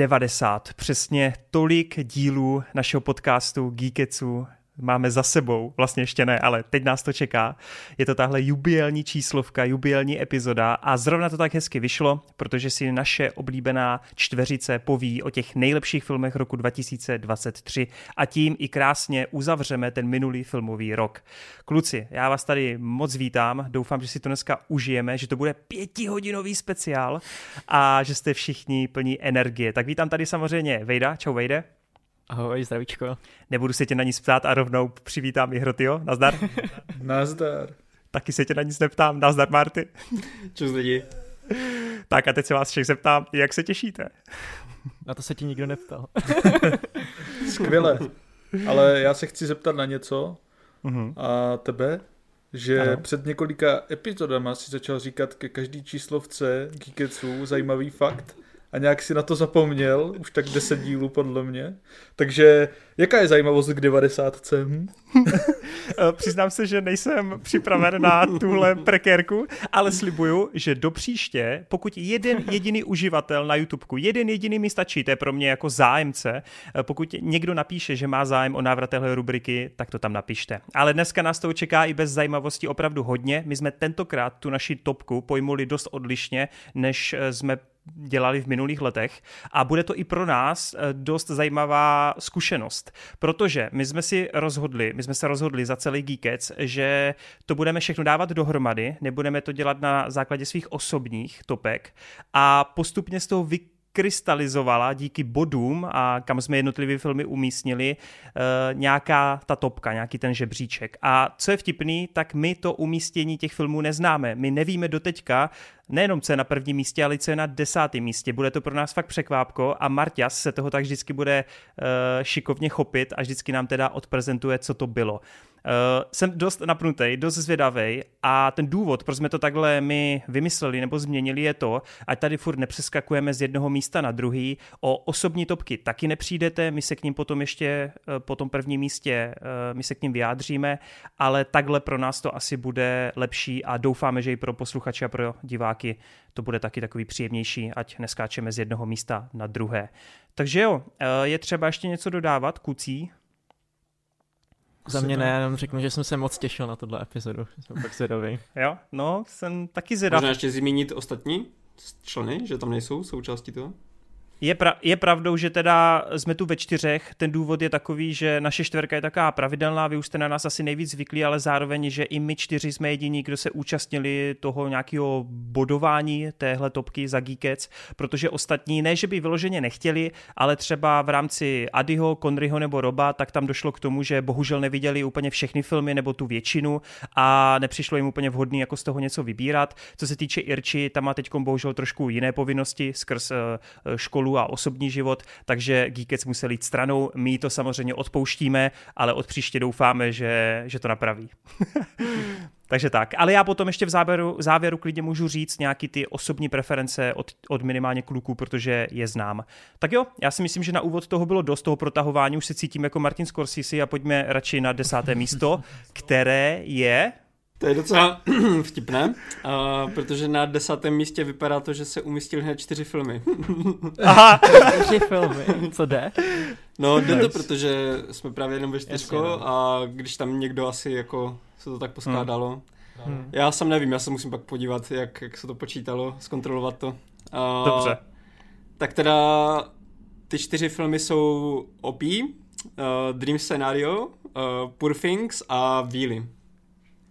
90. Přesně tolik dílů našeho podcastu Geeketsu máme za sebou, vlastně ještě ne, ale teď nás to čeká. Je to tahle jubilní číslovka, jubilní epizoda a zrovna to tak hezky vyšlo, protože si naše oblíbená čtveřice poví o těch nejlepších filmech roku 2023 a tím i krásně uzavřeme ten minulý filmový rok. Kluci, já vás tady moc vítám, doufám, že si to dneska užijeme, že to bude pětihodinový speciál a že jste všichni plní energie. Tak vítám tady samozřejmě Vejda, čau Vejde. Ahoj, zdravíčko. Nebudu se tě na nic ptát a rovnou přivítám i Hrotio. Nazdar. Nazdar. Taky se tě na nic neptám. Nazdar, Marty. Čus lidi. Tak a teď se vás všech zeptám, jak se těšíte? Na to se ti nikdo neptal. Skvěle. Ale já se chci zeptat na něco uh-huh. a tebe, že ano. před několika epizodama si začal říkat ke každý číslovce Geeketsu zajímavý fakt a nějak si na to zapomněl, už tak deset dílů podle mě. Takže jaká je zajímavost k 90. Hm? Eh, přiznám se, že nejsem připraven na tuhle prekérku, ale slibuju, že do příště, pokud jeden jediný uživatel na YouTubeku, jeden jediný mi stačí, to je pro mě jako zájemce, eh, pokud někdo napíše, že má zájem o návrat téhle rubriky, tak to tam napište. Ale dneska nás to čeká i bez zajímavosti opravdu hodně. My jsme tentokrát tu naši topku pojmuli dost odlišně, než eh, jsme dělali v minulých letech a bude to i pro nás eh, dost zajímavá zkušenost, protože my jsme si rozhodli, my jsme se rozhodli za celý Geekets, že to budeme všechno dávat dohromady, nebudeme to dělat na základě svých osobních topek a postupně z toho vy krystalizovala díky bodům a kam jsme jednotlivé filmy umístnili e, nějaká ta topka, nějaký ten žebříček. A co je vtipný, tak my to umístění těch filmů neznáme. My nevíme doteďka, nejenom co je na prvním místě, ale co je na desátém místě. Bude to pro nás fakt překvápko a Marťas se toho tak vždycky bude uh, šikovně chopit a vždycky nám teda odprezentuje, co to bylo. Uh, jsem dost napnutý, dost zvědavý a ten důvod, proč jsme to takhle my vymysleli nebo změnili, je to, ať tady furt nepřeskakujeme z jednoho místa na druhý. O osobní topky taky nepřijdete, my se k ním potom ještě uh, po tom prvním místě, uh, my se k ním vyjádříme, ale takhle pro nás to asi bude lepší a doufáme, že i pro posluchače a pro diváky to bude taky takový příjemnější, ať neskáčeme z jednoho místa na druhé. Takže jo, je třeba ještě něco dodávat, kucí? Za mě ne, jenom řeknu, že jsem se moc těšil na tohle epizodu, jsem pak zvědavý. jo, no, jsem taky zvědavý. Možná ještě zmínit ostatní členy, že tam nejsou součástí toho? Je, pra, je pravdou, že teda jsme tu ve čtyřech, ten důvod je takový, že naše čtverka je taková pravidelná, vy už jste na nás asi nejvíc zvyklí, ale zároveň, že i my čtyři jsme jediní, kdo se účastnili toho nějakého bodování téhle topky za Geekets, protože ostatní, ne, že by vyloženě nechtěli, ale třeba v rámci Adyho, Conryho nebo Roba, tak tam došlo k tomu, že bohužel neviděli úplně všechny filmy nebo tu většinu a nepřišlo jim úplně vhodný jako z toho něco vybírat. Co se týče Irči, tam má teď bohužel trošku jiné povinnosti skrz uh, školu školu a osobní život, takže Geekets musel jít stranou. My to samozřejmě odpouštíme, ale od příště doufáme, že, že to napraví. Takže tak. Ale já potom ještě v závěru, závěru klidně můžu říct nějaký ty osobní preference od, od minimálně kluků, protože je znám. Tak jo, já si myslím, že na úvod toho bylo dost toho protahování, už se cítím jako Martin Scorsese a pojďme radši na desáté místo, které je... To je docela vtipné, uh, protože na desátém místě vypadá to, že se umístili hned čtyři filmy. Aha, čtyři filmy, co jde? No jde to, protože jsme právě jenom ve čtyřko no. a když tam někdo asi jako se to tak poskládalo. Hmm. Já sam nevím, já se musím pak podívat, jak, jak se to počítalo, zkontrolovat to. Uh, Dobře. Tak teda ty čtyři filmy jsou OP, uh, Dream Scenario, uh, Poor Things a Wheelie.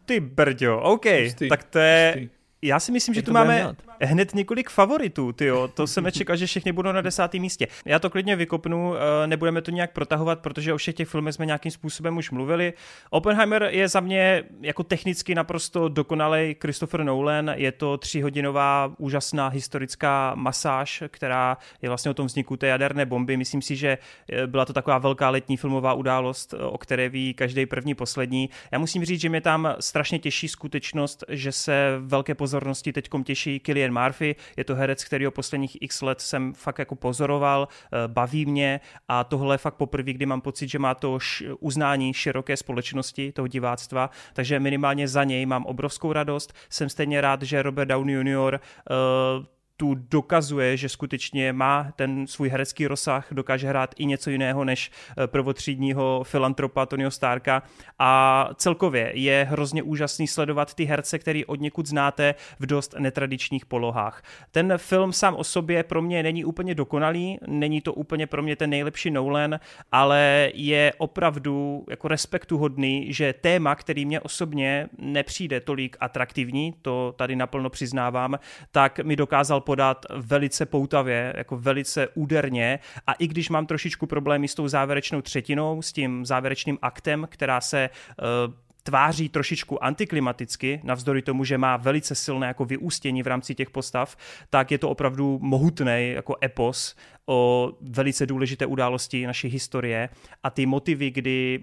Ty brďo, OK, Pustý. tak to je... Pustý. Já si myslím, že tu máme hned několik favoritů, tyjo. To jsem nečekal, že všichni budou na desátém místě. Já to klidně vykopnu, eh, nebudeme to nějak protahovat, protože o všech těch filmech jsme nějakým způsobem už mluvili. Oppenheimer je za mě jako technicky naprosto dokonalý Christopher Nolan. Je to tříhodinová úžasná historická masáž, která je vlastně o tom vzniku té jaderné bomby. Myslím si, že eh, byla to taková velká letní filmová událost, o které ví každý první, poslední. Já musím říct, že mě tam strašně těší skutečnost, že se velké pozornosti teď těší Killian Murphy, je to herec, který o posledních x let jsem fakt jako pozoroval, eh, baví mě a tohle je fakt poprvé, kdy mám pocit, že má to uznání široké společnosti, toho diváctva, takže minimálně za něj mám obrovskou radost. Jsem stejně rád, že Robert Downey Jr. Uh, tu dokazuje, že skutečně má ten svůj herecký rozsah, dokáže hrát i něco jiného než eh, prvotřídního filantropa Tonyho Starka a celkově je hrozně úžasný sledovat ty herce, který od někud znáte v dost netradičních polohách. Ten film sám o sobě pro mě není úplně dokonalý, není to úplně pro mě ten nejlepší Nolan, ale je opravdu jako respektuhodný, že téma, který mě osobně nepřijde tolik atraktivní, to tady naplno přiznávám, tak mi dokázal podat velice poutavě, jako velice úderně. A i když mám trošičku problémy s tou závěrečnou třetinou, s tím závěrečným aktem, která se uh, tváří trošičku antiklimaticky, navzdory tomu, že má velice silné jako vyústění v rámci těch postav, tak je to opravdu mohutný jako epos o velice důležité události naší historie a ty motivy, kdy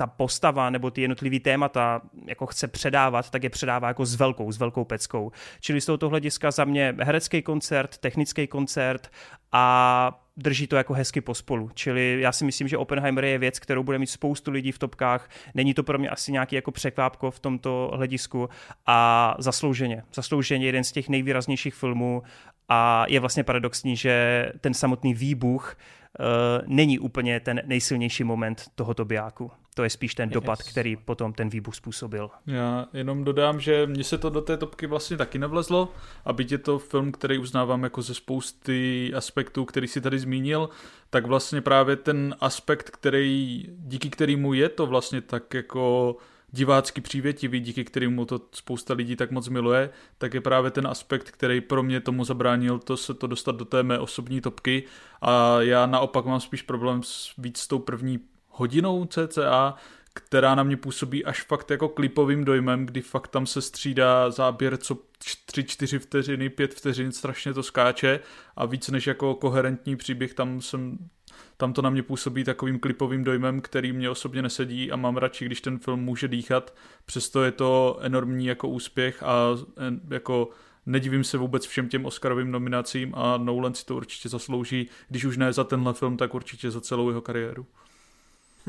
ta postava nebo ty jednotlivý témata jako chce předávat, tak je předává jako s velkou, s velkou peckou. Čili z tohoto hlediska za mě herecký koncert, technický koncert a drží to jako hezky pospolu. Čili já si myslím, že Oppenheimer je věc, kterou bude mít spoustu lidí v topkách. Není to pro mě asi nějaký jako překvápko v tomto hledisku a zaslouženě. Zaslouženě jeden z těch nejvýraznějších filmů a je vlastně paradoxní, že ten samotný výbuch uh, není úplně ten nejsilnější moment tohoto bijáku. To je spíš ten dopad, yes. který potom ten výbuch způsobil. Já jenom dodám, že mně se to do té topky vlastně taky nevlezlo a byť je to film, který uznávám jako ze spousty aspektů, který si tady zmínil, tak vlastně právě ten aspekt, který, díky kterému je to vlastně tak jako divácky přívětivý, díky kterému to spousta lidí tak moc miluje, tak je právě ten aspekt, který pro mě tomu zabránil to se to dostat do té mé osobní topky a já naopak mám spíš problém s víc s tou první hodinou cca, která na mě působí až fakt jako klipovým dojmem, kdy fakt tam se střídá záběr co 3-4 vteřiny, 5 vteřin, strašně to skáče a víc než jako koherentní příběh tam jsem tam to na mě působí takovým klipovým dojmem, který mě osobně nesedí a mám radši, když ten film může dýchat. Přesto je to enormní jako úspěch a jako nedivím se vůbec všem těm Oscarovým nominacím a Nolan si to určitě zaslouží, když už ne za tenhle film, tak určitě za celou jeho kariéru.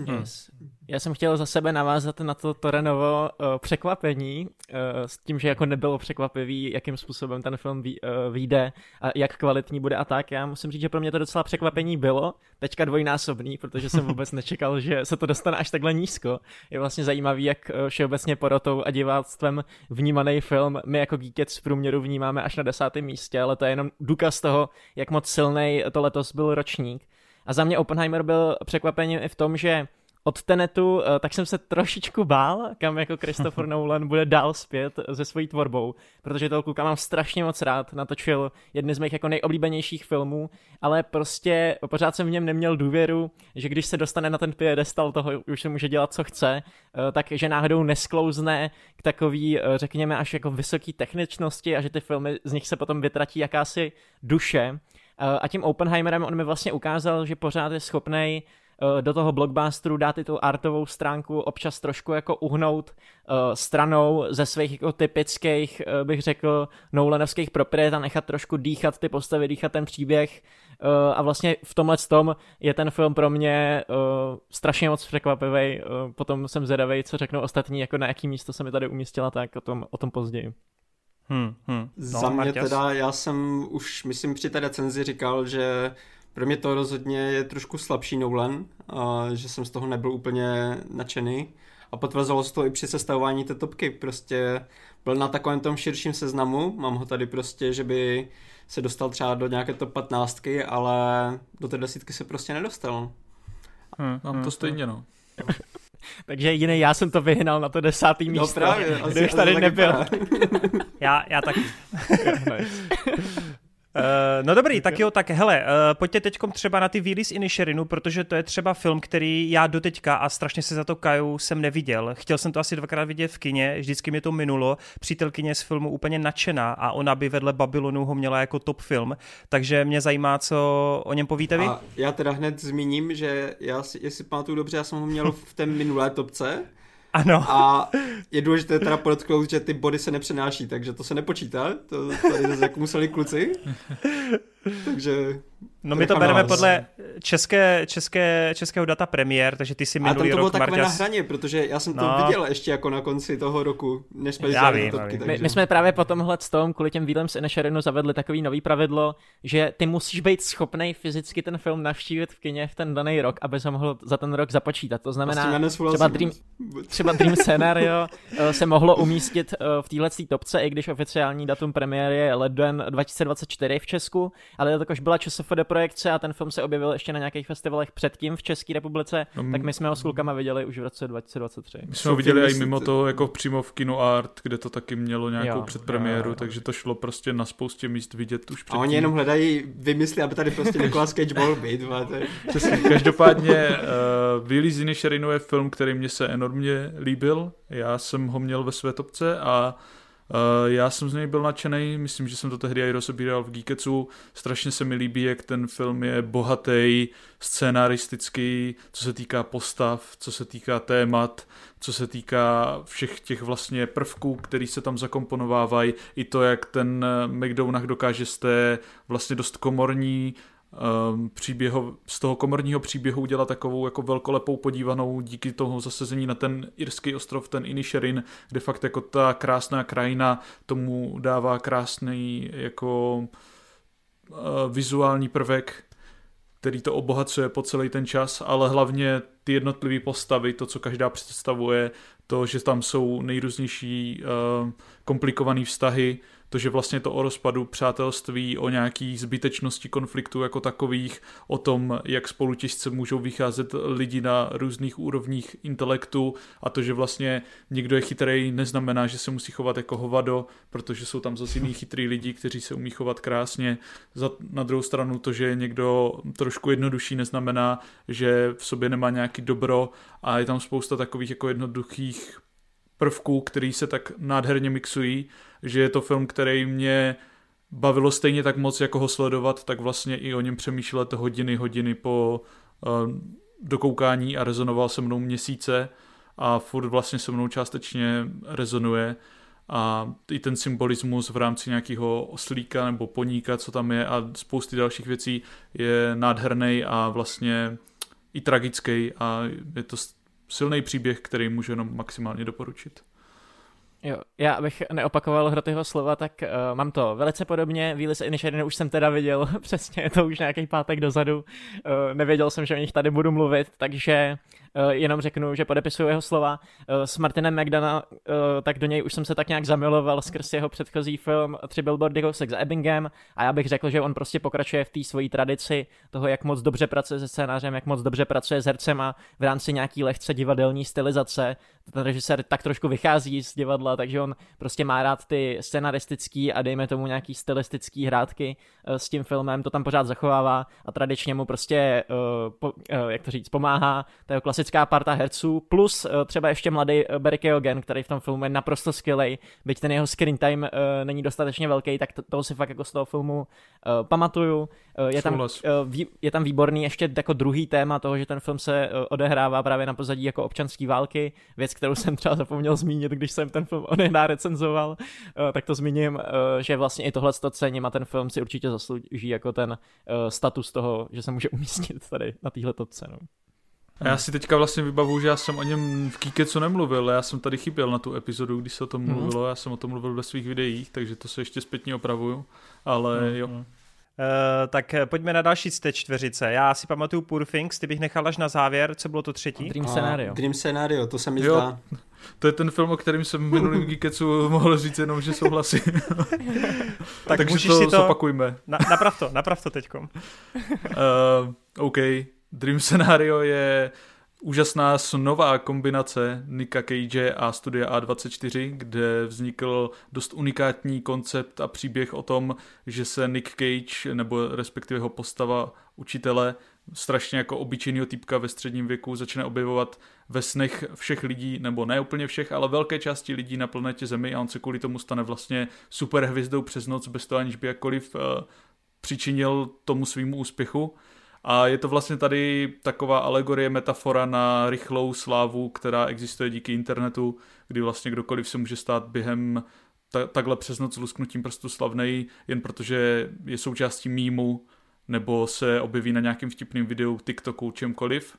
Yes. Já jsem chtěl za sebe navázat na to Torenovo uh, překvapení, uh, s tím, že jako nebylo překvapivý, jakým způsobem ten film ví, uh, vyjde a jak kvalitní bude a tak. Já musím říct, že pro mě to docela překvapení bylo, teďka dvojnásobný, protože jsem vůbec nečekal, že se to dostane až takhle nízko. Je vlastně zajímavý, jak všeobecně porotou a diváctvem vnímaný film my jako Geekets v průměru vnímáme až na desátém místě, ale to je jenom důkaz toho, jak moc silný to letos byl ročník. A za mě Oppenheimer byl překvapením i v tom, že od Tenetu, eh, tak jsem se trošičku bál, kam jako Christopher Nolan bude dál zpět se svojí tvorbou, protože toho kluka mám strašně moc rád, natočil jedny z mých jako nejoblíbenějších filmů, ale prostě pořád jsem v něm neměl důvěru, že když se dostane na ten piedestal toho, už se může dělat, co chce, eh, tak že náhodou nesklouzne k takový, eh, řekněme, až jako vysoký techničnosti a že ty filmy, z nich se potom vytratí jakási duše, a tím Oppenheimerem on mi vlastně ukázal, že pořád je schopný eh, do toho blockbusteru dát i tu artovou stránku, občas trošku jako uhnout uh, stranou ze svých jako typických, bych řekl, Nolanovských propriet a nechat trošku dýchat ty postavy, dýchat ten příběh a vlastně v tomhle tom je ten film pro mě strašně moc překvapivý. Potom jsem zvědavý, co řeknou ostatní, jako na jaký místo se mi tady umístila, tak o tom, o tom později. Hmm, hmm. No, Za mě teda, já jsem už, myslím, při té recenzi říkal, že pro mě to rozhodně je trošku slabší Nolan, a že jsem z toho nebyl úplně nadšený. A potvrzilo se to i při sestavování té topky. Prostě byl na takovém tom širším seznamu, mám ho tady prostě, že by se dostal třeba do nějaké top 15, ale do té desítky se prostě nedostal. Hmm, mám hmm, to stejně, no. Takže jiný já jsem to vyhnal na to desátý no místo, právě, kdybych tady nebyl. já, já taky. Uh, no dobrý, tak jo, tak hele, uh, pojďte teď třeba na ty Willis Inisherinu, protože to je třeba film, který já doteďka a strašně se za to kaju jsem neviděl. Chtěl jsem to asi dvakrát vidět v kině, vždycky mi to minulo. Přítelkyně z filmu úplně nadšená a ona by vedle Babylonu ho měla jako top film, takže mě zajímá, co o něm povíte vy. A já teda hned zmíním, že já si, jestli pamatuju dobře, já jsem ho měl v té minulé topce, ano. A je důležité teda podotknout, že ty body se nepřenáší, takže to se nepočítá. To tady zase jako museli kluci. Takže... No my to bereme podle české, české, českého data premiér, takže ty si minulý rok, to bylo takové Marťas... na hraně, protože já jsem to no. viděl ještě jako na konci toho roku, než jsme já vím, topky, takže... my, my, jsme právě po tomhle tom, kvůli těm výlem z Inesherinu zavedli takový nový pravidlo, že ty musíš být schopný fyzicky ten film navštívit v kině v ten daný rok, aby se mohl za ten rok započítat. To znamená, třeba Dream, třeba Dream Scenario eh, se mohlo umístit eh, v téhle topce, i když oficiální datum premiéry je leden 2024 v Česku, ale jakož byla ČSFD projekce a ten film se objevil ještě na nějakých festivalech předtím v České republice, no, tak my jsme ho s klukama viděli už v roce 2023. My jsme ho viděli i mimo to, jako přímo v Kino Art, kde to taky mělo nějakou jo, předpremiéru, jo, jo. takže to šlo prostě na spoustě míst vidět už předtím. A oni jenom hledají vymysly, aby tady prostě Nicolas Cage mohl být. Přesně, každopádně uh, Willy Zinisherinu je film, který mě se enormně líbil. Já jsem ho měl ve své topce a Uh, já jsem z něj byl nadšený, myslím, že jsem to tehdy i rozebíral v Geeketsu. Strašně se mi líbí, jak ten film je bohatý, scénaristický, co se týká postav, co se týká témat, co se týká všech těch vlastně prvků, který se tam zakomponovávají, i to, jak ten McDonagh dokáže z té vlastně dost komorní um, příběho, z toho komorního příběhu udělat takovou jako velkolepou podívanou díky toho zasazení na ten irský ostrov, ten Inisherin, kde fakt jako ta krásná krajina tomu dává krásný jako uh, vizuální prvek, který to obohacuje po celý ten čas, ale hlavně ty jednotlivé postavy, to, co každá představuje, to, že tam jsou nejrůznější uh, komplikované vztahy, to, že vlastně to o rozpadu přátelství, o nějaký zbytečnosti konfliktu jako takových, o tom, jak spolu těžce můžou vycházet lidi na různých úrovních intelektu a to, že vlastně někdo je chytrý, neznamená, že se musí chovat jako hovado, protože jsou tam zase jiný chytrý lidi, kteří se umí chovat krásně. Za, na druhou stranu to, že je někdo trošku jednodušší, neznamená, že v sobě nemá nějaký dobro a je tam spousta takových jako jednoduchých prvků, který se tak nádherně mixují, že je to film, který mě bavilo stejně tak moc, jako ho sledovat, tak vlastně i o něm přemýšlet hodiny, hodiny po uh, dokoukání a rezonoval se mnou měsíce a furt vlastně se mnou částečně rezonuje a i ten symbolismus v rámci nějakého oslíka nebo poníka, co tam je a spousty dalších věcí je nádherný a vlastně i tragický a je to silný příběh, který můžu jenom maximálně doporučit. Jo, já abych neopakoval Hrotyho slova, tak uh, mám to velice podobně. Willis Inisherin už jsem teda viděl, přesně, to už nějaký pátek dozadu. Uh, nevěděl jsem, že o nich tady budu mluvit, takže jenom řeknu, že podepisuju jeho slova. Uh, s Martinem McDonough, uh, tak do něj už jsem se tak nějak zamiloval skrz jeho předchozí film Tři billboardy kousek za Ebbingham a já bych řekl, že on prostě pokračuje v té svojí tradici toho, jak moc dobře pracuje se scénářem, jak moc dobře pracuje s hercema v rámci nějaký lehce divadelní stylizace. Ten režisér tak trošku vychází z divadla, takže on prostě má rád ty scenaristický a dejme tomu nějaký stylistický hrátky s tím filmem, to tam pořád zachovává a tradičně mu prostě, jak to říct, pomáhá. To je klasická parta herců, plus uh, třeba ještě mladý uh, Barry Keoghan, který v tom filmu je naprosto skvělý, byť ten jeho screen time uh, není dostatečně velký, tak to, toho si fakt jako z toho filmu pamatuju. Je, tam, je tam výborný ještě jako druhý téma toho, že ten film se odehrává právě na pozadí jako občanské války, věc, kterou jsem třeba zapomněl zmínit, když jsem ten film odehrál recenzoval, tak to zmíním, že vlastně i tohle to cením a ten film si určitě zaslouží jako ten status toho, že se může umístit tady na téhle topce. A já si teďka vlastně vybavu, že já jsem o něm v Kikecu nemluvil, já jsem tady chyběl na tu epizodu, když se o tom mm. mluvilo, já jsem o tom mluvil ve svých videích, takže to se ještě zpětně opravuju, ale mm. jo. Uh, tak pojďme na další z té čtveřice. Já si pamatuju Poor Things, ty bych nechal až na závěr, co bylo to třetí? Dream Scenario. Dream Scenario, to se mi jo, zdá. To je ten film, o kterém jsem v minulým Geekecu mohl říct jenom, že souhlasím. tak Takže to, si to zopakujme. Na, naprav to, naprav to teďkom. uh, OK, Dream Scenario je úžasná snová kombinace Nika Cage a studia A24, kde vznikl dost unikátní koncept a příběh o tom, že se Nick Cage, nebo respektive jeho postava učitele, strašně jako obyčejného typka ve středním věku začne objevovat ve snech všech lidí, nebo ne úplně všech, ale velké části lidí na planetě Zemi a on se kvůli tomu stane vlastně superhvězdou přes noc, bez toho aniž by jakkoliv uh, přičinil tomu svýmu úspěchu. A je to vlastně tady taková alegorie, metafora na rychlou slávu, která existuje díky internetu, kdy vlastně kdokoliv se může stát během ta- takhle přes noc lusknutím prstu slavnej, jen protože je součástí mýmu nebo se objeví na nějakém vtipném videu, TikToku, čemkoliv.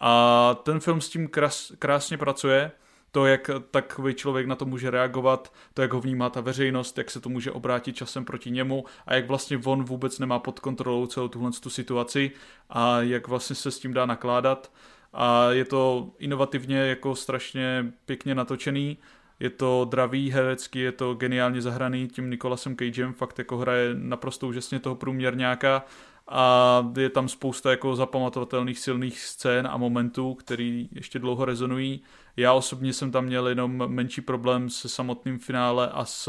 A ten film s tím krás, krásně pracuje, to, jak takový člověk na to může reagovat, to, jak ho vnímá ta veřejnost, jak se to může obrátit časem proti němu a jak vlastně on vůbec nemá pod kontrolou celou tuhle tu situaci a jak vlastně se s tím dá nakládat. A je to inovativně jako strašně pěkně natočený, je to dravý herecký, je to geniálně zahraný tím Nikolasem Cagem, fakt jako hraje naprosto úžasně toho průměrňáka a je tam spousta jako zapamatovatelných silných scén a momentů, který ještě dlouho rezonují. Já osobně jsem tam měl jenom menší problém se samotným finále a s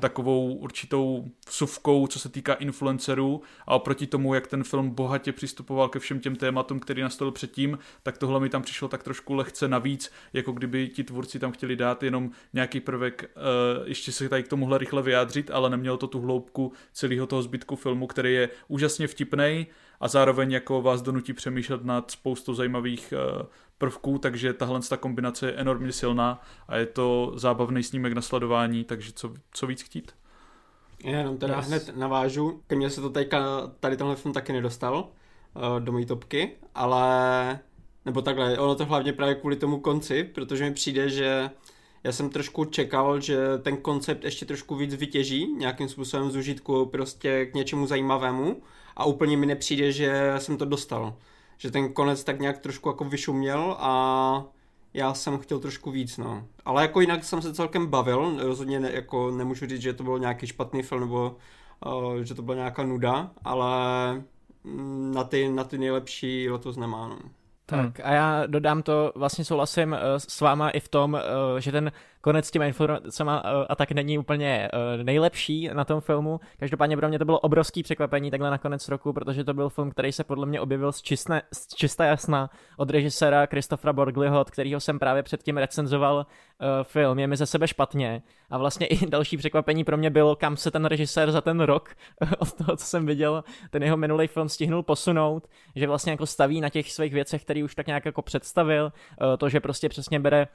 takovou určitou vsuvkou, co se týká influencerů. A oproti tomu, jak ten film bohatě přistupoval ke všem těm tématům, který nastavil předtím, tak tohle mi tam přišlo tak trošku lehce navíc, jako kdyby ti tvůrci tam chtěli dát jenom nějaký prvek, uh, ještě se tady k tomuhle rychle vyjádřit, ale nemělo to tu hloubku celého toho zbytku filmu, který je úžasně vtipný a zároveň jako vás donutí přemýšlet nad spoustou zajímavých uh, prvků, takže tahle ta kombinace je enormně silná a je to zábavný snímek na sledování, takže co, co víc chtít. Jenom teda yes. hned navážu, ke mně se to teďka, tady tenhle film taky nedostal uh, do mojí topky, ale nebo takhle, ono to hlavně právě kvůli tomu konci, protože mi přijde, že já jsem trošku čekal, že ten koncept ještě trošku víc vytěží, nějakým způsobem z užitku prostě k něčemu zajímavému a úplně mi nepřijde, že jsem to dostal že ten konec tak nějak trošku jako vyšuměl a já jsem chtěl trošku víc, no. Ale jako jinak jsem se celkem bavil, rozhodně ne, jako nemůžu říct, že to byl nějaký špatný film nebo uh, že to byla nějaká nuda, ale mm, na ty, na ty nejlepší letos nemá, no. Tak a já dodám to, vlastně souhlasím uh, s váma i v tom, uh, že ten konec s těma informacemi eh, a tak není úplně uh, nejlepší na tom filmu. Každopádně pro mě to bylo obrovský překvapení takhle na konec roku, protože to byl film, který se podle mě objevil z, čistne, z čista jasna od režiséra Christophera Borgliho, od kterého jsem právě předtím recenzoval uh, film. Je mi ze sebe špatně. A vlastně i další překvapení pro mě bylo, kam se ten režisér za ten rok od toho, co jsem viděl, ten jeho minulý film stihnul posunout, že vlastně jako staví na těch svých věcech, který už tak nějak jako představil, to, že prostě přesně bere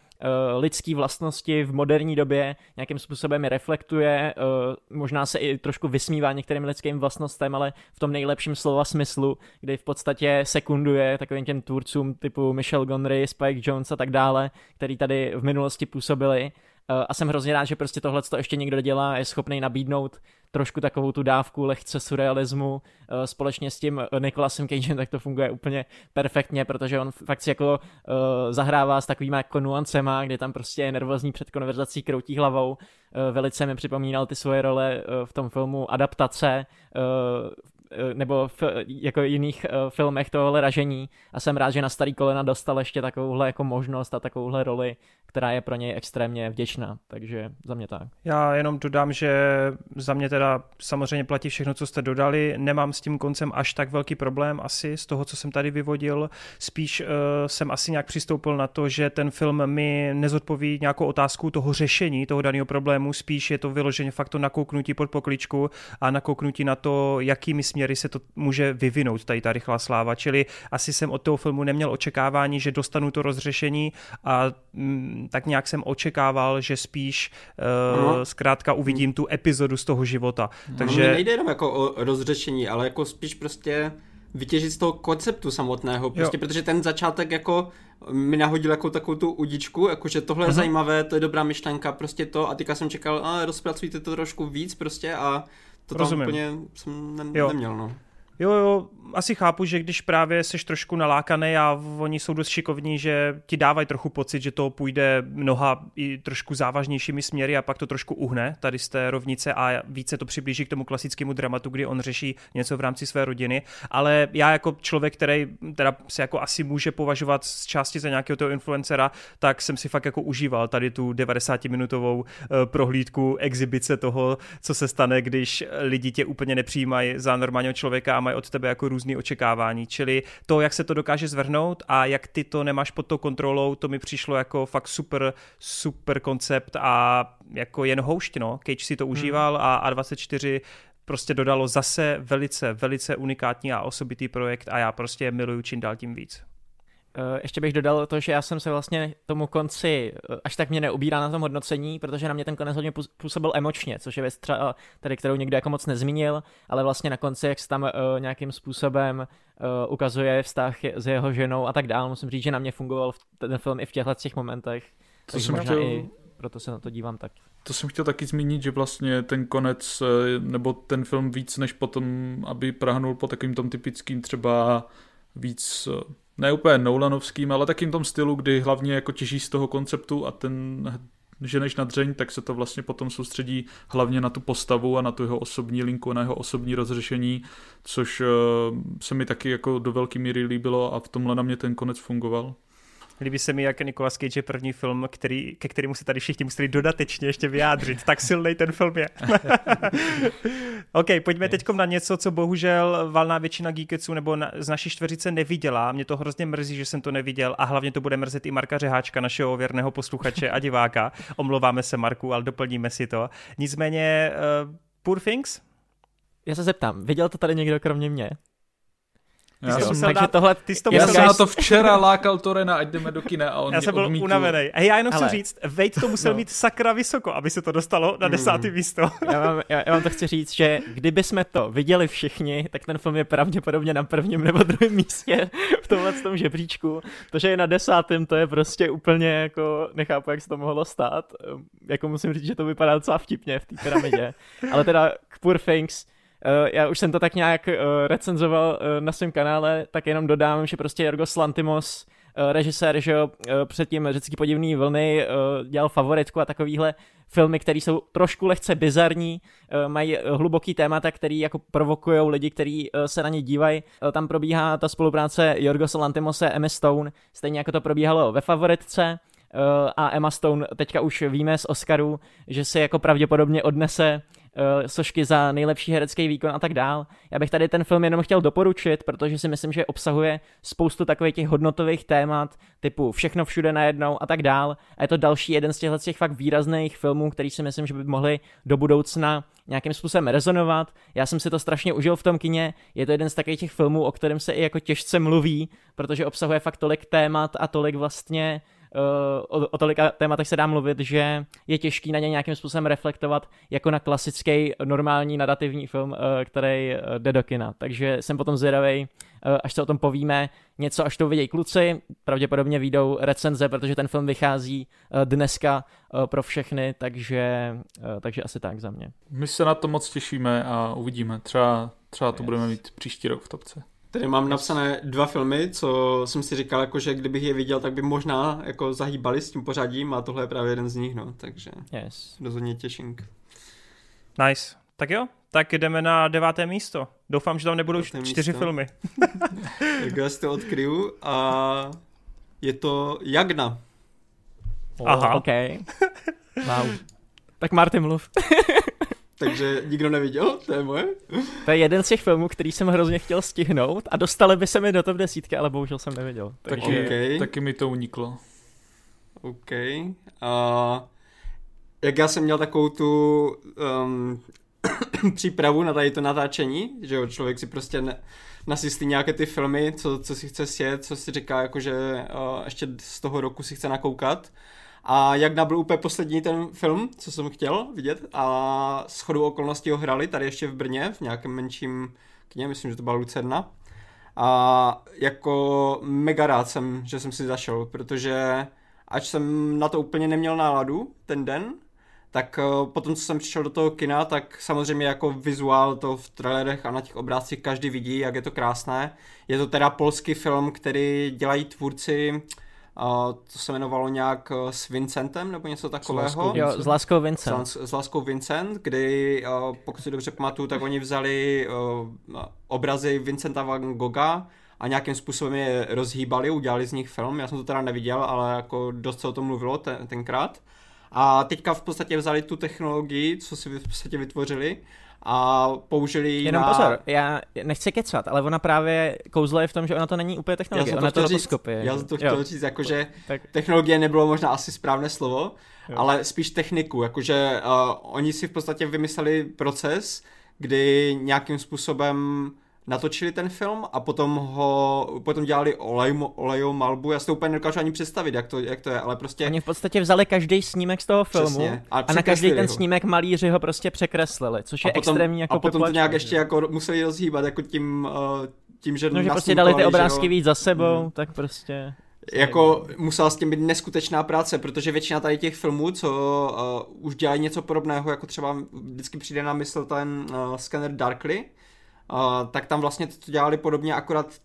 lidský vlastnosti v moderní době nějakým způsobem je reflektuje, uh, možná se i trošku vysmívá některým lidským vlastnostem, ale v tom nejlepším slova smyslu, kdy v podstatě sekunduje takovým těm tvůrcům typu Michelle Gondry, Spike Jones a tak dále, který tady v minulosti působili. Uh, a jsem hrozně rád, že prostě tohle to ještě někdo dělá, je schopný nabídnout trošku takovou tu dávku lehce surrealismu uh, společně s tím Nicolasem Cagem, tak to funguje úplně perfektně, protože on fakt si jako uh, zahrává s takovýma jako nuancema, kdy tam prostě je nervózní před konverzací, kroutí hlavou. Uh, velice mi připomínal ty svoje role v tom filmu Adaptace, nebo v jako jiných uh, filmech tohle ražení. A jsem rád, že na starý kolena dostal ještě takovouhle jako možnost a takovouhle roli která je pro něj extrémně vděčná, takže za mě tak. Já jenom dodám, že za mě teda samozřejmě platí všechno, co jste dodali, nemám s tím koncem až tak velký problém asi z toho, co jsem tady vyvodil, spíš uh, jsem asi nějak přistoupil na to, že ten film mi nezodpoví nějakou otázku toho řešení toho daného problému, spíš je to vyloženě fakt to nakouknutí pod pokličku a nakouknutí na to, jakými směry se to může vyvinout, tady ta rychlá sláva, čili asi jsem od toho filmu neměl očekávání, že dostanu to rozřešení a mm, tak nějak jsem očekával, že spíš uh, zkrátka uvidím tu epizodu z toho života. No, Takže... nejde jenom jako o rozřešení, ale jako spíš prostě vytěžit z toho konceptu samotného, prostě jo. protože ten začátek jako mi nahodil jako takovou tu udičku, jakože tohle je uh-huh. zajímavé, to je dobrá myšlenka, prostě to a teďka jsem čekal, a rozpracujte to trošku víc prostě a to Rozumím. tam úplně jsem ne- neměl, no. Jo, jo, asi chápu, že když právě jsi trošku nalákaný a oni jsou dost šikovní, že ti dávají trochu pocit, že to půjde mnoha i trošku závažnějšími směry a pak to trošku uhne tady z té rovnice a více to přiblíží k tomu klasickému dramatu, kdy on řeší něco v rámci své rodiny. Ale já jako člověk, který teda se jako asi může považovat z části za nějakého toho influencera, tak jsem si fakt jako užíval tady tu 90-minutovou eh, prohlídku, exibice toho, co se stane, když lidi tě úplně nepřijímají za normálního člověka mají od tebe jako různý očekávání. Čili to, jak se to dokáže zvrhnout a jak ty to nemáš pod tou kontrolou, to mi přišlo jako fakt super, super koncept a jako jen houšť, no. Cage si to hmm. užíval a A24 prostě dodalo zase velice, velice unikátní a osobitý projekt a já prostě miluju čím dál tím víc. Uh, ještě bych dodal to, že já jsem se vlastně tomu konci uh, až tak mě neubírá na tom hodnocení, protože na mě ten konec hodně působil emočně, což je věc třeba tady, kterou někdo jako moc nezmínil, ale vlastně na konci, jak se tam uh, nějakým způsobem uh, ukazuje vztah s jeho ženou a tak dále, musím říct, že na mě fungoval ten film i v těchto těch momentech. To takže možná chtěl... i proto se na to dívám tak. To jsem chtěl taky zmínit, že vlastně ten konec, nebo ten film víc než potom, aby prahnul po takovým tom typickým třeba víc ne úplně Nolanovským, ale takým tom stylu, kdy hlavně jako těží z toho konceptu a ten že než na dřeň, tak se to vlastně potom soustředí hlavně na tu postavu a na tu jeho osobní linku, na jeho osobní rozřešení, což uh, se mi taky jako do velké míry líbilo a v tomhle na mě ten konec fungoval. Líbí se mi, jak Nicolas Cage je první film, který, ke kterému se tady všichni museli dodatečně ještě vyjádřit. Tak silný ten film je. OK, pojďme teď na něco, co bohužel valná většina geekeců nebo na, z naší čtveřice neviděla. Mě to hrozně mrzí, že jsem to neviděl a hlavně to bude mrzet i Marka Řeháčka, našeho věrného posluchače a diváka. Omlouváme se Marku, ale doplníme si to. Nicméně, uh, Poor Things? Já se zeptám, viděl to tady někdo kromě mě? Já jsem, takže dát, tohle, ty jsi to já jsem na to včera lákal Torena, ať jdeme do kina a on Já jsem byl odmítl. unavený. A já jenom chci říct, Vejt to musel no. mít sakra vysoko, aby se to dostalo na desátý mm. místo. já, vám, já, já vám to chci říct, že kdyby jsme to viděli všichni, tak ten film je pravděpodobně na prvním nebo druhém místě v tomhle tom žebříčku. To, že je na desátém, to je prostě úplně jako, nechápu, jak se to mohlo stát. Jako musím říct, že to vypadá docela vtipně v té pyramidě. Ale teda k Poor Things, já už jsem to tak nějak uh, recenzoval uh, na svém kanále, tak jenom dodám, že prostě Jorgos Lantimos, režisér, že jo, předtím řecký podivný vlny, dělal favoritku a takovýhle filmy, které jsou trošku lehce bizarní, mají hluboký témata, který jako provokují lidi, kteří se na ně dívají. Tam probíhá ta spolupráce Jorgos Lantimose a Emma Stone, stejně jako to probíhalo ve favoritce a Emma Stone teďka už víme z Oscaru, že si jako pravděpodobně odnese sošky za nejlepší herecký výkon a tak dál. Já bych tady ten film jenom chtěl doporučit, protože si myslím, že obsahuje spoustu takových těch hodnotových témat, typu všechno všude najednou a tak dál. A je to další jeden z těchto těch fakt výrazných filmů, který si myslím, že by mohli do budoucna nějakým způsobem rezonovat. Já jsem si to strašně užil v tom kině. Je to jeden z takových těch filmů, o kterém se i jako těžce mluví, protože obsahuje fakt tolik témat a tolik vlastně o, o tolika tématech se dá mluvit, že je těžký na ně nějakým způsobem reflektovat jako na klasický normální nadativní film, eh, který eh, jde do kina. Takže jsem potom zvědavý, eh, až se o tom povíme, něco až to vidějí kluci, pravděpodobně výjdou recenze, protože ten film vychází dneska pro všechny, takže, takže asi tak za mě. My se na to moc těšíme a uvidíme. Třeba, třeba to yes. budeme mít příští rok v topce. Tady mám napsané dva filmy, co jsem si říkal, jako, že kdybych je viděl, tak by možná jako zahýbali s tím pořadím a tohle je právě jeden z nich, no, takže yes. rozhodně těším. Nice. Tak jo, tak jdeme na deváté místo. Doufám, že tam nebudou deváté čtyři místo. filmy. tak já si to odkryju a je to Jagna. Aha. OK. wow. Tak Martin mluv. takže nikdo neviděl, to je moje. To je jeden z těch filmů, který jsem hrozně chtěl stihnout a dostali by se mi do top desítky, ale bohužel jsem neviděl. Takže... Taky, okay. taky mi to uniklo. OK. A jak já jsem měl takovou tu um, přípravu na tady to natáčení, že jo, člověk si prostě ne, nasystí nějaké ty filmy, co, co si chce sjet, co si říká, jakože uh, ještě z toho roku si chce nakoukat. A jak byl úplně poslední ten film, co jsem chtěl vidět a s chodou okolností ho hrali tady ještě v Brně, v nějakém menším kně, myslím, že to byla Lucerna. A jako mega rád jsem, že jsem si zašel, protože ač jsem na to úplně neměl náladu ten den, tak eh, potom, co jsem přišel do toho kina, tak samozřejmě jako vizuál to v trailerech a na těch obrázcích každý vidí, jak je to krásné. Je to teda polský film, který dělají tvůrci Uh, to se jmenovalo nějak uh, s Vincentem nebo něco takového. S láskou, jo, s láskou Vincent. S, s láskou Vincent, kdy, uh, pokud si dobře pamatuju, tak oni vzali uh, obrazy Vincenta van Gogha a nějakým způsobem je rozhýbali, udělali z nich film. Já jsem to teda neviděl, ale jako dost se o tom mluvilo ten, tenkrát. A teďka v podstatě vzali tu technologii, co si v podstatě vytvořili a použili ji Jenom na... pozor, já nechci kecat, ale ona právě kouzlo je v tom, že ona to není úplně technologie, ona to, to říct, Já jsem to chtěl jo. říct, jakože tak. technologie nebylo možná asi správné slovo, jo. ale spíš techniku, jakože uh, oni si v podstatě vymysleli proces, kdy nějakým způsobem natočili ten film a potom ho, potom dělali olej, olejou malbu, já si to úplně nedokážu ani představit, jak to, jak to je, ale prostě... Oni v podstatě vzali každý snímek z toho filmu Přesně, a, a na každý ten ho. snímek malíři ho prostě překreslili, což je a potom, extrémní jako A potom to nějak ještě jako museli rozhýbat jako tím, uh, tím, že... No, že prostě dali ty obrázky víc za sebou, hmm. tak prostě... Jako musela s tím být neskutečná práce, protože většina tady těch filmů, co uh, už dělají něco podobného, jako třeba vždycky přijde na mysl ten uh, scanner Darkly, tak tam vlastně to dělali podobně, akorát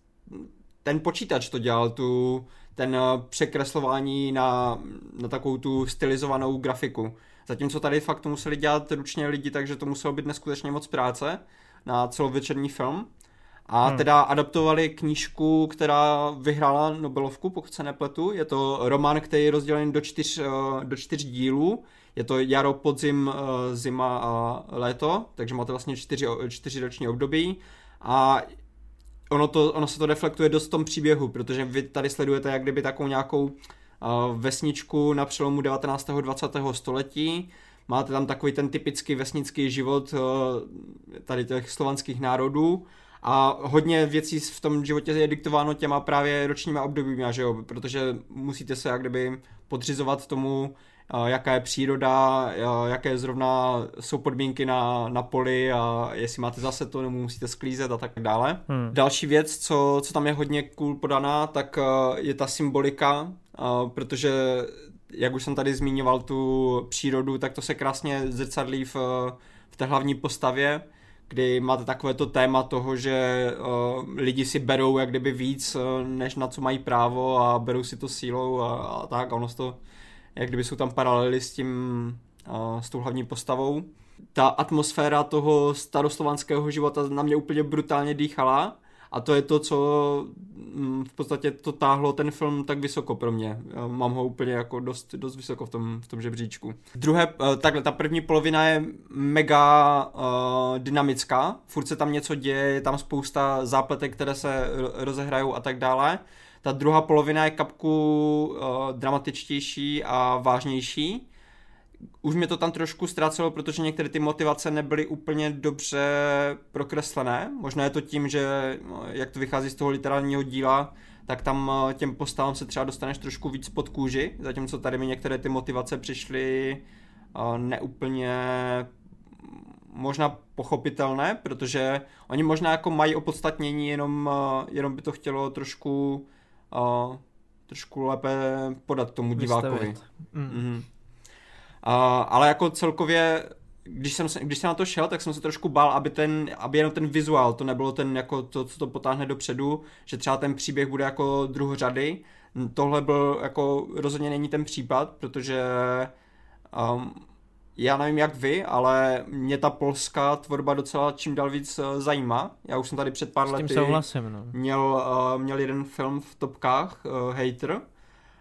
ten počítač to dělal, tu, ten uh, překreslování na, na takovou tu stylizovanou grafiku. Zatímco tady fakt to museli dělat ručně lidi, takže to muselo být neskutečně moc práce na celovečerní film. A hmm. teda adaptovali knížku, která vyhrála Nobelovku, pokud se nepletu. Je to román, který je rozdělen do čtyř, eh, do čtyř dílů. Je to jaro, podzim, eh, zima a léto, takže máte vlastně čtyři, čtyři roční období. A ono, to, ono se to reflektuje dost v tom příběhu, protože vy tady sledujete jak kdyby takovou nějakou uh, vesničku na přelomu 19. a 20. století. Máte tam takový ten typický vesnický život uh, tady těch slovanských národů a hodně věcí v tom životě je diktováno těma právě ročníma obdobími, že jo? protože musíte se jak kdyby podřizovat tomu, jaká je příroda, jaké zrovna jsou podmínky na, na poli a jestli máte zase to, nebo musíte sklízet a tak dále. Hmm. Další věc, co, co tam je hodně cool podaná, tak je ta symbolika, protože jak už jsem tady zmiňoval tu přírodu, tak to se krásně zrcadlí v, v té hlavní postavě kdy máte takové to téma toho, že uh, lidi si berou jak kdyby víc, než na co mají právo a berou si to sílou a, a tak a ono to, jak kdyby jsou tam paralely s tím, s tou hlavní postavou. Ta atmosféra toho staroslovanského života na mě úplně brutálně dýchala a to je to, co mm, v podstatě to táhlo ten film tak vysoko pro mě. Mám ho úplně jako dost, dost vysoko v tom, v tom žebříčku. Druhé, eh, takhle, ta první polovina je mega uh, dynamická, furt se tam něco děje, je tam spousta zápletek, které se rozehrajou a tak dále. Ta druhá polovina je kapku uh, dramatičtější a vážnější už mě to tam trošku ztrácelo, protože některé ty motivace nebyly úplně dobře prokreslené. Možná je to tím, že no, jak to vychází z toho literárního díla, tak tam eh, těm postavám se třeba dostaneš trošku víc pod kůži, zatímco tady mi některé ty motivace přišly eh, neúplně možná pochopitelné, protože oni možná jako mají opodstatnění, jenom, eh, jenom by to chtělo trošku trošku lépe podat tomu divákovi. Mm. Mm-hmm. Uh, ale jako celkově, když jsem, se, když jsem na to šel, tak jsem se trošku bál, aby, ten, aby jenom ten vizuál, to nebylo ten jako to, co to potáhne dopředu, že třeba ten příběh bude jako druhořady. Tohle byl jako rozhodně není ten případ, protože um, já nevím jak vy, ale mě ta polská tvorba docela čím dál víc uh, zajímá. Já už jsem tady před pár lety souhlasím, no. měl, uh, měl jeden film v topkách, uh, Hater.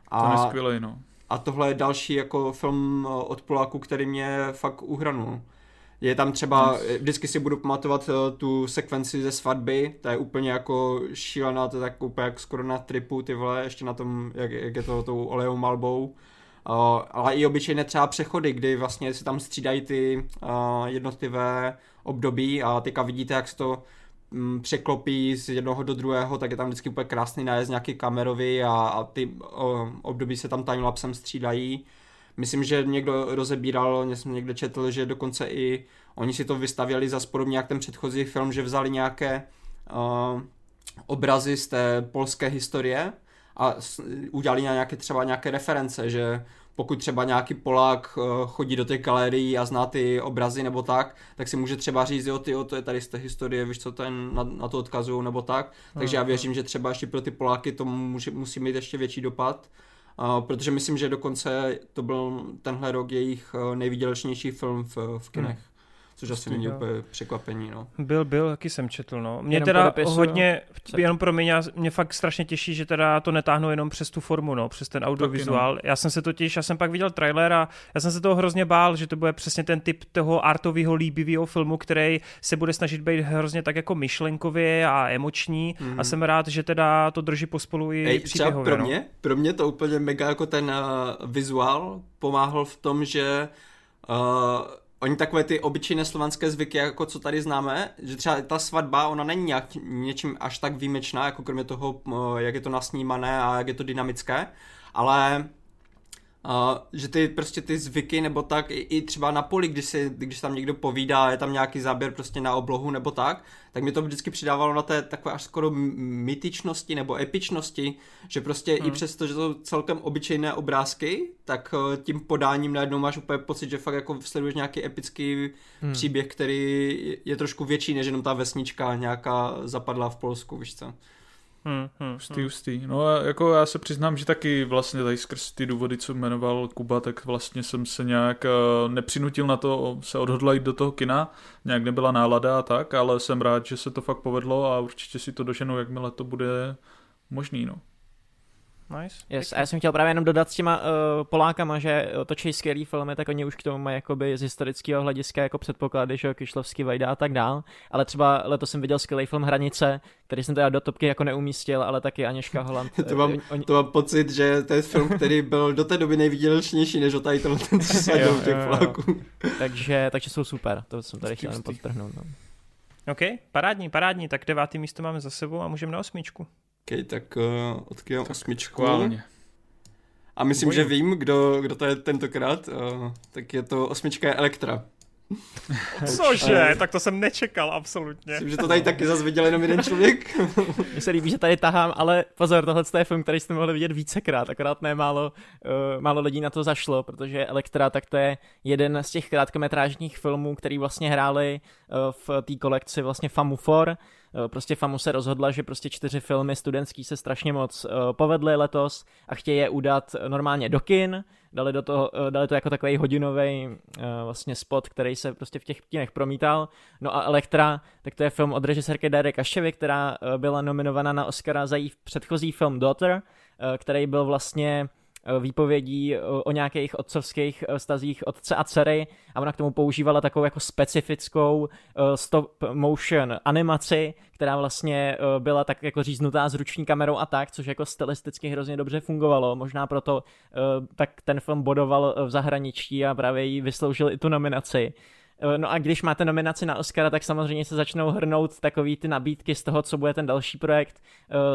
A, to je skvělý, no. A tohle je další jako film eh, od Poláku, který mě fakt uhranul. Je tam třeba, yes. vždycky si budu pamatovat uh, tu sekvenci ze svatby, ta je úplně jako šílená, to je tak úplně jak skoro na tripu, ty vole, ještě na tom, jak, jak je to tou olejou malbou. Uh, ale i obyčejné třeba přechody, kdy vlastně se tam střídají ty uh, jednotlivé období a teďka vidíte, jak se to Mm, překlopí z jednoho do druhého, tak je tam vždycky úplně krásný nájezd nějaký kamerový a, a ty o, období se tam timelapsem střídají. Myslím, že někdo rozebíral, jsem někde četl, že dokonce i oni si to vystavěli za podobně jak ten předchozí film, že vzali nějaké uh, obrazy z té polské historie a udělali nějaké třeba nějaké reference, že pokud třeba nějaký Polák eh, chodí do těch galerií a zná ty obrazy nebo tak, tak si může třeba říct, jo, ty, jo, to je tady z té historie, víš, co ten na, na to odkazují nebo tak. Takže já věřím, že třeba ještě pro ty Poláky to může, musí mít ještě větší dopad. Uh, protože myslím, že dokonce to byl tenhle rok jejich eh, nejvýdělečnější film v, v kinech. Hmm. Což asi není úplně překvapení, no. Byl, byl, jaký jsem četl, no. Mě jenom teda podepisu, hodně, no. jenom pro mě, mě fakt strašně těší, že teda to netáhnou jenom přes tu formu, no, přes ten audiovizuál. No. Já jsem se totiž, já jsem pak viděl trailer a já jsem se toho hrozně bál, že to bude přesně ten typ toho artového líbivého filmu, který se bude snažit být hrozně tak jako myšlenkově a emoční mm-hmm. a mhm. jsem rád, že teda to drží pospolu i Ej, příběhově, pro no. mě, pro mě to úplně mega jako ten uh, vizuál pomáhal v tom, že uh, oni takové ty obyčejné slovanské zvyky, jako co tady známe, že třeba ta svatba, ona není nějak něčím až tak výjimečná, jako kromě toho, jak je to nasnímané a jak je to dynamické, ale Uh, že ty prostě ty zvyky nebo tak, i, i třeba na poli, když, si, když tam někdo povídá, je tam nějaký záběr prostě na oblohu nebo tak, tak mi to vždycky přidávalo na té takové až skoro mytičnosti nebo epičnosti, že prostě hmm. i přesto, že to jsou celkem obyčejné obrázky, tak uh, tím podáním najednou máš úplně pocit, že fakt jako sleduješ nějaký epický hmm. příběh, který je trošku větší než jenom ta vesnička nějaká zapadla v Polsku, víš co. Hmm, hmm, hustý, hmm. hustý. No a jako já se přiznám, že taky vlastně tady skrz ty důvody, co jmenoval Kuba, tak vlastně jsem se nějak uh, nepřinutil na to se odhodlat do toho kina, nějak nebyla nálada a tak, ale jsem rád, že se to fakt povedlo a určitě si to doženu, jakmile to bude možný, no. Nice. Yes. A já jsem chtěl právě jenom dodat s těma uh, Polákama, že točí skvělý filmy, tak oni už k tomu mají jakoby z historického hlediska jako předpoklady, že Kišlovský Vajda a tak dál. Ale třeba letos jsem viděl skvělý film Hranice, který jsem teda do topky jako neumístil, ale taky Aněška Holand. to, mám, oni... to mám pocit, že to je film, který byl do té doby nejvidělečnější než o tady ten, ten co těch Poláků. takže, takže jsou super, to jsem tady chtěl podtrhnout. No. OK, parádní, parádní, tak devátý místo máme za sebou a můžeme na osmičku. OK, tak uh, odkývám osmičku. Chválně. A myslím, Bojím. že vím, kdo, kdo to je tentokrát. Uh, tak je to osmička je Elektra. Cože? tak to jsem nečekal absolutně. Myslím, že to tady taky zase viděl jenom jeden člověk. Mně se líbí, že tady tahám, ale pozor, tohle je film, který jste mohli vidět vícekrát, akorát ne málo, uh, málo lidí na to zašlo, protože Elektra, tak to je jeden z těch krátkometrážních filmů, který vlastně hráli uh, v té kolekci vlastně Famu 4, Eh, prostě FAMU se rozhodla, že prostě čtyři filmy studentský se strašně moc uh, povedly letos a chtějí je udat normálně do kin, dali, do toho, uh, dali to jako takový hodinový vlastně spot, který se prostě v těch kinech promítal. No a Elektra, tak to je film od režisérky Dary Kaševy, která byla nominovaná na Oscara za její předchozí film Daughter, který byl vlastně Eh, výpovědí eh, o nějakých otcovských eh, stazích otce a dcery a ona k tomu používala takovou jako specifickou stop motion animaci, která vlastně byla tak jako říznutá s ruční kamerou a tak, což jako stylisticky hrozně dobře fungovalo. Možná proto tak ten film bodoval v zahraničí a právě jí vysloužil i tu nominaci. No a když máte nominaci na Oscara, tak samozřejmě se začnou hrnout takový ty nabídky z toho, co bude ten další projekt.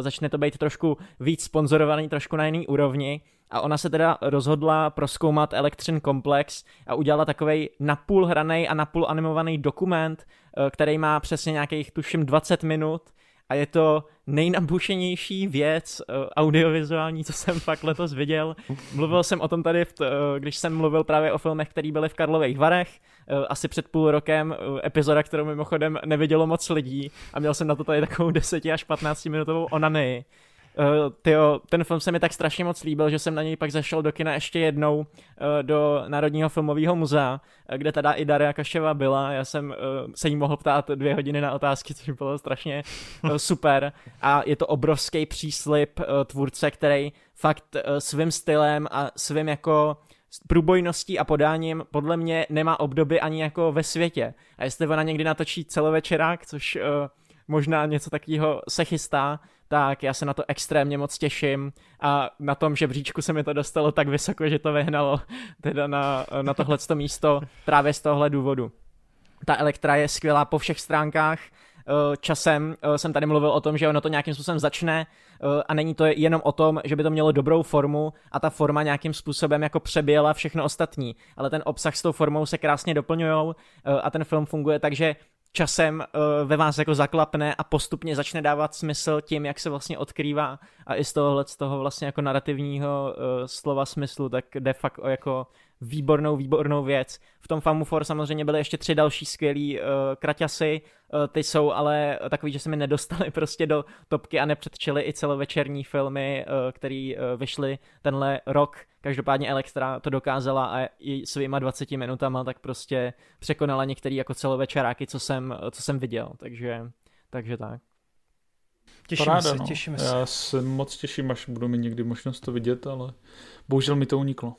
Začne to být trošku víc sponzorovaný, trošku na jiný úrovni a ona se teda rozhodla proskoumat Elektřin komplex a udělala takový napůl hraný a napůl animovaný dokument, eh, který má přesně nějakých tuším 20 minut a je to nejnabušenější věc uh, audiovizuální, co jsem fakt letos viděl. Mluvil jsem o tom tady, uh, když jsem mluvil právě o filmech, které byly v Karlových Varech, asi před půl rokem, epizoda, kterou mimochodem nevidělo moc lidí a měl jsem na to tady takovou 10 až 15 minutovou onany. Uh, tyjo, ten film se mi tak strašně moc líbil, že jsem na něj pak zašel do kina ještě jednou uh, do Národního filmového muzea, uh, kde teda i Daria Kaševa byla. Já jsem uh, se jí mohl ptát dvě hodiny na otázky, což bylo strašně uh, super. A je to obrovský příslip uh, tvůrce, který fakt uh, svým stylem a svým jako průbojností a podáním podle mě nemá obdoby ani jako ve světě. A jestli ona někdy natočí celovečerák, což uh, možná něco takového se chystá, tak já se na to extrémně moc těším a na tom žebříčku se mi to dostalo tak vysoko, že to vyhnalo teda na, na tohleto místo právě z tohle důvodu. Ta Elektra je skvělá po všech stránkách, eh, časem eh, jsem tady mluvil o tom, že ono to nějakým způsobem začne eh, a není to jenom o tom, že by to mělo dobrou formu a ta forma nějakým způsobem jako přeběla všechno ostatní, ale ten obsah s tou formou se krásně doplňují a ten film funguje tak, že časem uh, ve vás jako zaklapne a postupně začne dávat smysl tím, jak se vlastně odkrývá. A i z tohohle z toho vlastně jako narrativního uh, slova smyslu, tak de facto jako výbornou, výbornou věc. V tom Famu For samozřejmě byly ještě tři další skvělý uh, kraťasy, uh, ty jsou ale takový, že se mi nedostali prostě do topky a nepředčili i celovečerní filmy, uh, které uh, vyšly tenhle rok. Každopádně Elektra to dokázala a i svýma 20 minutama tak prostě překonala některé jako celovečeráky, co jsem, co jsem viděl, takže, takže tak. Těšíme Paráda, se, no. těšíme se. Já se moc těším, až budu mít někdy možnost to vidět, ale bohužel mi to uniklo.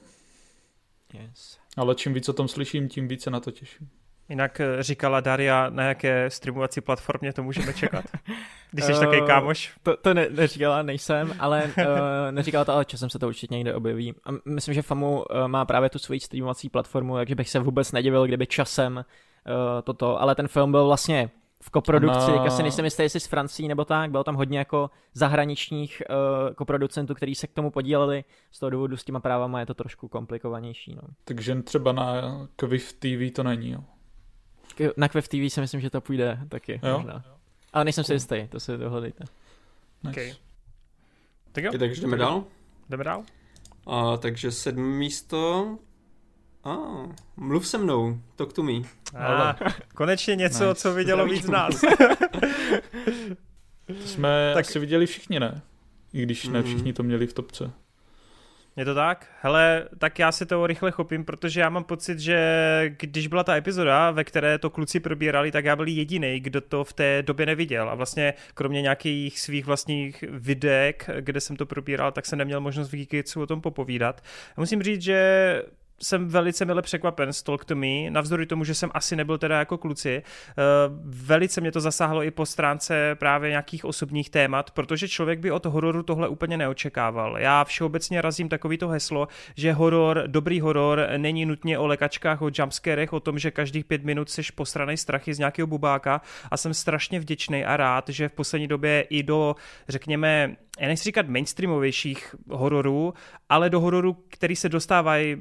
Yes. Ale čím víc o tom slyším, tím více na to těším. Jinak eh, říkala Daria, na jaké streamovací platformě to můžeme čekat? Když jsi uh, takový kámoš. To, to ne, neříkala, nejsem, ale uh, neříkala to, ale časem se to určitě někde objeví. A myslím, že FAMU uh, má právě tu svoji streamovací platformu, takže bych se vůbec nedivil, kdyby časem uh, toto, ale ten film byl vlastně v koprodukci, no. asi nejsem jistý, jestli s Francií nebo tak, bylo tam hodně jako zahraničních uh, koproducentů, kteří se k tomu podíleli, z toho důvodu s těma právama je to trošku komplikovanější. No. Takže třeba na Kviv TV to není, jo? Na Kviv TV si myslím, že to půjde taky. Jo? Možná. Ale nejsem si jistý, to si dohledejte. Nice. Okay. Tak jo. takže jdeme dál? Jdeme dál. A, takže sedmé místo a, ah, mluv se mnou, talk to me. Ah, konečně něco, nice. co vidělo víc nás. to jsme tak... asi viděli všichni, ne? I když ne mhm. všichni to měli v topce. Je to tak? Hele, tak já si to rychle chopím, protože já mám pocit, že když byla ta epizoda, ve které to kluci probírali, tak já byl jediný, kdo to v té době neviděl. A vlastně kromě nějakých svých vlastních videek, kde jsem to probíral, tak jsem neměl možnost v Geekitsu o tom popovídat. A musím říct, že jsem velice mile překvapen z Talk to Me, navzdory tomu, že jsem asi nebyl teda jako kluci. Eh, velice mě to zasáhlo i po stránce právě nějakých osobních témat, protože člověk by od hororu tohle úplně neočekával. Já všeobecně razím takovýto heslo, že horor, dobrý horor není nutně o lekačkách, o jumpscarech, o tom, že každých pět minut seš posranej strachy z nějakého bubáka a jsem strašně vděčný a rád, že v poslední době i do, řekněme, já nechci říkat mainstreamovějších hororů, ale do hororů, který se dostávají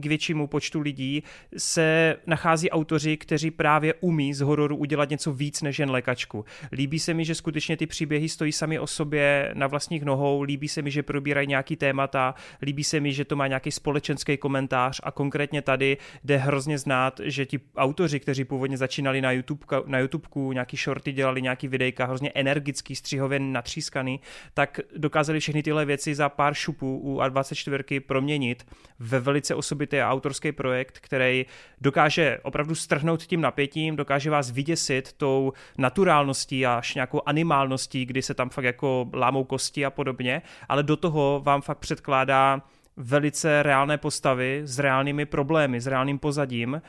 k většímu počtu lidí, se nachází autoři, kteří právě umí z hororu udělat něco víc než jen lékačku. Líbí se mi, že skutečně ty příběhy stojí sami o sobě na vlastních nohou, líbí se mi, že probírají nějaký témata, líbí se mi, že to má nějaký společenský komentář a konkrétně tady jde hrozně znát, že ti autoři, kteří původně začínali na YouTube, na YouTubeku, nějaký shorty dělali, nějaký videjka, hrozně energický, střihově natřískaný, tak dokázali všechny tyhle věci za pár šupů u A24 proměnit ve velice osobitý autorský projekt, který dokáže opravdu strhnout tím napětím, dokáže vás vyděsit tou naturálností až nějakou animálností, kdy se tam fakt jako lámou kosti a podobně, ale do toho vám fakt předkládá velice reálné postavy s reálnými problémy, s reálným pozadím.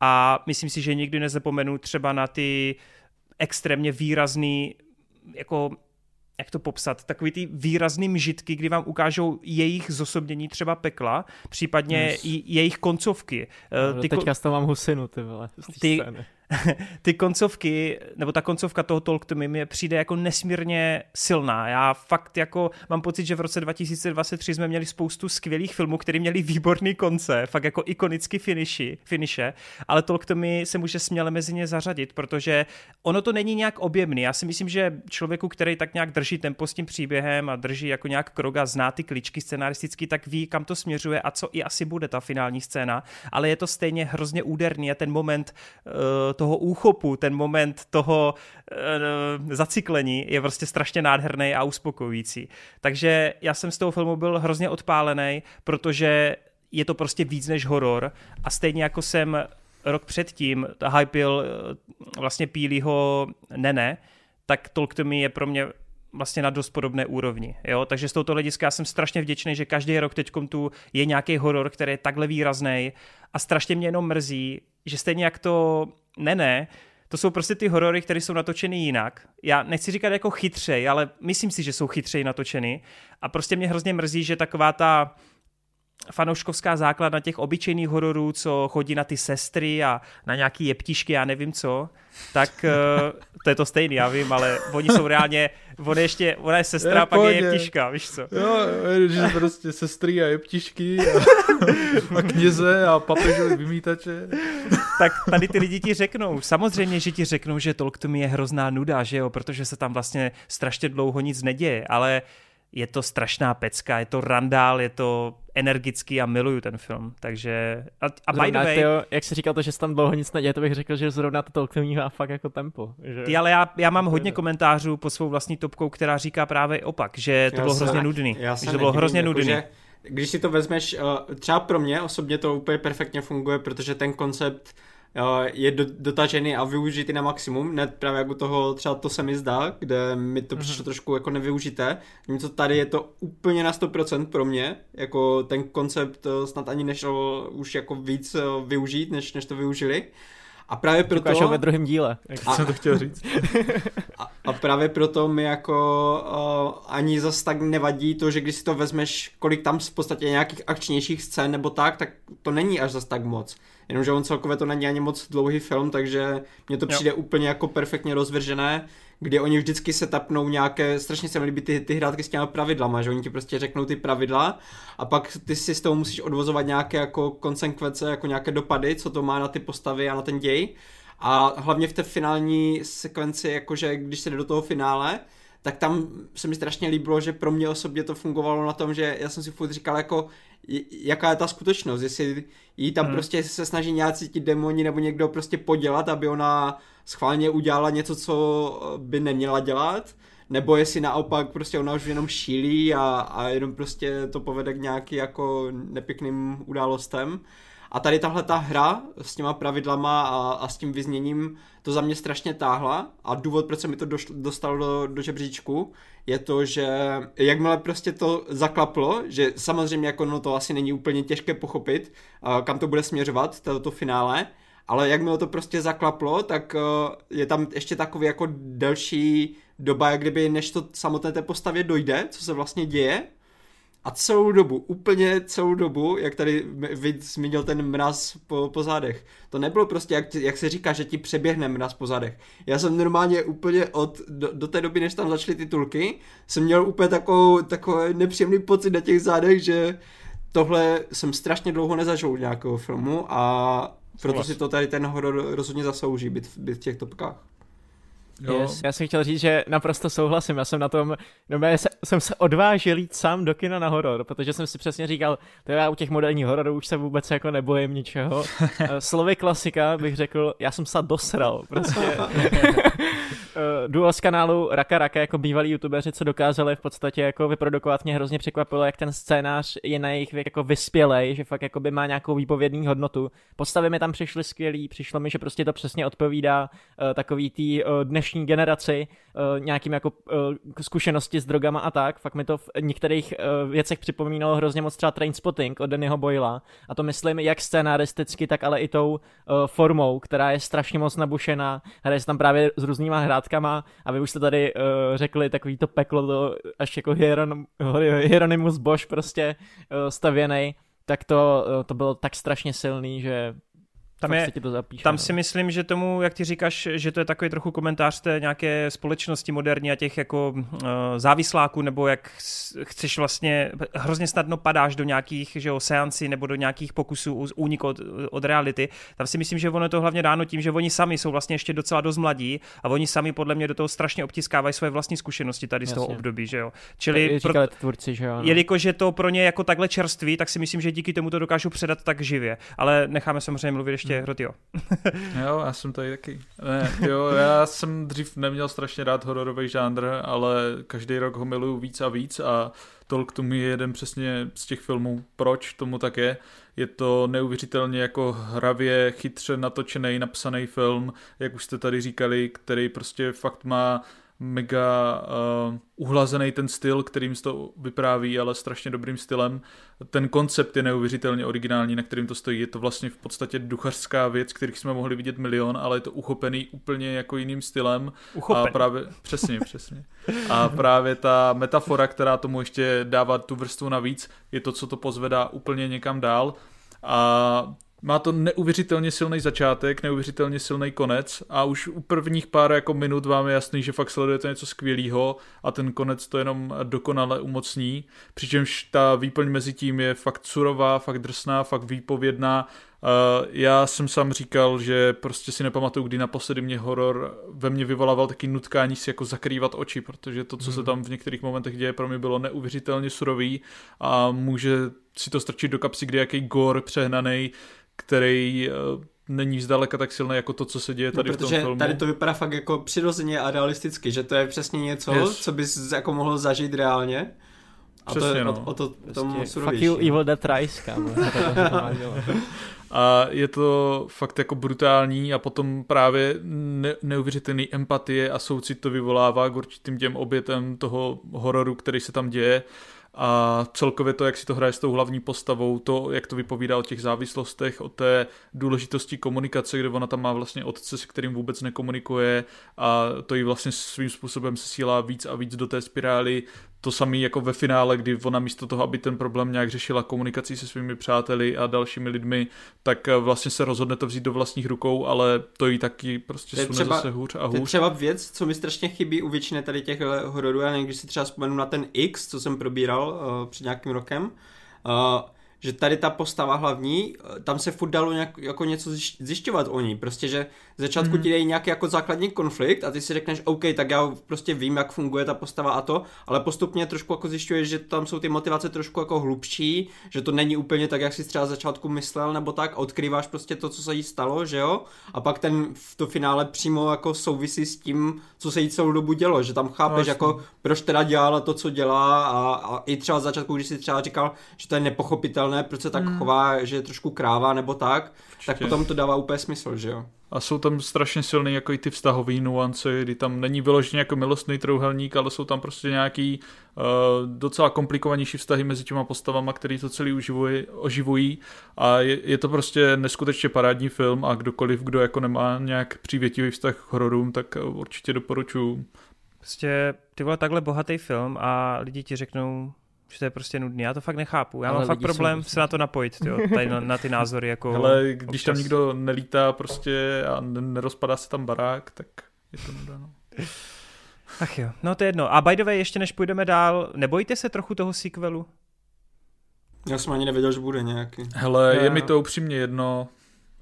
A myslím si, že nikdy nezapomenu třeba na ty extrémně výrazný jako jak to popsat, takový ty výrazný mžitky, kdy vám ukážou jejich zosobnění třeba pekla, případně yes. i jejich koncovky. No, ty teďka ko- z toho mám husinu, ty vole, ty, scény. ty koncovky, nebo ta koncovka toho Talk to Me mi přijde jako nesmírně silná. Já fakt jako mám pocit, že v roce 2023 jsme měli spoustu skvělých filmů, které měli výborný konce, fakt jako ikonicky finiši, finiše, ale Talk to Me se může směle mezi ně zařadit, protože ono to není nějak objemný. Já si myslím, že člověku, který tak nějak drží tempo s tím příběhem a drží jako nějak krok a zná ty kličky scenaristicky, tak ví, kam to směřuje a co i asi bude ta finální scéna, ale je to stejně hrozně úderný a ten moment uh, toho úchopu, ten moment toho e, zaciklení je prostě strašně nádherný a uspokojující. Takže já jsem z toho filmu byl hrozně odpálený, protože je to prostě víc než horor a stejně jako jsem rok předtím hypil eh, vlastně Pílího Nene, tak Talk to Me je pro mě vlastně na dost podobné úrovni. Jo? Takže z tohoto hlediska já jsem strašně vděčný, že každý rok teď tu je nějaký horor, který je takhle výrazný a strašně mě jenom mrzí, že stejně jak to ne, ne, to jsou prostě ty horory, které jsou natočeny jinak. Já nechci říkat jako chytřej, ale myslím si, že jsou chytřej natočeny. A prostě mě hrozně mrzí, že taková ta fanouškovská základna těch obyčejných hororů, co chodí na ty sestry a na nějaký jeptišky, já nevím co, tak uh, to je to stejný, já vím, ale oni jsou reálně, on je ještě, ona je sestra, je, pak je jeptiška, víš co. Jo, že prostě sestry a jeptišky a, a kněze a papežové vymítače. tak tady ty lidi ti řeknou, samozřejmě, že ti řeknou, že Talk to me je hrozná nuda, že jo, protože se tam vlastně strašně dlouho nic neděje, ale je to strašná pecka, je to randál, je to energický a miluju ten film, takže a, a by the way... Tyjo, jak jsi říkal to, že se tam dlouho nic neděje, to bych řekl, že zrovna to Talk má fakt jako tempo. Že... Ty, ale já, já mám hodně komentářů pod svou vlastní topkou, která říká právě opak, že to já bylo se, hrozně nudný. Já že to bylo hrozně jako, nudný. Že, když si to vezmeš, eh, třeba pro mě osobně to úplně perfektně funguje, protože ten koncept je do, dotažený a využitý na maximum, ne právě jako toho, třeba to se mi zdá, kde mi to přišlo mm-hmm. trošku jako nevyužité, něco tady je to úplně na 100% pro mě, jako ten koncept eh, snad ani nešel už jako víc eh, využít, než, než to využili. A právě proto... Ukážou ve druhém díle. Jak a, jsem to chtěl říct. A, a právě proto mi jako uh, ani zas tak nevadí to, že když si to vezmeš, kolik tam v podstatě nějakých akčnějších scén nebo tak, tak to není až zas tak moc. Jenomže on celkově to není ani moc dlouhý film, takže mně to přijde jo. úplně jako perfektně rozvržené kdy oni vždycky se tapnou nějaké, strašně se mi líbí ty, ty hrátky s těmi pravidlama, že oni ti prostě řeknou ty pravidla a pak ty si z toho musíš odvozovat nějaké jako konsekvence, jako nějaké dopady, co to má na ty postavy a na ten děj. A hlavně v té finální sekvenci, jakože když se jde do toho finále, tak tam se mi strašně líbilo, že pro mě osobně to fungovalo na tom, že já jsem si furt říkal jako, jaká je ta skutečnost, jestli jí tam hmm. prostě se snaží nějací ti demoni nebo někdo prostě podělat, aby ona schválně udělala něco, co by neměla dělat, nebo jestli naopak prostě ona už jenom šílí a, a jenom prostě to povede k nějaký jako nepěkným událostem. A tady tahle ta hra s těma pravidlama a, a s tím vyzněním to za mě strašně táhla. A důvod, proč se mi to došlo, dostalo do, do žebříčku, je to, že jakmile prostě to zaklaplo, že samozřejmě jako no to asi není úplně těžké pochopit, uh, kam to bude směřovat, to, to finále, ale jakmile to prostě zaklaplo, tak uh, je tam ještě takový jako delší doba, jak kdyby než to samotné té postavě dojde, co se vlastně děje, a celou dobu, úplně celou dobu, jak tady zmínil ten mraz po, po zádech, to nebylo prostě, jak, jak se říká, že ti přeběhne mraz po zádech. Já jsem normálně úplně od, do, do té doby, než tam začaly titulky, jsem měl úplně takovou, takový nepříjemný pocit na těch zádech, že tohle jsem strašně dlouho nezažil nějakého filmu a proto si to tady ten horor rozhodně zaslouží být, být v těch topkách. Jo. Yes. Já jsem chtěl říct, že naprosto souhlasím. Já jsem na tom, no já jsem se odvážil jít sám do kina na horor, protože jsem si přesně říkal, to já u těch moderních hororů už se vůbec jako nebojím ničeho. Eh, slovy klasika bych řekl, já jsem se dosral, prostě. Eh, duo z kanálu Raka Raka jako bývalí youtubeři, co dokázali v podstatě jako vyprodukovat, mě hrozně překvapilo, jak ten scénář je na jejich věk jako vyspělej, že fakt jako by má nějakou výpovědní hodnotu. Postavy mi tam přišly skvělý, přišlo mi, že prostě to přesně odpovídá uh, takový tý uh, dnešní generaci, uh, nějakým jako uh, zkušenosti s drogama a tak. Fakt mi to v některých uh, věcech připomínalo hrozně moc třeba Trainspotting od Dannyho Boyla. A to myslím jak scénaristicky, tak ale i tou formou, která je strašně moc nabušená. Hraje se tam právě s různýma hrátkama a vy už jste tady řekli takový to peklo, to až jako Hieron, Hieronymus Bosch prostě stavěný tak to, to bylo tak strašně silný, že tam, je, to zapíše, tam no. si myslím, že tomu, jak ty říkáš, že to je takový trochu komentář té nějaké společnosti moderní a těch jako uh, závisláků, nebo jak chceš vlastně, hrozně snadno padáš do nějakých že jo, seancí nebo do nějakých pokusů únik od, od reality. Tam si myslím, že ono je to hlavně dáno tím, že oni sami jsou vlastně ještě docela dost mladí a oni sami podle mě do toho strašně obtiskávají svoje vlastní zkušenosti tady z Jasně. toho období, že jo. Čili pro, tvůrci, že jo. No. Jelikož je to pro ně jako takhle čerství, tak si myslím, že díky tomu to dokážu předat tak živě. Ale necháme samozřejmě mluvit ještě ještě Hrotio. jo, já jsem tady taky. Ne, jo, já jsem dřív neměl strašně rád hororový žánr, ale každý rok ho miluju víc a víc a Talk to Me je jeden přesně z těch filmů, proč tomu tak je. Je to neuvěřitelně jako hravě, chytře natočený, napsaný film, jak už jste tady říkali, který prostě fakt má mega uh, uhlazený ten styl, kterým se to vypráví, ale strašně dobrým stylem. Ten koncept je neuvěřitelně originální, na kterým to stojí. Je to vlastně v podstatě duchařská věc, kterých jsme mohli vidět milion, ale je to uchopený úplně jako jiným stylem. Uchopen. A právě, přesně, přesně. A právě ta metafora, která tomu ještě dává tu vrstvu navíc, je to, co to pozvedá úplně někam dál. A má to neuvěřitelně silný začátek, neuvěřitelně silný konec a už u prvních pár jako minut vám je jasný, že fakt sledujete něco skvělého a ten konec to jenom dokonale umocní. Přičemž ta výplň mezi tím je fakt surová, fakt drsná, fakt výpovědná. Uh, já jsem sám říkal, že prostě si nepamatuju, kdy naposledy mě horor ve mně vyvolával taky nutkání si jako zakrývat oči, protože to, co se mhm. tam v některých momentech děje, pro mě bylo neuvěřitelně surový a může si to strčit do kapsy, kdy jaký gore přehnaný, který uh, není zdaleka tak silný jako to, co se děje no, tady no, v tom filmu. tady to vypadá fakt jako přirozeně a realisticky, že to je přesně něco, yes. co bys jako mohl zažít reálně. A Přesně, to je no. o, o to tomu prostě Fuck you Evil Dead Rise, kámo. a je to fakt jako brutální a potom právě ne- neuvěřitelný empatie a soucit to vyvolává k určitým těm obětem toho hororu, který se tam děje a celkově to, jak si to hraje s tou hlavní postavou, to, jak to vypovídá o těch závislostech, o té důležitosti komunikace, kde ona tam má vlastně otce, s kterým vůbec nekomunikuje a to jí vlastně svým způsobem se sílá víc a víc do té spirály. To samé jako ve finále, kdy ona místo toho, aby ten problém nějak řešila komunikací se svými přáteli a dalšími lidmi, tak vlastně se rozhodne to vzít do vlastních rukou, ale to jí taky prostě sune třeba, zase hůř a hůř. To je třeba věc, co mi strašně chybí u většiny tady těch hororů, já nevím, když si třeba vzpomenu na ten X, co jsem probíral uh, před nějakým rokem, uh, že tady ta postava hlavní, eh, tam se furt dalo nějak, jako něco zjišťovat o ní, prostě, že v začátku mm. ti dají nějaký jako základní konflikt a ty si řekneš, OK, tak já prostě vím, jak funguje ta postava a to, ale postupně trošku jako zjišťuješ, že tam jsou ty motivace trošku jako hlubší, že to není úplně tak, jak si třeba začátku myslel, nebo tak, odkrýváš prostě to, co se jí stalo, že jo, a pak ten v to finále přímo jako souvisí s tím, co se jí celou dobu dělo, že tam chápeš no, jako, proč teda dělala to, co dělá a, a i třeba v začátku, když si třeba říkal, že to je nepochopitelné, proč se tak mm. chová, že je trošku kráva nebo tak, Určitě. tak potom to dává úplně smysl, že jo. A jsou tam strašně silný jako i ty vztahové nuance, kdy tam není vyloženě jako milostný trouhelník, ale jsou tam prostě nějaký uh, docela komplikovanější vztahy mezi těma postavama, který to celý uživují, oživují a je, je, to prostě neskutečně parádní film a kdokoliv, kdo jako nemá nějak přívětivý vztah k hororům, tak určitě doporučuji. Prostě ty vole takhle bohatý film a lidi ti řeknou, že to je prostě nudný. Já to fakt nechápu. Já Ale mám fakt problém se na to napojit, tyjo, tady na, na ty názory. Jako Ale když občas. tam nikdo nelítá prostě a nerozpadá se tam barák, tak je to nuda, no. Ach jo, no to je jedno. A by the way, ještě než půjdeme dál, nebojíte se trochu toho sequelu? Já jsem ani nevěděl, že bude nějaký. Hele, je mi to upřímně jedno.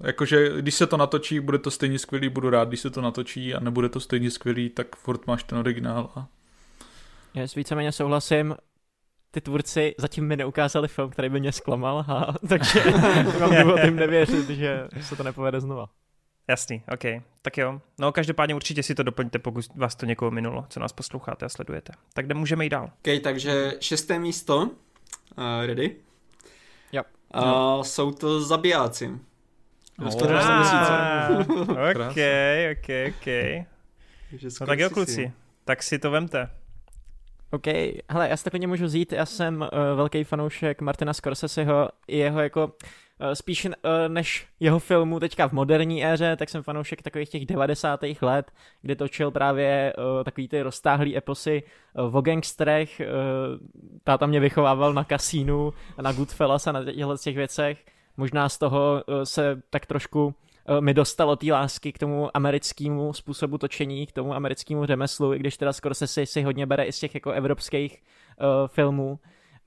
Jakože, když se to natočí, bude to stejně skvělý, budu rád, když se to natočí a nebude to stejně skvělý, tak furt máš ten originál. A... Já s víceméně souhlasím ty tvůrci zatím mi neukázali film, který by mě zklamal, a, takže mám důvod jim nevěřit, že se to nepovede znova. Jasný, OK. Tak jo. No každopádně určitě si to doplňte, pokud vás to někoho minulo, co nás posloucháte a sledujete. Tak kde můžeme jít dál? OK, takže šesté místo. Uh, ready? Jo. Uh, jsou to zabijáci. Oh. OK, OK, OK. No tak jo, kluci. Tak si to vemte. OK, hele, já si to můžu vzít, já jsem uh, velký fanoušek Martina Scorseseho. I jeho jako uh, spíš uh, než jeho filmu teďka v moderní éře, tak jsem fanoušek takových těch 90. let, kdy točil právě uh, takový ty roztáhlý eposy uh, o gangsterech, uh, táta mě vychovával na kasínu, na Goodfellas a na těchto těch věcech, možná z toho uh, se tak trošku mi dostalo té lásky k tomu americkému způsobu točení, k tomu americkému řemeslu, i když teda skoro se si, si hodně bere i z těch jako evropských uh, filmů.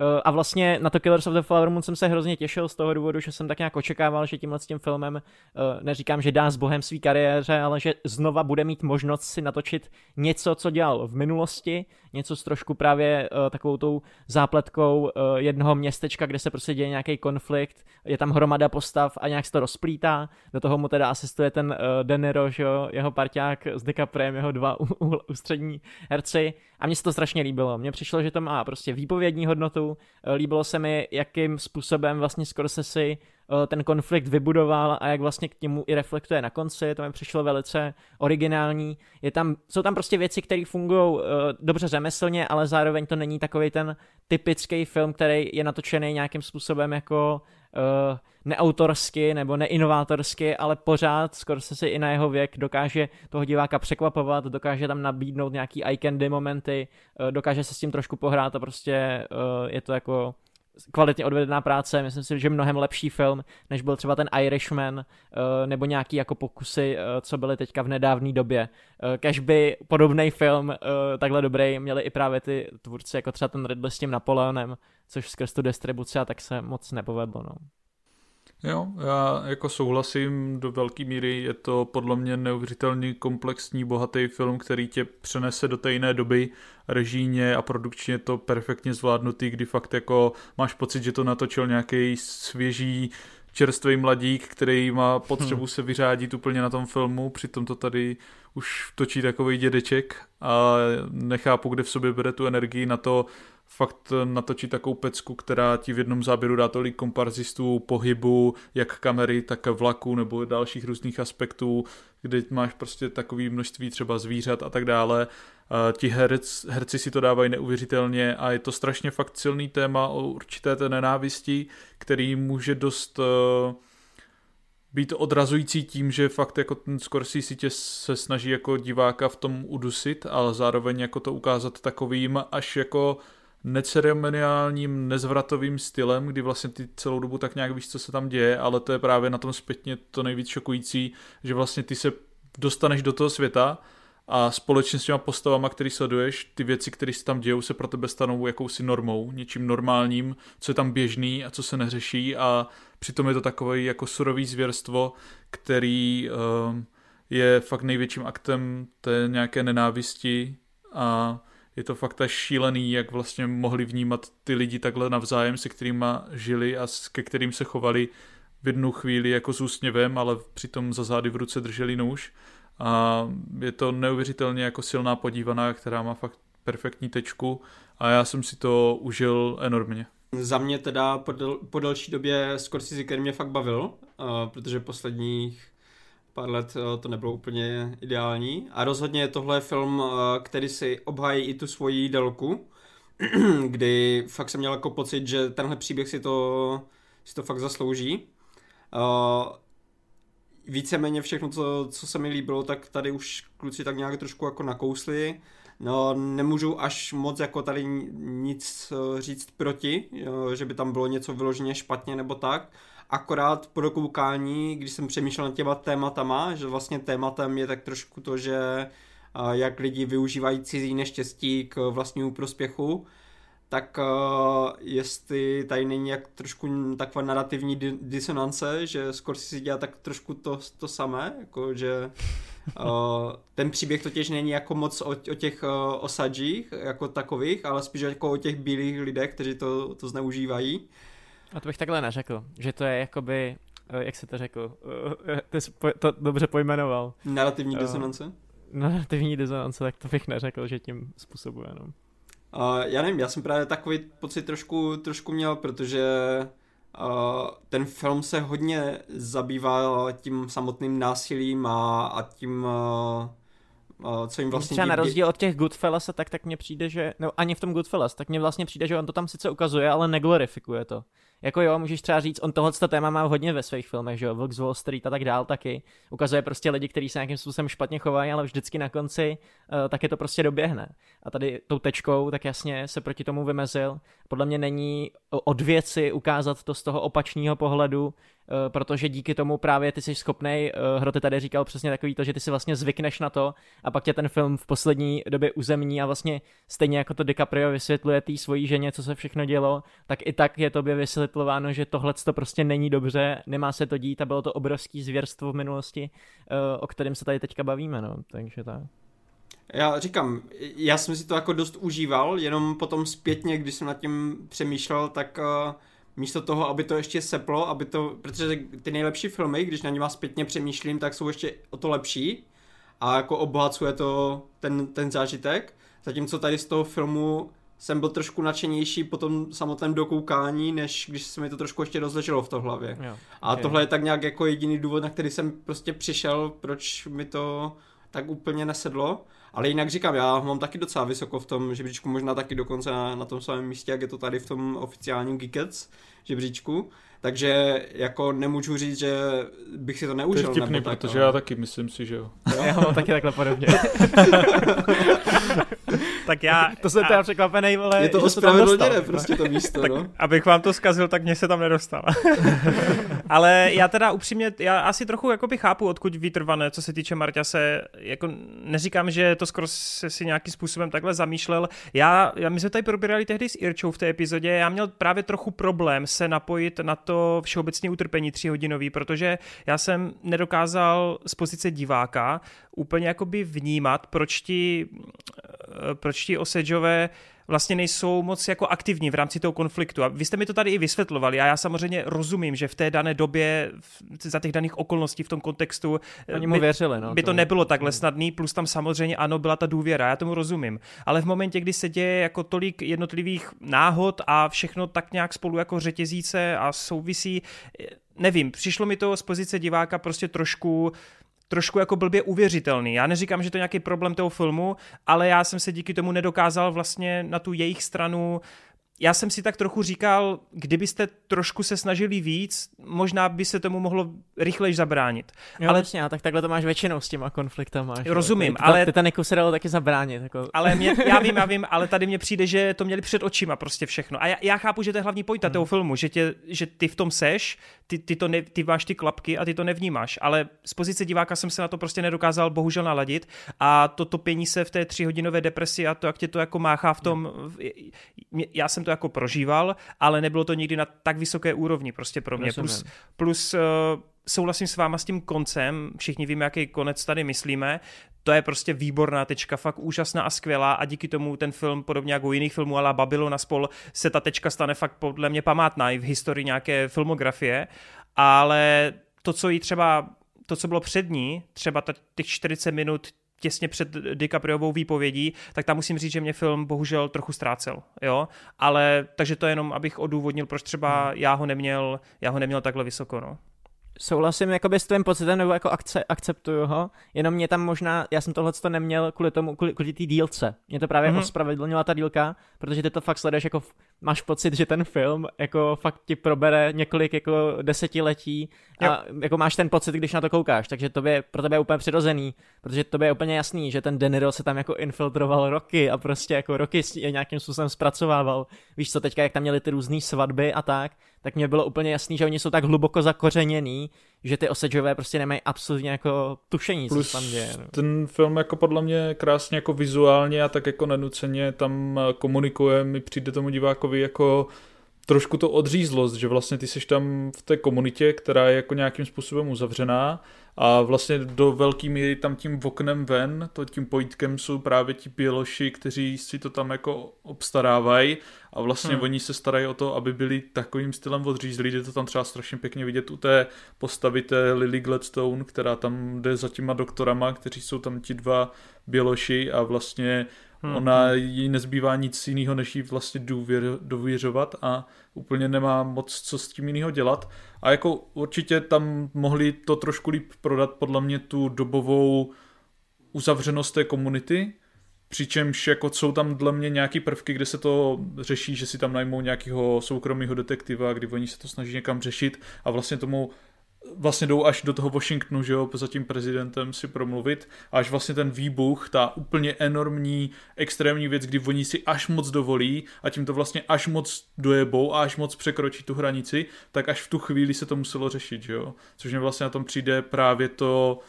Uh, a vlastně na to Killers of the Flower Moon jsem se hrozně těšil z toho důvodu, že jsem tak nějak očekával, že tímhle s tím filmem, uh, neříkám, že dá s bohem svý kariéře, ale že znova bude mít možnost si natočit něco, co dělal v minulosti, něco s trošku právě uh, takovou tou zápletkou jednoho městečka, kde se prostě děje nějaký konflikt, je tam hromada postav a nějak se to rozplítá, do toho mu teda asistuje ten uh, Deniro, že jo, jeho parťák s DiCapriem, jeho dva ústřední herci a mně se to strašně líbilo. Mně přišlo, že to má prostě výpovědní hodnotu, líbilo se mi, jakým způsobem vlastně Scorsese ten konflikt vybudoval a jak vlastně k němu i reflektuje na konci, to mi přišlo velice originální. Je tam, jsou tam prostě věci, které fungují uh, dobře řemeslně, ale zároveň to není takový ten typický film, který je natočený nějakým způsobem jako neautorsky nebo neinovátorsky, ale pořád skoro se si i na jeho věk dokáže toho diváka překvapovat, dokáže tam nabídnout nějaký eye candy momenty, uh, dokáže se s tím trošku pohrát a prostě uh, je to jako kvalitně odvedená práce, myslím si, že mnohem lepší film, než byl třeba ten Irishman, eh, nebo nějaký jako pokusy, eh, co byly teďka v nedávné době. Eh, kež by podobný film takhle dobrý měli i právě ty tvůrci, jako třeba ten Ridley s tím Napoleonem, což skrz tu distribuci a tak se moc nepovedlo. No. Jo, já jako souhlasím do velké míry, je to podle mě neuvěřitelně komplexní, bohatý film, který tě přenese do té jiné doby, režíně a produkčně to perfektně zvládnutý, kdy fakt jako máš pocit, že to natočil nějaký svěží čerstvý mladík, který má potřebu hmm. se vyřádit úplně na tom filmu, přitom to tady už točí takový dědeček a nechápu, kde v sobě bere tu energii na to fakt natočit takovou pecku, která ti v jednom záběru dá tolik komparzistů, pohybu, jak kamery, tak vlaku nebo dalších různých aspektů, kde máš prostě takový množství třeba zvířat a tak dále. Ti herc, herci si to dávají neuvěřitelně a je to strašně fakt silný téma o určité té nenávisti, který může dost uh, být odrazující tím, že fakt jako ten Scorsese tě se snaží jako diváka v tom udusit, ale zároveň jako to ukázat takovým až jako neceremoniálním, nezvratovým stylem, kdy vlastně ty celou dobu tak nějak víš, co se tam děje, ale to je právě na tom zpětně to nejvíc šokující, že vlastně ty se dostaneš do toho světa a společně s těma postavama, který sleduješ, ty věci, které se tam dějou, se pro tebe stanou jakousi normou, něčím normálním, co je tam běžný a co se neřeší. A přitom je to takové jako surový zvěrstvo, který uh, je fakt největším aktem té nějaké nenávisti a je to fakt až šílený, jak vlastně mohli vnímat ty lidi takhle navzájem, se kterými žili a ke kterým se chovali v jednu chvíli jako s úsměvem, ale přitom za zády v ruce drželi nůž. A je to neuvěřitelně jako silná podívaná, která má fakt perfektní tečku a já jsem si to užil enormně. Za mě teda po, del, po delší době Scorsese, který mě fakt bavil, uh, protože posledních pár let uh, to nebylo úplně ideální. A rozhodně tohle film, uh, který si obhájí i tu svoji délku, kdy fakt jsem měl jako pocit, že tenhle příběh si to, si to fakt zaslouží. Uh, víceméně všechno, co, co se mi líbilo, tak tady už kluci tak nějak trošku jako nakousli. No, nemůžu až moc jako tady nic eh, říct proti, že by tam bylo něco vyloženě špatně nebo tak. Akorát po dokoukání, když jsem přemýšlel nad těma tématama, že vlastně tématem je tak trošku to, že jak lidi využívají cizí neštěstí k vlastnímu prospěchu, tak jestli tady není jak trošku taková narrativní di- disonance, že skoro si dělá tak trošku to, to samé, jako že ten příběh totiž není jako moc o, o těch osadžích jako takových, ale spíš jako o těch bílých lidech, kteří to, to zneužívají. A to bych takhle neřekl, že to je jakoby, jak se to řekl, ty jsi to dobře pojmenoval. Narrativní disonance? Narrativní disonance, tak to bych neřekl, že tím způsobuje jenom. Uh, já nevím, já jsem právě takový pocit trošku, trošku měl, protože uh, ten film se hodně zabývá tím samotným násilím a, a tím, uh, co jim vlastně... Třeba na rozdíl od těch Goodfellas, tak, tak mně přijde, že... No ani v tom Goodfellas, tak mně vlastně přijde, že on to tam sice ukazuje, ale neglorifikuje to. Jako jo, můžeš třeba říct, on tohle téma má hodně ve svých filmech, že jo, Vox Wall Street a tak dál taky. Ukazuje prostě lidi, kteří se nějakým způsobem špatně chovají, ale vždycky na konci uh, taky to prostě doběhne. A tady tou tečkou tak jasně se proti tomu vymezil. Podle mě není od věci ukázat to z toho opačného pohledu, Eh, protože díky tomu právě ty jsi schopný, eh, Hroty tady říkal přesně takový to, že ty si vlastně zvykneš na to a pak tě ten film v poslední době uzemní a vlastně stejně jako to DiCaprio vysvětluje té svojí ženě, co se všechno dělo, tak i tak je tobě vysvětlováno, že tohle to prostě není dobře, nemá se to dít a bylo to obrovský zvěrstvo v minulosti, eh, o kterém se tady teďka bavíme, no, takže tak. Já říkám, já jsem si to jako dost užíval, jenom potom zpětně, když jsem nad tím přemýšlel, tak uh, místo toho, aby to ještě seplo, aby to, protože ty nejlepší filmy, když na ně zpětně přemýšlím, tak jsou ještě o to lepší a jako obohacuje to ten, ten zážitek, zatímco tady z toho filmu jsem byl trošku nadšenější po tom samotném dokoukání, než když se mi to trošku ještě rozleželo v to hlavě. Jo, okay. A tohle je tak nějak jako jediný důvod, na který jsem prostě přišel, proč mi to tak úplně nesedlo. Ale jinak říkám, já mám taky docela vysoko v tom žebříčku, možná taky dokonce na, na tom samém místě, jak je to tady v tom oficiálním Geekets žebříčku. Takže jako nemůžu říct, že bych si to neužil. To je vtipný, tak, protože ale... já taky myslím si, že jo. jo? Já mám taky takhle podobně. tak já... To jsem teda překvapený, vole, Je to ospravedlněné prostě to místo, tak, no. Abych vám to zkazil, tak mě se tam nedostal. Ale já teda upřímně, já asi trochu jakoby chápu, odkud vytrvané, co se týče Marťa se, jako neříkám, že to skoro se si nějakým způsobem takhle zamýšlel. Já, já my jsme tady probírali tehdy s Irčou v té epizodě, já měl právě trochu problém se napojit na to všeobecné utrpení tříhodinový, protože já jsem nedokázal z pozice diváka úplně jakoby vnímat, proč ti, proč ti Osedžové vlastně nejsou moc jako aktivní v rámci toho konfliktu. A vy jste mi to tady i vysvětlovali a já samozřejmě rozumím, že v té dané době, za těch daných okolností v tom kontextu, Oni mu by, věřili, no, by to nebylo takhle snadný, plus tam samozřejmě ano, byla ta důvěra, já tomu rozumím. Ale v momentě, kdy se děje jako tolik jednotlivých náhod a všechno tak nějak spolu jako řetězíce a souvisí, nevím, přišlo mi to z pozice diváka prostě trošku trošku jako blbě uvěřitelný. Já neříkám, že to je nějaký problém toho filmu, ale já jsem se díky tomu nedokázal vlastně na tu jejich stranu já jsem si tak trochu říkal, kdybyste trošku se snažili víc, možná by se tomu mohlo rychleji zabránit. Jo, ale vlastně, tak takhle to máš většinou s těma konfliktama. Rozumím, ty, ale... Titaniku se dalo taky zabránit. Jako... Ale mě, já vím, já vím, ale tady mně přijde, že to měli před očima prostě všechno. A já, já chápu, že to je hlavní pojita hmm. toho filmu, že, tě, že ty v tom seš, ty, ty, to ne, ty máš ty klapky a ty to nevnímáš. Ale z pozice diváka jsem se na to prostě nedokázal bohužel naladit a to topění se v té tříhodinové depresi a to, jak tě to jako máchá v tom, já jsem to jako prožíval, ale nebylo to nikdy na tak vysoké úrovni prostě pro mě. Plus, plus uh, souhlasím s váma s tím koncem, všichni víme, jaký konec tady myslíme, to je prostě výborná tečka, fakt úžasná a skvělá a díky tomu ten film, podobně jako u jiných filmů, ale Babylon a spol, se ta tečka stane fakt podle mě památná i v historii nějaké filmografie, ale to, co jí třeba to, co bylo před ní, třeba těch 40 minut těsně před DiCapriovou výpovědí, tak tam musím říct, že mě film bohužel trochu ztrácel, jo, ale takže to jenom, abych odůvodnil, proč třeba hmm. já ho neměl, já ho neměl takhle vysoko, no souhlasím jakoby s tvým pocitem, nebo jako akce, akceptuju ho, jenom mě tam možná, já jsem tohle to neměl kvůli tomu, kvůli, kvůli té dílce. Mě to právě mm-hmm. ospravedlnila ta dílka, protože ty to fakt sleduješ jako, máš pocit, že ten film jako fakt ti probere několik jako desetiletí a jo. jako máš ten pocit, když na to koukáš, takže to je pro tebe je úplně přirozený, protože to je úplně jasný, že ten Deniro se tam jako infiltroval roky a prostě jako roky je nějakým způsobem zpracovával. Víš co, teďka jak tam měli ty různé svatby a tak, tak mě bylo úplně jasný, že oni jsou tak hluboko zakořeněný, že ty osedžové prostě nemají absolutně jako tušení, Plus co tam děje. No. ten film jako podle mě krásně jako vizuálně a tak jako nenuceně tam komunikuje, mi přijde tomu divákovi jako trošku to odřízlost, že vlastně ty jsi tam v té komunitě, která je jako nějakým způsobem uzavřená a vlastně do velký míry tam tím oknem ven, to tím pojítkem jsou právě ti běloši, kteří si to tam jako obstarávají. A vlastně hmm. oni se starají o to, aby byli takovým stylem odřízlí, jde to tam třeba strašně pěkně vidět u té postavy té Lily Gladstone, která tam jde za těma doktorama, kteří jsou tam ti dva běloši. A vlastně Hmm. Ona hmm. jí nezbývá nic jiného, než jí vlastně důvěr, dověřovat a úplně nemá moc co s tím jiného dělat. A jako určitě tam mohli to trošku líp prodat podle mě tu dobovou uzavřenost té komunity, Přičemž jako jsou tam dle mě nějaký prvky, kde se to řeší, že si tam najmou nějakého soukromého detektiva, kdy oni se to snaží někam řešit a vlastně tomu vlastně jdou až do toho Washingtonu, že jo, za tím prezidentem si promluvit, až vlastně ten výbuch, ta úplně enormní, extrémní věc, kdy oni si až moc dovolí a tím to vlastně až moc dojebou a až moc překročí tu hranici, tak až v tu chvíli se to muselo řešit, že jo. Což mě vlastně na tom přijde právě to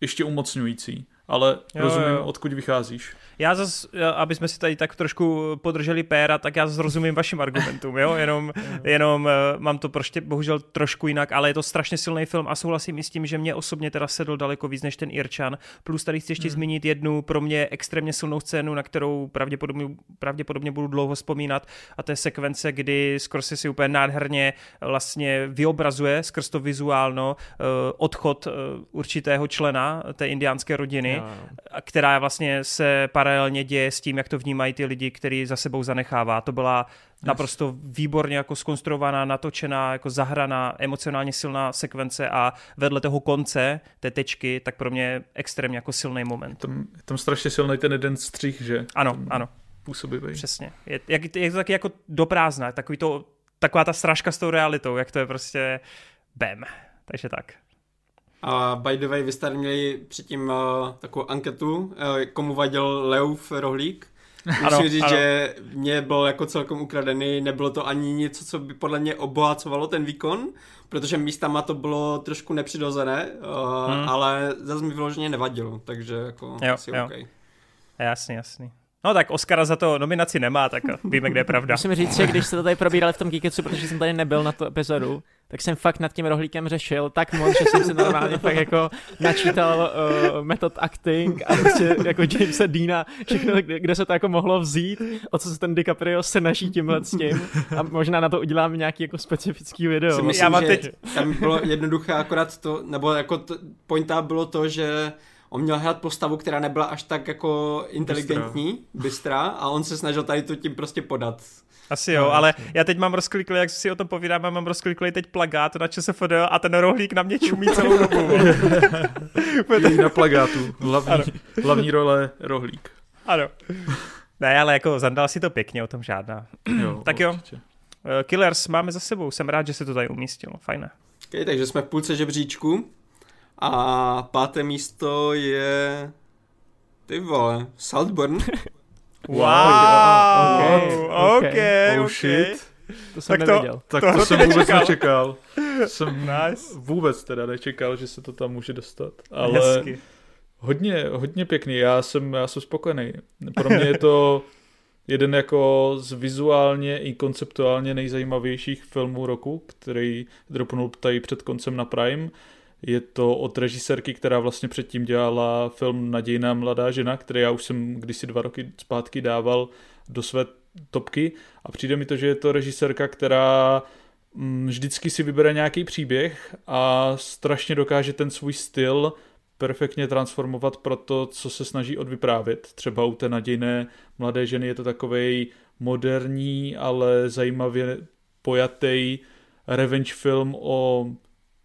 ještě umocňující. Ale jo, rozumím, jo. odkud vycházíš. Já zase, aby jsme si tady tak trošku podrželi péra, tak já zase rozumím vašim argumentům, jo, jenom, jenom uh, mám to prostě bohužel trošku jinak, ale je to strašně silný film a souhlasím i s tím, že mě osobně teda sedl daleko víc než ten Irčan, plus tady chci ještě hmm. zmínit jednu pro mě extrémně silnou scénu, na kterou pravděpodobně, pravděpodobně budu dlouho vzpomínat a to je sekvence, kdy Scorsese si úplně nádherně vlastně vyobrazuje skrz to vizuálno uh, odchod uh, určitého člena té indiánské rodiny, no. která vlastně se paralelně děje s tím, jak to vnímají ty lidi, který za sebou zanechává. To byla naprosto výborně jako skonstruovaná, natočená, jako zahraná, emocionálně silná sekvence a vedle toho konce, té tečky, tak pro mě extrémně jako silný moment. Tam, je tam strašně silný ten jeden střih, že? Ano, tam ano. Působivý. Přesně. Je, jak, je to taky jako do prázdna, takový to, taková ta srážka s tou realitou, jak to je prostě bam. Takže tak. A by the way, vy jste měli předtím uh, takovou anketu, uh, komu vadil Leuf Rohlík. Musím ano, říct, ano. že mě byl jako celkem ukradený, nebylo to ani něco, co by podle mě obohacovalo ten výkon, protože místama to bylo trošku nepřirozené, uh, hmm. ale zase mi vyloženě nevadilo, takže jako jo, asi jo. OK. Jasný, jasný. No tak Oscara za to nominaci nemá, tak víme, kde je pravda. Musím říct, že když se to tady probírali v tom Geeketsu, protože jsem tady nebyl na tu epizodu, tak jsem fakt nad tím rohlíkem řešil tak moc, že jsem si normálně fakt jako načítal uh, metod acting a prostě jako Jamesa Deana, všechno, kde, kde se to jako mohlo vzít, o co se ten DiCaprio se naší tímhle s tím a možná na to udělám nějaký jako specifický video. myslím, Já mám teď... tam bylo jednoduché akorát to, nebo jako to, pointa bylo to, že on měl hrát postavu, která nebyla až tak jako inteligentní, bystrá, a on se snažil tady to tím prostě podat. Asi jo, no, ale jasný. já teď mám rozkliklý, jak si o tom povídám, mám rozkliklý teď plagát na ČSFD a ten rohlík na mě čumí celou dobu. na plagátu, hlavní, hlavní role rohlík. Ano. Ne, ale jako zandal si to pěkně, o tom žádná. Jo, tak jo, určitě. Eh, Killers máme za sebou, jsem rád, že se to tady umístilo, fajné. Okay, takže jsme v půlce žebříčku a páté místo je ty vole, Saltburn. Wow, okay, okay, oh, shit. To jsem tak nevěděl. To, tak to, to jsem nečekal. vůbec nečekal. jsem nice. vůbec teda nečekal, že se to tam může dostat. Ale Hezky. hodně, hodně pěkný. Já jsem, já jsem spokojený. Pro mě je to jeden jako z vizuálně i konceptuálně nejzajímavějších filmů roku, který dropnul tady před koncem na Prime. Je to od režisérky, která vlastně předtím dělala film Nadějná mladá žena, který já už jsem kdysi dva roky zpátky dával do své topky a přijde mi to, že je to režisérka, která mm, vždycky si vybere nějaký příběh a strašně dokáže ten svůj styl perfektně transformovat pro to, co se snaží odvyprávět. Třeba u té nadějné mladé ženy je to takovej moderní, ale zajímavě pojatý revenge film o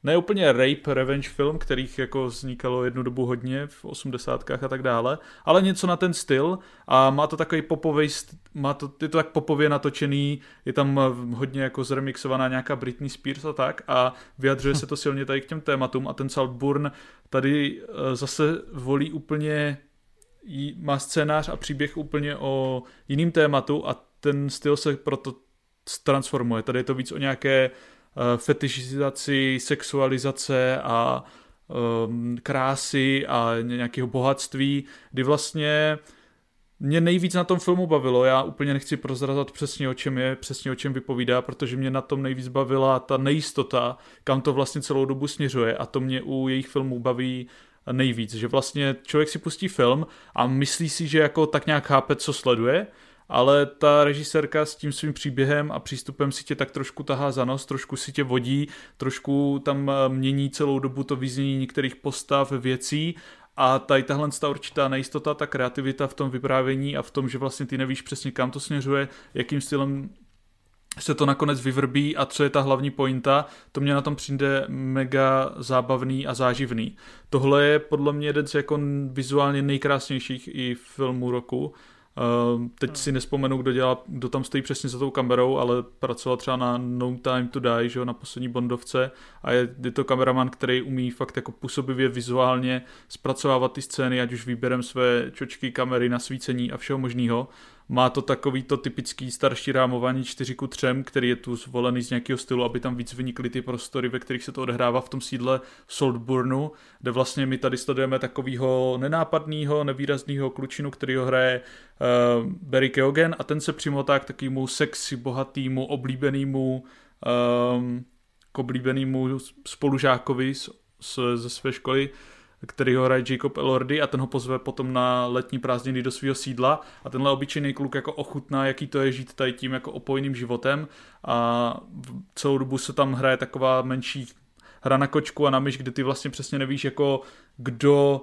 ne úplně rape revenge film, kterých jako vznikalo jednu dobu hodně v osmdesátkách a tak dále, ale něco na ten styl a má to takový popový, má to, je to tak popově natočený, je tam hodně jako zremixovaná nějaká Britney Spears a tak a vyjadřuje se to silně tady k těm tématům a ten Saltburn tady eh, zase volí úplně má scénář a příběh úplně o jiným tématu a ten styl se proto transformuje. Tady je to víc o nějaké Eh, fetišizaci, sexualizace a um, krásy a nějakého bohatství, kdy vlastně mě nejvíc na tom filmu bavilo, já úplně nechci prozrazat přesně o čem je, přesně o čem vypovídá, protože mě na tom nejvíc bavila ta nejistota, kam to vlastně celou dobu směřuje. A to mě u jejich filmů baví nejvíc, že vlastně člověk si pustí film a myslí si, že jako tak nějak chápe, co sleduje, ale ta režisérka s tím svým příběhem a přístupem si tě tak trošku tahá za nos, trošku si tě vodí, trošku tam eh, mění celou dobu to vyznění některých postav, věcí a tady tahle ta určitá nejistota, ta kreativita v tom vyprávění a v tom, že vlastně ty nevíš přesně kam to směřuje, jakým stylem se to nakonec vyvrbí a co je ta hlavní pointa, to mě na tom přijde mega zábavný a záživný. Tohle je podle mě jeden z jako vizuálně nejkrásnějších i filmů roku teď si nespomenu, kdo, dělá, kdo tam stojí přesně za tou kamerou, ale pracoval třeba na No Time to Die, že jo, na poslední Bondovce a je, je to kameraman, který umí fakt jako působivě vizuálně zpracovávat ty scény, ať už výběrem své čočky, kamery, nasvícení a všeho možného. Má to takový to typický starší rámování 4 ku 3, který je tu zvolený z nějakého stylu, aby tam víc vynikly ty prostory, ve kterých se to odehrává v tom sídle Saltburnu, kde vlastně my tady sledujeme takového nenápadného, nevýrazného klučinu, který ho hraje uh, Barry Keoghan a ten se přimotá k takovému sexy, bohatýmu, oblíbenému um, k oblíbenému spolužákovi z, z, ze své školy, který ho hraje Jacob Elordy a ten ho pozve potom na letní prázdniny do svého sídla. A tenhle obyčejný kluk jako ochutná, jaký to je žít tady tím jako opojným životem. A celou dobu se tam hraje taková menší hra na kočku a na myš, kde ty vlastně přesně nevíš jako kdo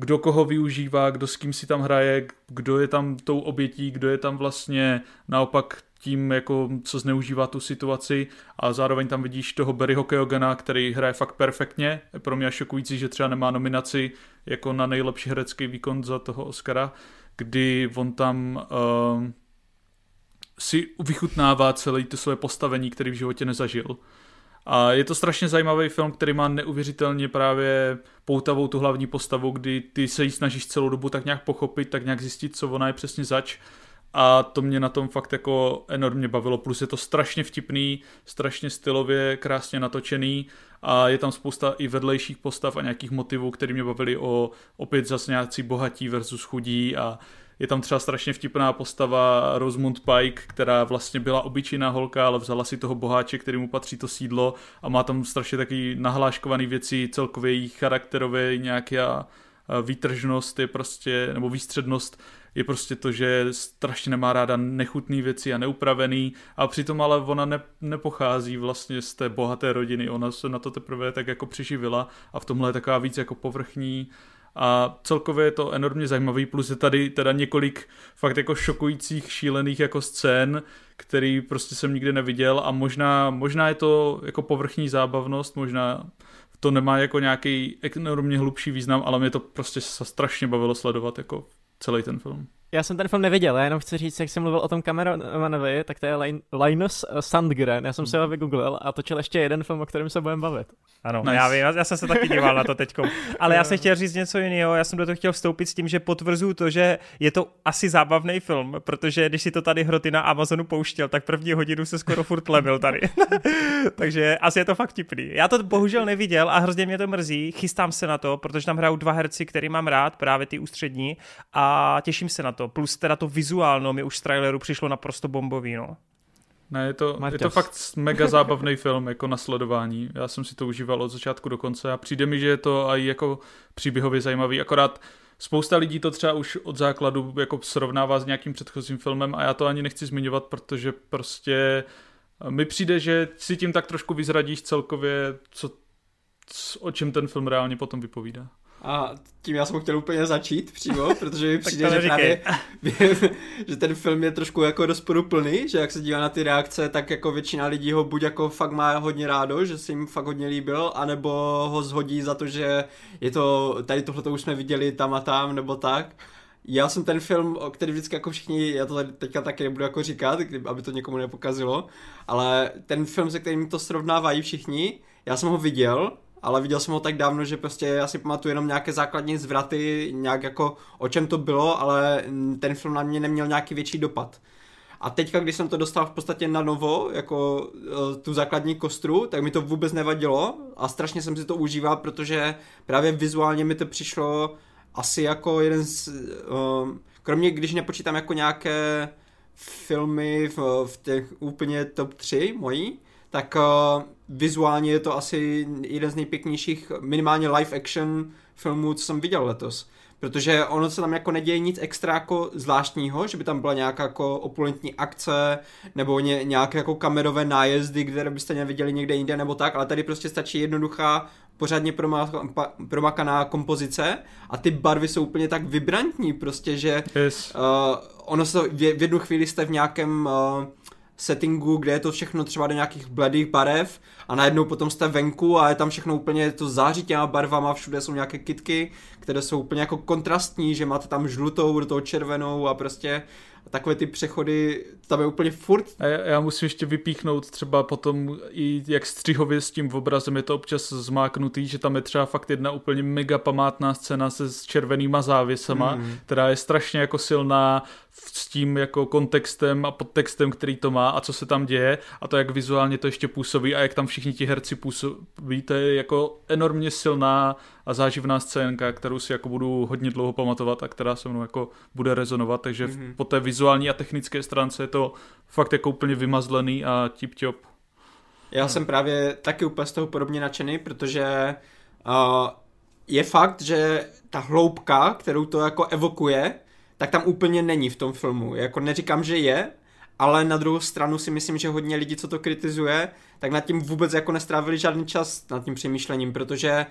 kdo koho využívá, kdo s kým si tam hraje, kdo je tam tou obětí, kdo je tam vlastně naopak tím, jako, co zneužívá tu situaci a zároveň tam vidíš toho Barryho Keogana, který hraje fakt perfektně. Je pro mě šokující, že třeba nemá nominaci jako na nejlepší herecký výkon za toho Oscara, kdy on tam uh, si vychutnává celé to své postavení, který v životě nezažil. A je to strašně zajímavý film, který má neuvěřitelně právě poutavou tu hlavní postavu, kdy ty se jí snažíš celou dobu tak nějak pochopit, tak nějak zjistit, co ona je přesně zač a to mě na tom fakt jako enormně bavilo, plus je to strašně vtipný, strašně stylově, krásně natočený a je tam spousta i vedlejších postav a nějakých motivů, které mě bavili o opět zase nějací bohatí versus chudí a je tam třeba strašně vtipná postava Rosamund Pike, která vlastně byla obyčejná holka, ale vzala si toho boháče, který mu patří to sídlo a má tam strašně taky nahláškovaný věci, celkově její charakterové nějaká výtržnost je prostě, nebo výstřednost je prostě to, že strašně nemá ráda nechutné věci a neupravený a přitom ale ona ne, nepochází vlastně z té bohaté rodiny, ona se na to teprve tak jako přiživila a v tomhle je taková víc jako povrchní a celkově je to enormně zajímavý, plus je tady teda několik fakt jako šokujících, šílených jako scén, který prostě jsem nikdy neviděl a možná, možná je to jako povrchní zábavnost, možná to nemá jako nějaký enormně hlubší význam, ale mě to prostě strašně bavilo sledovat jako celý ten film. Já jsem ten film neviděl, já jenom chci říct, jak jsem mluvil o tom kameramanovi, tak to je Linus Sandgren, já jsem se ho vygooglil a točil ještě jeden film, o kterém se budeme bavit. Ano, nice. já vím, já jsem se taky díval na to teďko. Ale já jsem chtěl říct něco jiného, já jsem do toho chtěl vstoupit s tím, že potvrzuju to, že je to asi zábavný film, protože když si to tady hroty na Amazonu pouštěl, tak první hodinu se skoro furt lebil tady. Takže asi je to fakt tipný. Já to bohužel neviděl a hrozně mě to mrzí, chystám se na to, protože tam hrajou dva herci, který mám rád, právě ty ústřední a těším se na to. Plus teda to vizuálno mi už z traileru přišlo naprosto bombový, no. Ne, je to, je to fakt mega zábavný film jako na sledování. Já jsem si to užíval od začátku do konce a přijde mi, že je to i jako příběhově zajímavý. Akorát spousta lidí to třeba už od základu jako srovnává s nějakým předchozím filmem a já to ani nechci zmiňovat, protože prostě mi přijde, že si tím tak trošku vyzradíš celkově, co, o čem ten film reálně potom vypovídá. A tím já jsem chtěl úplně začít přímo, protože mi přijde, že právě že ten film je trošku jako rozporuplný, že jak se dívá na ty reakce, tak jako většina lidí ho buď jako fakt má hodně rádo, že se jim fakt hodně líbil, anebo ho zhodí za to, že je to, tady tohle už jsme viděli tam a tam, nebo tak. Já jsem ten film, který vždycky jako všichni, já to tady teďka taky nebudu jako říkat, aby to někomu nepokazilo, ale ten film, se kterým to srovnávají všichni, já jsem ho viděl ale viděl jsem ho tak dávno, že prostě já si pamatuju jenom nějaké základní zvraty, nějak jako o čem to bylo, ale ten film na mě neměl nějaký větší dopad. A teďka, když jsem to dostal v podstatě na novo, jako uh, tu základní kostru, tak mi to vůbec nevadilo a strašně jsem si to užíval, protože právě vizuálně mi to přišlo asi jako jeden z, uh, kromě když nepočítám jako nějaké filmy v, v těch úplně top 3 mojí, tak uh, vizuálně je to asi jeden z nejpěknějších minimálně live action filmů, co jsem viděl letos. Protože ono se tam jako neděje nic extra jako zvláštního, že by tam byla nějaká jako opulentní akce, nebo ně, nějaké jako kamerové nájezdy, které byste neviděli někde jinde nebo tak, ale tady prostě stačí jednoduchá, pořádně promakaná kompozice a ty barvy jsou úplně tak vibrantní prostě, že yes. uh, ono se v, v jednu chvíli jste v nějakém uh, settingu, kde je to všechno třeba do nějakých bledých barev a najednou potom jste venku a je tam všechno úplně to září těma barvama, všude jsou nějaké kitky, které jsou úplně jako kontrastní, že máte tam žlutou do toho červenou a prostě takové ty přechody, tam je úplně furt. A já, já musím ještě vypíchnout třeba potom i jak střihově s tím obrazem je to občas zmáknutý, že tam je třeba fakt jedna úplně mega památná scéna se s červenýma závěsama, mm. která je strašně jako silná s tím jako kontextem a podtextem, který to má a co se tam děje a to, jak vizuálně to ještě působí a jak tam všichni ti herci působí, to je jako enormně silná a záživná scénka, kterou si jako budu hodně dlouho pamatovat a která se mnou jako bude rezonovat, takže mm-hmm. po té vizuální a technické stránce je to fakt jako úplně vymazlený a tip-top. Já no. jsem právě taky úplně z toho podobně nadšený, protože uh, je fakt, že ta hloubka, kterou to jako evokuje, tak tam úplně není v tom filmu. Jako neříkám, že je, ale na druhou stranu si myslím, že hodně lidí, co to kritizuje, tak nad tím vůbec jako nestrávili žádný čas nad tím přemýšlením, protože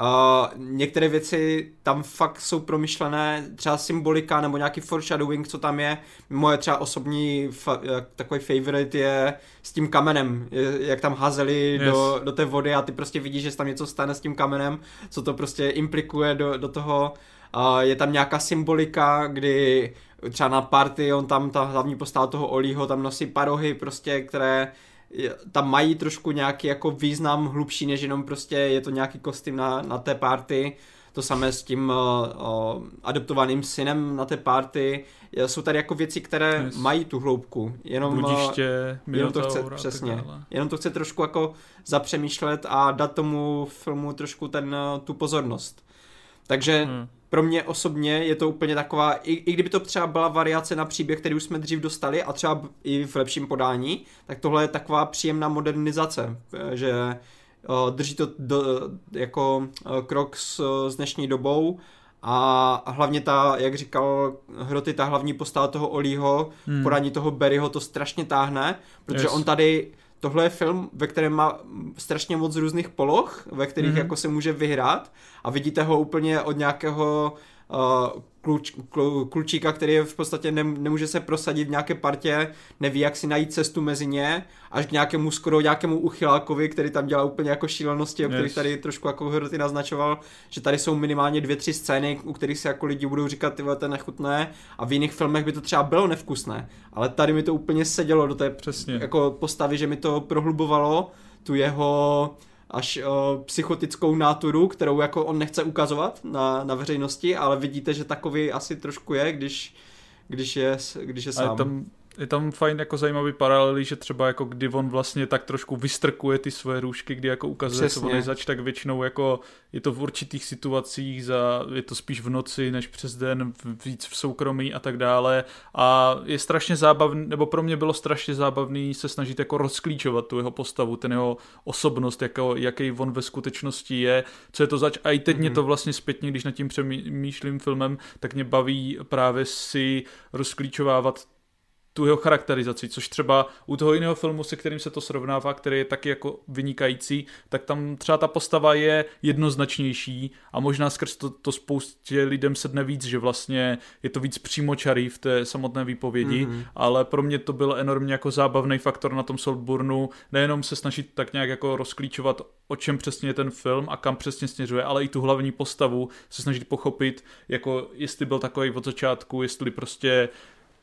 Uh, některé věci tam fakt jsou promyšlené, třeba symbolika nebo nějaký foreshadowing, co tam je. Moje třeba osobní fa- takový favorite je s tím kamenem, jak tam házeli yes. do, do té vody a ty prostě vidíš, že se tam něco stane s tím kamenem, co to prostě implikuje do, do toho. Uh, je tam nějaká symbolika, kdy třeba na party on tam, ta hlavní postava toho Olího tam nosí parohy prostě, které tam mají trošku nějaký jako význam hlubší, než jenom prostě je to nějaký kostým na, na té party. To samé s tím uh, uh, adoptovaným synem na té party. Jsou tady jako věci, které yes. mají tu hloubku. Jenom, Bludiště, jenom to chce, přesně. Jenom to chce trošku jako zapřemýšlet a dát tomu filmu trošku ten, tu pozornost. Takže hmm pro mě osobně je to úplně taková, i, i kdyby to třeba byla variace na příběh, který už jsme dřív dostali a třeba i v lepším podání, tak tohle je taková příjemná modernizace, že uh, drží to do, jako uh, krok s, s dnešní dobou a hlavně ta, jak říkal Hroty, ta hlavní postava toho Olího, hmm. podání toho Berryho to strašně táhne, protože yes. on tady tohle je film, ve kterém má strašně moc různých poloh, ve kterých mm-hmm. jako se může vyhrát a vidíte ho úplně od nějakého uh, kluč, klu, klučíka, který je v podstatě ne, nemůže se prosadit v nějaké partě, neví, jak si najít cestu mezi ně, až k nějakému skoro nějakému uchylákovi, který tam dělá úplně jako šílenosti, o kterých tady trošku jako Hroty naznačoval, že tady jsou minimálně dvě, tři scény, u kterých se jako lidi budou říkat, ty to je nechutné. A v jiných filmech by to třeba bylo nevkusné, ale tady mi to úplně sedělo do té Přesně. jako postavy, že mi to prohlubovalo tu jeho až uh, psychotickou náturu, kterou jako on nechce ukazovat na, na veřejnosti, ale vidíte, že takový asi trošku je, když, když je, když je sám. Ale tam, je tam fajn jako zajímavý paralely, že třeba jako kdy on vlastně tak trošku vystrkuje ty svoje růžky, kdy jako ukazuje Přesně. co zač, tak většinou jako je to v určitých situacích, za, je to spíš v noci než přes den, víc v soukromí a tak dále a je strašně zábavný, nebo pro mě bylo strašně zábavný se snažit jako rozklíčovat tu jeho postavu, ten jeho osobnost, jako, jaký on ve skutečnosti je, co je to zač a i teď mm-hmm. mě mhm. to vlastně zpětně, když nad tím přemýšlím filmem, tak mě baví právě si rozklíčovávat tu jeho charakterizaci, což třeba u toho jiného filmu, se kterým se to srovnává, který je taky jako vynikající, tak tam třeba ta postava je jednoznačnější a možná skrz to, to spoustě lidem sedne víc, že vlastně je to víc přímočarý v té samotné výpovědi, mm-hmm. ale pro mě to byl enormně jako zábavný faktor na tom Saltburnu, nejenom se snažit tak nějak jako rozklíčovat, o čem přesně je ten film a kam přesně směřuje, ale i tu hlavní postavu se snažit pochopit, jako jestli byl takový od začátku, jestli prostě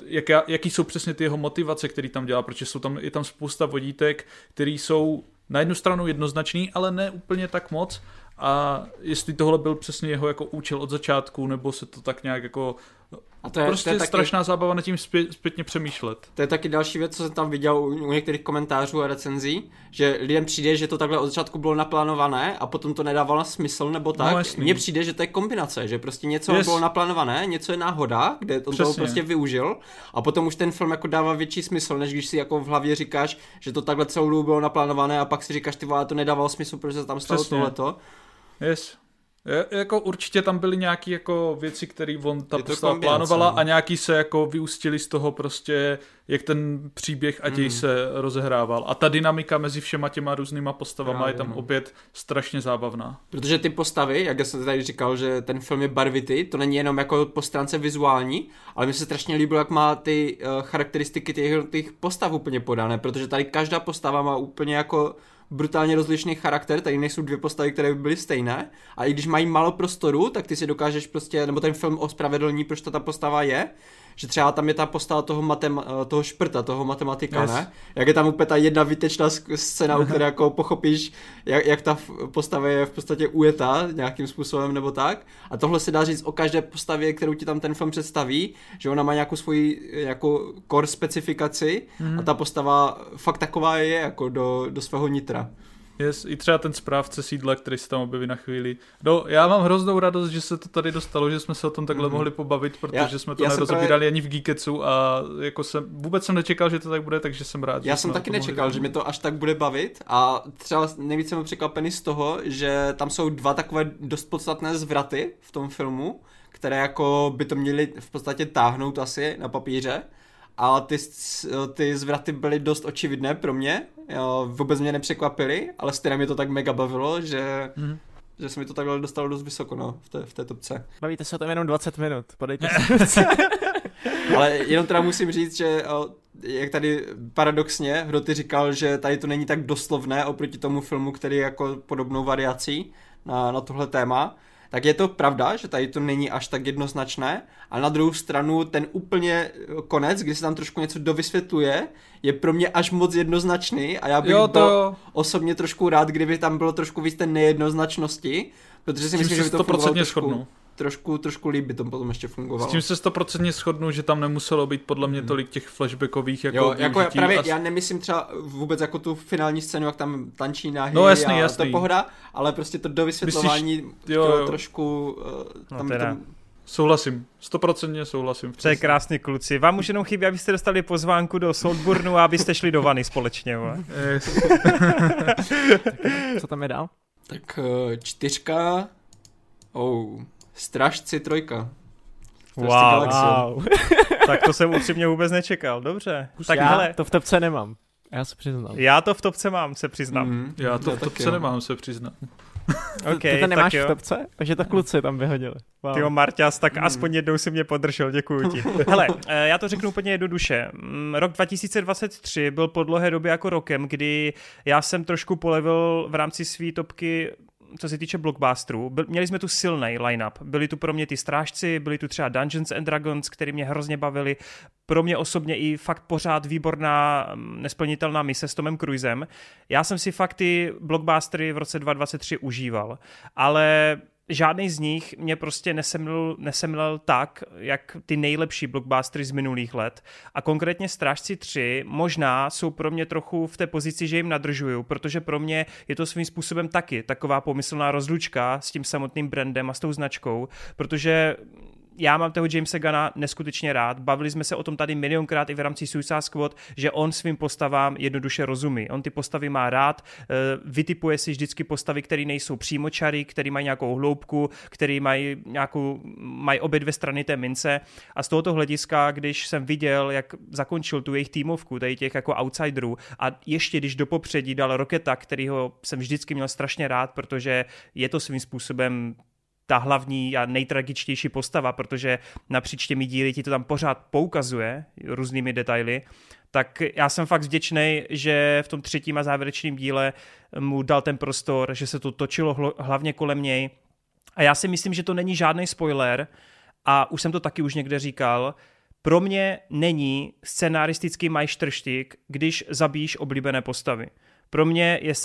jaká, jaký jsou přesně ty jeho motivace, který tam dělá, protože jsou tam, je tam spousta vodítek, které jsou na jednu stranu jednoznačný, ale ne úplně tak moc. A jestli tohle byl přesně jeho jako účel od začátku, nebo se to tak nějak jako a to je, prostě to je taky, strašná zábava nad tím zpět, zpětně přemýšlet. To je taky další věc, co jsem tam viděl u, u některých komentářů a recenzí, že lidem přijde, že to takhle od začátku bylo naplánované a potom to nedávalo smysl nebo tak. No, Mně přijde, že to je kombinace, že prostě něco yes. bylo naplánované, něco je náhoda, kde on toho prostě využil a potom už ten film jako dává větší smysl, než když si jako v hlavě říkáš, že to takhle celou dobu bylo naplánované a pak si říkáš, ty vole, to nedávalo smysl, protože se tam stalo Přesně. tohleto. Yes. Je, jako určitě tam byly nějaké jako věci, které on ta postava plánovala no. a nějaký se jako vyústili z toho prostě, jak ten příběh a děj mm. se rozehrával. A ta dynamika mezi všema těma různýma postavama Právě, je tam no. opět strašně zábavná. Protože ty postavy, jak já jsem tady říkal, že ten film je barvitý, to není jenom jako po stránce vizuální, ale mi se strašně líbilo, jak má ty uh, charakteristiky těch, těch postav úplně podané, protože tady každá postava má úplně jako brutálně rozlišný charakter, tady nejsou dvě postavy, které by byly stejné. A i když mají málo prostoru, tak ty si dokážeš prostě, nebo ten film ospravedlní, proč to ta postava je, že třeba tam je ta postava toho, matem, eh, toho šprta, toho matematika, yes. ne? Jak je tam úplně ta jedna výtečná scéna, u které jako pochopíš, jak, jak ta postava je v podstatě ujetá nějakým způsobem nebo tak. A tohle se dá říct o každé postavě, kterou ti tam ten film představí, že ona má nějakou svoji jako core specifikaci mm. a ta postava fakt taková je jako do, do svého nitra. Yes, i třeba ten správce sídla, který se tam objeví na chvíli. No, já mám hroznou radost, že se to tady dostalo, že jsme se o tom takhle mm-hmm. mohli pobavit, protože já, jsme to nerozebírali právě... ani v Geeketsu a jako jsem, vůbec jsem nečekal, že to tak bude, takže jsem rád. Já jsem taky nečekal, že mi to až tak bude bavit a třeba nejvíc jsem překvapený z toho, že tam jsou dva takové dost podstatné zvraty v tom filmu, které jako by to měly v podstatě táhnout asi na papíře a ty, ty zvraty byly dost očividné pro mě, vůbec mě nepřekvapily, ale stejně mě to tak mega bavilo, že, mm. že se mi to takhle dostalo dost vysoko no, v, té, v té topce. Bavíte se o tom jenom 20 minut, podejte se. ale jenom teda musím říct, že jak tady paradoxně Hroty říkal, že tady to není tak doslovné oproti tomu filmu, který je jako podobnou variací na, na tohle téma, tak je to pravda, že tady to není až tak jednoznačné, a na druhou stranu ten úplně konec, kdy se tam trošku něco dovysvětluje, je pro mě až moc jednoznačný a já bych jo, to... byl osobně trošku rád, kdyby tam bylo trošku víc té nejednoznačnosti, protože si myslím, že by to fungovalo trošku, trošku, trošku líp by to potom ještě fungovalo. S tím se stoprocentně shodnu, že tam nemuselo být podle mě hmm. tolik těch flashbackových jako jo, jako já, právě, a... já nemyslím třeba vůbec jako tu finální scénu, jak tam tančí na no, jasný, a jasný. to pohoda, ale prostě to dovysvětlování Myslíš, jo, jo. trošku uh, tam, no, tam Souhlasím, stoprocentně souhlasím. To je krásný kluci. Vám už jenom chybí, abyste dostali pozvánku do Soundburnu a abyste šli do vany společně. Co tam je dál? Tak eh, čtyřka, oh, Stražci trojka. Wow, wow. tak to jsem upřímně vůbec nečekal, dobře. Tak já hele. to v topce nemám, já se přiznám. Já to v topce mám, se přiznám. Mm, já to já v topce nemám, se přiznám. okay, ty to nemáš v topce? Takže to kluci tam vyhodili. Wow. Tyjo, Marťas, tak mm. aspoň jednou si mě podržel, děkuji ti. Hele, eh, já to řeknu úplně jednoduše. Mm, rok 2023 byl po dlouhé době jako rokem, kdy já jsem trošku polevil v rámci své topky co se týče blockbusterů, byl, měli jsme tu silný line-up. Byli tu pro mě ty strážci, byli tu třeba Dungeons and Dragons, který mě hrozně bavili. Pro mě osobně i fakt pořád výborná mm, nesplnitelná mise s Tomem Cruisem. Já jsem si fakt ty blockbustery v roce 2023 užíval, ale žádný z nich mě prostě nesemlil, nesemlil tak, jak ty nejlepší blockbustery z minulých let. A konkrétně Strážci 3 možná jsou pro mě trochu v té pozici, že jim nadržuju, protože pro mě je to svým způsobem taky taková pomyslná rozlučka s tím samotným brandem a s tou značkou, protože já mám toho Jamesa Gana neskutečně rád. Bavili jsme se o tom tady milionkrát i v rámci Suicide Squad, že on svým postavám jednoduše rozumí. On ty postavy má rád, eh, vytipuje si vždycky postavy, které nejsou přímočary, které mají nějakou hloubku, které mají, nějakou, mají obě dvě strany té mince. A z tohoto hlediska, když jsem viděl, jak zakončil tu jejich týmovku, tady těch jako outsiderů, a ještě když do popředí dal Roketa, kterýho jsem vždycky měl strašně rád, protože je to svým způsobem ta hlavní a nejtragičtější postava, protože napříč těmi díly ti to tam pořád poukazuje různými detaily, tak já jsem fakt vděčný, že v tom třetím a závěrečném díle mu dal ten prostor, že se to točilo hlavně kolem něj. A já si myslím, že to není žádný spoiler a už jsem to taky už někde říkal, pro mě není scenaristický majstrštyk, když zabíš oblíbené postavy. Pro mě je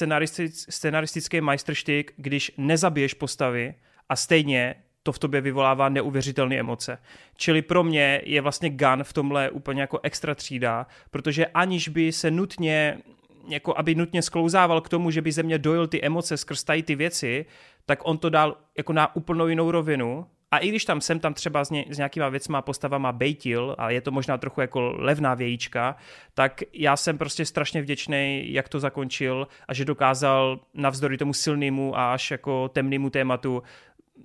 scenaristický majstrštyk, když nezabiješ postavy, a stejně to v tobě vyvolává neuvěřitelné emoce. Čili pro mě je vlastně Gun v tomhle úplně jako extra třída, protože aniž by se nutně jako aby nutně sklouzával k tomu, že by ze mě dojil ty emoce skrz tady ty věci, tak on to dal jako na úplnou jinou rovinu a i když tam jsem tam třeba s, ně, s nějakýma věcma, postavama bejtil, a je to možná trochu jako levná vějíčka, tak já jsem prostě strašně vděčný, jak to zakončil a že dokázal navzdory tomu silnému a až jako temnému tématu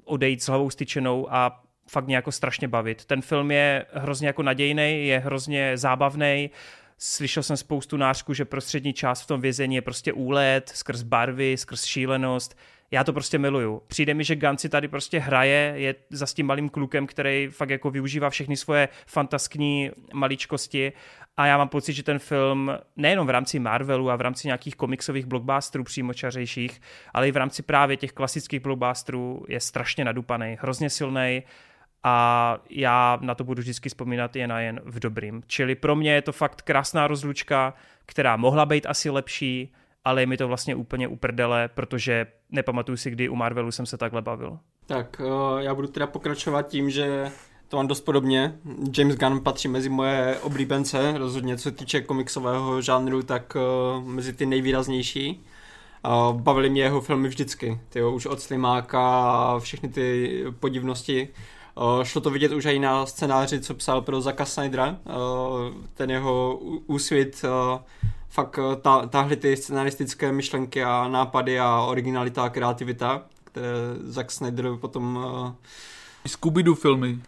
odejít s hlavou styčenou a fakt mě jako strašně bavit. Ten film je hrozně jako nadějný, je hrozně zábavný. Slyšel jsem spoustu nářku, že prostřední část v tom vězení je prostě úlet, skrz barvy, skrz šílenost. Já to prostě miluju. Přijde mi, že Ganci tady prostě hraje, je za s tím malým klukem, který fakt jako využívá všechny svoje fantaskní maličkosti a já mám pocit, že ten film nejenom v rámci Marvelu a v rámci nějakých komiksových blockbusterů přímočařejších, ale i v rámci právě těch klasických blockbusterů je strašně nadupaný, hrozně silný a já na to budu vždycky vzpomínat jen a jen v dobrým. Čili pro mě je to fakt krásná rozlučka, která mohla být asi lepší, ale je mi to vlastně úplně uprdele, protože nepamatuju si, kdy u Marvelu jsem se takhle bavil. Tak uh, já budu teda pokračovat tím, že to mám dost podobně. James Gunn patří mezi moje oblíbence, rozhodně co se týče komiksového žánru, tak uh, mezi ty nejvýraznější. Uh, bavily mě jeho filmy vždycky, tyjo, už od Slimáka a všechny ty podivnosti. Uh, šlo to vidět už i na scénáři, co psal pro Zaka Snydera. Uh, ten jeho úsvit uh, fakt tá, táhly ty scenaristické myšlenky a nápady a originalita a kreativita, které Zack Snyder potom... Uh... Scooby-Doo filmy.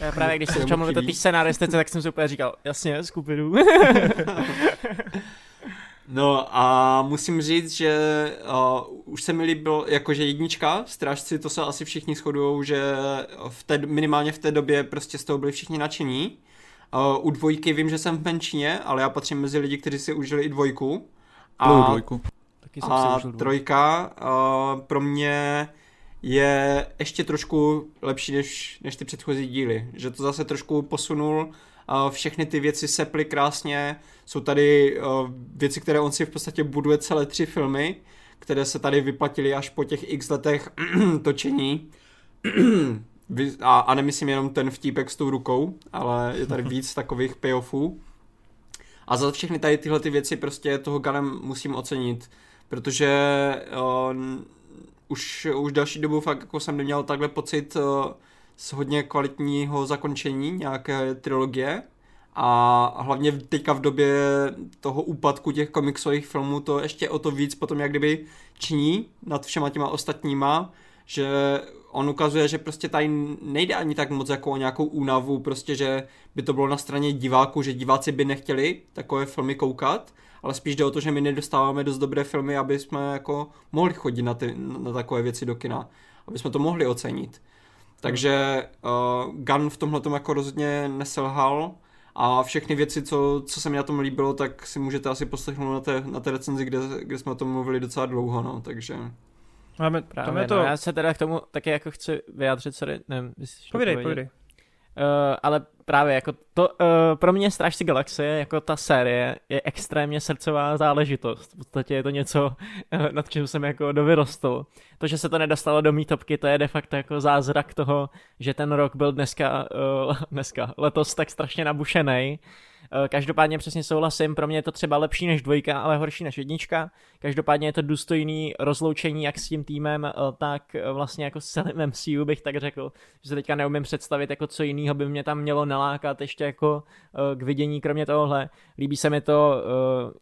Já právě když jsem začal mluvit o té scenaristice, tak jsem si úplně říkal, jasně, skupinu. no a musím říct, že uh, už se mi líbil jakože jednička, strážci, to se asi všichni shodujou, že v té, minimálně v té době prostě z toho byli všichni nadšení. Uh, u dvojky vím, že jsem v menšině, ale já patřím mezi lidi, kteří si užili i dvojku. A, dvojku. Taky jsem a si trojka uh, pro mě je ještě trošku lepší než, než ty předchozí díly. Že to zase trošku posunul, uh, všechny ty věci seply krásně, jsou tady věci, které on si v podstatě buduje celé tři filmy, které se tady vyplatily až po těch x letech točení. a, a nemyslím jenom ten vtípek s tou rukou, ale je tady víc takových payoffů. A za všechny tady tyhle ty věci prostě toho Ganem musím ocenit, protože uh, už, už další dobu fakt jako jsem neměl takhle pocit uh, z hodně kvalitního zakončení nějaké trilogie. A hlavně teďka v době toho úpadku těch komiksových filmů to ještě o to víc potom jak kdyby činí nad všema těma ostatníma, že on ukazuje, že prostě tady nejde ani tak moc jako o nějakou únavu, prostě že by to bylo na straně diváků, že diváci by nechtěli takové filmy koukat, ale spíš jde o to, že my nedostáváme dost dobré filmy, aby jsme jako mohli chodit na, ty, na takové věci do kina, aby jsme to mohli ocenit. Takže uh, Gun v tomhle jako rozhodně neselhal a všechny věci, co, co se mi na tom líbilo, tak si můžete asi poslechnout na té, na té recenzi, kde, kde jsme o tom mluvili docela dlouho, no, takže... Máme, Právě, to... no, já se teda k tomu taky jako chci vyjádřit, sorry, nevím, Povídej, povídej. Uh, ale právě jako to, uh, pro mě Strážci galaxie, jako ta série, je extrémně srdcová záležitost. V podstatě je to něco, uh, nad čím jsem jako dovyrostl. To, že se to nedostalo do mý topky, to je de facto jako zázrak toho, že ten rok byl dneska, uh, dneska, letos tak strašně nabušený. Eh, každopádně přesně souhlasím, pro mě je to třeba lepší než dvojka, ale horší než jednička. Každopádně je to důstojný rozloučení jak s tím týmem, eh, tak eh, vlastně jako s celým MCU bych tak řekl, že se teďka neumím představit, jako co jiného by mě tam mělo nalákat ještě jako k vidění, kromě tohohle. Líbí se mi to,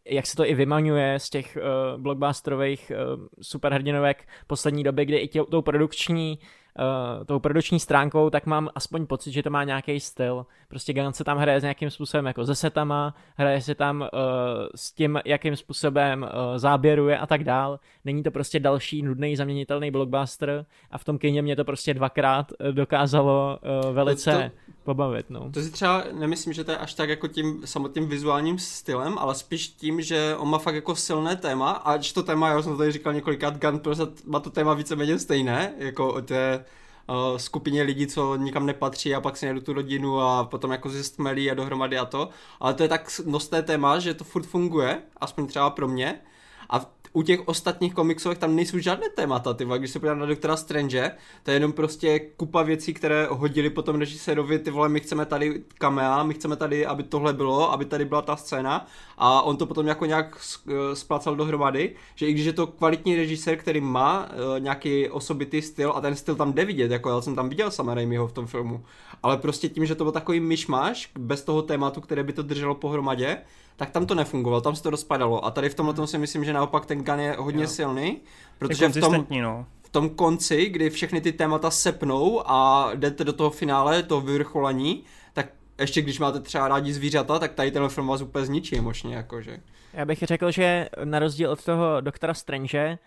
jak se to i vymaňuje z těch blockbusterových superhrdinovek poslední doby, kdy i tě, tou produkční uh, tou produční stránkou, tak mám aspoň pocit, že to má nějaký styl. Prostě Gun se tam hraje s nějakým způsobem jako ze setama, hraje se tam uh, s tím, jakým způsobem uh, záběruje a tak dál. Není to prostě další nudný zaměnitelný blockbuster a v tom kyně mě to prostě dvakrát dokázalo uh, velice to, to, pobavit. No. To si třeba nemyslím, že to je až tak jako tím samotným vizuálním stylem, ale spíš tím, že on má fakt jako silné téma, a to téma, já jsem to tady říkal několikrát, Gun prostě má to téma víceméně stejné, jako o té uh, skupině lidí, co nikam nepatří a pak si najdu tu rodinu a potom jako se stmelí a dohromady a to. Ale to je tak nosné téma, že to furt funguje, aspoň třeba pro mě. U těch ostatních komiksových tam nejsou žádné témata, ty když se podívám na Doktora Strange, to je jenom prostě kupa věcí, které hodili potom režisérovi, ty vole, my chceme tady kamea, my chceme tady, aby tohle bylo, aby tady byla ta scéna. A on to potom jako nějak eh, splácal dohromady, že i když je to kvalitní režisér, který má uh, nějaký osobitý styl a ten styl tam jde vidět, jako já jsem tam viděl sama Raimiho v tom filmu, ale prostě tím, že to byl takový myšmaš, bez toho tématu, které by to drželo pohromadě, tak tam to nefungovalo, tam se to rozpadalo. A tady v tomhle tom si myslím, že naopak ten gun je hodně jo. silný, protože v tom, no. v tom konci, kdy všechny ty témata sepnou a jdete do toho finále, toho vyvrcholení, tak ještě když máte třeba rádi zvířata, tak tady ten film vás úplně zničí možně, jakože. Já bych řekl, že na rozdíl od toho doktora Strange,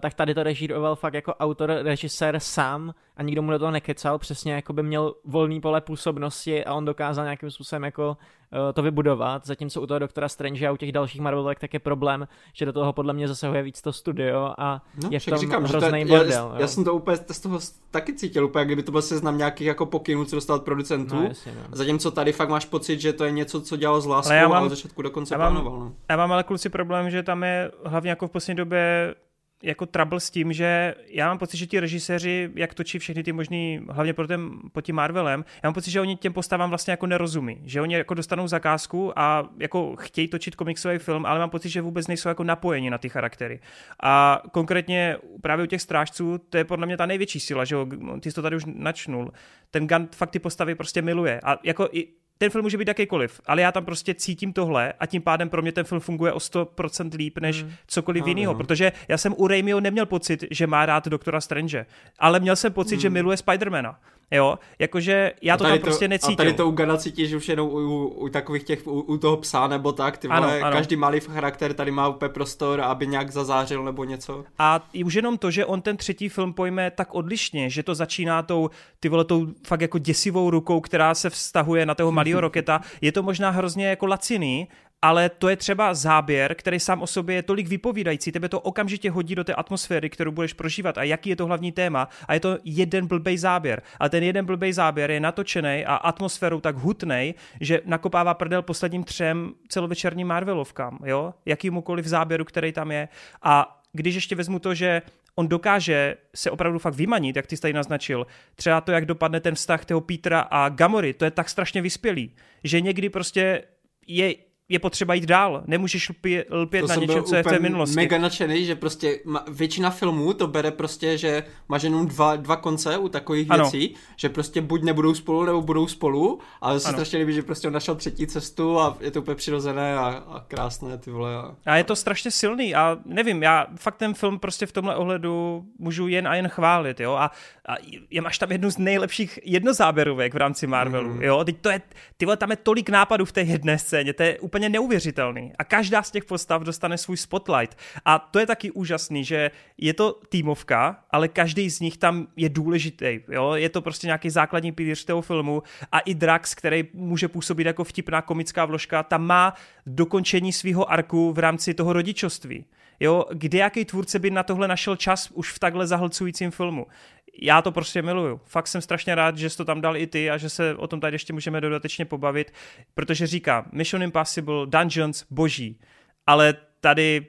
tak tady to režíroval fakt jako autor, režisér sám a nikdo mu do toho nekecal, přesně jako by měl volný pole působnosti a on dokázal nějakým způsobem jako uh, to vybudovat, zatímco u toho doktora Strange a u těch dalších Marvelek tak je problém, že do toho podle mě zasahuje víc to studio a no, je v tom říkám, hrozný to, bordel. Já, já, jsem to úplně z toho taky cítil, úplně kdyby to byl seznam nějakých jako pokynů, co dostal od producentů, no, jasně, no. zatímco tady fakt máš pocit, že to je něco, co dělal z láskou a od začátku do konce plánoval. No. Já mám ale kluci problém, že tam je hlavně jako v poslední době jako trouble s tím, že já mám pocit, že ti režiséři, jak točí všechny ty možný, hlavně pro ten, po tím Marvelem, já mám pocit, že oni těm postavám vlastně jako nerozumí, že oni jako dostanou zakázku a jako chtějí točit komiksový film, ale mám pocit, že vůbec nejsou jako napojeni na ty charaktery. A konkrétně právě u těch strážců, to je podle mě ta největší síla, že jo, ty jsi to tady už načnul. Ten Gun fakt ty postavy prostě miluje. A jako i ten film může být jakýkoliv, ale já tam prostě cítím tohle a tím pádem pro mě ten film funguje o 100% líp než hmm. cokoliv no, jiného, protože já jsem u Raimiho neměl pocit, že má rád doktora Strange, ale měl jsem pocit, hmm. že miluje Spidermana. Jo, jakože já to tam to, prostě necítím. A tady to u Gana cítíš už jenom u, u, u takových těch, u, u toho psa nebo tak, ty vole, ano, ano. každý malý charakter tady má úplně prostor, aby nějak zazářil nebo něco. A už jenom to, že on ten třetí film pojme tak odlišně, že to začíná tou, ty vole, tou fakt jako děsivou rukou, která se vztahuje na toho malého Roketa, je to možná hrozně jako laciný, ale to je třeba záběr, který sám o sobě je tolik vypovídající, tebe to okamžitě hodí do té atmosféry, kterou budeš prožívat a jaký je to hlavní téma a je to jeden blbej záběr. A ten jeden blbej záběr je natočený a atmosférou tak hutnej, že nakopává prdel posledním třem celovečerním Marvelovkám, jo? Jakýmukoliv záběru, který tam je. A když ještě vezmu to, že on dokáže se opravdu fakt vymanit, jak ty jsi tady naznačil. Třeba to, jak dopadne ten vztah toho Petra a Gamory, to je tak strašně vyspělý, že někdy prostě je je potřeba jít dál. Nemůžeš lpět, lpět na něčem, co je v té minulosti. mega nadšený, že prostě ma, většina filmů to bere prostě, že máš jenom dva, dva konce u takových ano. věcí, že prostě buď nebudou spolu, nebo budou spolu, ale se strašně líbí, že prostě on našel třetí cestu a je to úplně přirozené a, a krásné, ty vole. A... a je to strašně silný a nevím, já fakt ten film prostě v tomhle ohledu můžu jen a jen chválit, jo, a, a je, máš tam jednu z nejlepších jednozáběrovek v rámci Marvelu, mm. jo, teď to je, ty vole, tam je tolik nápadů v té jedné scéně, to je úplně neuvěřitelný. A každá z těch postav dostane svůj spotlight. A to je taky úžasný, že je to týmovka, ale každý z nich tam je důležitý. Jo? Je to prostě nějaký základní pilíř toho filmu a i Drax, který může působit jako vtipná komická vložka, tam má dokončení svého arku v rámci toho rodičovství. Jo, kde jaký tvůrce by na tohle našel čas už v takhle zahlcujícím filmu já to prostě miluju. Fakt jsem strašně rád, že jsi to tam dal i ty a že se o tom tady ještě můžeme dodatečně pobavit, protože říká Mission Impossible, Dungeons, boží, ale tady,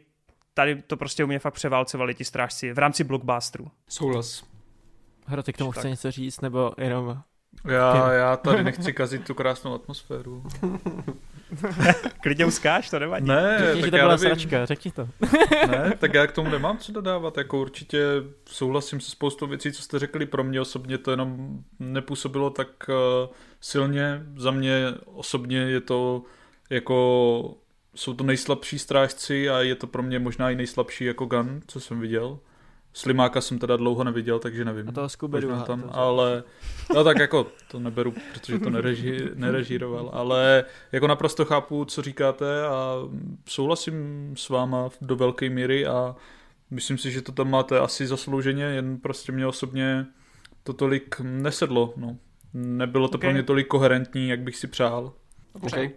tady to prostě u mě fakt převálcovali ti strážci v rámci blockbusteru. Souhlas. Hroty k tomu chce něco říct, nebo jenom... Já, já tady nechci kazit tu krásnou atmosféru. Klidně uskáš, to nevadí. Ne, řekni, tak že to byla sračka, řekni to. ne, tak já k tomu nemám co dodávat, jako určitě souhlasím se spoustou věcí, co jste řekli, pro mě osobně to jenom nepůsobilo tak uh, silně, za mě osobně je to jako, jsou to nejslabší strážci a je to pro mě možná i nejslabší jako gun, co jsem viděl. Slimáka jsem teda dlouho neviděl, takže nevím. A toho Scooby tam, to ale no tak jako to neberu, protože to nereži, nerežíroval, ale jako naprosto chápu, co říkáte a souhlasím s váma do velké míry a myslím si, že to tam máte asi zaslouženě, jen prostě mě osobně to tolik nesedlo, no. Nebylo to okay. pro mě tolik koherentní, jak bych si přál. Okay.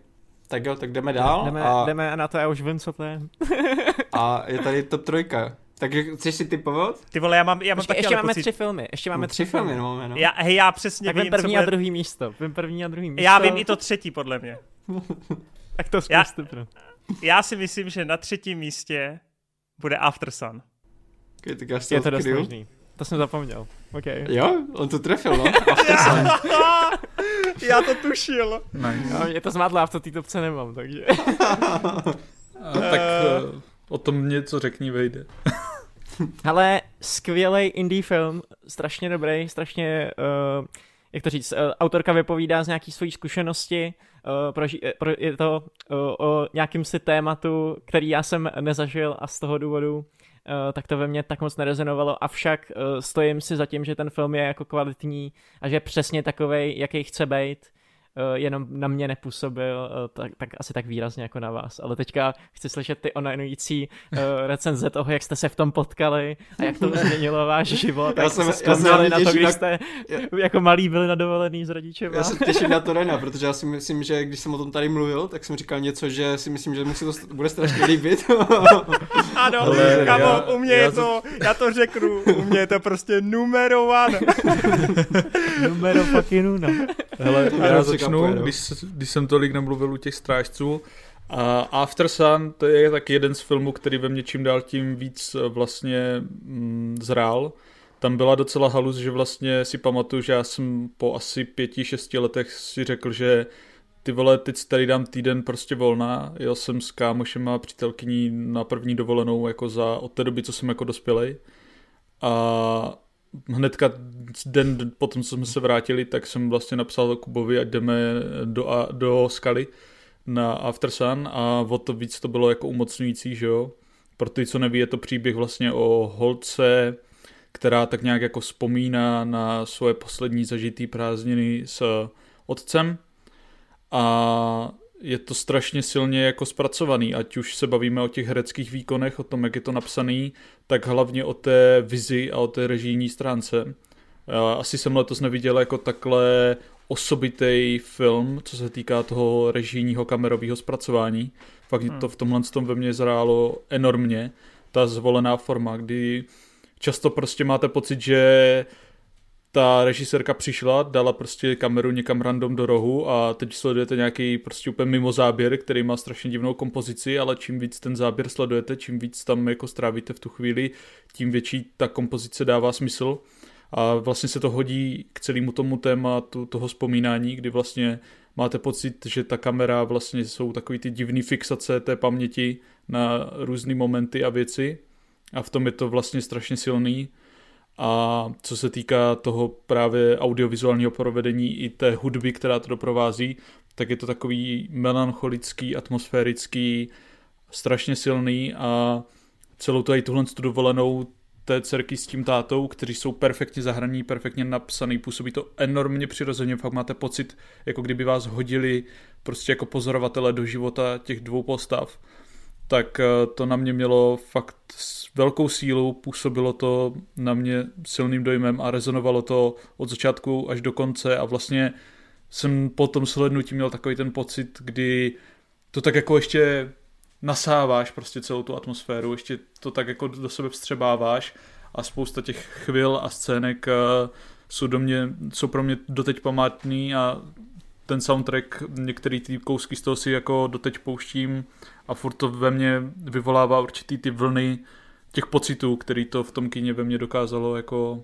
Tak jo, tak jdeme dál. Jdeme, a... jdeme na to, já už vím, co to je. a je tady top trojka. Tak chceš si typovat? Ty vole, já mám, já mám ještě, taky ještě máme pocit... tři filmy. Ještě máme tři, tři filmy, no, no. Já, hej, já přesně tak vím, vím první co bude... a druhý místo. Vím první a druhý místo. Já vím i to třetí, podle mě. tak to zkuste, já, já si myslím, že na třetím místě bude After Sun. Okay, tak já je to dost možný. To jsem zapomněl. Okay. Jo, on to trefil, no. After Sun. já to tušil. Nice. No, je to zmátlo, já v to té topce nemám, takže... a, tak uh, o tom něco řekni, vejde. Ale skvělý indie film, strašně dobrý, strašně, uh, jak to říct, uh, autorka vypovídá z nějaký svojí zkušenosti, uh, pro, pro, je to uh, o nějakým si tématu, který já jsem nezažil a z toho důvodu uh, tak to ve mně tak moc nerezonovalo, avšak uh, stojím si za tím, že ten film je jako kvalitní a že je přesně takovej, jaký chce být jenom na mě nepůsobil uh, tak, tak asi tak výrazně jako na vás. Ale teďka chci slyšet ty onlinující uh, recenze toho, jak jste se v tom potkali a jak to změnilo váš život. Já jsem, se já jsem na to, když jste na... jako malí byli na dovolený s rodičem. Já se těším na to Rena, protože já si myslím, že když jsem o tom tady mluvil, tak jsem říkal něco, že si myslím, že mu se to bude strašně líbit. ano, Ale kamo, já, u mě já je to, já to řeknu, u mě je to prostě numero one. numero fucking uno. Hele, já začnu, když, když jsem tolik nemluvil u těch strážců. A After Sun, to je tak jeden z filmů, který ve mně čím dál tím víc eh, vlastně mm, zrál. Tam byla docela halus, že vlastně si pamatuju, že já jsem po asi pěti, šesti letech si řekl, že ty vole, teď tady dám týden prostě volná. Jel jsem s kámošem a přítelkyní na první dovolenou jako za, od té doby, co jsem jako dospělej. A hnedka den potom, co jsme se vrátili, tak jsem vlastně napsal Kubovi, ať jdeme do, do skaly na After Sun a o to víc to bylo jako umocňující, že jo. Pro ty, co neví, je to příběh vlastně o holce, která tak nějak jako vzpomíná na svoje poslední zažitý prázdniny s otcem a je to strašně silně jako zpracovaný, ať už se bavíme o těch hereckých výkonech, o tom, jak je to napsaný, tak hlavně o té vizi a o té režijní stránce. Asi jsem letos neviděl jako takhle osobitý film, co se týká toho režijního kamerového zpracování. Fakt hmm. to v tomhle tom ve mně zrálo enormně, ta zvolená forma, kdy často prostě máte pocit, že ta režisérka přišla, dala prostě kameru někam random do rohu a teď sledujete nějaký prostě úplně mimo záběr, který má strašně divnou kompozici, ale čím víc ten záběr sledujete, čím víc tam jako strávíte v tu chvíli, tím větší ta kompozice dává smysl. A vlastně se to hodí k celému tomu tématu toho vzpomínání, kdy vlastně máte pocit, že ta kamera vlastně jsou takový ty divný fixace té paměti na různé momenty a věci a v tom je to vlastně strašně silný. A co se týká toho právě audiovizuálního provedení i té hudby, která to doprovází, tak je to takový melancholický, atmosférický, strašně silný a celou i tuhle tu dovolenou té dcerky s tím tátou, kteří jsou perfektně zahraní, perfektně napsaný, působí to enormně přirozeně, fakt máte pocit, jako kdyby vás hodili prostě jako pozorovatele do života těch dvou postav tak eh, to na mě mělo fakt velkou sílu, působilo to na mě silným dojmem a rezonovalo to od začátku až do konce a vlastně jsem po tom slednutí měl takový ten pocit, kdy to tak jako ještě nasáváš prostě celou tu atmosféru, ještě to tak jako do sebe vstřebáváš a spousta těch chvil a scének eh, jsou, do mě, jsou pro mě doteď památný a ten soundtrack, některý ty kousky z toho si jako doteď pouštím a furt to ve mně vyvolává určitý ty vlny těch pocitů, který to v tom kině ve mně dokázalo jako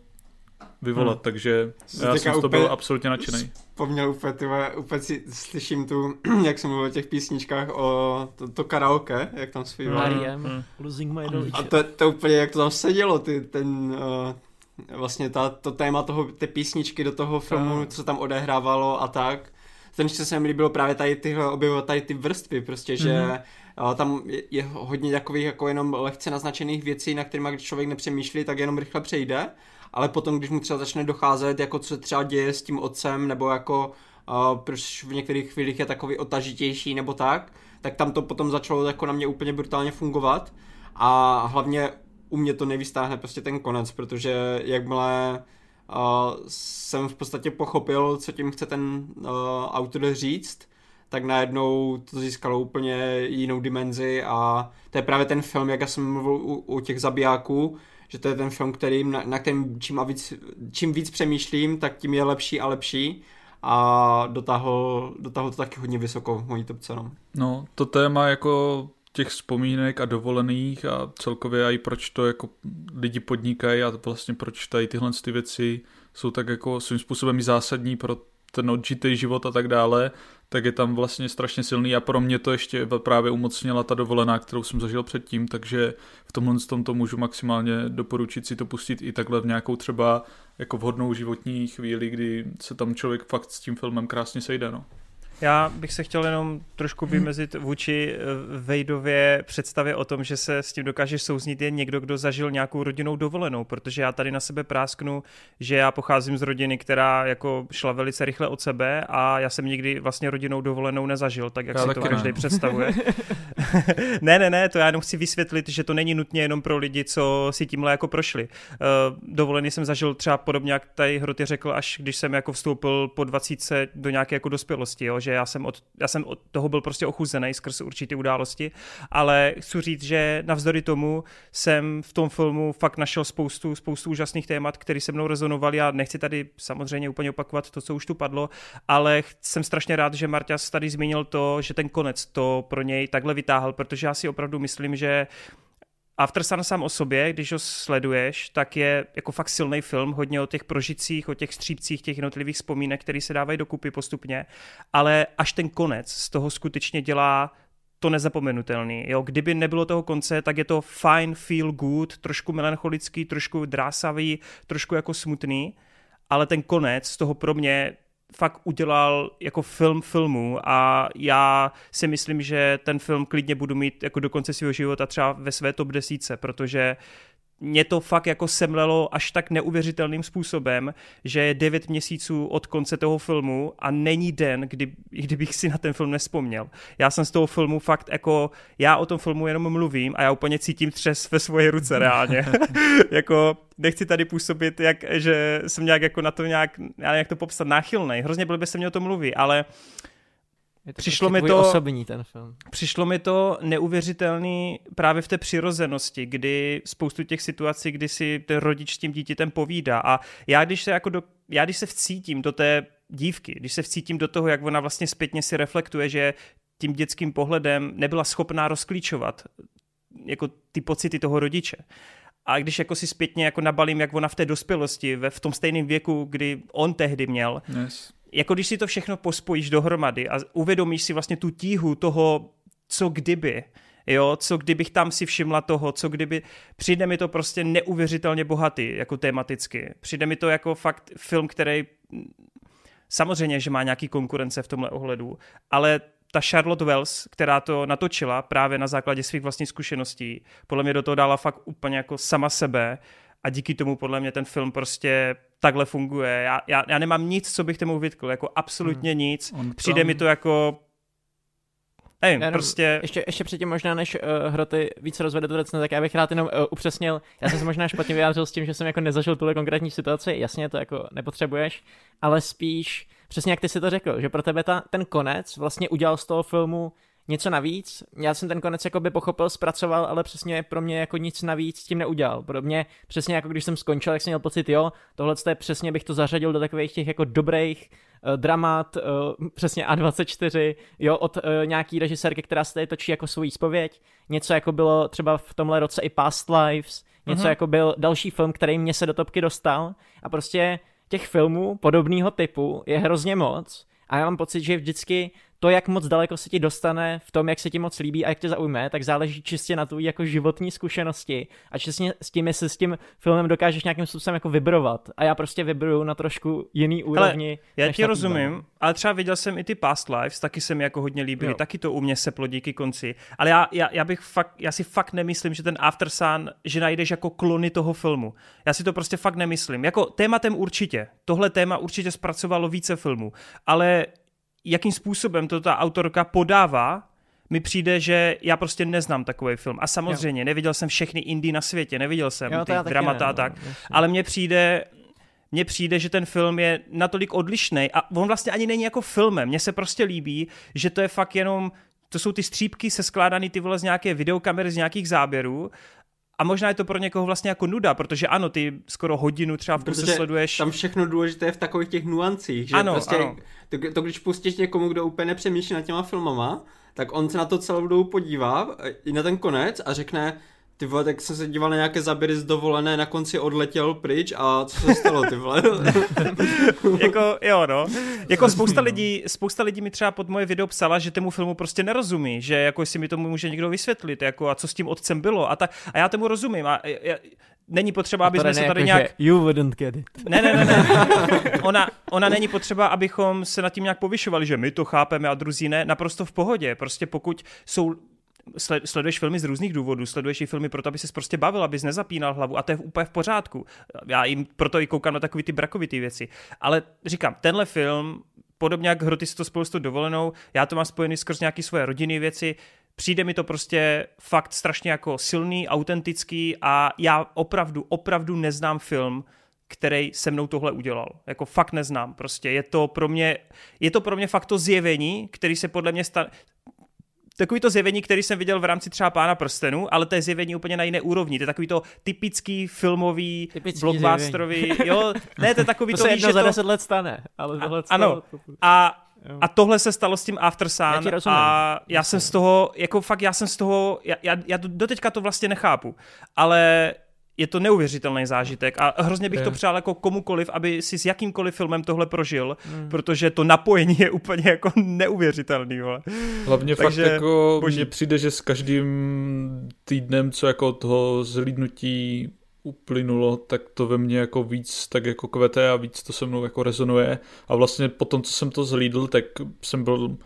vyvolat, hmm. takže já jsem z toho byl absolutně nadšený. Vzpomněl úplně, tyhle, úplně si slyším tu, jak jsem mluvil o těch písničkách, o to, to karaoke, jak tam zpíval. Hmm. Hmm. Losing my A to, to úplně, jak to tam sedělo, ty, ten, uh, vlastně ta, to téma toho, ty písničky do toho filmu, co tam odehrávalo a tak ten se mi líbilo právě tady tyhle, objevovat tady ty vrstvy, prostě, že mm-hmm. tam je, je hodně takových jako jenom lehce naznačených věcí, na kterými když člověk nepřemýšlí, tak jenom rychle přejde, ale potom, když mu třeba začne docházet, jako co se třeba děje s tím otcem, nebo jako uh, proč v některých chvílích je takový otažitější nebo tak, tak tam to potom začalo jako na mě úplně brutálně fungovat a hlavně u mě to nevystáhne prostě ten konec, protože jakmile uh, jsem v podstatě pochopil, co tím chce ten uh, autor říct, tak najednou to získalo úplně jinou dimenzi a to je právě ten film, jak já jsem mluvil u, u těch zabijáků, že to je ten film, který, na, na kterým čím, víc, čím víc přemýšlím, tak tím je lepší a lepší a dotáhl, dotáhl to taky hodně vysoko v mojí topce. No. no, to téma jako těch vzpomínek a dovolených a celkově i proč to jako lidi podnikají a vlastně proč tady tyhle ty věci jsou tak jako svým způsobem zásadní pro ten odžitý život a tak dále, tak je tam vlastně strašně silný a pro mě to ještě právě umocnila ta dovolená, kterou jsem zažil předtím, takže v tomhle tom to můžu maximálně doporučit si to pustit i takhle v nějakou třeba jako vhodnou životní chvíli, kdy se tam člověk fakt s tím filmem krásně sejde. No. Já bych se chtěl jenom trošku vymezit vůči eh, Vejdově představě o tom, že se s tím dokáže souznit jen někdo, kdo zažil nějakou rodinou dovolenou, protože já tady na sebe prásknu, že já pocházím z rodiny, která jako šla velice rychle od sebe a já jsem nikdy vlastně rodinou dovolenou nezažil, tak jak já si to každý představuje. ne, ne, ne, to já jenom chci vysvětlit, že to není nutně jenom pro lidi, co si tímhle jako prošli. Uh, dovolený jsem zažil třeba podobně, jak tady Hroty řekl, až když jsem jako vstoupil po 20 do nějaké jako dospělosti, jo, že já jsem od, já jsem od toho byl prostě ochuzený skrz určité události, ale chci říct, že navzdory tomu jsem v tom filmu fakt našel spoustu, spoustu úžasných témat, které se mnou rezonovaly. Já nechci tady samozřejmě úplně opakovat to, co už tu padlo, ale jsem strašně rád, že Marťas tady zmínil to, že ten konec to pro něj takhle vytáhl, protože já si opravdu myslím, že Aftersun sám o sobě, když ho sleduješ, tak je jako fakt silný film, hodně o těch prožicích, o těch střípcích, těch jednotlivých vzpomínek, které se dávají dokupy postupně, ale až ten konec z toho skutečně dělá to nezapomenutelný. Jo? Kdyby nebylo toho konce, tak je to fine, feel good, trošku melancholický, trošku drásavý, trošku jako smutný, ale ten konec z toho pro mě fakt udělal jako film filmu a já si myslím, že ten film klidně budu mít jako do konce svého života třeba ve své top desíce, protože mě to fakt jako semlelo až tak neuvěřitelným způsobem, že je devět měsíců od konce toho filmu a není den, kdy, kdybych si na ten film nespomněl. Já jsem z toho filmu fakt jako, já o tom filmu jenom mluvím a já úplně cítím třes ve svoje ruce reálně. jako nechci tady působit, jak, že jsem nějak jako na to nějak, já jak to popsat, náchylnej. Hrozně blbě se mě o tom mluví, ale je to přišlo mi to osobní ten film. Přišlo mi to neuvěřitelný právě v té přirozenosti, kdy spoustu těch situací, kdy si ten rodič s tím dítětem povídá a já když se jako do, já když se vcítím do té dívky, když se vcítím do toho, jak ona vlastně zpětně si reflektuje, že tím dětským pohledem nebyla schopná rozklíčovat jako ty pocity toho rodiče. A když jako si zpětně jako nabalím, jak ona v té dospělosti, ve, v tom stejném věku, kdy on tehdy měl, yes jako když si to všechno pospojíš dohromady a uvědomíš si vlastně tu tíhu toho, co kdyby, jo, co kdybych tam si všimla toho, co kdyby, přijde mi to prostě neuvěřitelně bohatý, jako tematicky. Přijde mi to jako fakt film, který samozřejmě, že má nějaký konkurence v tomhle ohledu, ale ta Charlotte Wells, která to natočila právě na základě svých vlastních zkušeností, podle mě do toho dala fakt úplně jako sama sebe a díky tomu podle mě ten film prostě takhle funguje. Já, já, já nemám nic, co bych tomu vytkl, jako absolutně hmm. nic. On Přijde tam... mi to jako Nevím, jenom, prostě... Ještě, ještě předtím možná, než uh, Hroty víc rozvede to tak já bych rád jenom uh, upřesnil, já jsem se možná špatně vyjádřil s tím, že jsem jako nezažil tuhle konkrétní situaci, jasně to jako nepotřebuješ, ale spíš, přesně jak ty si to řekl, že pro tebe ta, ten konec vlastně udělal z toho filmu něco navíc. Já jsem ten konec jako by pochopil, zpracoval, ale přesně pro mě jako nic navíc tím neudělal. Pro mě přesně jako když jsem skončil, tak jsem měl pocit, jo, tohle je přesně bych to zařadil do takových těch jako dobrých uh, dramat, uh, přesně A24, jo, od uh, nějaký režisérky, která se tady točí jako svůj spověď. Něco jako bylo třeba v tomhle roce i Past Lives, něco uh-huh. jako byl další film, který mě se do topky dostal a prostě těch filmů podobného typu je hrozně moc a já mám pocit, že vždycky to, jak moc daleko se ti dostane v tom, jak se ti moc líbí a jak tě zaujme, tak záleží čistě na tvůj jako životní zkušenosti a čistě s tím, jestli s tím filmem dokážeš nějakým způsobem jako vybrovat. A já prostě vybruju na trošku jiný úrovni. Ale já ti rozumím, film. ale třeba viděl jsem i ty Past Lives, taky se mi jako hodně líbily, jo. taky to u mě se plodí díky konci. Ale já, já, já, bych fakt, já si fakt nemyslím, že ten After Sun, že najdeš jako klony toho filmu. Já si to prostě fakt nemyslím. Jako tématem určitě. Tohle téma určitě zpracovalo více filmů. Ale jakým způsobem to ta autorka podává, mi přijde, že já prostě neznám takový film. A samozřejmě, jo. neviděl jsem všechny indie na světě, neviděl jsem jo, ty dramata a tak, no, ale mně přijde, mně přijde, že ten film je natolik odlišný a on vlastně ani není jako filmem. Mně se prostě líbí, že to je fakt jenom to jsou ty střípky se skládaný ty vole z nějaké videokamery, z nějakých záběrů a možná je to pro někoho vlastně jako nuda, protože ano, ty skoro hodinu třeba v kuse sleduješ. Tam všechno důležité je v takových těch nuancích, že ano, prostě ano. To, to, když pustíš někomu, kdo úplně nepřemýšlí nad těma filmama, tak on se na to celou dobu podívá i na ten konec a řekne, ty vole, tak jsem se díval na nějaké záběry z dovolené, na konci odletěl pryč a co se stalo, ty vole? jako, jo, no. Jako spousta lidí, spousta lidí mi třeba pod moje video psala, že tomu filmu prostě nerozumí, že jako si mi tomu může někdo vysvětlit, jako a co s tím otcem bylo a tak. A já tomu rozumím. A, já, není potřeba, aby jsme se tady jako, nějak... You wouldn't get it. Ne, ne, ne, ne. ona, ona není potřeba, abychom se nad tím nějak povyšovali, že my to chápeme a druzí ne. Naprosto v pohodě. Prostě pokud jsou sleduješ filmy z různých důvodů, sleduješ i filmy proto, aby se prostě bavil, abys nezapínal hlavu a to je úplně v pořádku. Já jim proto i koukám na takový ty brakovitý věci. Ale říkám, tenhle film, podobně jak Hroty si to spolu s tou dovolenou, já to mám spojený skrz nějaké svoje rodinné věci, přijde mi to prostě fakt strašně jako silný, autentický a já opravdu, opravdu neznám film, který se mnou tohle udělal. Jako fakt neznám. Prostě je to pro mě, je to pro mě fakt to zjevení, který se podle mě stane, takový to zjevení, který jsem viděl v rámci třeba Pána prstenů, ale to je zjevení úplně na jiné úrovni. To je takový to typický filmový, typický blockbusterový, jo, ne, to je takový to, to se jedno za deset let stane, ale tohle a, Ano, a a tohle se stalo s tím After Sun já a já jsem z toho, jako fakt já jsem z toho, já, já, já doteďka to vlastně nechápu, ale je to neuvěřitelný zážitek a hrozně bych je. to přál jako komukoliv, aby si s jakýmkoliv filmem tohle prožil, hmm. protože to napojení je úplně jako neuvěřitelný. Vole. Hlavně Takže, fakt jako boží. mně přijde, že s každým týdnem, co jako toho zhlídnutí uplynulo, tak to ve mně jako víc tak jako kvete a víc to se mnou jako rezonuje a vlastně po tom, co jsem to zhlídl, tak jsem byl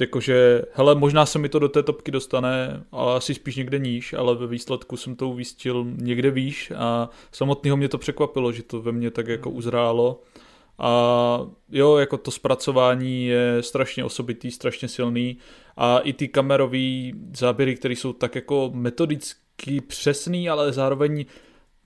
jakože, hele, možná se mi to do té topky dostane, ale asi spíš někde níž, ale ve výsledku jsem to uvístil někde výš a samotného mě to překvapilo, že to ve mně tak jako uzrálo. A jo, jako to zpracování je strašně osobitý, strašně silný a i ty kamerové záběry, které jsou tak jako metodicky přesný, ale zároveň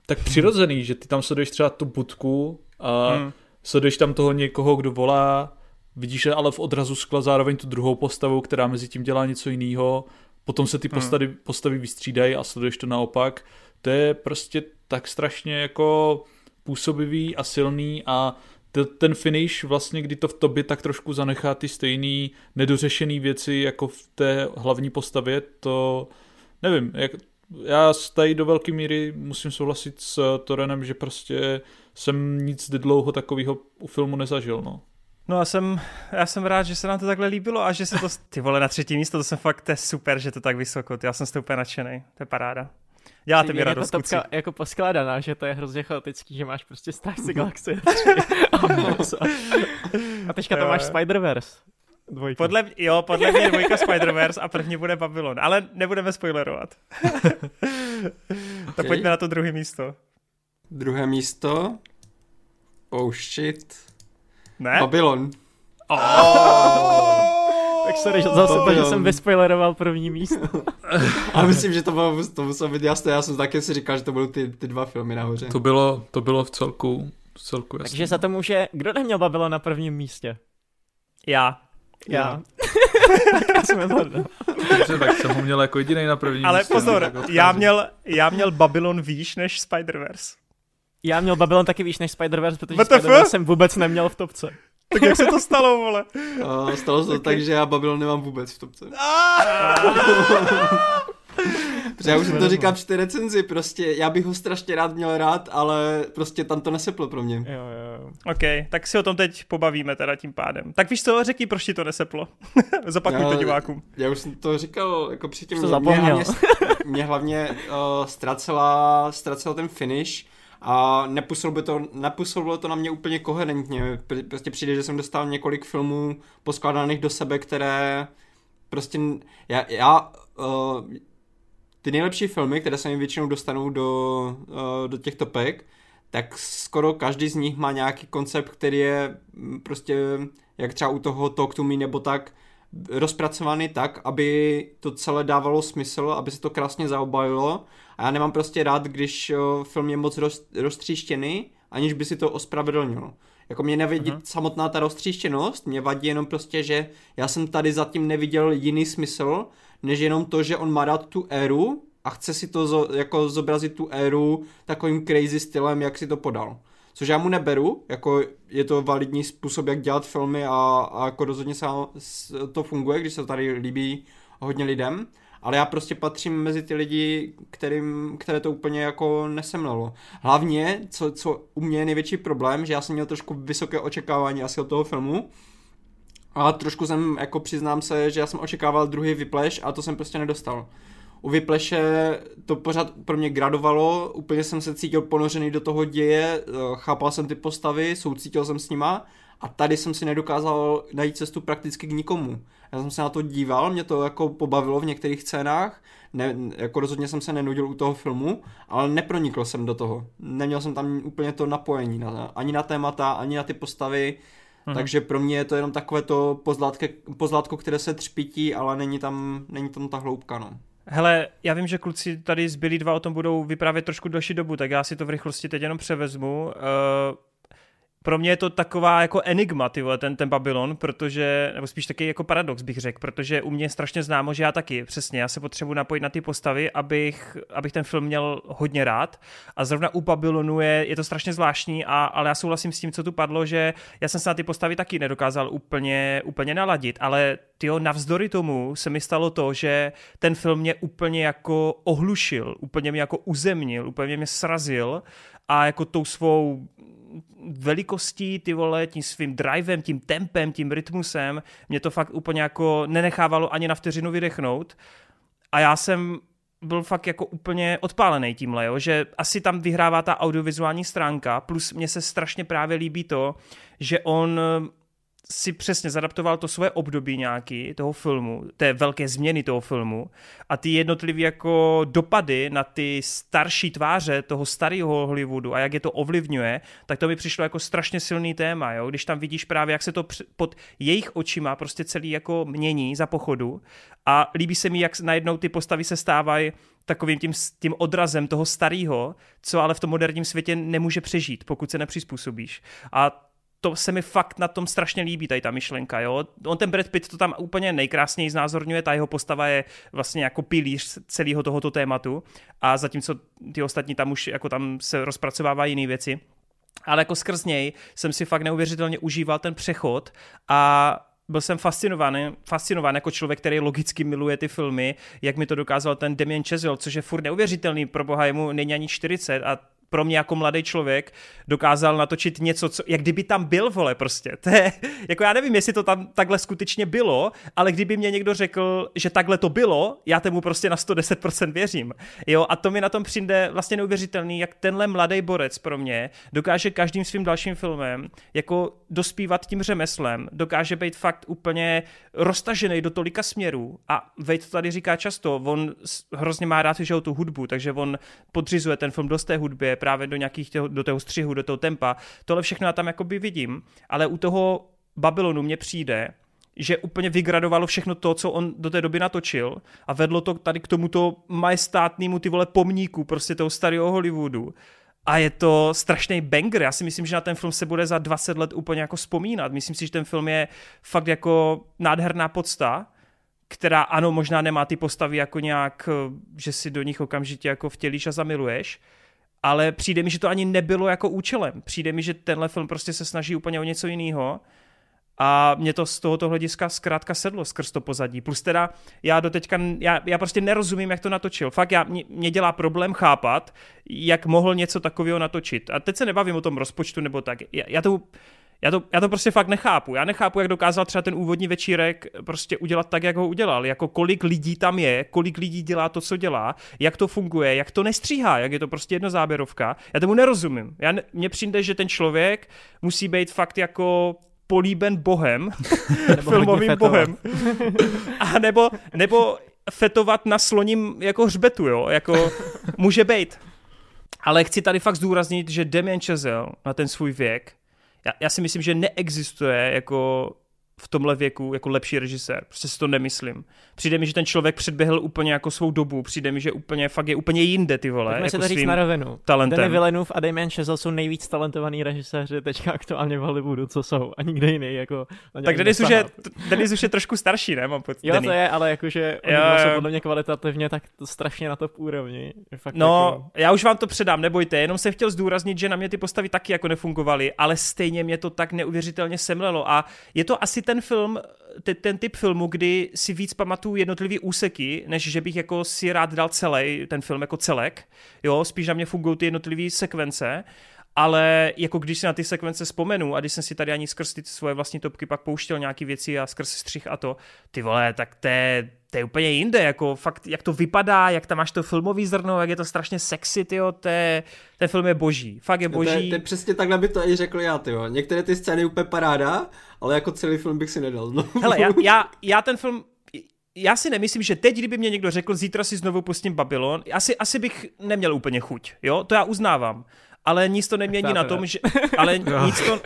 tak přirozený, že ty tam sleduješ třeba tu budku a hmm. sleduješ tam toho někoho, kdo volá Vidíš ale v odrazu skla zároveň tu druhou postavu, která mezi tím dělá něco jiného. Potom se ty hmm. postavy, hmm. postavy vystřídají a sleduješ to naopak. To je prostě tak strašně jako působivý a silný a ten finish vlastně, kdy to v tobě tak trošku zanechá ty stejný nedořešený věci jako v té hlavní postavě, to nevím, jak, já tady do velké míry musím souhlasit s Torenem, že prostě jsem nic dlouho takového u filmu nezažil, no. No já jsem, já jsem rád, že se nám to takhle líbilo a že se to, ty vole, na třetí místo, to jsem fakt, to je super, že to tak vysoko, já jsem z toho úplně nadšený, to je paráda. Děláte mi radost, to topka jako poskládaná, že to je hrozně chaotický, že máš prostě Stars Galaxy a teďka to máš Spider-Verse. Dvojka. Podle, jo, podle mě dvojka Spider-Verse a první bude Babylon, ale nebudeme spoilerovat. tak pojďme na to druhé místo. Druhé místo? Oh shit. Ne? Babylon. Oh! tak sorry, že zase to, že jsem vyspoileroval první místo. A myslím, že to bylo, to muselo být jasné, já jsem taky si říkal, že to budou ty, ty dva filmy nahoře. To bylo, to bylo v celku, v celku jasné. Takže za to může, kdo neměl Babylon na prvním místě? Já. Já. já. Dobře, tak jsem ho měl jako jediný na prvním Ale místě. pozor, já měl, já měl Babylon výš než Spider-Verse. Já měl Babylon taky výš než Spider-Verse, protože Spider-Verse jsem vůbec neměl v topce. Tak jak se to stalo, vole? Uh, stalo se to tak, že já Babylon nemám vůbec v topce. Protože já už jsem to říkal při té recenzi, prostě já bych ho strašně rád měl rád, ale prostě tam to neseplo pro mě. Jo, jo. OK, tak si o tom teď pobavíme teda tím pádem. Tak víš co, řekni, proč ti to neseplo. Zopakuj já, to divákům. Já už jsem to říkal jako předtím. Mě, mě hlavně, mě hlavně uh, ztracela, ztracela ten finish, a nepůsobilo to, nepůsobilo to na mě úplně koherentně. Prostě přijde, že jsem dostal několik filmů poskládaných do sebe, které prostě, já, já uh, ty nejlepší filmy, které se mi většinou dostanou do, uh, do těch topek, tak skoro každý z nich má nějaký koncept, který je mm, prostě, jak třeba u toho Talk to Me nebo tak, rozpracovaný tak, aby to celé dávalo smysl, aby se to krásně zaobajilo a já nemám prostě rád, když film je moc roz, roztříštěný, aniž by si to ospravedlnil. Jako mě nevadí uh-huh. samotná ta roztříštěnost, mě vadí jenom prostě, že já jsem tady zatím neviděl jiný smysl, než jenom to, že on má rád tu éru a chce si to zo, jako zobrazit tu éru takovým crazy stylem, jak si to podal. Což já mu neberu, jako je to validní způsob, jak dělat filmy a, a jako rozhodně se to funguje, když se to tady líbí hodně lidem, ale já prostě patřím mezi ty lidi, kterým, které to úplně jako nesemlelo. Hlavně, co, co u mě je největší problém, že já jsem měl trošku vysoké očekávání asi od toho filmu, a trošku jsem, jako přiznám se, že já jsem očekával druhý Whiplash a to jsem prostě nedostal. U Whiplashe to pořád pro mě gradovalo, úplně jsem se cítil ponořený do toho děje, eh, chápal jsem ty postavy, soucítil jsem s nima a tady jsem si nedokázal najít cestu prakticky k nikomu. Já jsem se na to díval, mě to jako pobavilo v některých scénách, ne, jako rozhodně jsem se nenudil u toho filmu, ale nepronikl jsem do toho. Neměl jsem tam úplně to napojení na, ani na témata, ani na ty postavy, Mhm. Takže pro mě je to jenom takové to pozlátko, pozlátko, které se třpití, ale není tam, není tam ta hloubka, no. Hele, já vím, že kluci tady zbylí dva o tom budou vyprávět trošku další dobu, tak já si to v rychlosti teď jenom převezmu. Uh, pro mě je to taková jako enigma, ty vole, ten, ten Babylon, protože, nebo spíš taky jako paradox bych řekl, protože u mě je strašně známo, že já taky, přesně, já se potřebuji napojit na ty postavy, abych, abych ten film měl hodně rád. A zrovna u Babylonu je, je to strašně zvláštní, a, ale já souhlasím s tím, co tu padlo, že já jsem se na ty postavy taky nedokázal úplně, úplně naladit, ale tyjo, navzdory tomu se mi stalo to, že ten film mě úplně jako ohlušil, úplně mě jako uzemnil, úplně mě srazil a jako tou svou velikostí, ty vole, tím svým drivem, tím tempem, tím rytmusem, mě to fakt úplně jako nenechávalo ani na vteřinu vydechnout. A já jsem byl fakt jako úplně odpálený tímhle, jo? že asi tam vyhrává ta audiovizuální stránka, plus mně se strašně právě líbí to, že on si přesně zadaptoval to svoje období nějaký toho filmu, té velké změny toho filmu a ty jednotlivé jako dopady na ty starší tváře toho starého Hollywoodu a jak je to ovlivňuje, tak to mi přišlo jako strašně silný téma, jo? když tam vidíš právě, jak se to pod jejich očima prostě celý jako mění za pochodu a líbí se mi, jak najednou ty postavy se stávají takovým tím, tím odrazem toho starého, co ale v tom moderním světě nemůže přežít, pokud se nepřizpůsobíš. A to se mi fakt na tom strašně líbí, tady ta myšlenka, jo. On ten Brad Pitt to tam úplně nejkrásněji znázorňuje, ta jeho postava je vlastně jako pilíř celého tohoto tématu a zatímco ty ostatní tam už jako tam se rozpracovávají jiné věci. Ale jako skrz něj jsem si fakt neuvěřitelně užíval ten přechod a byl jsem fascinovaný, fascinován jako člověk, který logicky miluje ty filmy, jak mi to dokázal ten Damien Chazelle, což je furt neuvěřitelný, pro boha jemu není ani 40 a pro mě jako mladý člověk dokázal natočit něco, co, jak kdyby tam byl, vole, prostě. To je, jako já nevím, jestli to tam takhle skutečně bylo, ale kdyby mě někdo řekl, že takhle to bylo, já tomu prostě na 110% věřím. Jo, a to mi na tom přijde vlastně neuvěřitelný, jak tenhle mladý borec pro mě dokáže každým svým dalším filmem jako dospívat tím řemeslem, dokáže být fakt úplně roztažený do tolika směrů a Vejt to tady říká často, on hrozně má rád že tu hudbu, takže on podřizuje ten film dost té hudbě, právě do nějakých těho, do toho střihu, do toho tempa. Tohle všechno já tam jakoby vidím, ale u toho Babylonu mně přijde, že úplně vygradovalo všechno to, co on do té doby natočil a vedlo to tady k tomuto majestátnému ty vole pomníku prostě toho starého Hollywoodu. A je to strašný banger. Já si myslím, že na ten film se bude za 20 let úplně jako vzpomínat. Myslím si, že ten film je fakt jako nádherná podsta která ano, možná nemá ty postavy jako nějak, že si do nich okamžitě jako vtělíš a zamiluješ, ale přijde mi, že to ani nebylo jako účelem. Přijde mi, že tenhle film prostě se snaží úplně o něco jiného a mě to z tohoto hlediska zkrátka sedlo skrz to pozadí. Plus teda já do teďka, já, já prostě nerozumím, jak to natočil. Fakt já, mě, mě dělá problém chápat, jak mohl něco takového natočit. A teď se nebavím o tom rozpočtu nebo tak. Já, já to já to, já to prostě fakt nechápu. Já nechápu, jak dokázal třeba ten úvodní večírek prostě udělat tak, jak ho udělal. Jako kolik lidí tam je, kolik lidí dělá to, co dělá, jak to funguje, jak to nestříhá, jak je to prostě jednozáběrovka. Já tomu nerozumím. Já, mně přijde, že ten člověk musí být fakt jako políben bohem, filmovým bohem. A nebo, nebo fetovat na sloním jako hřbetu, jo, jako může být. Ale chci tady fakt zdůraznit, že Damien Chazelle na ten svůj věk já, já si myslím, že neexistuje jako v tomhle věku jako lepší režisér. Prostě si to nemyslím. Přijde mi, že ten člověk předběhl úplně jako svou dobu. Přijde mi, že úplně fakt je úplně jinde ty vole. Pojďme jako to říct na rovinu. Talentem. Danny Villeneuve a Damien Chazelle jsou nejvíc talentovaný režiséři teďka aktuálně v Hollywoodu, co jsou. A nikde jiný. Jako, tak Denis už, je, Denis už je trošku starší, ne? Mám pocit, jo, Danny. to je, ale jakože oni jsou podle mě kvalitativně tak to strašně na to úrovni. Fakt no, jako... já už vám to předám, nebojte. Jenom jsem chtěl zdůraznit, že na mě ty postavy taky jako nefungovaly, ale stejně mě to tak neuvěřitelně semlelo. A je to asi ten film, ten, ten typ filmu, kdy si víc pamatuju jednotlivý úseky, než že bych jako si rád dal celý ten film jako celek. Jo, spíš na mě fungují ty jednotlivé sekvence ale jako když si na ty sekvence vzpomenu a když jsem si tady ani skrz ty svoje vlastní topky pak pouštěl nějaký věci a skrz střih a to, ty vole, tak to je, to je úplně jinde, jako fakt, jak to vypadá, jak tam máš to filmový zrno, jak je to strašně sexy, tyjo, to je, ten film je boží, fakt je boží. No to, je, to je přesně takhle by to i řekl já, tyjo. Některé ty scény úplně paráda, ale jako celý film bych si nedal. No. Hele, já, já, já ten film já si nemyslím, že teď, kdyby mě někdo řekl, zítra si znovu pustím Babylon, asi, asi bych neměl úplně chuť, jo, to já uznávám ale nic to nemění na tom, že... Ale nic to...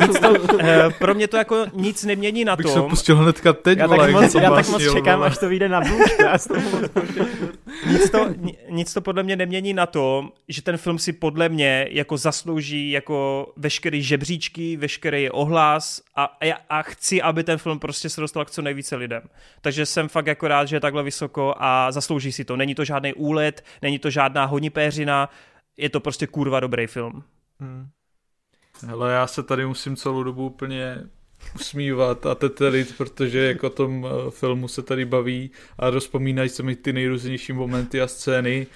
Nic to uh, pro mě to jako nic nemění na Bych tom... Bych se pustil hnedka teď, já vole, tak moc, já tak moc čekám, až to vyjde na nic, to, nic to podle mě nemění na tom, že ten film si podle mě jako zaslouží jako veškerý žebříčky, veškerý ohlas a, a, a chci, aby ten film prostě se dostal k co nejvíce lidem. Takže jsem fakt jako rád, že je takhle vysoko a zaslouží si to. Není to žádný úlet, není to žádná honipéřina, je to prostě kurva dobrý film. Hmm. Hele, já se tady musím celou dobu úplně usmívat a tetelit, protože jako tom eh, filmu se tady baví a rozpomínají se mi ty nejrůznější momenty a scény.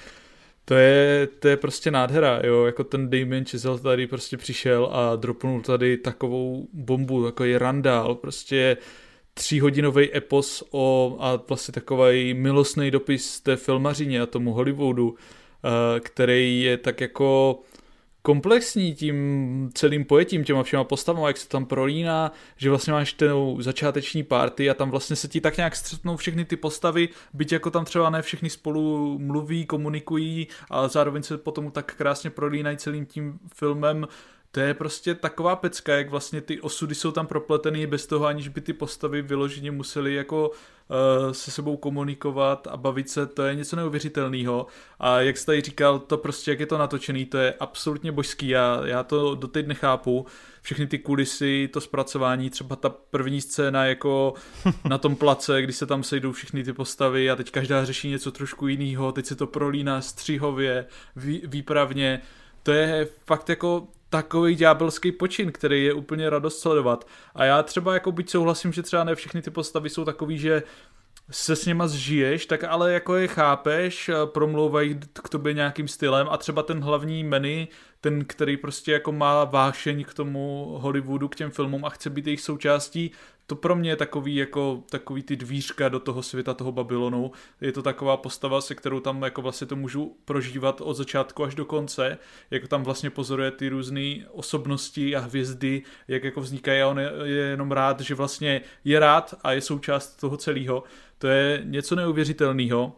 To je, to je prostě nádhera, jo, jako ten Damien Chazelle tady prostě přišel a dropnul tady takovou bombu, takový randál, prostě tříhodinový epos o, a vlastně takový milostný dopis té filmařině a tomu Hollywoodu, který je tak jako komplexní tím celým pojetím, těma všema postavama, jak se tam prolíná, že vlastně máš ten začáteční party a tam vlastně se ti tak nějak střetnou všechny ty postavy, byť jako tam třeba ne všechny spolu mluví, komunikují, ale zároveň se potom tak krásně prolínají celým tím filmem, to je prostě taková pecka, jak vlastně ty osudy jsou tam propletený bez toho, aniž by ty postavy vyloženě museli jako uh, se sebou komunikovat a bavit se, to je něco neuvěřitelného. A jak jsi tady říkal, to prostě, jak je to natočený, to je absolutně božský. Já, já to doteď nechápu. Všechny ty kulisy, to zpracování, třeba ta první scéna jako na tom place, kdy se tam sejdou všechny ty postavy a teď každá řeší něco trošku jiného, teď se to prolíná střihově, vý, výpravně. To je fakt jako takový ďábelský počin, který je úplně radost sledovat. A já třeba jako byť souhlasím, že třeba ne všechny ty postavy jsou takový, že se s něma zžiješ, tak ale jako je chápeš, promlouvají k tobě nějakým stylem a třeba ten hlavní menu, ten, který prostě jako má vášeň k tomu Hollywoodu, k těm filmům a chce být jejich součástí, to pro mě je takový jako takový ty dvířka do toho světa toho Babylonu. Je to taková postava, se kterou tam jako vlastně to můžu prožívat od začátku až do konce, jak tam vlastně pozoruje ty různé osobnosti a hvězdy, jak jako vznikají a on je, je jenom rád, že vlastně je rád a je součást toho celého. To je něco neuvěřitelného.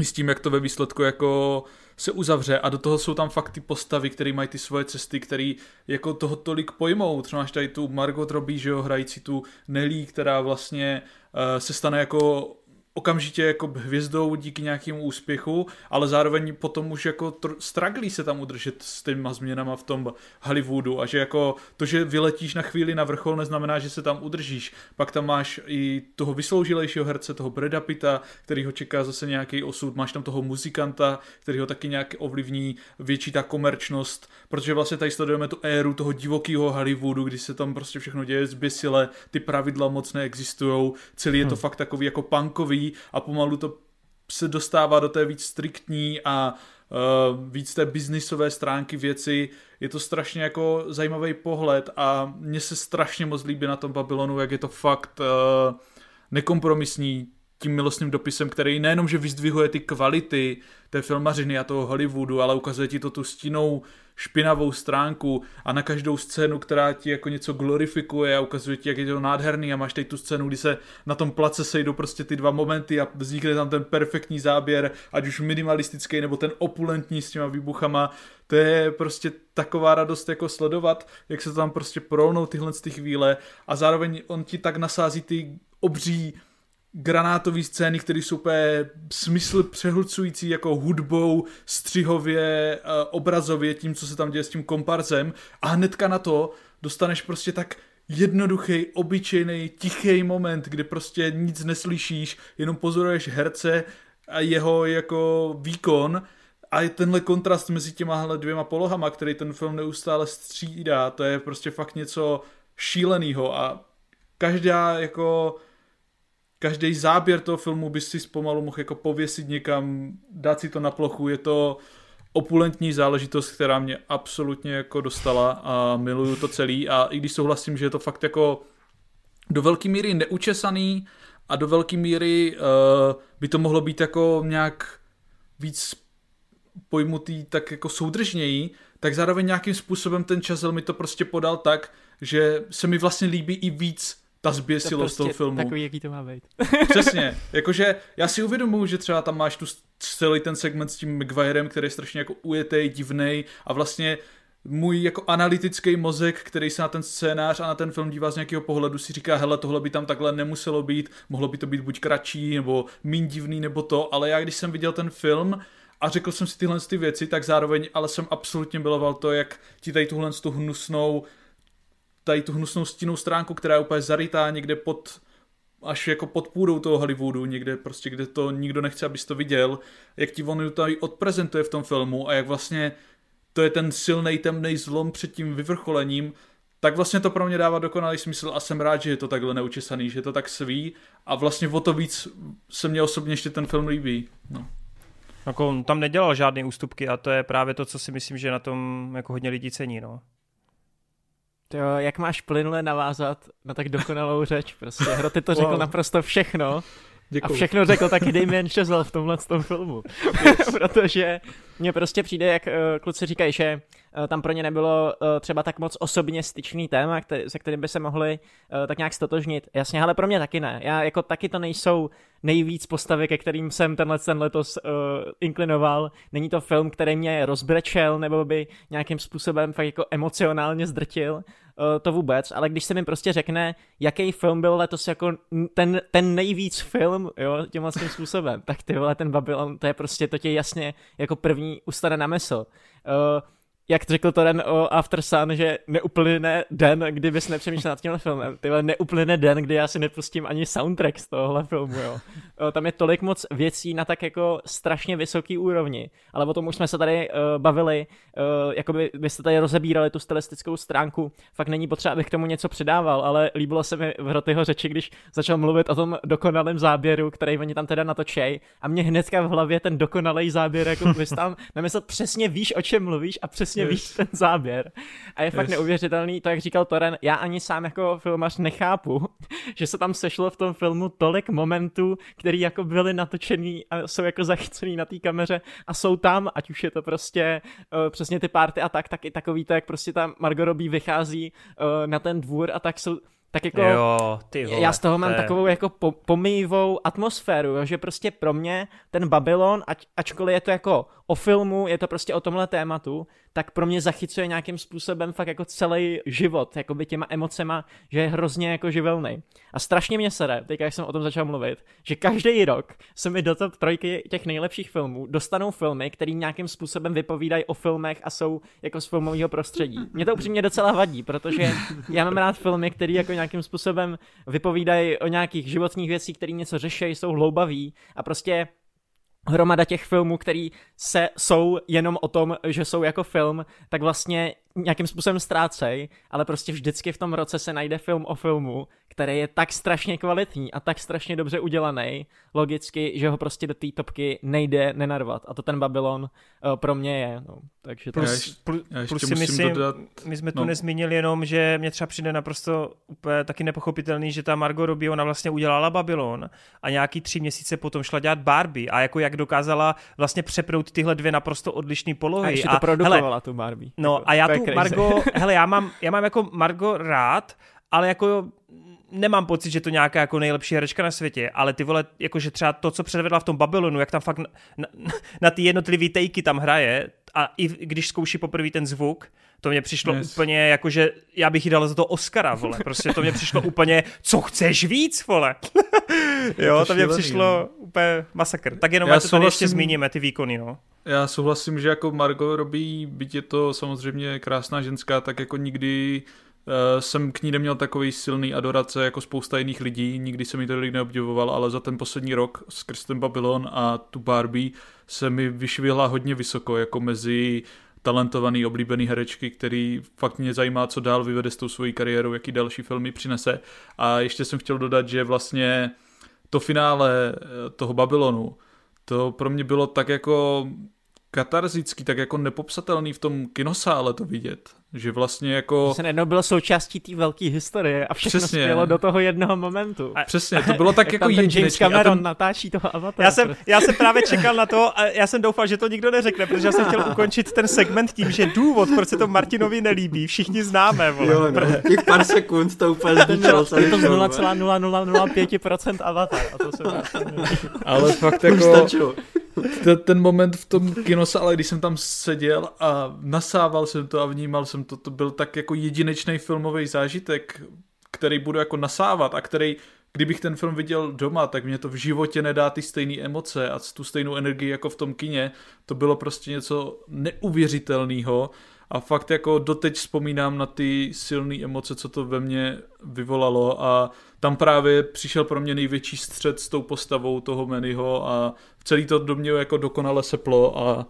S tím, jak to ve výsledku jako se uzavře a do toho jsou tam fakt ty postavy, které mají ty svoje cesty, které jako toho tolik pojmou. Třeba máš tady tu Margot Robbie, že jo, hrající tu Nelly, která vlastně uh, se stane jako okamžitě jako hvězdou díky nějakému úspěchu, ale zároveň potom už jako tr- straglí se tam udržet s těma změnama v tom Hollywoodu a že jako to, že vyletíš na chvíli na vrchol, neznamená, že se tam udržíš. Pak tam máš i toho vysloužilejšího herce, toho Breda Pitta, který ho čeká zase nějaký osud, máš tam toho muzikanta, který ho taky nějak ovlivní, větší ta komerčnost, protože vlastně tady sledujeme tu éru toho divokého Hollywoodu, kdy se tam prostě všechno děje zběsile, ty pravidla moc neexistují, celý je to hmm. fakt takový jako punkový, a pomalu to se dostává do té víc striktní a uh, víc té biznisové stránky věci. Je to strašně jako zajímavý pohled a mně se strašně moc líbí na tom Babylonu, jak je to fakt uh, nekompromisní tím milostným dopisem, který nejenom, že vyzdvihuje ty kvality té filmařiny a toho Hollywoodu, ale ukazuje ti to tu stínou špinavou stránku a na každou scénu, která ti jako něco glorifikuje a ukazuje ti, jak je to nádherný a máš tady tu scénu, kdy se na tom place sejdou prostě ty dva momenty a vznikne tam ten perfektní záběr, ať už minimalistický nebo ten opulentní s těma výbuchama, to je prostě taková radost jako sledovat, jak se tam prostě prolnou tyhle ty chvíle a zároveň on ti tak nasází ty obří granátové scény, které jsou úplně smysl přehlcující jako hudbou, střihově, eh, obrazově, tím, co se tam děje s tím komparzem. A hnedka na to dostaneš prostě tak jednoduchý, obyčejný, tichý moment, kdy prostě nic neslyšíš, jenom pozoruješ herce a jeho jako výkon. A tenhle kontrast mezi těma dvěma polohama, který ten film neustále střídá, to je prostě fakt něco šíleného a každá jako každý záběr toho filmu by si pomalu mohl jako pověsit někam, dát si to na plochu, je to opulentní záležitost, která mě absolutně jako dostala a miluju to celý. A i když souhlasím, že je to fakt jako do velké míry neučesaný a do velké míry uh, by to mohlo být jako nějak víc pojmutý tak jako soudržněji, tak zároveň nějakým způsobem ten časel mi to prostě podal tak, že se mi vlastně líbí i víc ta zběsilost to prostě toho filmu. Takový, jaký to má být. Přesně, jakože já si uvědomuji, že třeba tam máš tu celý ten segment s tím McGuirem, který je strašně jako ujetý, divný a vlastně můj jako analytický mozek, který se na ten scénář a na ten film dívá z nějakého pohledu, si říká, hele, tohle by tam takhle nemuselo být, mohlo by to být buď kratší, nebo méně divný, nebo to, ale já když jsem viděl ten film, a řekl jsem si tyhle ty věci, tak zároveň ale jsem absolutně miloval to, jak ti tady tuhle tu hnusnou tady tu hnusnou stínou stránku, která je úplně zarytá někde pod až jako pod půdou toho Hollywoodu, někde prostě, kde to nikdo nechce, abys to viděl, jak ti on tady odprezentuje v tom filmu a jak vlastně to je ten silný temný zlom před tím vyvrcholením, tak vlastně to pro mě dává dokonalý smysl a jsem rád, že je to takhle neučesaný, že je to tak sví a vlastně o to víc se mně osobně ještě ten film líbí. No. Jako on tam nedělal žádné ústupky a to je právě to, co si myslím, že na tom jako hodně lidí cení. No. Jo, jak máš plynule navázat na tak dokonalou řeč, prostě. Hro, ty to řekl wow. naprosto všechno. Děkuju. A všechno řekl taky Damien Chazelle v tomhle tom filmu. Protože mně prostě přijde, jak uh, kluci říkají, že uh, tam pro ně nebylo uh, třeba tak moc osobně styčný téma, který, se kterým by se mohli uh, tak nějak stotožnit. Jasně, ale pro mě taky ne. Já jako taky to nejsou nejvíc postavy, ke kterým jsem tenhle ten letos uh, inklinoval. Není to film, který mě rozbrečel nebo by nějakým způsobem fakt jako emocionálně zdrtil. Uh, to vůbec, ale když se mi prostě řekne, jaký film byl letos jako ten, ten nejvíc film, jo, tím vlastním způsobem, tak ty vole, ten Babylon, to je prostě, to tě jasně jako první ustane na meso. Uh, jak řekl to den o After Sun, že neuplyne den, kdyby se nepřemýšlel nad tímhle filmem. Tyhle neuplyne den, kdy já si nepustím ani soundtrack z tohohle filmu, jo. Tam je tolik moc věcí na tak jako strašně vysoký úrovni, ale o tom už jsme se tady uh, bavili, uh, jako by byste tady rozebírali tu stylistickou stránku, fakt není potřeba, abych k tomu něco přidával, ale líbilo se mi v Hrotyho řeči, když začal mluvit o tom dokonalém záběru, který oni tam teda natočej a mě hnedka v hlavě ten dokonalý záběr, jako bys tam nemyslel, přesně víš, o čem mluvíš a přesně yes. víš ten záběr. A je yes. fakt neuvěřitelný, to jak říkal Toren, já ani sám jako filmař nechápu, že se tam sešlo v tom filmu tolik momentů, který jako byly natočený a jsou jako zachycený na té kameře a jsou tam, ať už je to prostě uh, přesně ty party a tak, tak i takový to, jak prostě tam Margot Robbie vychází uh, na ten dvůr a tak jsou tak jako jo, ty vole, já z toho mám je... takovou jako po, pomývou atmosféru, že prostě pro mě ten Babylon, ať, ačkoliv je to jako o filmu, je to prostě o tomhle tématu, tak pro mě zachycuje nějakým způsobem fakt jako celý život, jako by těma emocema, že je hrozně jako živelný. A strašně mě sere, teď jak jsem o tom začal mluvit, že každý rok se mi do top trojky těch nejlepších filmů dostanou filmy, které nějakým způsobem vypovídají o filmech a jsou jako z filmového prostředí. Mě to upřímně docela vadí, protože já mám rád filmy, které jako nějakým způsobem vypovídají o nějakých životních věcích, které něco řeší, jsou hloubaví a prostě hromada těch filmů, který se jsou jenom o tom, že jsou jako film, tak vlastně nějakým způsobem ztrácej, ale prostě vždycky v tom roce se najde film o filmu, který je tak strašně kvalitní a tak strašně dobře udělaný, logicky, že ho prostě do té topky nejde nenarvat. A to ten Babylon uh, pro mě je. No. Takže to plus, je... plus, plus si myslím, dodat... my jsme tu no. nezmínili jenom, že mě třeba přijde naprosto úplně taky nepochopitelný, že ta Margot Robbie, ona vlastně udělala Babylon a nějaký tři měsíce potom šla dělat Barbie a jako jak dokázala vlastně přepnout tyhle dvě naprosto odlišné polohy. A ještě to a, produkovala hele, tu Barbie. No jako, a já tu Margot, hele, já mám, já mám jako Margot rád, ale jako nemám pocit, že to nějaká jako nejlepší herečka na světě, ale ty vole, jakože třeba to, co předvedla v tom Babylonu, jak tam fakt na, na, na ty jednotlivý tejky tam hraje a i když zkouší poprvé ten zvuk, to mě přišlo yes. úplně jako, že já bych jí dal za to Oscara, vole. Prostě to mě přišlo úplně, co chceš víc, vole. jo, to, to mě přišlo no. úplně masakr. Tak jenom já to tady ještě zmíníme, ty výkony, no. Já souhlasím, že jako Margot robí, byť je to samozřejmě krásná ženská, tak jako nikdy jsem k ní neměl takový silný adorace jako spousta jiných lidí, nikdy jsem ji tolik neobdivoval, ale za ten poslední rok skrz ten Babylon a tu Barbie se mi vyšvihla hodně vysoko, jako mezi talentovaný, oblíbený herečky, který fakt mě zajímá, co dál vyvede s tou svojí kariérou, jaký další filmy přinese. A ještě jsem chtěl dodat, že vlastně to finále eh, toho Babylonu, to pro mě bylo tak jako katarzický, tak jako nepopsatelný v tom kinosále to vidět. Že vlastně jako... Že se bylo součástí té velké historie a všechno Přesně. spělo do toho jednoho momentu. A... Přesně, to bylo tak jako jedinečný. James Cameron ten... natáčí toho avatara. Já jsem, já jsem právě čekal na to a já jsem doufal, že to nikdo neřekne, protože já jsem chtěl ukončit ten segment tím, že důvod, proč se to Martinovi nelíbí, všichni známe. Vole. Jo, no, těch pár sekund to úplně zničilo. Je to z 0,0005% avatar. A to se Ale fakt jako ten, ten moment v tom kinosále, když jsem tam seděl a nasával jsem to a vnímal jsem to, to byl tak jako jedinečný filmový zážitek, který budu jako nasávat a který, kdybych ten film viděl doma, tak mě to v životě nedá ty stejné emoce a tu stejnou energii jako v tom kině. To bylo prostě něco neuvěřitelného a fakt jako doteď vzpomínám na ty silné emoce, co to ve mně vyvolalo a tam právě přišel pro mě největší střed s tou postavou toho Mannyho a celý to do mě jako dokonale seplo a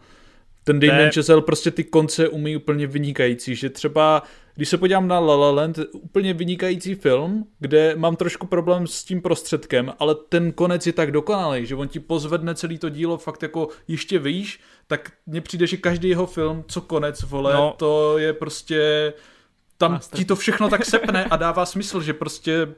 ten Damien Chazelle prostě ty konce umí úplně vynikající, že třeba když se podívám na La La Land, úplně vynikající film, kde mám trošku problém s tím prostředkem, ale ten konec je tak dokonalý, že on ti pozvedne celý to dílo fakt jako ještě výš, tak mně přijde, že každý jeho film, co konec, vole, no. to je prostě tam ti to všechno tak sepne a dává smysl, že prostě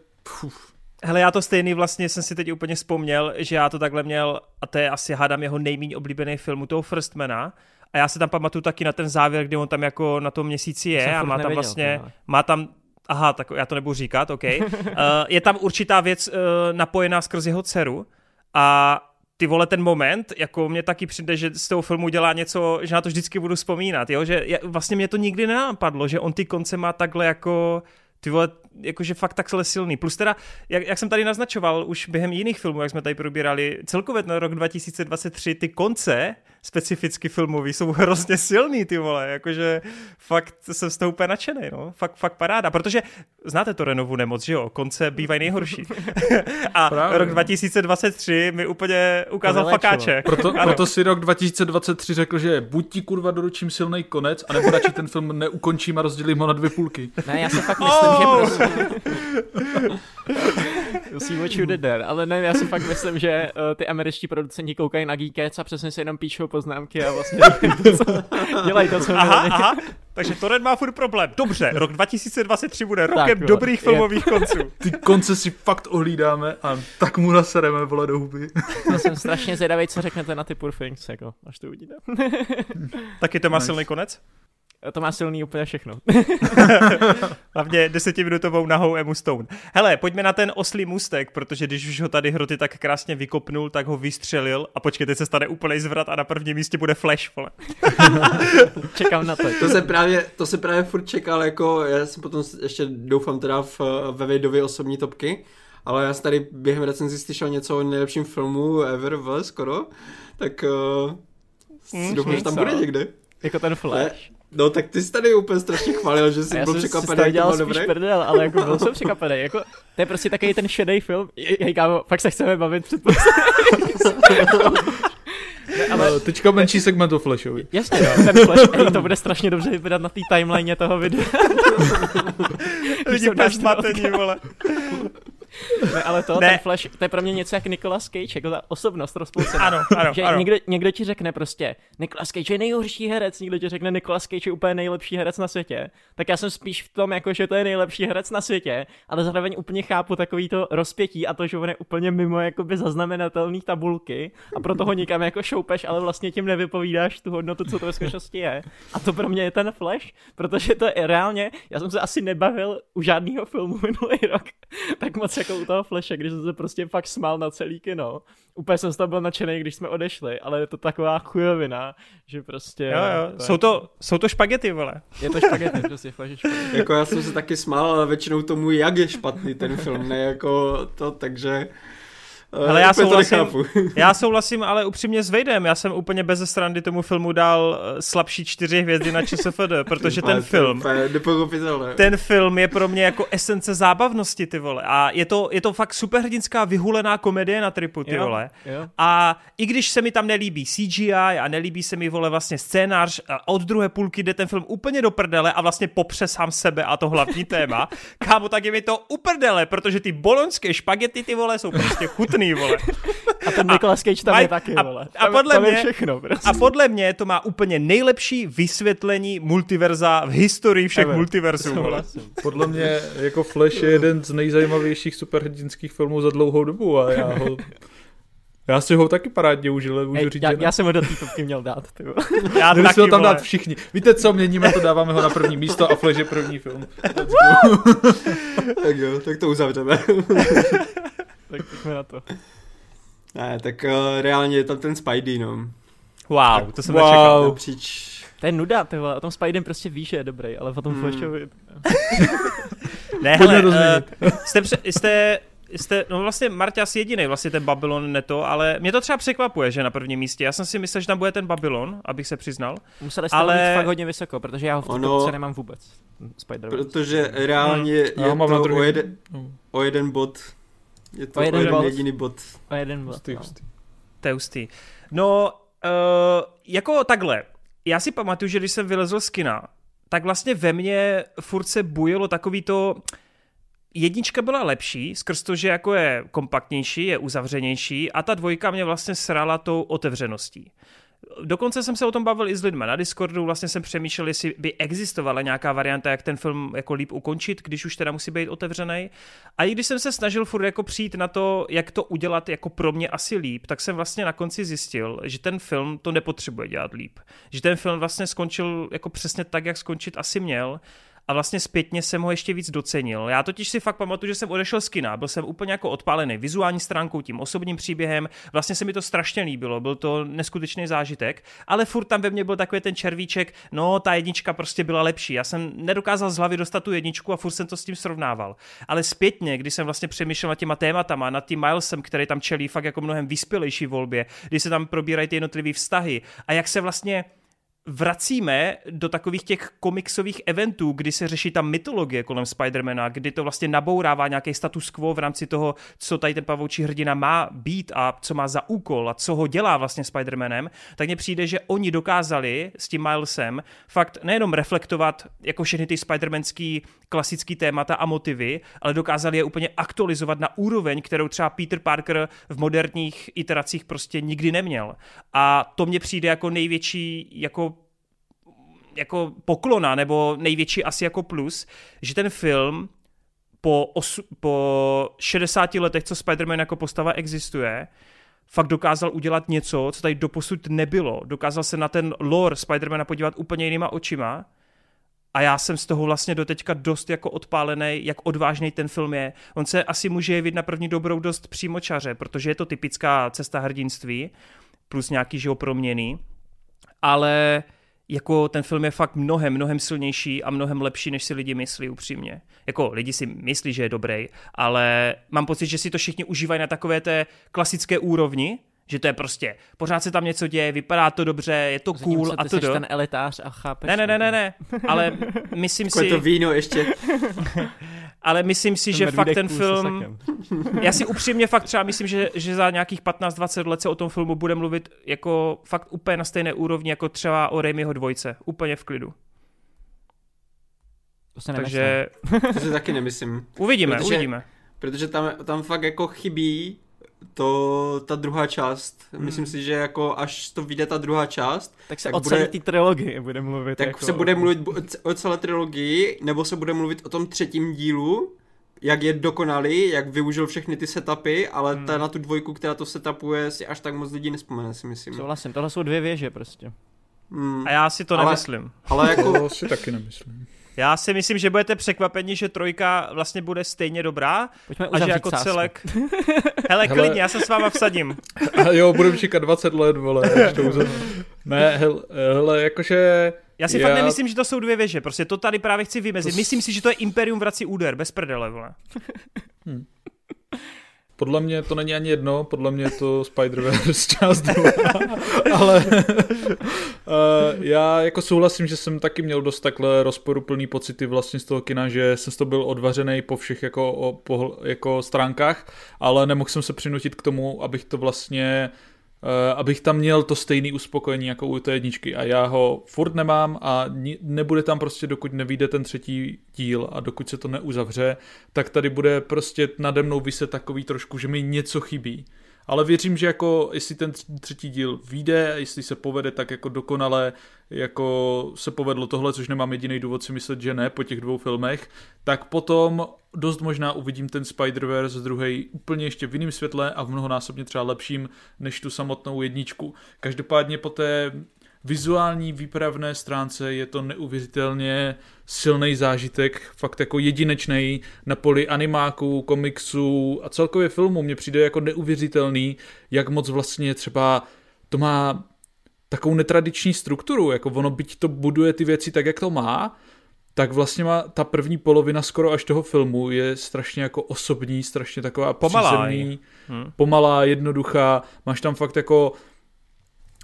puf. Hele, já to stejný vlastně jsem si teď úplně vzpomněl, že já to takhle měl, a to je asi hádám jeho nejméně oblíbený film, u toho Firstmana, a já se tam pamatuju taky na ten závěr, kdy on tam jako na tom měsíci je a má tam vlastně, má tam Aha, tak já to nebudu říkat, OK. Uh, je tam určitá věc uh, napojená skrz jeho dceru a ty vole ten moment, jako mě taky přijde, že z toho filmu dělá něco, že na to vždycky budu vzpomínat, jo, že vlastně mě to nikdy nenapadlo, že on ty konce má takhle jako ty vole, jakože fakt takhle silný. Plus teda, jak, jak jsem tady naznačoval už během jiných filmů, jak jsme tady probírali, celkově na rok 2023 ty konce specificky filmový, jsou hrozně silný, ty vole, jakože fakt jsem z toho úplně nadšený, no, fakt, fakt paráda, protože znáte to Renovu nemoc, že jo, konce bývají nejhorší. a Právě. rok 2023 mi úplně ukázal fakáče. Proto, proto si rok 2023 řekl, že buď ti kurva doručím silný konec, anebo radši ten film neukončím a rozdělím ho na dvě půlky. Ne, já si fakt myslím, oh! že prostě... See what you did there. Ale ne, já si fakt myslím, že uh, ty američtí producenti koukají na Geekets a přesně si jenom píšou poznámky a vlastně dělají to, co aha, aha, takže Torrent má furt problém. Dobře, rok 2023 bude rokem tak, dobrých je. filmových konců. Ty konce si fakt ohlídáme a tak mu nasereme, vole, do huby. Já jsem strašně zvědavý, co řeknete na ty Poor Things, jako, až to uvidíte. Taky to má nice. silný konec? To má silný úplně všechno. Hlavně desetiminutovou nahou Emu Stone. Hele, pojďme na ten oslý mustek, protože když už ho tady Hroty tak krásně vykopnul, tak ho vystřelil a počkej, teď se stane úplný zvrat a na prvním místě bude Flash, vole. Čekám na to. To se právě, to se právě furt čekal, jako já jsem potom ještě doufám teda v, ve Vadeovi osobní topky, ale já jsem tady během recenzí slyšel něco o nejlepším filmu ever v skoro, tak uh, mm, doufám, že tam bude někde. Jako ten Flash. No tak ty jsi tady úplně strašně chválil, že jsi byl překvapený, jak dělal spíš prdel, ale jako byl jsem překvapený. Jako, to je prostě takový ten šedý film. Hej, kámo, fakt se chceme bavit před Ne, ale... No, teďka menší segment o Flashovi. Jasně, no, ten Flash, hej, to bude strašně dobře vypadat na té timeline toho videa. Lidi bez matení, vole. Ne, ale to, ne. ten Flash, to je pro mě něco jak Nicolas Cage, jako ta osobnost rozpolcená. Ano, ano, že ano. Někdo, někdo ti řekne prostě, Nicolas Cage je nejhorší herec, někdo ti řekne, Nicolas Cage je úplně nejlepší herec na světě. Tak já jsem spíš v tom, jako, že to je nejlepší herec na světě, ale zároveň úplně chápu takový to rozpětí a to, že on je úplně mimo jakoby zaznamenatelný tabulky a proto ho nikam jako šoupeš, ale vlastně tím nevypovídáš tu hodnotu, co to ve skutečnosti je. A to pro mě je ten Flash, protože to je reálně, já jsem se asi nebavil u žádného filmu minulý rok, tak moc jako u toho Flashe, když jsem se prostě fakt smál na celý kino. Úplně jsem z toho byl nadšený, když jsme odešli, ale je to taková chujovina, že prostě... Jo, jo. To jsou, to, jsou to špagety, vole. Je to špagety, prostě Flash špagety. jako já jsem se taky smál, ale většinou tomu, jak je špatný ten film, ne jako to, takže... Ale já souhlasím, já souhlasím, ale upřímně s Vejdem, já jsem úplně bez strandy tomu filmu dal eh, slabší čtyři hvězdy na ČSFD, protože ten film, ten film je pro mě jako esence zábavnosti, ty vole, a je to, je to fakt superhrdinská vyhulená komedie na tripu, ty jo, vole, jo. a i když se mi tam nelíbí CGI a nelíbí se mi, vole, vlastně scénář, od druhé půlky jde ten film úplně do prdele a vlastně popře sám sebe a to hlavní téma, kámo, tak je mi to uprdele, protože ty bolonské špagety, ty vole, jsou prostě chutný hrozný, vole. A ten Nicolas Cage tam a, je taky, vole. A, a podle mě, všechno, prostě. A podle mě to má úplně nejlepší vysvětlení multiverza v historii všech Ever. multiverzů, vole. Podle mě jako Flash je jeden z nejzajímavějších superhrdinských filmů za dlouhou dobu a já ho já si ho taky parádně užil, můžu říct, já, já jsem ho do té měl dát, ty Já taky, ho tam vole. dát všichni. Víte co, měníme to, dáváme ho na první místo a Flash je první film. tak jo, tak to uzavřeme tak pojďme na to. Ne, tak uh, reálně je tam ten Spidey, no. Wow, tak, to jsem wow. nečekal. Napříč... To je nuda, ty vole, o tom Spidey prostě víš, že je dobrý, ale o tom hmm. Flashovi... ne, hele, uh, jste, jste, jste, no vlastně Marťas jediný, vlastně ten Babylon neto, ale mě to třeba překvapuje, že na prvním místě. Já jsem si myslel, že tam bude ten Babylon, abych se přiznal. Museli jste ale... mít fakt hodně vysoko, protože já ho v ono... nemám vůbec. Spider Protože reálně hmm. je to o, jeden, o jeden bod je to o jeden, o jeden jediný bod. O jeden bod, hustý, no. hustý. To je hustý. No, uh, jako takhle. Já si pamatuju, že když jsem vylezl z kina, tak vlastně ve mně furt se bujelo takový to... Jednička byla lepší, skrz to, že jako je kompaktnější, je uzavřenější a ta dvojka mě vlastně srala tou otevřeností. Dokonce jsem se o tom bavil i s lidmi na Discordu, vlastně jsem přemýšlel, jestli by existovala nějaká varianta, jak ten film jako líp ukončit, když už teda musí být otevřený. A i když jsem se snažil furt jako přijít na to, jak to udělat jako pro mě asi líp, tak jsem vlastně na konci zjistil, že ten film to nepotřebuje dělat líp. Že ten film vlastně skončil jako přesně tak, jak skončit asi měl a vlastně zpětně jsem ho ještě víc docenil. Já totiž si fakt pamatuju, že jsem odešel z kina, byl jsem úplně jako odpálený vizuální stránkou, tím osobním příběhem, vlastně se mi to strašně líbilo, byl to neskutečný zážitek, ale furt tam ve mně byl takový ten červíček, no ta jednička prostě byla lepší. Já jsem nedokázal z hlavy dostat tu jedničku a furt jsem to s tím srovnával. Ale zpětně, když jsem vlastně přemýšlel nad těma tématama, nad tím Milesem, který tam čelí fakt jako mnohem vyspělejší volbě, kdy se tam probírají ty jednotlivé vztahy a jak se vlastně vracíme do takových těch komiksových eventů, kdy se řeší ta mytologie kolem Spidermana, kdy to vlastně nabourává nějaký status quo v rámci toho, co tady ten pavoučí hrdina má být a co má za úkol a co ho dělá vlastně Spidermanem, tak mně přijde, že oni dokázali s tím Milesem fakt nejenom reflektovat jako všechny ty spidermanský klasický témata a motivy, ale dokázali je úplně aktualizovat na úroveň, kterou třeba Peter Parker v moderních iteracích prostě nikdy neměl. A to mně přijde jako největší jako jako poklona, nebo největší asi jako plus, že ten film po, osu, po 60 letech, co Spider-Man jako postava existuje, fakt dokázal udělat něco, co tady doposud nebylo. Dokázal se na ten lore Spider-Mana podívat úplně jinýma očima a já jsem z toho vlastně doteďka dost jako odpálený, jak odvážný ten film je. On se asi může jevit na první dobrou dost přímočaře, protože je to typická cesta hrdinství, plus nějaký živou proměny, ale jako ten film je fakt mnohem, mnohem silnější a mnohem lepší, než si lidi myslí upřímně. Jako lidi si myslí, že je dobrý, ale mám pocit, že si to všichni užívají na takové té klasické úrovni, že to je prostě, pořád se tam něco děje, vypadá to dobře, je to Zatím cool a to ten elitář a chápeš. Ne, ne, ne, ne, ne, ale myslím si... to víno ještě. ale myslím si, že fakt ten film... Já si upřímně fakt třeba myslím, že, že za nějakých 15-20 let se o tom filmu bude mluvit jako fakt úplně na stejné úrovni, jako třeba o Raimiho dvojce. Úplně v klidu. To se Takže... to si taky nemyslím. Uvidíme, protože, uvidíme. Protože tam, tam fakt jako chybí to, ta druhá část, hmm. myslím si, že jako až to vyjde ta druhá část, tak se tak o celé bude, té trilogii bude mluvit. Tak jako... se bude mluvit o celé trilogii, nebo se bude mluvit o tom třetím dílu, jak je dokonalý, jak využil všechny ty setupy, ale hmm. ta na tu dvojku, která to setupuje, si až tak moc lidí nespomene, si myslím. Souhlasím, tohle jsou dvě věže prostě. Hmm. A já si to ale, nemyslím. Ale jako... to si taky nemyslím. Já si myslím, že budete překvapeni, že trojka vlastně bude stejně dobrá Pojďme a že jako sásku. celek... Hele, hele, klidně, já se s váma vsadím. jo, budu čekat 20 let, vole. ne, hele, hele, jakože... Já si já... fakt nemyslím, že to jsou dvě věže, prostě to tady právě chci vymezit. To... Myslím si, že to je Imperium vrací úder, bez prdele, vole. Hmm. Podle mě to není ani jedno, podle mě je to Spider-Verse část 2, ale uh, já jako souhlasím, že jsem taky měl dost takhle rozporuplný pocity vlastně z toho kina, že jsem to byl odvařený po všech jako, o, po, jako stránkách, ale nemohl jsem se přinutit k tomu, abych to vlastně Uh, abych tam měl to stejné uspokojení jako u té jedničky a já ho furt nemám a nebude tam prostě dokud nevíde ten třetí díl a dokud se to neuzavře, tak tady bude prostě nade mnou vyset takový trošku, že mi něco chybí. Ale věřím, že jako jestli ten třetí díl vyjde, jestli se povede tak jako dokonale, jako se povedlo tohle, což nemám jediný důvod si myslet, že ne po těch dvou filmech, tak potom dost možná uvidím ten Spider-Verse druhý úplně ještě v jiném světle a v mnohonásobně třeba lepším než tu samotnou jedničku. Každopádně po té vizuální výpravné stránce je to neuvěřitelně silný zážitek, fakt jako jedinečný na poli animáků, komiksů a celkově filmu. Mně přijde jako neuvěřitelný, jak moc vlastně třeba to má takovou netradiční strukturu, jako ono byť to buduje ty věci tak, jak to má, tak vlastně má ta první polovina skoro až toho filmu je strašně jako osobní, strašně taková pomalá, přízemní, hmm. pomalá, jednoduchá, máš tam fakt jako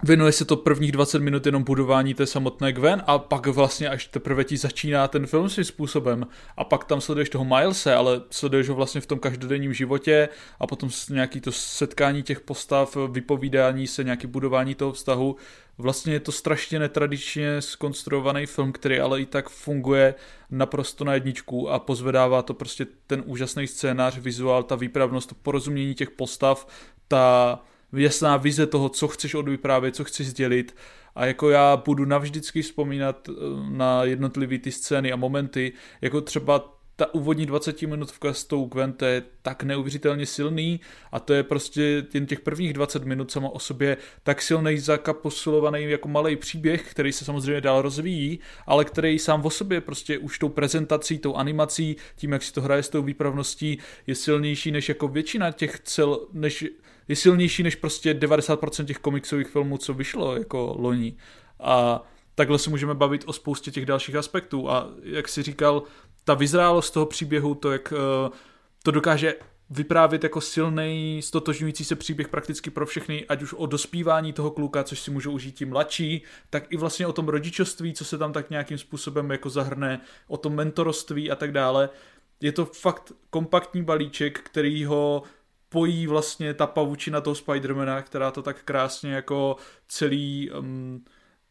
Věnuje se to prvních 20 minut jenom budování té samotné Gwen a pak vlastně až teprve ti začíná ten film svým způsobem a pak tam sleduješ toho Milese, ale sleduješ ho vlastně v tom každodenním životě a potom nějaký to setkání těch postav, vypovídání se, nějaký budování toho vztahu. Vlastně je to strašně netradičně skonstruovaný film, který ale i tak funguje naprosto na jedničku a pozvedává to prostě ten úžasný scénář, vizuál, ta výpravnost, to porozumění těch postav, ta jasná vize toho, co chceš odvyprávět, co chceš sdělit. A jako já budu navždycky vzpomínat eh, na jednotlivé ty scény a momenty, jako třeba ta úvodní 20 minutovka s tou Gwen, to je tak neuvěřitelně silný a to je prostě jen těch prvních 20 minut samo o sobě tak silný zakaposulovaný jako malý příběh, který se samozřejmě dál rozvíjí, ale který sám o sobě prostě už tou prezentací, tou animací, tím, jak si to hraje s tou výpravností, je silnější než jako většina těch cel, než je silnější než prostě 90% těch komiksových filmů, co vyšlo jako loni. A takhle se můžeme bavit o spoustě těch dalších aspektů. A jak si říkal, ta vyzrálost toho příběhu, to jak uh, to dokáže vyprávět jako silný, stotožňující se příběh prakticky pro všechny, ať už o dospívání toho kluka, což si můžou užít ti mladší, tak i vlastně o tom rodičovství, co se tam tak nějakým způsobem jako zahrne, o tom mentoroství a tak dále. Je to fakt kompaktní balíček, který ho pojí vlastně ta pavučina toho Spidermana, která to tak krásně jako celý um,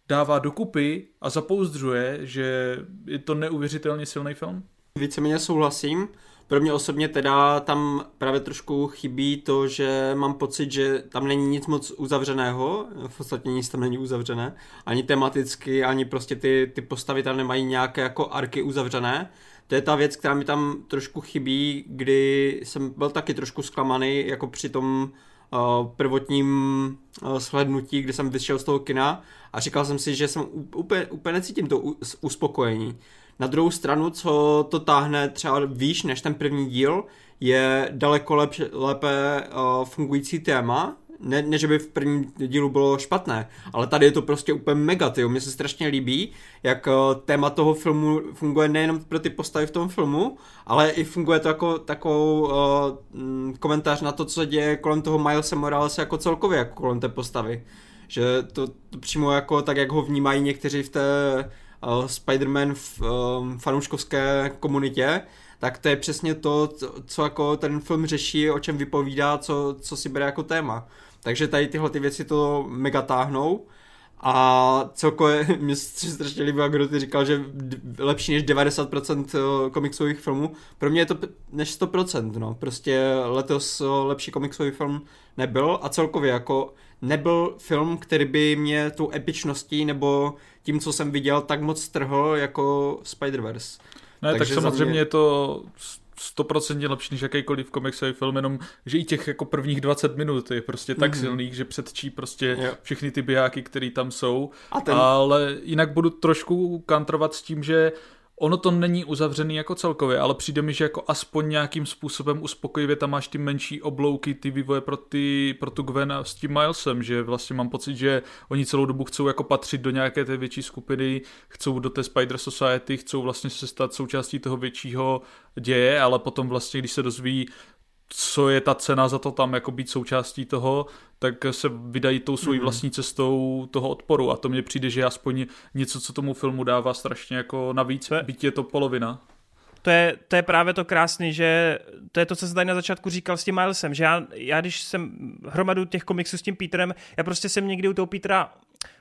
dává dokupy a zapouzdřuje, že je to neuvěřitelně silný film. Víceméně souhlasím. Pro mě osobně teda tam právě trošku chybí to, že mám pocit, že tam není nic moc uzavřeného, v podstatě nic tam není uzavřené, ani tematicky, ani prostě ty, ty postavy tam nemají nějaké jako arky uzavřené. To je ta věc, která mi tam trošku chybí, kdy jsem byl taky trošku zklamaný, jako při tom uh, prvotním uh, shlednutí, kdy jsem vyšel z toho kina a říkal jsem si, že jsem úplně, úplně necítím to uspokojení. Na druhou stranu, co to táhne třeba výš než ten první díl, je daleko lepš, lépe uh, fungující téma, ne, ne, že by v prvním dílu bylo špatné, ale tady je to prostě úplně mega, tyjo. Mně se strašně líbí, jak uh, téma toho filmu funguje nejenom pro ty postavy v tom filmu, ale i funguje to jako takovou uh, komentář na to, co se děje kolem toho Milesa Moralesa jako celkově, jako kolem té postavy. Že to, to přímo jako tak, jak ho vnímají někteří v té uh, Spider-Man v, um, fanouškovské komunitě, tak to je přesně to, co, co jako ten film řeší, o čem vypovídá, co, co si bere jako téma. Takže tady tyhle ty věci to mega táhnou. A celkově mě se strašně líbilo, kdo ty říkal, že lepší než 90% eh, komiksových filmů. Pro mě je to než 100%, no. Prostě letos eh, lepší komiksový film nebyl a celkově jako nebyl film, který by mě tou epičností nebo tím, co jsem viděl, tak moc strhl jako Spider-Verse. Ne, Takže tak samozřejmě mě... je to stoprocentně lepší než jakýkoliv komiksový film, jenom že i těch jako prvních 20 minut je prostě tak mm-hmm. silných, že předčí prostě jo. všechny ty bijáky, které tam jsou. A ten... Ale jinak budu trošku kantrovat s tím, že ono to není uzavřený jako celkově, ale přijde mi, že jako aspoň nějakým způsobem uspokojivě tam máš ty menší oblouky, ty vývoje pro, ty, pro tu Gwen s tím Milesem, že vlastně mám pocit, že oni celou dobu chcou jako patřit do nějaké té větší skupiny, chcou do té Spider Society, chcou vlastně se stát součástí toho většího děje, ale potom vlastně, když se dozví, co je ta cena za to tam jako být součástí toho, tak se vydají tou svojí mm-hmm. vlastní cestou toho odporu a to mně přijde, že je aspoň něco, co tomu filmu dává strašně jako navíc, byť je to polovina. To je, to je právě to krásné, že to je to, co jsem tady na začátku říkal s tím Milesem, že já, já když jsem hromadu těch komiksů s tím Peterem, já prostě jsem někdy u toho Petera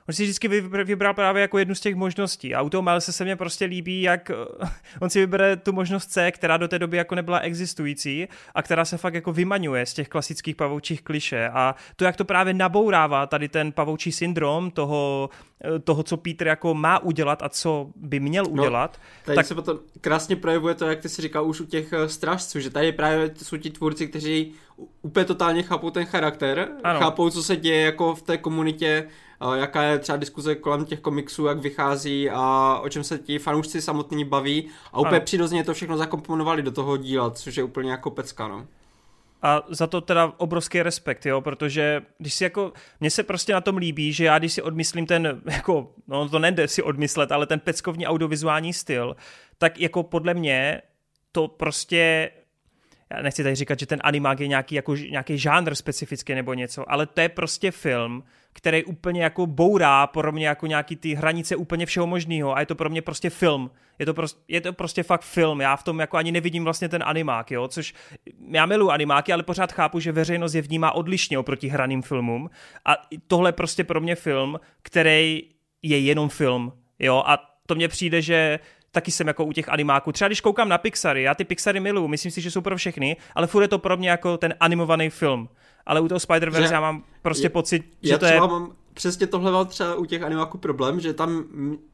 on si vždycky vybral právě jako jednu z těch možností. A u toho Milesa se mně prostě líbí, jak on si vybere tu možnost C, která do té doby jako nebyla existující a která se fakt jako vymaňuje z těch klasických pavoučích kliše. A to, jak to právě nabourává tady ten pavoučí syndrom toho, eh, toho, co Peter jako má udělat a co by měl no, udělat. Tady tak... se potom krásně projevuje to, jak ty si říkal už u těch eh, strážců, že tady právě jsou ti tvůrci, kteří úplně totálně chápou ten charakter, ano. chápou, co se děje jako v té komunitě, jaká je třeba diskuze kolem těch komiksů, jak vychází a o čem se ti fanoušci samotní baví a úplně přirozeně to všechno zakomponovali do toho díla, což je úplně jako pecka, no. A za to teda obrovský respekt, jo, protože když si jako, mně se prostě na tom líbí, že já když si odmyslím ten, jako, no to nejde si odmyslet, ale ten peckovní audiovizuální styl, tak jako podle mě to prostě já nechci tady říkat, že ten animák je nějaký, jako, nějaký žánr specifický nebo něco, ale to je prostě film, který úplně jako bourá pro mě jako nějaký ty hranice úplně všeho možného a je to pro mě prostě film. Je to, prostě, je to prostě fakt film. Já v tom jako ani nevidím vlastně ten animák, jo, což já miluji animáky, ale pořád chápu, že veřejnost je vnímá odlišně oproti hraným filmům a tohle je prostě pro mě film, který je jenom film, jo, a to mně přijde, že taky jsem jako u těch animáků. Třeba když koukám na Pixary, já ty Pixary miluju, myslím si, že jsou pro všechny, ale furt je to pro mě jako ten animovaný film. Ale u toho Spider-Verse já mám prostě je, pocit, že to je... mám přesně tohle mám třeba u těch animáků problém, že tam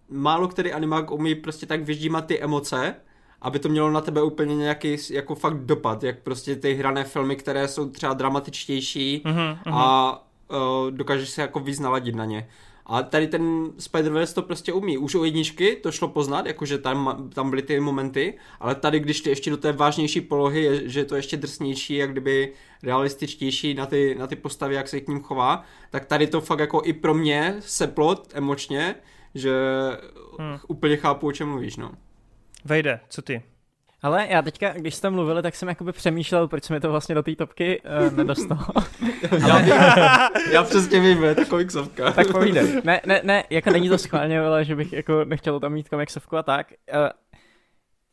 málo který animák umí prostě tak vyždímat ty emoce aby to mělo na tebe úplně nějaký jako fakt dopad, jak prostě ty hrané filmy, které jsou třeba dramatičtější mm-hmm, a uh, dokážeš se jako víc naladit na ně. A tady ten Spider-Verse to prostě umí. Už u jedničky to šlo poznat, jakože tam, tam byly ty momenty, ale tady, když ty ještě do té vážnější polohy, je, že je to ještě drsnější, jak kdyby realističtější na ty, na ty postavy, jak se k ním chová, tak tady to fakt jako i pro mě seplo emočně, že hmm. úplně chápu, o čem mluvíš, no. Vejde, co ty? Ale já teďka, když jste mluvili, tak jsem jakoby přemýšlel, proč jsme to vlastně do té topky uh, nedostal. já, já přesně vím, je to komiksovka. tak povídej. Ne, ne, ne, jako není to schválně, ale že bych jako nechtěl tam mít komiksovku a tak. Uh,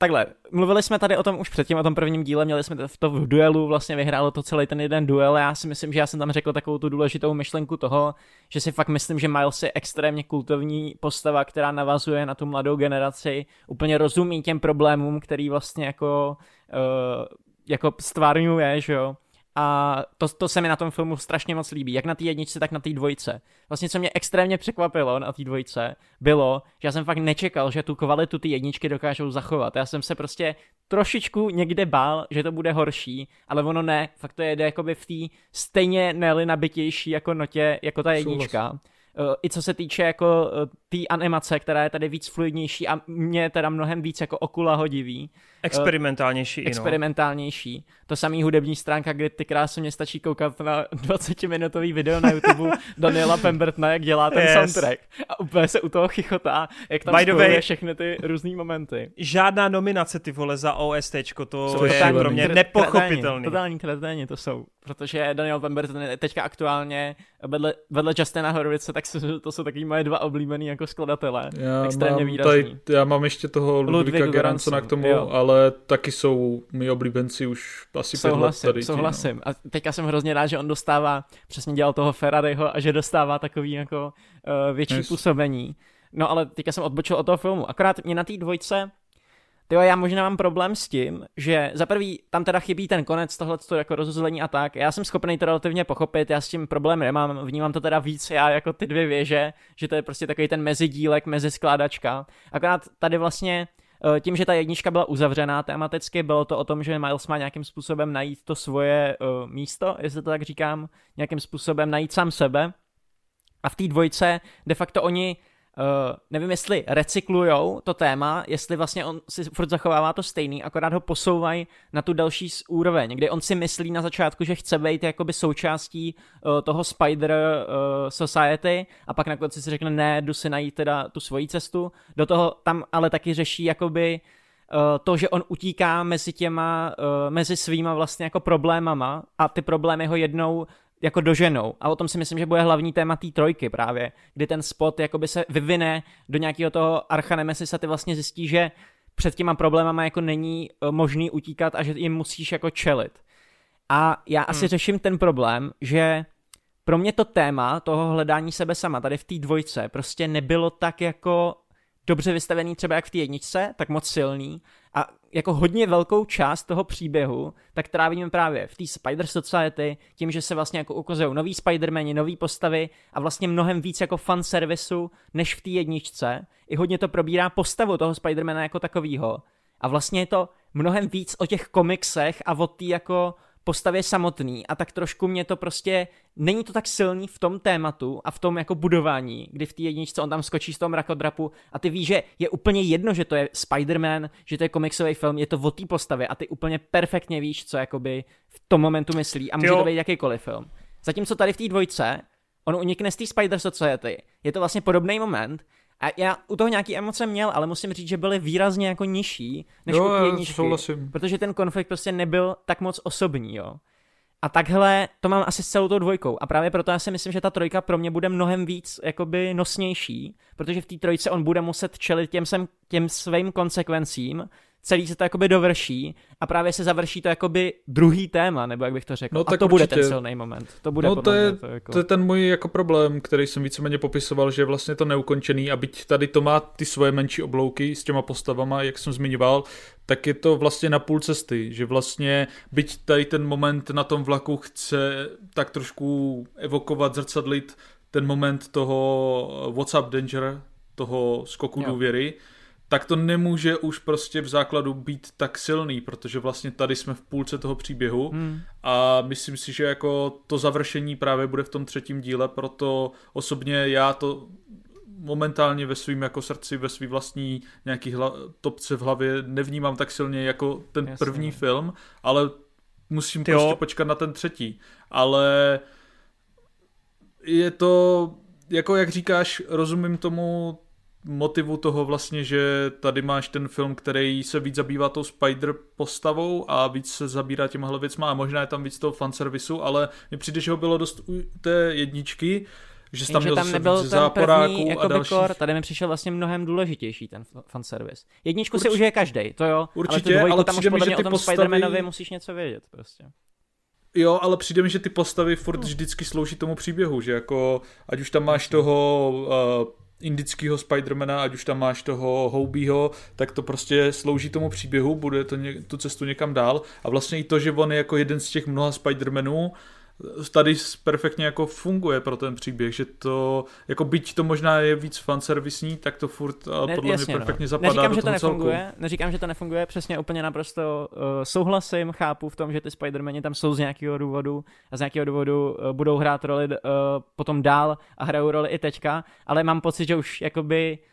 takhle, mluvili jsme tady o tom už předtím, o tom prvním díle, měli jsme to v duelu, vlastně vyhrálo to celý ten jeden duel. Já si myslím, že já jsem tam řekl takovou tu důležitou myšlenku toho, že si fakt myslím, že Miles je extrémně kultovní postava, která navazuje na tu mladou generaci, úplně rozumí těm problémům, který vlastně jako, uh, jako stvárňuje, že jo a to, to se mi na tom filmu strašně moc líbí, jak na té jedničce, tak na té dvojce. Vlastně, co mě extrémně překvapilo na té dvojce, bylo, že já jsem fakt nečekal, že tu kvalitu ty jedničky dokážou zachovat. Já jsem se prostě trošičku někde bál, že to bude horší, ale ono ne, fakt to jede jakoby v té stejně neli nabitější jako notě, jako ta jednička. Souhlas. Eh, i co se týče jako eh, té animace, která je tady víc fluidnější a mě teda mnohem víc jako okula hodivý. Experimentálnější. Uh, experimentálnější. To samý hudební stránka, kde ty krásně mě stačí koukat na 20-minutový video na YouTube Daniela Pembertona, jak dělá ten yes. soundtrack. A úplně se u toho chichotá, jak tam spojuje všechny ty různé momenty. Žádná nominace ty vole za OST, to, to je pro mě nepochopitelný. Totální kreténi to jsou, protože Daniel Pemberton je teďka aktuálně vedle, vedle Justina Horovice, tak to jsou taky moje dva oblíbený jako skladatelé. Já Extrémně mám, výrazný. Tady, já mám ještě toho Ludvíka Geransona k tomu, jo. ale taky jsou mi oblíbenci už asi souhlasím, pět let tady. Souhlasím. no. A teďka jsem hrozně rád, že on dostává, přesně dělal toho Ferrariho a že dostává takový jako uh, větší yes. působení. No ale teďka jsem odbočil od toho filmu. Akorát mě na té dvojce Tyjo, já možná mám problém s tím, že za prvý tam teda chybí ten konec tohle jako rozuzlení a tak. Já jsem schopný to relativně pochopit, já s tím problém nemám, vnímám to teda víc já jako ty dvě věže, že to je prostě takový ten mezidílek, meziskládačka. Akorát tady vlastně tím, že ta jednička byla uzavřená tematicky, bylo to o tom, že Miles má nějakým způsobem najít to svoje uh, místo, jestli to tak říkám, nějakým způsobem najít sám sebe. A v té dvojce de facto oni Uh, nevím, jestli recyklujou to téma, jestli vlastně on si furt zachovává to stejný, akorát ho posouvají na tu další úroveň, kde on si myslí na začátku, že chce být jakoby součástí uh, toho Spider uh, Society a pak na konci si řekne, ne, jdu si najít teda tu svoji cestu. Do toho tam ale taky řeší jakoby to, že on utíká mezi těma, mezi svýma vlastně jako problémama a ty problémy ho jednou jako doženou. A o tom si myslím, že bude hlavní téma té trojky právě, kdy ten spot jakoby se vyvine do nějakého toho archa Nemesis a ty vlastně zjistí, že před těma problémama jako není eh, možný utíkat a že jim musíš jako čelit. A já asi hmm. řeším ten problém, že pro mě to téma toho hledání sebe sama tady v té dvojce prostě nebylo tak jako dobře vystavený třeba jak v té jedničce, tak moc silný a jako hodně velkou část toho příběhu tak trávíme právě v té Spider Society, tím, že se vlastně jako ukazují nový Spider-Mani, nový postavy a vlastně mnohem víc jako fan servisu než v té jedničce. I hodně to probírá postavu toho Spidermana jako takového. A vlastně je to mnohem víc o těch komiksech a o té jako postavě samotný a tak trošku mě to prostě, není to tak silný v tom tématu a v tom jako budování, kdy v té jedničce on tam skočí z toho mrakodrapu a ty víš, že je úplně jedno, že to je Spider-Man, že to je komiksový film, je to o té postavě a ty úplně perfektně víš, co jakoby v tom momentu myslí a může jo. to být jakýkoliv film. Zatímco tady v té dvojce, on unikne z té Spider Society, je to vlastně podobný moment, a já u toho nějaký emoce měl, ale musím říct, že byly výrazně jako nižší než jo, u jedničky, souhlasím. protože ten konflikt prostě nebyl tak moc osobní, jo. A takhle to mám asi s celou tou dvojkou. A právě proto já si myslím, že ta trojka pro mě bude mnohem víc jakoby nosnější, protože v té trojce on bude muset čelit těm, sem, těm svým konsekvencím, celý se to jakoby dovrší a právě se završí to jakoby druhý téma, nebo jak bych to řekl. No, a to určitě. bude ten silný moment. To bude no, to je, to, jako... to je ten můj jako problém, který jsem víceméně popisoval, že vlastně to neukončený a byť tady to má ty svoje menší oblouky s těma postavama, jak jsem zmiňoval, tak je to vlastně na půl cesty, že vlastně byť tady ten moment na tom vlaku chce tak trošku evokovat, zrcadlit ten moment toho What's Up Danger, toho skoku jo. důvěry, tak to nemůže už prostě v základu být tak silný, protože vlastně tady jsme v půlce toho příběhu hmm. a myslím si, že jako to završení právě bude v tom třetím díle, proto osobně já to momentálně ve svým jako srdci, ve svý vlastní nějaký hla, topce v hlavě nevnímám tak silně jako ten Jasně. první film, ale musím Ty prostě jo. počkat na ten třetí. Ale je to, jako jak říkáš, rozumím tomu motivu toho vlastně, že tady máš ten film, který se víc zabývá tou Spider postavou a víc se zabírá těmahle věcma a možná je tam víc toho fanservisu, ale mně přijde, že ho bylo dost u té jedničky, že jsi tam, měl tam nebyl ten první jako kor, tady mi přišel vlastně mnohem důležitější ten fanservice. Jedničku Urč... si užije každý, to jo, Určitě, ale, ale tam už podle mě o tom postavy... Spider-Manovi musíš něco vědět prostě. Jo, ale přijde mi, že ty postavy furt vždycky slouží tomu příběhu, že jako, ať už tam máš toho uh, indického Spidermana, ať už tam máš toho Houbího, tak to prostě slouží tomu příběhu, bude to ně, tu cestu někam dál. A vlastně i to, že on je jako jeden z těch mnoha Spidermanů, tady perfektně jako funguje pro ten příběh, že to, jako byť to možná je víc fanservisní, tak to furt ne, podle jasně, mě no. perfektně no. zapadá neříkám, do že to nefunguje, celku. Neříkám, že to nefunguje, přesně úplně naprosto uh, souhlasím, chápu v tom, že ty Spider-Mani tam jsou z nějakého důvodu a z nějakého důvodu uh, budou hrát roli uh, potom dál a hrajou roli i teďka, ale mám pocit, že už jakoby uh,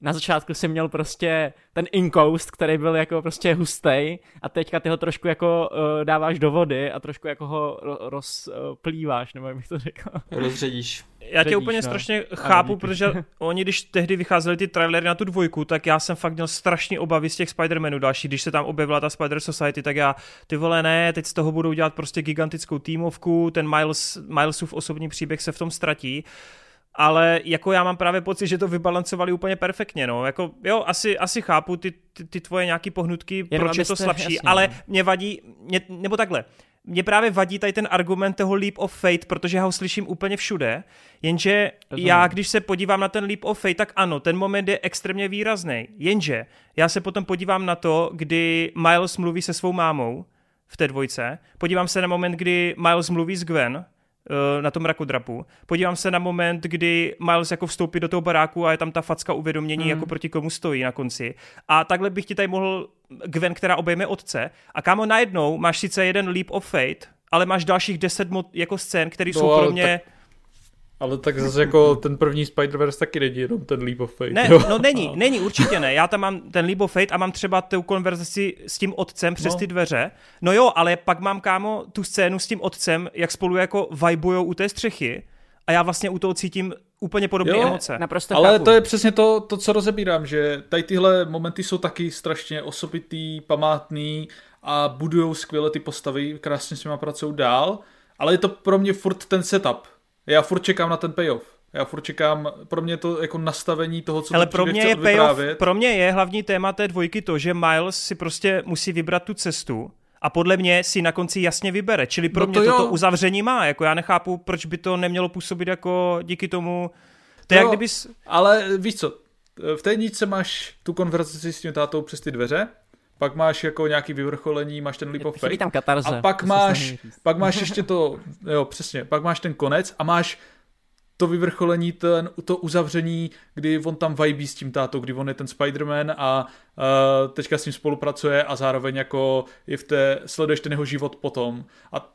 na začátku si měl prostě ten inkoust, který byl jako prostě hustý a teďka ty ho trošku jako uh, dáváš do vody a trošku jako ho rozplýváš, uh, nebo jak bych to řekl. Rozředíš. Já tě úplně no. strašně chápu, protože oni, když tehdy vycházeli ty trailery na tu dvojku, tak já jsem fakt měl strašně obavy z těch Spider-Manů další. Když se tam objevila ta Spider Society, tak já, ty vole, ne, teď z toho budou dělat prostě gigantickou týmovku, ten Miles, Milesův osobní příběh se v tom ztratí. Uh, ale jako já mám právě pocit, že to vybalancovali úplně perfektně, no, jako jo, asi, asi chápu ty, ty, ty tvoje nějaký pohnutky, Jenom proč je to slabší, jasně, ale no. mě vadí, mě, nebo takhle, mě právě vadí tady ten argument toho leap of fate, protože já ho slyším úplně všude, jenže Rozumím. já, když se podívám na ten leap of fate, tak ano, ten moment je extrémně výrazný, jenže já se potom podívám na to, kdy Miles mluví se svou mámou v té dvojce, podívám se na moment, kdy Miles mluví s Gwen, na tom mrakodrapu. Podívám se na moment, kdy Miles jako vstoupí do toho baráku a je tam ta facka uvědomění, mm. jako proti komu stojí na konci. A takhle bych ti tady mohl Gwen, která obejme otce. A kámo, najednou máš sice jeden leap of fate, ale máš dalších deset mo- jako scén, které no, jsou pro mě... Tak ale tak zase jako ten první Spider-Verse taky není jenom ten Leap of Fate. Ne, jo? no není, není, určitě ne. Já tam mám ten Leap of Fate a mám třeba tu konverzaci s tím otcem přes no. ty dveře. No jo, ale pak mám, kámo, tu scénu s tím otcem, jak spolu jako vibujou u té střechy a já vlastně u toho cítím úplně podobné emoce. Naprosto Ale chápu. to je přesně to, to, co rozebírám, že tady tyhle momenty jsou taky strašně osobitý, památný a budujou skvěle ty postavy, krásně s nimi pracují dál, ale je to pro mě furt ten setup já furt čekám na ten payoff. Já furt čekám, pro mě to jako nastavení toho, co Ale pro mě je payoff, pro mě je hlavní téma té dvojky to, že Miles si prostě musí vybrat tu cestu a podle mě si na konci jasně vybere. Čili pro no mě to toto uzavření má. Jako já nechápu, proč by to nemělo působit jako díky tomu. To je jak kdybys... Ale víš co, v té níčce máš tu konverzaci s tím tátou přes ty dveře, pak máš jako nějaký vyvrcholení, máš ten leap of faith. Tam katarze, a pak máš, pak máš ještě to, jo přesně, pak máš ten konec a máš to vyvrcholení, ten, to uzavření, kdy on tam vibí s tím tátou, kdy on je ten Spider-Man a uh, teďka s ním spolupracuje a zároveň jako je v té, sleduješ ten jeho život potom a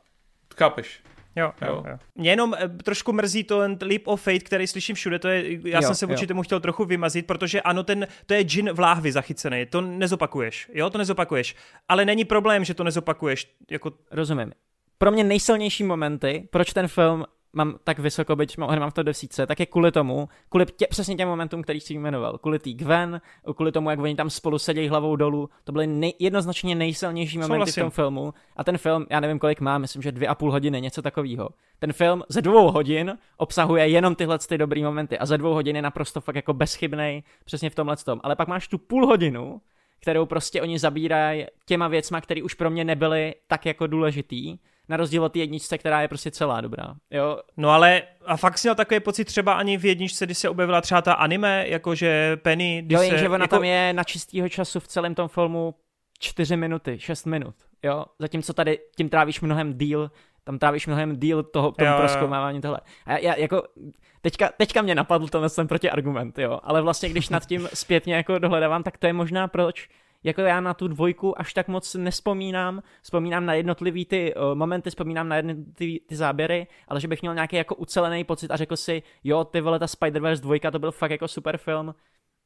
chápeš. Jo, jo, jo. Mě jenom eh, trošku mrzí to ten leap of fate, který slyším všude, to je, já jo, jsem se vůči tomu chtěl trochu vymazit, protože ano, ten, to je džin v láhvi zachycený, to nezopakuješ, jo, to nezopakuješ, ale není problém, že to nezopakuješ, jako... Rozumím. Pro mě nejsilnější momenty, proč ten film mám tak vysoko, byť mám v to desítce, tak je kvůli tomu, kvůli tě, přesně těm momentům, který jsi jmenoval. Kvůli tý Gwen, kvůli tomu, jak oni tam spolu sedějí hlavou dolů. To byly nej, jednoznačně nejsilnější momenty Souhlasím. v tom filmu. A ten film, já nevím, kolik má, myslím, že dvě a půl hodiny, něco takového. Ten film ze dvou hodin obsahuje jenom tyhle ty dobrý momenty a ze dvou hodin je naprosto fakt jako bezchybný přesně v tomhle tom. Ale pak máš tu půl hodinu, kterou prostě oni zabírají těma věcma, které už pro mě nebyly tak jako důležitý na rozdíl od jedničce, která je prostě celá dobrá. Jo? No ale a fakt si měl takový pocit třeba ani v jedničce, kdy se objevila třeba ta anime, jakože Penny. Jo, jenže ona jako... tam je na čistýho času v celém tom filmu čtyři minuty, šest minut. Jo, zatímco tady tím trávíš mnohem díl, tam trávíš mnohem díl toho, tomu proskoumávání tohle. A já, já jako, teďka, teďka mě napadl tenhle jsem proti argument, jo, ale vlastně když nad tím zpětně jako dohledávám, tak to je možná proč jako já na tu dvojku až tak moc nespomínám, vzpomínám na jednotlivý ty uh, momenty, vzpomínám na jednotlivý ty záběry, ale že bych měl nějaký jako ucelený pocit a řekl si, jo, ty vole, ta Spider-Verse dvojka, to byl fakt jako super film,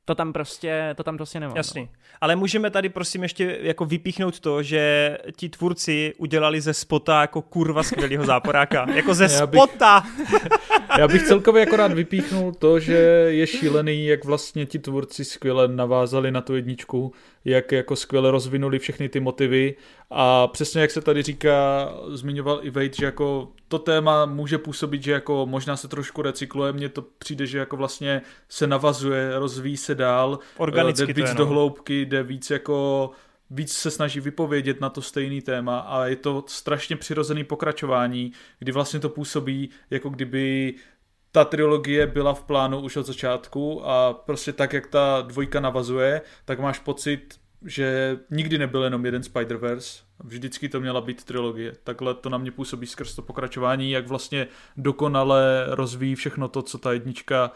to tam prostě, to tam prostě nemám. Jasný. No. Ale můžeme tady prosím ještě jako vypíchnout to, že ti tvůrci udělali ze spota jako kurva skvělého záporáka. jako ze já bych, spota! já bych celkově jako rád vypíchnul to, že je šílený, jak vlastně ti tvůrci skvěle navázali na tu jedničku, jak jako skvěle rozvinuli všechny ty motivy. A přesně jak se tady říká, zmiňoval i Wade, že jako to téma může působit, že jako možná se trošku recykluje, mně to přijde, že jako vlastně se navazuje, rozvíjí se dál, Organicky jde víc je, no. do hloubky, jde víc jako víc se snaží vypovědět na to stejný téma. A je to strašně přirozený pokračování, kdy vlastně to působí, jako kdyby ta trilogie byla v plánu už od začátku a prostě tak, jak ta dvojka navazuje, tak máš pocit, že nikdy nebyl jenom jeden Spider-Verse, vždycky to měla být trilogie. Takhle to na mě působí skrz to pokračování, jak vlastně dokonale rozvíjí všechno to, co ta jednička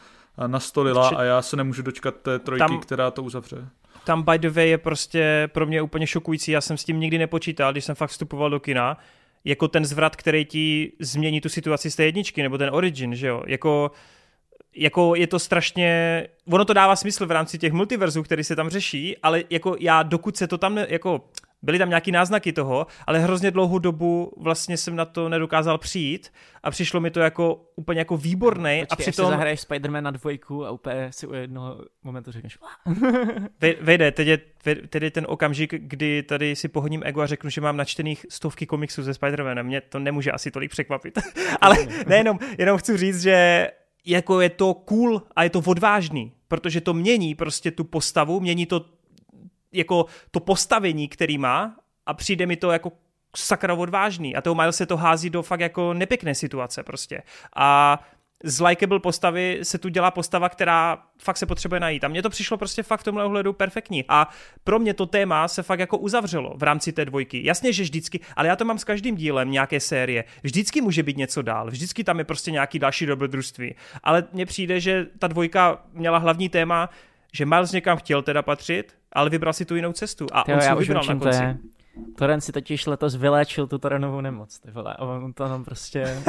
nastolila a já se nemůžu dočkat té trojky, tam, která to uzavře. Tam by the way je prostě pro mě úplně šokující, já jsem s tím nikdy nepočítal, když jsem fakt vstupoval do kina, jako ten zvrat, který ti změní tu situaci z té jedničky, nebo ten origin, že jo, jako jako je to strašně, ono to dává smysl v rámci těch multiverzů, který se tam řeší, ale jako já, dokud se to tam, ne, jako byly tam nějaký náznaky toho, ale hrozně dlouhou dobu vlastně jsem na to nedokázal přijít a přišlo mi to jako úplně jako výborný. Počkej, a přitom... Až zahraješ Spider-Man na dvojku a úplně si u jednoho momentu řekneš Vejde, teď je, teď je ten okamžik, kdy tady si pohodím ego a řeknu, že mám načtených stovky komiksů ze Spider-Manem. Mě to nemůže asi tolik překvapit. ale nejenom, jenom chci říct, že jako je to cool a je to odvážný, protože to mění prostě tu postavu, mění to jako to postavení, který má a přijde mi to jako sakra odvážný a toho Miles se to hází do fakt jako nepěkné situace prostě. A z likeable postavy se tu dělá postava, která fakt se potřebuje najít. A mně to přišlo prostě fakt v tomhle ohledu perfektní. A pro mě to téma se fakt jako uzavřelo v rámci té dvojky. Jasně, že vždycky, ale já to mám s každým dílem nějaké série. Vždycky může být něco dál, vždycky tam je prostě nějaký další dobrodružství. Ale mně přijde, že ta dvojka měla hlavní téma, že Miles někam chtěl teda patřit, ale vybral si tu jinou cestu. A Tyjo, on si ho vybral na konci. Toren si totiž letos vyléčil tu Torenovou nemoc, ty vole, a on to tam prostě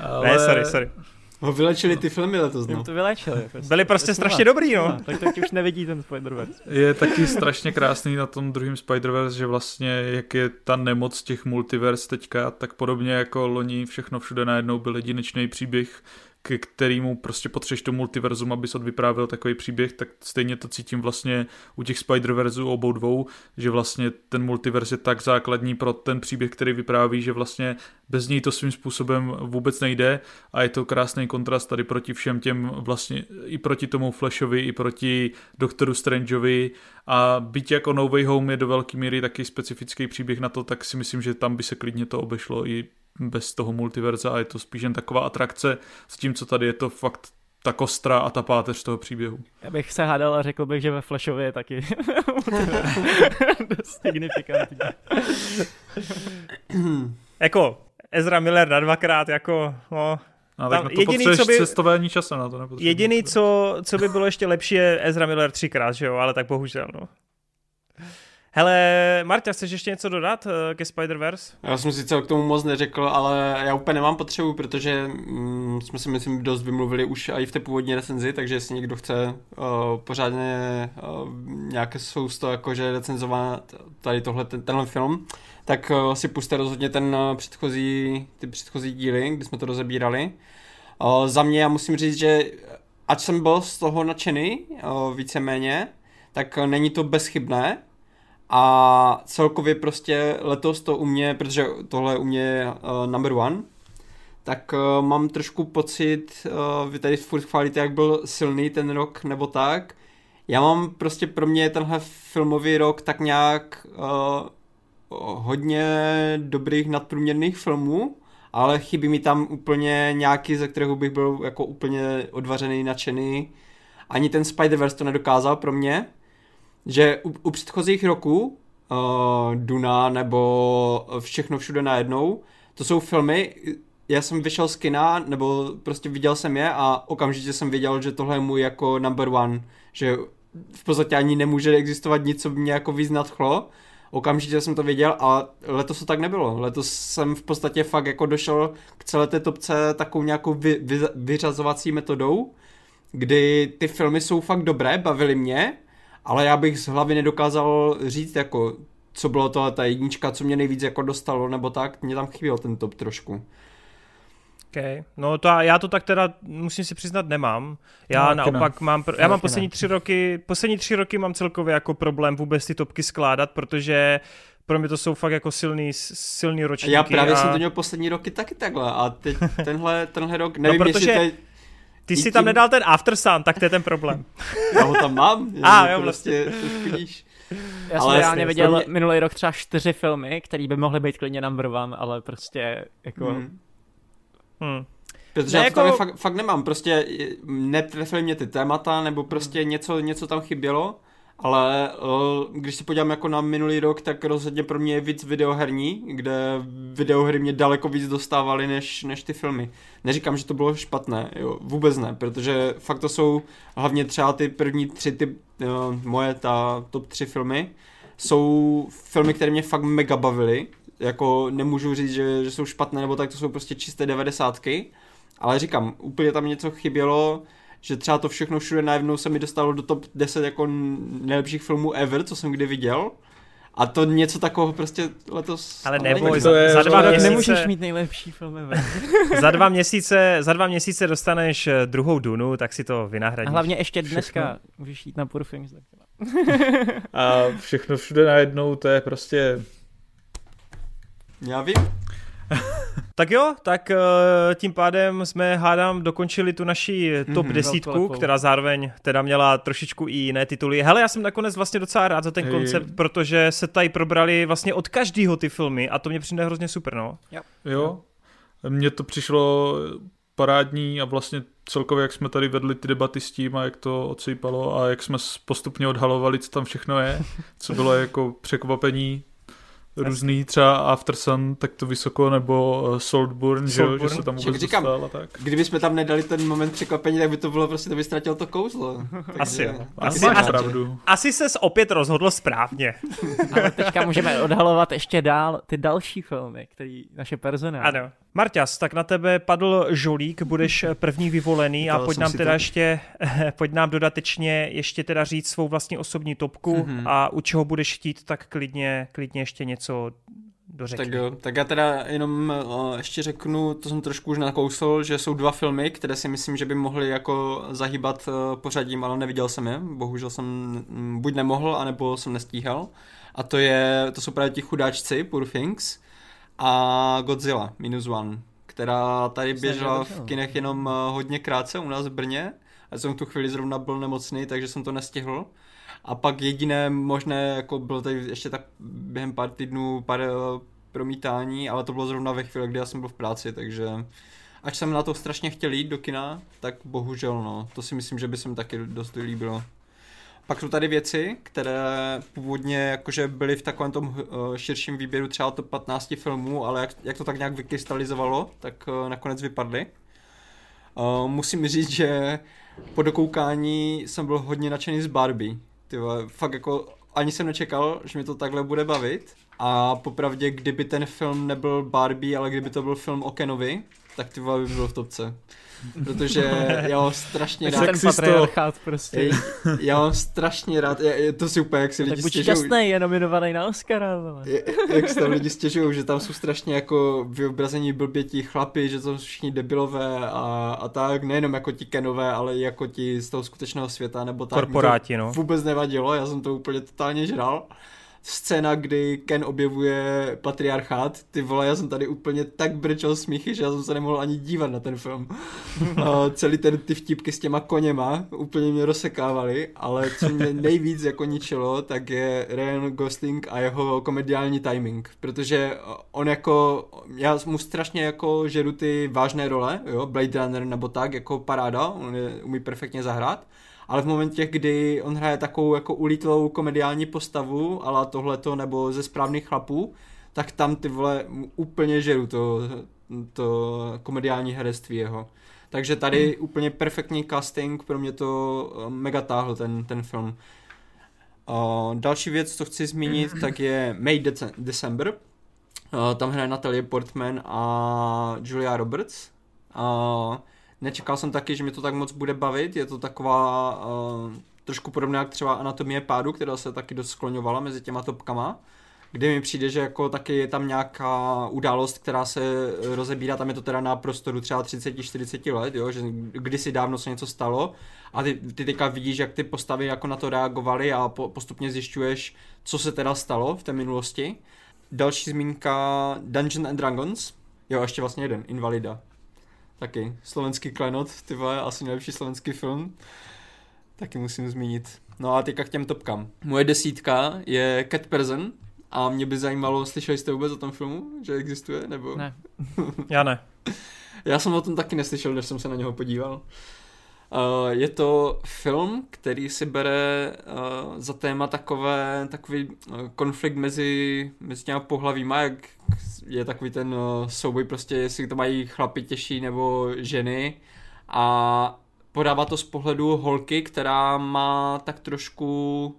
Ale... Ne, sorry, sorry. Ho vylečili ty filmy letos, no. to vylečili. Prostě. Byli prostě strašně dobrý, no. no. Tak teď už nevidí ten Spider-Verse. Je taky strašně krásný na tom druhém Spider-Verse, že vlastně jak je ta nemoc těch multiverse teďka, tak podobně jako loni všechno všude najednou byl jedinečný příběh k kterému prostě potřebuješ to multiverzum, abys odvyprávěl takový příběh, tak stejně to cítím vlastně u těch Spider-Verzů obou dvou, že vlastně ten multiverz je tak základní pro ten příběh, který vypráví, že vlastně bez něj to svým způsobem vůbec nejde a je to krásný kontrast tady proti všem těm vlastně i proti tomu Flashovi, i proti Doktoru Strangeovi. A byť jako No Way Home je do velké míry taky specifický příběh na to, tak si myslím, že tam by se klidně to obešlo i bez toho multiverza a je to spíš jen taková atrakce s tím, co tady je to fakt ta kostra a ta páteř toho příběhu. Já bych se hádal a řekl bych, že ve Flashově je taky dost signifikantní. jako Ezra Miller na dvakrát, jako, no, No, tak tam, to jediný, co by, cestování časem na to Jediný, co, co by bylo ještě lepší, je Ezra Miller třikrát, že jo, ale tak bohužel, no. Hele, Marta, chceš ještě něco dodat uh, ke Spider-Verse? Já jsem si celk k tomu moc neřekl, ale já úplně nemám potřebu, protože mm, jsme si myslím dost vymluvili už i v té původní recenzi, takže jestli někdo chce uh, pořádně uh, nějaké sousto jakože recenzovat tady tohle, ten, tenhle film, tak uh, si puste rozhodně ten uh, předchozí, ty předchozí díly, kdy jsme to rozebírali. Uh, za mě já musím říct, že ať jsem byl z toho nadšený, uh, víceméně, tak není to bezchybné, a celkově prostě letos to u mě, protože tohle je u mě uh, number one, tak uh, mám trošku pocit, uh, vy tady furt chválíte, jak byl silný ten rok nebo tak. Já mám prostě pro mě tenhle filmový rok tak nějak uh, hodně dobrých nadprůměrných filmů, ale chybí mi tam úplně nějaký, ze kterého bych byl jako úplně odvařený, nadšený. Ani ten Spider-Verse to nedokázal pro mě že u, u předchozích roků uh, Duna nebo Všechno všude najednou. To jsou filmy, já jsem vyšel z kina, nebo prostě viděl jsem je a okamžitě jsem věděl, že tohle je můj jako number one, že v podstatě ani nemůže existovat nic, co by mě jako víc nadchlo. Okamžitě jsem to věděl a letos to tak nebylo. Letos jsem v podstatě fakt jako došel k celé té topce takovou nějakou vy, vy, vyřazovací metodou, kdy ty filmy jsou fakt dobré, bavily mě, ale já bych z hlavy nedokázal říct jako co bylo to ta jednička, co mě nejvíc jako dostalo, nebo tak, mě tam chyběl ten top trošku. Okay. No to já to tak teda musím si přiznat nemám. Já no, naopak ne. mám, já mám poslední tři roky, poslední tři roky mám celkově jako problém vůbec ty topky skládat, protože pro mě to jsou fakt jako silný, silný ročníky. Já právě a... jsem to měl poslední roky taky takhle a teď tenhle, tenhle rok, no, nevím, no, protože... jestli to ty jsi tím... tam nedal ten After Sun, tak to je ten problém. Já ho tam mám. A jo, prostě trošku Já jsem reálně viděl mě... minulý rok třeba čtyři filmy, které by mohly být klidně number one, ale prostě jako... Hmm. Hmm. Protože ne, já to jako... tam fakt, fakt nemám, prostě netrefili mě ty témata, nebo prostě hmm. něco, něco tam chybělo, ale uh, když se podívám jako na minulý rok, tak rozhodně pro mě je víc videoherní, kde videohry mě daleko víc dostávaly než, než ty filmy. Neříkám, že to bylo špatné, jo, vůbec ne, protože fakt to jsou hlavně třeba ty první tři, ty uh, moje ta top tři filmy, jsou filmy, které mě fakt mega bavily jako nemůžu říct, že, že jsou špatné nebo tak, to jsou prostě čisté devadesátky, ale říkám, úplně tam něco chybělo, že třeba to všechno všude najednou se mi dostalo do top 10 jako nejlepších filmů ever, co jsem kdy viděl. A to něco takového prostě letos... Ale neboj, za, je, za dva měsíce... Nemůžeš mít nejlepší film ever. za, dva měsíce, za dva měsíce dostaneš eh, druhou Dunu, tak si to vynahradíš. A hlavně ještě dneska všechno. můžeš jít na Poor Things. A všechno všude najednou, to je prostě já vím. tak jo, tak eh, tím pádem jsme, hádám, dokončili tu naši top mm-hmm, desítku, která zároveň teda měla trošičku i jiné tituly. Hele, já jsem nakonec vlastně docela rád za ten hey. koncept, protože se tady probrali vlastně od každého ty filmy a to mě přijde hrozně super, no. Jo. jo. Mně to přišlo parádní a vlastně celkově, jak jsme tady vedli ty debaty s tím a jak to odsýpalo a jak jsme postupně odhalovali, co tam všechno je, co bylo jako překvapení, různý třeba After Sun, tak to vysoko, nebo uh, Saltburn, Saltburn. Že, že se tam vůbec říkám, dostal a tak. Kdyby jsme tam nedali ten moment překvapení, tak by to bylo prostě, to by ztratilo to kouzlo. Takže, asi jo. Asi, máš asi, pravdu. Asi ses opět rozhodl správně. Ale teďka můžeme odhalovat ještě dál ty další filmy, který naše personály. Ano. Marťas, tak na tebe padl žolík, budeš první vyvolený a pojď nám teda to... ještě, pojď nám dodatečně ještě teda říct svou vlastní osobní topku mm-hmm. a u čeho budeš chtít, tak klidně, klidně ještě něco dořekni. Tak jo, tak já teda jenom uh, ještě řeknu, to jsem trošku už nakousl, že jsou dva filmy, které si myslím, že by mohly jako zahýbat uh, pořadím, ale neviděl jsem je, bohužel jsem buď nemohl, anebo jsem nestíhal. A to je, to jsou právě ti chudáčci, Poor Things, a Godzilla Minus One, která tady běžela v kinech jenom eh, hodně krátce u nás v Brně. Já jsem tu chvíli zrovna byl nemocný, takže jsem to nestihl. A pak jediné možné, jako bylo tady ještě tak během pár týdnů pár eh, promítání, ale to bylo zrovna ve chvíli, kdy já jsem byl v práci, takže až jsem na to strašně chtěl jít do kina, tak bohužel no, to si myslím, že by se mi taky dost líbilo. Pak jsou tady věci, které původně jakože byly v takovém tom eh, širším výběru třeba to 15 filmů, ale jak, jak to tak nějak vykrystalizovalo, tak eh, nakonec vypadly. Uh, musím říct, že po dokoukání jsem byl hodně nadšený z Barbie. Tyva, fakt jako ani jsem nečekal, že mi to takhle bude bavit. A popravdě, kdyby ten film nebyl Barbie, ale kdyby to byl film o Kenovi, tak ty by byl v topce protože já mám strašně rád. Ten patriarchát prostě. Já mám strašně rád, je, to si úplně, jak si lidi stěžují. šťastný, je nominovaný na Oscara. Je, jak se tam lidi stěžují, že tam jsou strašně jako vyobrazení blbě ti chlapi, že to jsou všichni debilové a, a tak, nejenom jako ti kenové, ale i jako ti z toho skutečného světa, nebo tak. Korporáti, no. Vůbec nevadilo, já jsem to úplně totálně žral scéna, kdy Ken objevuje patriarchát, ty vole, já jsem tady úplně tak brčel smíchy, že já jsem se nemohl ani dívat na ten film. A celý ten ty vtipky s těma koněma úplně mě rozsekávali, ale co mě nejvíc jako ničilo, tak je Ryan Gosling a jeho komediální timing, protože on jako, já mu strašně jako žeru ty vážné role, jo, Blade Runner nebo tak, jako paráda, on je umí perfektně zahrát, ale v momentě, kdy on hraje takovou jako ulítlou komediální postavu, ale tohleto, nebo ze správných chlapů, tak tam ty vole úplně žeru to, to komediální herectví jeho. Takže tady hmm. úplně perfektní casting, pro mě to eh, mega táhl ten, ten film. Uh, další věc, co chci zmínit, tak je May De- December. Uh, tam hraje Natalie Portman a Julia Roberts. Uh, nečekal jsem taky, že mi to tak moc bude bavit. Je to taková uh, trošku podobná jak třeba Anatomie pádu, která se taky dost skloňovala mezi těma topkama kde mi přijde, že jako taky je tam nějaká událost, která se rozebírá, tam je to teda na prostoru třeba 30-40 let, jo, že kdysi dávno se něco stalo a ty, ty teďka vidíš, jak ty postavy jako na to reagovaly a po, postupně zjišťuješ, co se teda stalo v té minulosti. Další zmínka Dungeon and Dragons, jo, ještě vlastně jeden, Invalida. Taky, slovenský klenot, ty vole, asi nejlepší slovenský film. Taky musím zmínit. No a teďka k těm topkám. Moje desítka je Cat Person, a mě by zajímalo, slyšeli jste vůbec o tom filmu, že existuje, nebo? Ne, já ne. já jsem o tom taky neslyšel, než jsem se na něho podíval. Uh, je to film, který si bere uh, za téma takové, takový uh, konflikt mezi, mezi těma pohlavíma, jak je takový ten souboj prostě, jestli to mají chlapi těžší nebo ženy a podává to z pohledu holky, která má tak trošku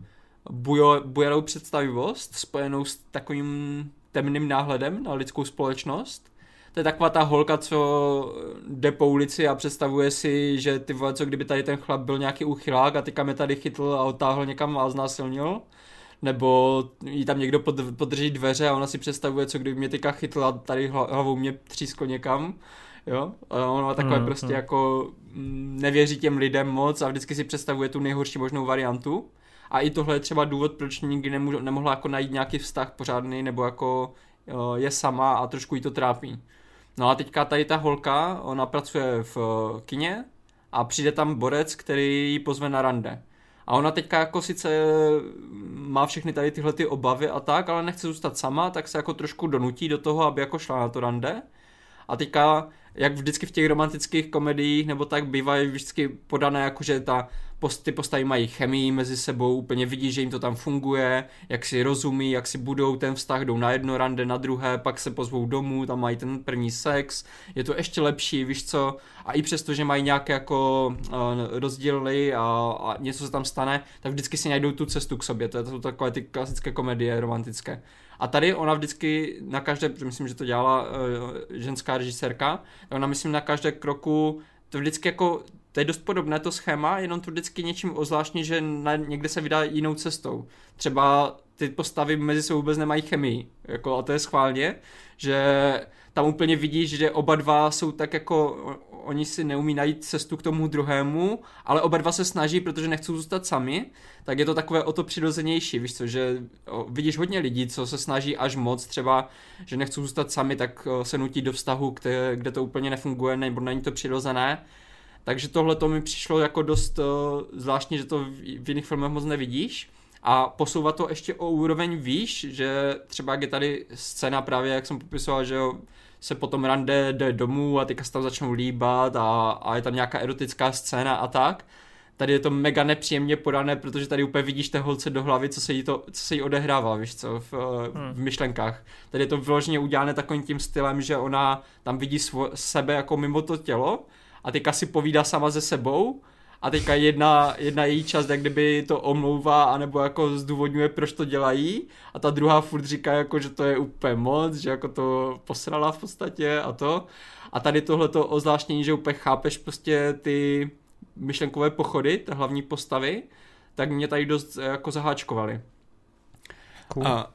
bujelou představivost spojenou s takovým temným náhledem na lidskou společnost. To je taková ta holka, co jde po ulici a představuje si, že ty vole, co kdyby tady ten chlap byl nějaký uchylák a teďka mě tady chytl a otáhl někam a znásilnil. Nebo jí tam někdo pod, podrží dveře a ona si představuje, co kdyby mě teďka chytl a tady hlavou mě třísko někam. Jo? A ona takové mm, prostě mm. jako mm, nevěří těm lidem moc a vždycky si představuje tu nejhorší možnou variantu. A i tohle je třeba důvod, proč nikdy nemůžu, nemohla jako najít nějaký vztah pořádný, nebo jako je sama a trošku jí to trápí. No a teďka tady ta holka, ona pracuje v eh, kině a přijde tam borec, který ji pozve na rande. A ona teďka jako sice má všechny tady tyhle ty obavy a tak, ale nechce zůstat sama, tak se jako trošku donutí do toho, aby jako šla na to rande. A teďka, jak vždycky v těch romantických komediích, nebo tak bývají vždycky podané, jako že ta post, ty postavy mají chemii mezi sebou, úplně vidí, že jim to tam funguje, jak si rozumí, jak si budou ten vztah, jdou na jedno rande, na druhé, pak se pozvou domů, tam mají ten první sex, je to ještě lepší, víš co, a i přesto, že mají nějaké jako uh, rozdíly a, a něco se tam stane, tak vždycky si najdou tu cestu k sobě, to, je, to jsou takové ty klasické komedie romantické. A tady ona vždycky na každé, myslím, že to dělala uh, ženská režisérka, ona myslím na každé kroku to vždycky jako to je dost podobné to schéma, jenom to vždycky něčím ozvláštní, že na, někde se vydá jinou cestou. Třeba ty postavy mezi sebou vůbec nemají chemii, jako, a to je schválně, že tam úplně vidíš, že oba dva jsou tak jako, oni si neumí najít cestu k tomu druhému, ale oba dva se snaží, protože nechcou zůstat sami, tak je to takové o to přirozenější, víš co, že vidíš hodně lidí, co se snaží až moc, třeba, že nechcou zůstat sami, tak se nutí do vztahu, kde, kde to úplně nefunguje, nebo není to přirozené, takže tohle to mi přišlo jako dost uh, zvláštní, že to v, v jiných filmech moc nevidíš. A posouvat to ještě o úroveň výš, že třeba jak je tady scéna právě, jak jsem popisoval, že jo, se potom rande jde domů a teďka se tam začnou líbat a, a je tam nějaká erotická scéna a tak. Tady je to mega nepříjemně podané, protože tady úplně vidíš té holce do hlavy, co se jí, to, co se jí odehrává, víš co, v, hmm. v myšlenkách. Tady je to vyloženě udělané takovým tím stylem, že ona tam vidí svo, sebe jako mimo to tělo a teďka si povídá sama ze sebou a teďka jedna, jedna její část jak kdyby to omlouvá anebo jako zdůvodňuje, proč to dělají a ta druhá furt říká jako, že to je úplně moc, že jako to posrala v podstatě a to. A tady tohle to ozvláštnění, že úplně chápeš prostě ty myšlenkové pochody, ty hlavní postavy, tak mě tady dost jako zaháčkovali. Cool. A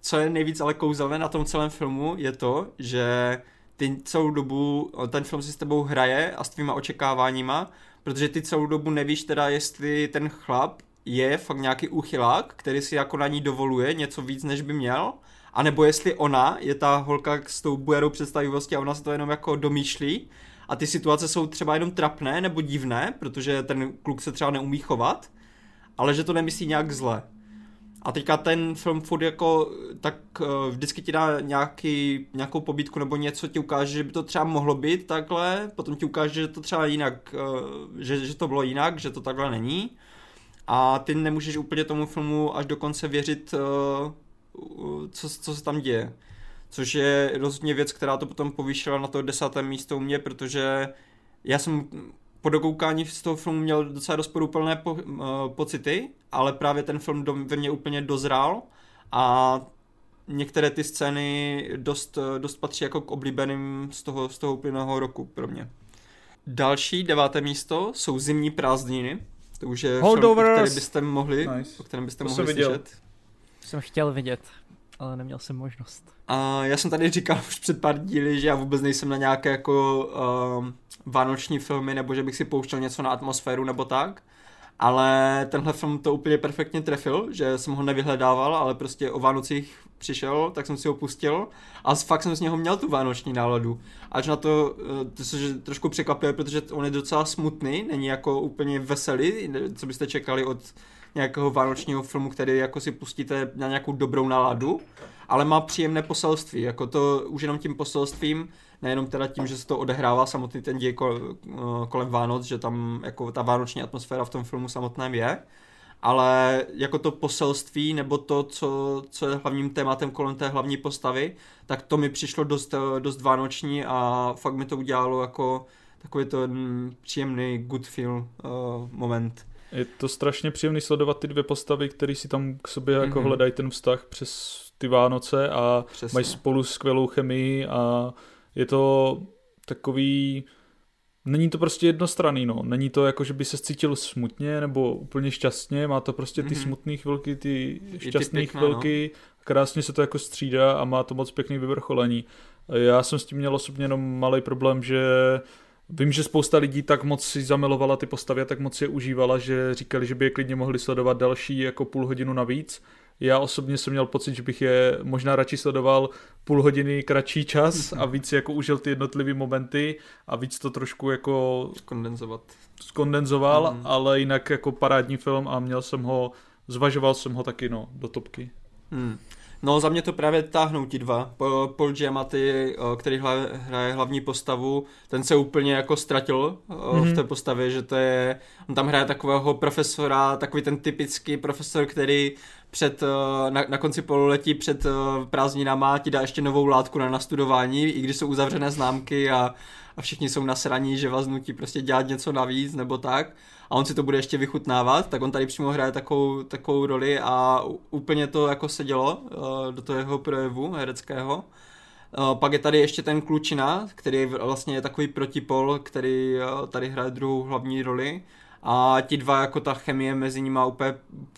co je nejvíc ale kouzelné na tom celém filmu, je to, že ty celou dobu, ten film si s tebou hraje a s tvýma očekáváníma, protože ty celou dobu nevíš teda, jestli ten chlap je fakt nějaký úchylák, který si jako na ní dovoluje něco víc, než by měl, anebo jestli ona je ta holka s tou bujarou představivostí a ona se to jenom jako domýšlí a ty situace jsou třeba jenom trapné nebo divné, protože ten kluk se třeba neumí chovat, ale že to nemyslí nějak zle. A teďka ten film furt jako, tak uh, vždycky ti dá nějaký, nějakou pobídku nebo něco ti ukáže, že by to třeba mohlo být takhle, potom ti ukáže, že to třeba jinak, uh, že, že to bylo jinak, že to takhle není. A ty nemůžeš úplně tomu filmu až do konce věřit, uh, co, co se tam děje. Což je rozhodně věc, která to potom povýšila na to desáté místo u mě, protože já jsem po dokoukání z toho filmu měl docela rozporuplné po, uh, pocity, ale právě ten film do, ve mně úplně dozrál a některé ty scény dost, dost patří jako k oblíbeným z toho, z toho úplného roku pro mě. Další, deváté místo, jsou Zimní prázdniny. To už je film, o který byste mohli, nice. o kterém byste to mohli slyšet. Jsem chtěl vidět, ale neměl jsem možnost. A já jsem tady říkal už před pár díly, že já vůbec nejsem na nějaké jako uh, vánoční filmy, nebo že bych si pouštěl něco na atmosféru nebo tak. Ale tenhle film to úplně perfektně trefil, že jsem ho nevyhledával, ale prostě o Vánocích přišel, tak jsem si ho pustil a fakt jsem z něho měl tu vánoční náladu. Až na to, eh, se trošku překvapuje, protože on je docela smutný, není jako úplně veselý, co byste čekali od nějakého vánočního filmu, který jako si pustíte na nějakou dobrou náladu, ale má příjemné poselství, jako to už jenom tím poselstvím, nejenom teda tím, že se to odehrává samotný ten děj kolem Vánoc, že tam jako ta vánoční atmosféra v tom filmu samotném je, ale jako to poselství nebo to, co, co je hlavním tématem kolem té hlavní postavy, tak to mi přišlo dost, dost vánoční a fakt mi to udělalo jako takový to příjemný good feel uh, moment. Je to strašně příjemný sledovat ty dvě postavy, které si tam k sobě mm-hmm. jako mhm. hledají ten vztah přes ty Vánoce a Přesně. mají spolu skvělou chemii a je to takový není to prostě jednostranný, no. Není to jako, že by se cítil smutně nebo úplně šťastně, má to prostě ty mm-hmm. smutné chvilky, ty šťastné chvilky, no. krásně se to jako střídá a má to moc pěkný vyvrcholení. Já jsem s tím měl osobně jenom malý problém, že Vím, že spousta lidí tak moc si zamilovala ty postavy a tak moc je užívala, že říkali, že by je klidně mohli sledovat další jako půl hodinu navíc. Já osobně jsem měl pocit, že bych je možná radši sledoval půl hodiny kratší čas a víc jako užil ty jednotlivé momenty a víc to trošku jako skondenzovat. Skondenzoval, mm. ale jinak jako parádní film a měl jsem ho, zvažoval jsem ho taky no, do topky. Mm. No za mě to právě táhnou ti dva. Paul Giamatti, který hraje hlavní postavu, ten se úplně jako ztratil mm-hmm. v mhm. té postavě, že to je, on tam hraje takového profesora, takový ten typický profesor, který před, na, na konci pololetí před prázdninama ti dá ještě novou látku na nastudování, i když jsou uzavřené známky a, a všichni jsou nasraní, že vás nutí prostě dělat něco navíc nebo tak a on si to bude ještě vychutnávat, tak on tady přímo hraje takovou, takovou roli a úplně to jako sedělo uh, do toho jeho projevu hereckého. Uh, pak je tady ještě ten Klučina, který vlastně je takový protipol, který uh, tady hraje druhou hlavní roli a ti dva, jako ta chemie mezi nimi úplně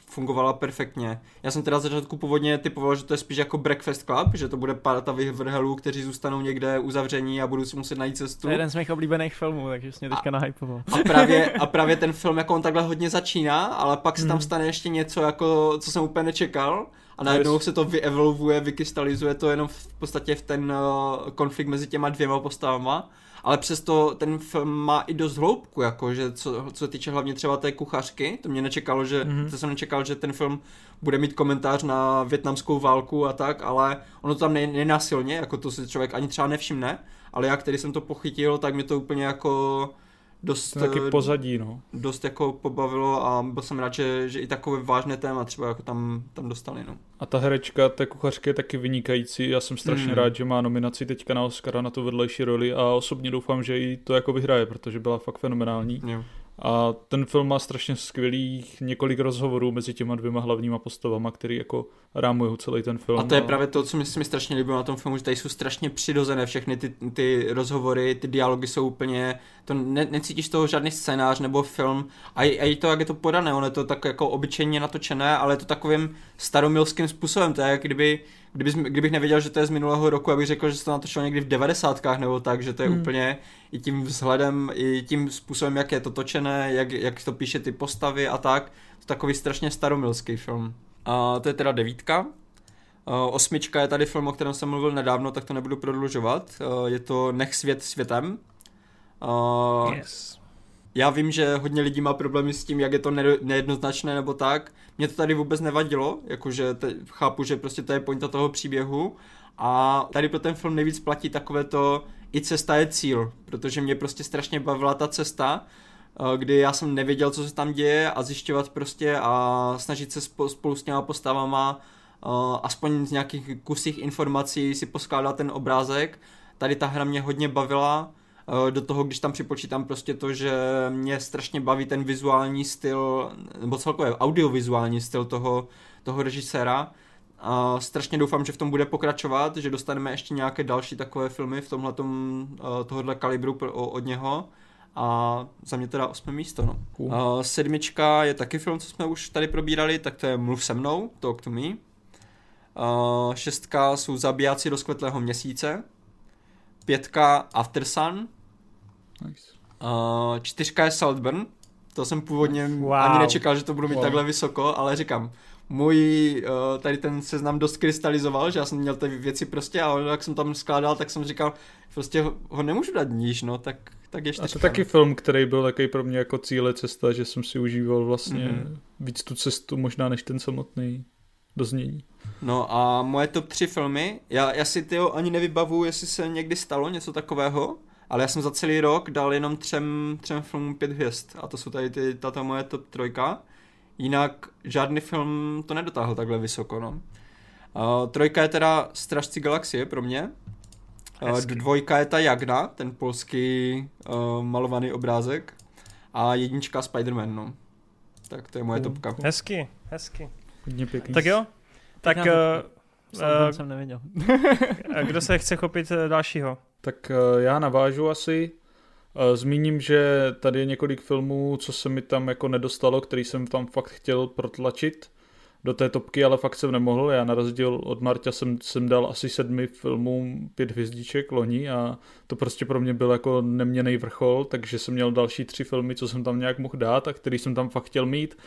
fungovala perfektně. Já jsem teda za začátku původně typoval, že to je spíš jako Breakfast Club, že to bude parta vyvrhelů, kteří zůstanou někde uzavření a budou si muset najít cestu. To je jeden z mých oblíbených filmů, takže jsi mě teďka nahypoval. A právě, a právě ten film jako on takhle hodně začíná, ale pak se tam hmm. stane ještě něco, jako, co jsem úplně nečekal a najednou se to vyevolvuje, vykystalizuje to jenom v podstatě v ten uh, konflikt mezi těma dvěma postavama ale přesto ten film má i dost hloubku, jako, že co, co týče hlavně třeba té kuchařky, to mě nečekalo, že, mm-hmm. to jsem nečekal, že ten film bude mít komentář na větnamskou válku a tak, ale ono to tam nenásilně, jako to si člověk ani třeba nevšimne, ale já, který jsem to pochytil, tak mě to úplně jako dost... Taky eh, pozadí, no. Dost jako pobavilo a byl jsem rád, že, že i takové vážné téma třeba jako tam, tam dostali, no. A ta herečka té kuchařky je taky vynikající. Já jsem strašně mm. rád, že má nominaci teďka na Oscara na tu vedlejší roli a osobně doufám, že i to jako vyhraje, protože byla fakt fenomenální. Jo. A ten film má strašně skvělých několik rozhovorů mezi těma dvěma hlavníma postavama, který jako rámují celý ten film. A to je a... právě to, co mi, mi strašně líbilo na tom filmu, že tady jsou strašně přirozené všechny ty, ty rozhovory, ty dialogy jsou úplně, to ne, necítíš toho žádný scénář nebo film a, a i to, jak je to podané, ono je to tak jako obyčejně natočené, ale je to takovým staromilským způsobem, to je jak kdyby kdybych, kdybych nevěděl, že to je z minulého roku, abych řekl, že se to natočilo někdy v devadesátkách nebo tak, že to je hmm. úplně i tím vzhledem, i tím způsobem, jak je to točené, jak, jak to píše ty postavy a tak. To takový strašně staromilský film. A to je teda devítka. Osmička je tady film, o kterém jsem mluvil nedávno, tak to nebudu prodlužovat. Je to Nech svět světem. Yes. Já vím, že hodně lidí má problémy s tím, jak je to nejednoznačné nebo tak. mě to tady vůbec nevadilo, jakože te, chápu, že prostě to je pointa toho příběhu a tady pro ten film nejvíc platí takové to, i cesta je cíl, protože mě prostě strašně bavila ta cesta, eh, kdy já jsem nevěděl, co se tam děje a zjišťovat prostě a snažit se spolu s těma postavama uh, aspoň z nějakých kusích informací si poskládat ten obrázek. Tady ta hra mě hodně bavila, do toho, když tam připočítám prostě to, že mě strašně baví ten vizuální styl, nebo celkově audiovizuální styl toho, toho režiséra, a strašně doufám, že v tom bude pokračovat, že dostaneme ještě nějaké další takové filmy v tomhle uh, tohohle kalibru od něho. A za mě teda osmé místo. No. Uh, sedmička je taky film, co jsme už tady probírali, tak to je Mluv se mnou, Talk to me. Uh, šestka jsou Zabijáci do skvětlého měsíce. Pětka After Sun. Nice. Uh, čtyřka je Saltburn. To jsem původně wow. ani nečekal, že to budu mít wow. takhle vysoko, ale říkám, můj uh, tady ten seznam dost krystalizoval, že já jsem měl ty věci prostě a jak jsem tam skládal, tak jsem říkal, prostě ho, ho nemůžu dát níž, no, tak, tak ještě. A to taky film, který byl takový pro mě jako cíle cesta, že jsem si užíval vlastně mm-hmm. víc tu cestu možná než ten samotný doznění. No a moje top tři filmy, já, já si tyjo ani nevybavu, jestli se někdy stalo něco takového, ale já jsem za celý rok dal jenom třem, třem filmům pět hvězd a to jsou tady ty, tato moje top trojka. Jinak žádný film to nedotáhl takhle vysoko, no. Uh, trojka je teda Stražci galaxie pro mě. Uh, dvojka je ta Jagna, ten polský uh, malovaný obrázek. A jednička Spider-Man, no. Tak to je moje topka. Hezky, hezky. Hodně pěkný. Tak jo, tak... Uh, uh, jsem nevěděl. kdo se chce chopit dalšího? Tak uh, já navážu asi. Zmíním, že tady je několik filmů, co se mi tam jako nedostalo, který jsem tam fakt chtěl protlačit do té topky, ale fakt jsem nemohl. Já na rozdíl od Marta jsem, jsem dal asi sedmi filmům pět hvězdiček loni a to prostě pro mě byl jako neměný vrchol, takže jsem měl další tři filmy, co jsem tam nějak mohl dát a který jsem tam fakt chtěl mít.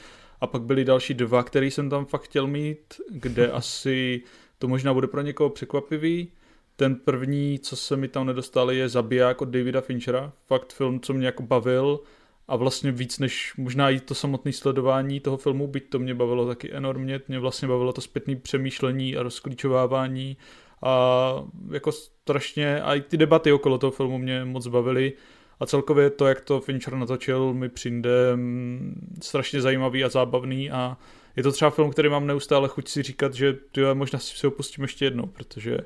A pak byly další dva, který jsem tam fakt chtěl mít, kde asi to možná bude pro někoho překvapivý ten první, co se mi tam nedostali, je Zabiják od Davida Finchera. Fakt film, co mě jako bavil. A vlastně víc než možná i to samotné sledování toho filmu, byť to mě bavilo taky enormně, mě vlastně bavilo to zpětné přemýšlení a rozklíčovávání. A jako strašně, a i ty debaty okolo toho filmu mě moc bavily. A celkově to, jak to Fincher natočil, mi přijde mm, strašně zajímavý a zábavný. A je to třeba film, který mám neustále chuť si říkat, že tyjo, možná si ho pustím ještě jednou, protože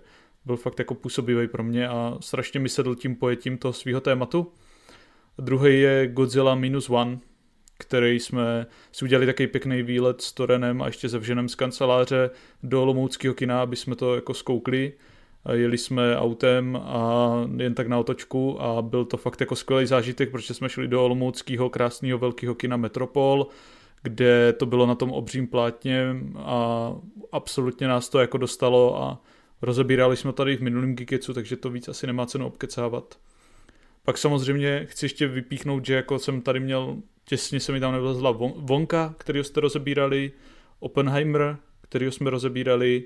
byl fakt jako působivý pro mě a strašně mi sedl tím pojetím toho svého tématu. Druhý je Godzilla Minus One, který jsme si udělali takový pěkný výlet s Torenem a ještě se vženem z kanceláře do Olomouckého kina, aby jsme to jako zkoukli. Jeli jsme autem a jen tak na otočku a byl to fakt jako skvělý zážitek, protože jsme šli do Olomouckého krásného velkého kina Metropol, kde to bylo na tom obřím plátně a absolutně nás to jako dostalo a Rozebírali jsme tady v minulém Geeketsu, takže to víc asi nemá cenu obkecávat. Pak samozřejmě chci ještě vypíchnout, že jako jsem tady měl, těsně se mi tam nevlezla Vonka, který jste rozebírali, Oppenheimer, který jsme rozebírali,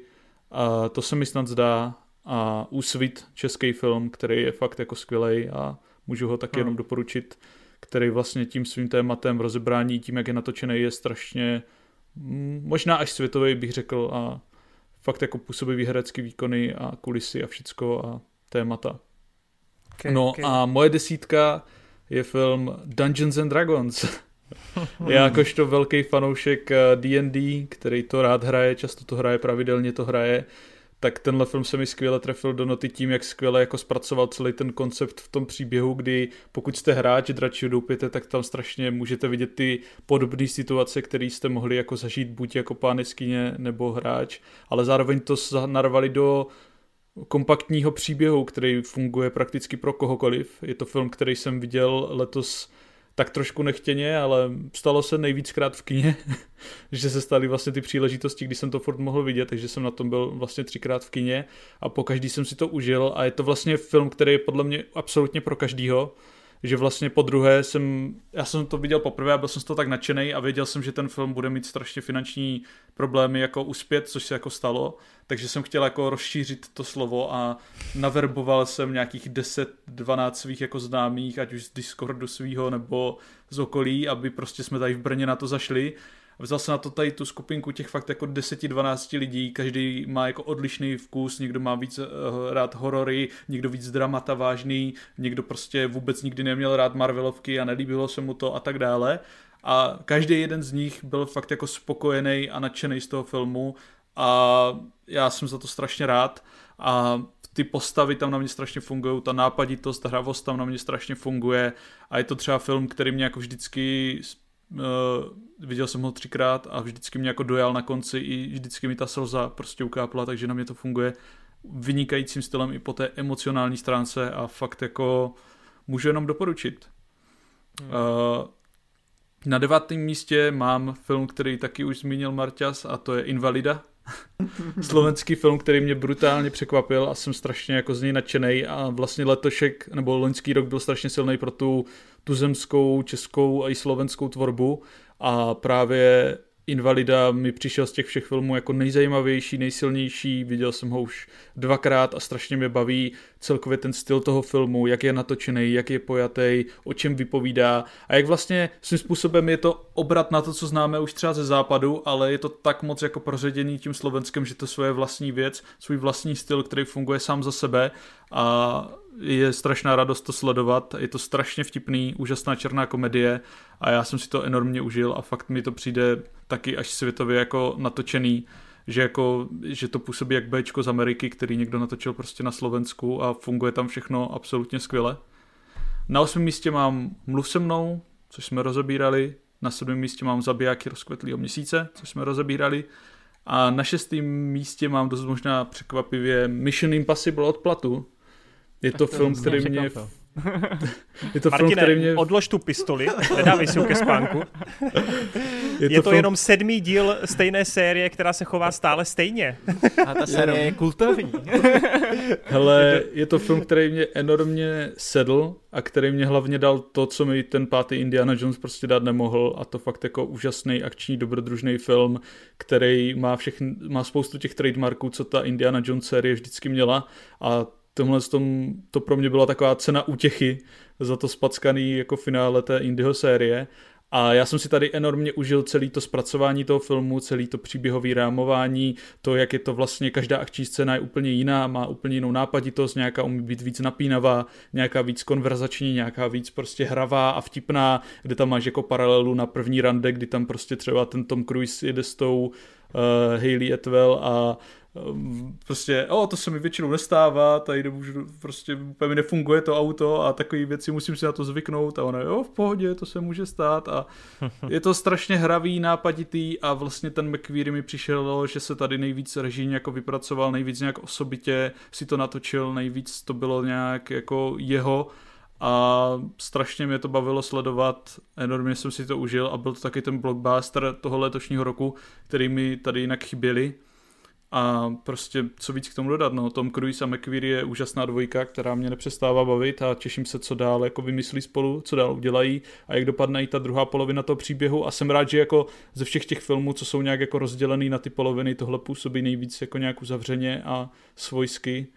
a to se mi snad zdá, a Úsvit, český film, který je fakt jako skvělý a můžu ho taky hmm. jenom doporučit, který vlastně tím svým tématem rozebrání, tím, jak je natočený, je strašně možná až světový, bych řekl, a fakt jako působivý herecký výkony a kulisy a všecko a témata. Okay, no okay. a moje desítka je film Dungeons and Dragons. Já jakožto velký fanoušek D&D, eh, který to rád hraje, často to hraje, pravidelně to hraje, tak tenhle film se mi skvěle trefil do noty tím, jak skvěle jako zpracoval celý ten koncept v tom příběhu, kdy pokud jste hráč dračího doupěte, tak tam strašně můžete vidět ty podobné situace, které jste mohli jako zažít buď jako pán jeskyně nebo hráč, ale zároveň to narvali do kompaktního příběhu, který funguje prakticky pro kohokoliv. Je to film, který jsem viděl letos tak trošku nechtěně, ale stalo se nejvíckrát v kině, že se staly vlastně ty příležitosti, kdy jsem to furt mohl vidět, takže jsem na tom byl vlastně třikrát v kině a po každý jsem si to užil a je to vlastně film, který je podle mě absolutně pro každýho, že vlastně po druhé jsem, já jsem to viděl poprvé a byl jsem z toho tak nadšený a věděl jsem, že ten film bude mít strašně finanční problémy jako uspět, což se jako stalo, takže jsem chtěl jako rozšířit to slovo a naverboval jsem nějakých 10-12 svých jako známých, ať už z Discordu svýho nebo z okolí, aby prostě jsme tady v Brně na to zašli vzal se na to tady tu skupinku těch fakt jako 10-12 lidí, každý má jako odlišný vkus, někdo má víc uh, rád horory, někdo víc dramata vážný, někdo prostě vůbec nikdy neměl rád Marvelovky a nelíbilo se mu to a tak dále. A každý jeden z nich byl fakt jako spokojený a nadšený z toho filmu a já jsem za to strašně rád a ty postavy tam na mě strašně fungují, ta nápaditost, ta hravost tam na mě strašně funguje a je to třeba film, který mě jako vždycky viděl jsem ho třikrát a vždycky mě jako dojal na konci i vždycky mi ta slza prostě ukápla, takže na mě to funguje vynikajícím stylem i po té emocionální stránce a fakt jako můžu jenom doporučit. Hmm. Uh, na devátém místě mám film, který taky už zmínil Marťas a to je Invalida. Slovenský film, který mě brutálně překvapil a jsem strašně jako z něj nadšený a vlastně letošek nebo loňský rok byl strašně silný pro tu tuzemskou, českou a i slovenskou tvorbu. A právě Invalida mi přišel z těch všech filmů jako nejzajímavější, nejsilnější, viděl jsem ho už dvakrát a strašně mě baví celkově ten styl toho filmu, jak je natočený, jak je pojatý, o čem vypovídá. A jak vlastně svým způsobem je to obrat na to, co známe už třeba ze západu, ale je to tak moc jako proředěný tím Slovenskem, že to svoje vlastní věc, svůj vlastní styl, který funguje sám za sebe. A je strašná radost to sledovat, je to strašně vtipný, úžasná černá komedie a já jsem si to enormně užil a fakt mi to přijde taky až světově jako natočený, že, jako, že to působí jak Bčko z Ameriky, který někdo natočil prostě na Slovensku a funguje tam všechno absolutně skvěle. Na osmém místě mám Mluv se mnou, což jsme rozebírali, na sedmém místě mám Zabijáky rozkvetlého měsíce, což jsme rozebírali, a na šestém místě mám dost možná překvapivě Mission Impossible odplatu, je to, to film, který mě... je to Martine, film, který mě... odlož tu pistoli, nedávej si ke spánku. Je to, je to film... jenom sedmý díl stejné série, která se chová stále stejně. A ta série je kultovní. Hele, je to film, který mě enormně sedl a který mě hlavně dal to, co mi ten pátý Indiana Jones prostě dát nemohl a to fakt jako úžasný akční dobrodružný film, který má, všechny, má spoustu těch trademarků, co ta Indiana Jones série vždycky měla a tomhle tom, to pro mě byla taková cena útěchy za to spackaný jako finále té Indiho série. A já jsem si tady enormně užil celý to zpracování toho filmu, celý to příběhový rámování, to, jak je to vlastně, každá akční scéna je úplně jiná, má úplně jinou nápaditost, nějaká umí být víc napínavá, nějaká víc konverzační, nějaká víc prostě hravá a vtipná, kde tam máš jako paralelu na první rande, kdy tam prostě třeba ten Tom Cruise jede s tou uh, Hayley Atwell a Ehm, prostě, o, to se mi většinou nestává, tady nemůžu, prostě úplně mi nefunguje to auto a takové věci, musím si na to zvyknout a ono, jo, v pohodě, to se může stát a je to strašně hravý, nápaditý a vlastně ten McQueary mi přišel, že se tady nejvíc režijně jako vypracoval, nejvíc nějak osobitě si to natočil, nejvíc to bylo nějak jako jeho a strašně mě to bavilo sledovat, enormně jsem si to užil a byl to taky ten blockbuster toho letošního roku, který mi tady jinak chyběli. A prostě co víc k tomu dodat, no, Tom Cruise a McQuarrie je úžasná dvojka, která mě nepřestává bavit a těším se, co dál jako vymyslí spolu, co dál udělají a jak dopadne i ta druhá polovina toho příběhu. A jsem rád, že jako ze všech těch filmů, co jsou nějak jako rozdělený na ty poloviny, tohle působí nejvíc jako nějak uzavřeně a svojsky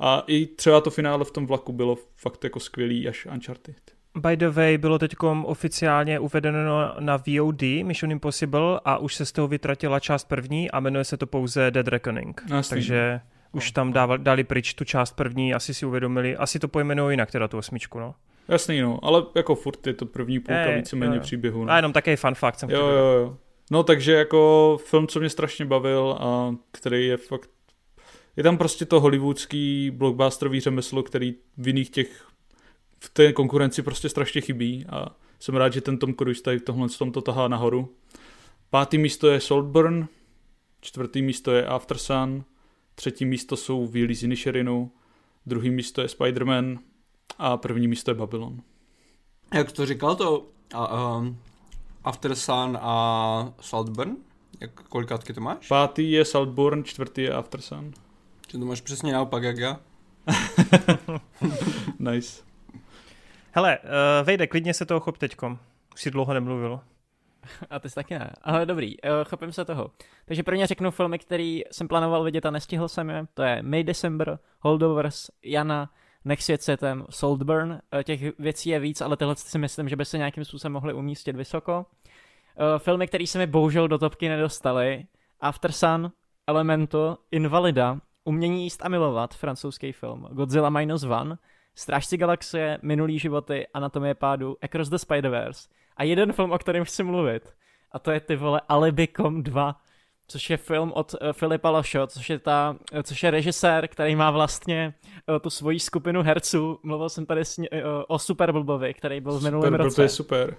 a i třeba to finále v tom vlaku bylo fakt jako skvělý až Uncharted. By the way, bylo teď oficiálně uvedeno na VOD Mission Impossible a už se z toho vytratila část první a jmenuje se to pouze Dead Reckoning. Jasný. Takže už tam dávali, dali pryč tu část první, asi si uvědomili, asi to pojmenují jinak, teda tu osmičku, no. Jasný, no, ale jako furt je to první půlka e, víceméně příběhu. No. A jenom takový fun fact jsem jo, jo, jo. No takže jako film, co mě strašně bavil a který je fakt je tam prostě to hollywoodský blockbusterový řemeslo, který v jiných těch v té konkurenci prostě strašně chybí a jsem rád, že ten Tom Cruise tady v tomhle tom to tahá nahoru. Pátý místo je Saltburn, čtvrtý místo je After Sun, třetí místo jsou z Inisherinu, druhý místo je Spider-Man a první místo je Babylon. Jak to říkal to uh, um, After Sun a Saltburn? Jak, kolikátky to máš? Pátý je Saltburn, čtvrtý je After Či to máš přesně naopak jak já? nice. Hele, uh, Vejde, klidně se toho chop teďkom. Už si dlouho nemluvil. A ty jsi taky ne. Ale dobrý, uh, chopím se toho. Takže prvně řeknu filmy, který jsem plánoval vidět a nestihl jsem je. To je May December, Holdovers, Jana, Next Svět světem, Saltburn. Uh, těch věcí je víc, ale tyhle si myslím, že by se nějakým způsobem mohly umístit vysoko. filmy, které se mi bohužel do topky nedostaly. After Sun, Elemento, Invalida, Umění jíst a milovat, francouzský film, Godzilla Minus One, Strážci galaxie, Minulý životy, Anatomie pádu, Across the Spider-Verse a jeden film, o kterém chci mluvit. A to je ty vole Alibicom 2, což je film od uh, Filipa Lašo, což je, ta, uh, což je režisér, který má vlastně uh, tu svoji skupinu herců. Mluvil jsem tady s, uh, o Super Blbovi, který byl v minulém super, roce. je super.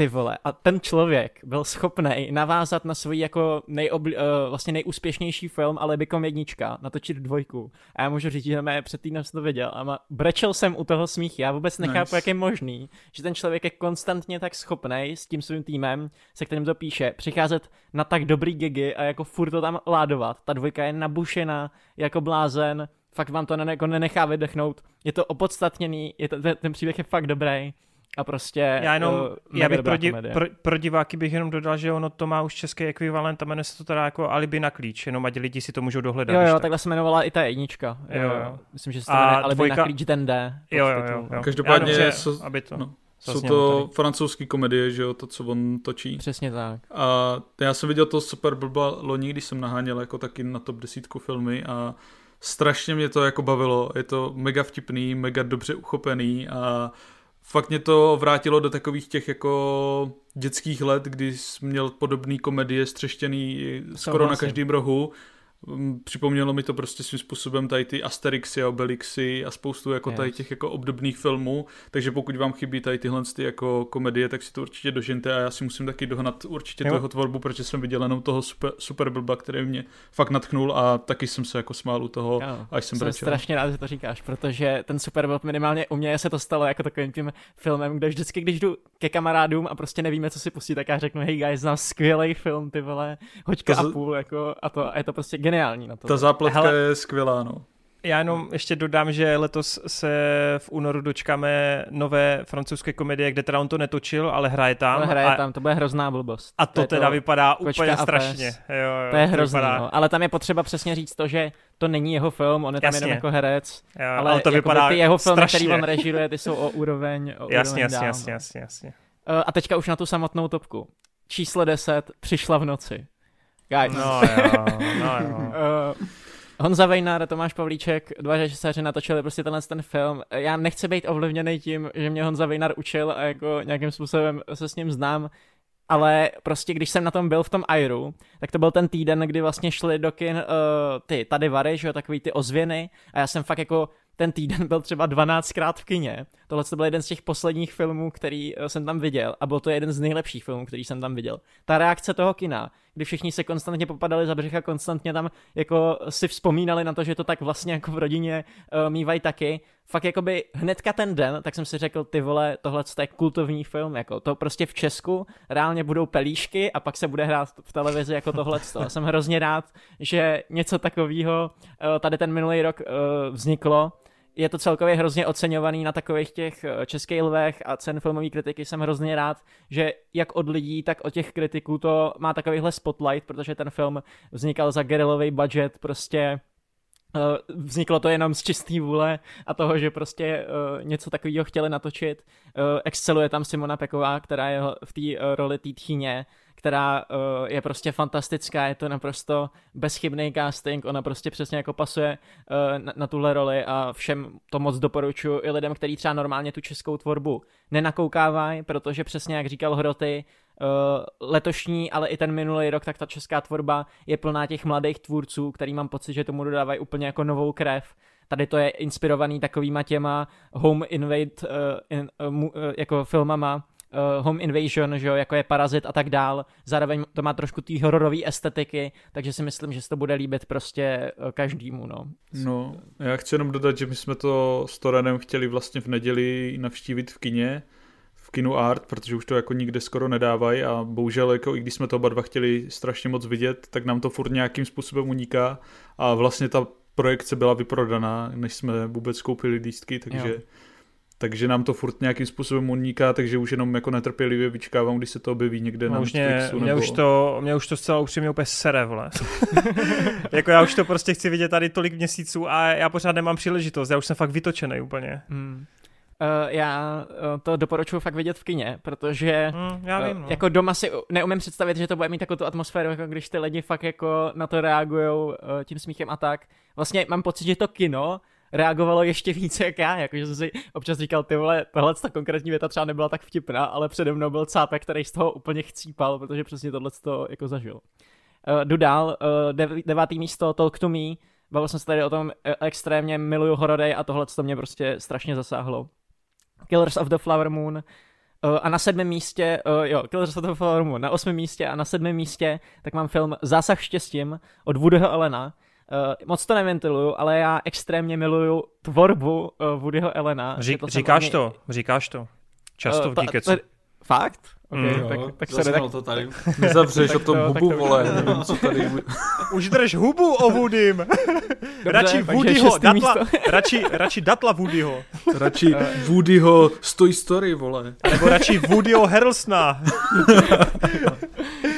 Ty vole, a ten člověk byl schopný navázat na svůj jako nejobli, uh, vlastně nejúspěšnější film, ale bychom jednička, natočit dvojku. A já můžu říct, že mé před týdnem jsem to viděl a má, brečel jsem u toho smích. Já vůbec nechápu, nice. jak je možný, že ten člověk je konstantně tak schopný s tím svým týmem, se kterým to píše, přicházet na tak dobrý gigy a jako furt to tam ládovat. Ta dvojka je nabušená jako blázen, fakt vám to ne, jako nenechá vydechnout. Je to opodstatněný, je to, ten příběh je fakt dobrý. A prostě já jenom, uh, já bych pro, div, pro, pro, diváky bych jenom dodal, že ono to má už český ekvivalent a jmenuje se to teda jako Alibi na klíč, jenom ať lidi si to můžou dohledat. Jo, jo, tak. takhle se jmenovala i ta jednička. Jo, jo. Myslím, že se to jmenuje Alibi dvojka... na klíč den D. Jo, jo, jo, jo. Každopádně já, so, aby to... No. Jsou to francouzské komedie, že jo, to, co on točí. Přesně tak. A já jsem viděl to super blba loni, když jsem naháněl jako taky na top desítku filmy a strašně mě to jako bavilo. Je to mega vtipný, mega dobře uchopený a fakt mě to vrátilo do takových těch jako dětských let, kdy jsi měl podobný komedie střeštěný skoro na každém rohu připomnělo mi to prostě svým způsobem tady ty Asterixy a Obelixy a spoustu jako tady těch jako obdobných filmů, takže pokud vám chybí tady tyhle ty jako komedie, tak si to určitě dožente a já si musím taky dohnat určitě jo. toho tvorbu, protože jsem viděl jenom toho super, super blba, který mě fakt natchnul a taky jsem se jako smál u toho, jo. až jsem, jsem strašně rád, že to říkáš, protože ten super blb minimálně u mě se to stalo jako takovým tím filmem, kde vždycky, když jdu ke kamarádům a prostě nevíme, co si pustit, tak já řeknu, hej guys, znám skvělý film, ty vole, hoďka to a půl, jako, a to a je to prostě geniální na to. Ta zápletka Hele, je skvělá, no. Já jenom ještě dodám, že letos se v únoru dočkáme nové francouzské komedie, kde teda on to netočil, ale hraje tam. Ale hraje a... tam, to bude hrozná blbost. A to, to teda to vypadá úplně strašně. Jo, jo, to je hrozný, vypadá... no. ale tam je potřeba přesně říct to, že to není jeho film, on je tam jasně. jenom jako herec, jo, ale, ale to vypadá ty jeho filmy, strašně. který on režiruje, ty jsou o úroveň, o jasně, úroveň jasně, dál, jasně, jasně, jasně. Uh, a teďka už na tu samotnou topku. Číslo 10, přišla v noci. Guys. No jo, no jo. uh, Honza Vejnar, Tomáš Pavlíček, dva režiséři natočili prostě tenhle ten film. Já nechci být ovlivněný tím, že mě Honza Vejnar učil a jako nějakým způsobem se s ním znám, ale prostě když jsem na tom byl v tom Airu, tak to byl ten týden, kdy vlastně šli do kin uh, ty tady vary, že jo, takový ty ozvěny a já jsem fakt jako ten týden byl třeba 12krát v kině. Tohle to byl jeden z těch posledních filmů, který eh, jsem tam viděl a byl to jeden z nejlepších filmů, který jsem tam viděl. Ta reakce toho kina, kdy všichni se konstantně popadali za břeh a konstantně tam jako si vzpomínali na to, že to tak vlastně jako v rodině uh, mývají taky. Fakt jakoby hnedka ten den, tak jsem si řekl, ty vole, tohle je kultovní film, jako to prostě v Česku reálně budou pelíšky a pak se bude hrát v televizi jako tohle. jsem hrozně rád, že něco takového uh, tady ten minulý rok uh, vzniklo je to celkově hrozně oceňovaný na takových těch eh, českých lvech a cen filmové kritiky. Jsem hrozně rád, že jak od lidí, tak od těch kritiků to má takovýhle spotlight, protože ten film vznikal za gerilový budget, prostě Uh, vzniklo to jenom z čistý vůle a toho, že prostě uh, něco takového chtěli natočit. Exceluje tam Simona Peková, která je v té roli té tchýně, která uh, je prostě fantastická, je to naprosto bezchybný casting, ona prostě přesně jako pasuje uh, na, na tuhle roli a všem to moc doporučuji i lidem, kteří třeba normálně tu českou tvorbu nenakoukávají, protože přesně jak říkal Hroty, uh, letošní, ale i ten minulý rok, tak ta česká tvorba je plná těch mladých tvůrců, který mám pocit, že tomu dodávají úplně jako novou krev. Tady to je inspirovaný takovýma těma home invade uh, in, uh, uh, jako filmama, uh, Home Invasion, že jo, jako je Parazit a tak dál. Zároveň to má trošku té hororové estetiky, takže si myslím, že se to bude líbit prostě uh, každému, no. No, já chci jenom dodat, že my jsme to s Torenem chtěli vlastně v neděli navštívit v kině, v kinu Art, protože už to jako nikde skoro nedávají a bohužel jako i když jsme to oba dva chtěli strašně moc vidět, tak nám to furt nějakým způsobem uniká a vlastně ta projekce byla vyprodaná, než jsme vůbec koupili lístky, takže jo takže nám to furt nějakým způsobem uniká, takže už jenom jako netrpělivě vyčkávám, když se to objeví někde no, na už mě, Netflixu. Mě, nebo... už to, mě už to zcela upřímně úplně sere, vole. jako já už to prostě chci vidět tady tolik měsíců a já pořád nemám příležitost, já už jsem fakt vytočený úplně. Hmm. já uh, to doporučuji fakt vidět v kině, protože mm, já vím, no. uh, jako doma si neumím představit, že to bude mít takovou tu atmosféru, jako když ty lidi fakt jako na to reagují uh, tím smíchem a tak. Vlastně mám pocit, že to kino reagovalo ještě více jak já, jakože jsem si občas říkal, ty vole, tohle ta konkrétní věta třeba nebyla tak vtipná, ale přede mnou byl cápek, který z toho úplně chcípal, protože přesně tohle to jako zažil. Uh, jdu dál, uh, dev, devátý místo, Talk to Me, bavil jsem se tady o tom, extrémně miluju horory a tohle to mě prostě strašně zasáhlo. Killers of the Flower Moon, a na sedmém místě, jo, Killers of the Flower Moon, na osmém místě a na sedmém místě, tak mám film Zásah štěstím od Woodyho Elena. Uh, moc to neventiluju, ale já extrémně miluju tvorbu uh, Woodyho Elena. Řík, to říkáš to, mě... říkáš to. Často uh, v Geekecu. Fakt? Okay, mm. tak, jo, tak se redak... to tady. Nezavřeš o tom to, hubu, to, vole, nevím, co tady... Už drž hubu o Woodym. radši Woodyho, datla, radši, radši datla Woodyho. Radši Woodyho Story Story, vole. Nebo radši Woodyho Harrelsona.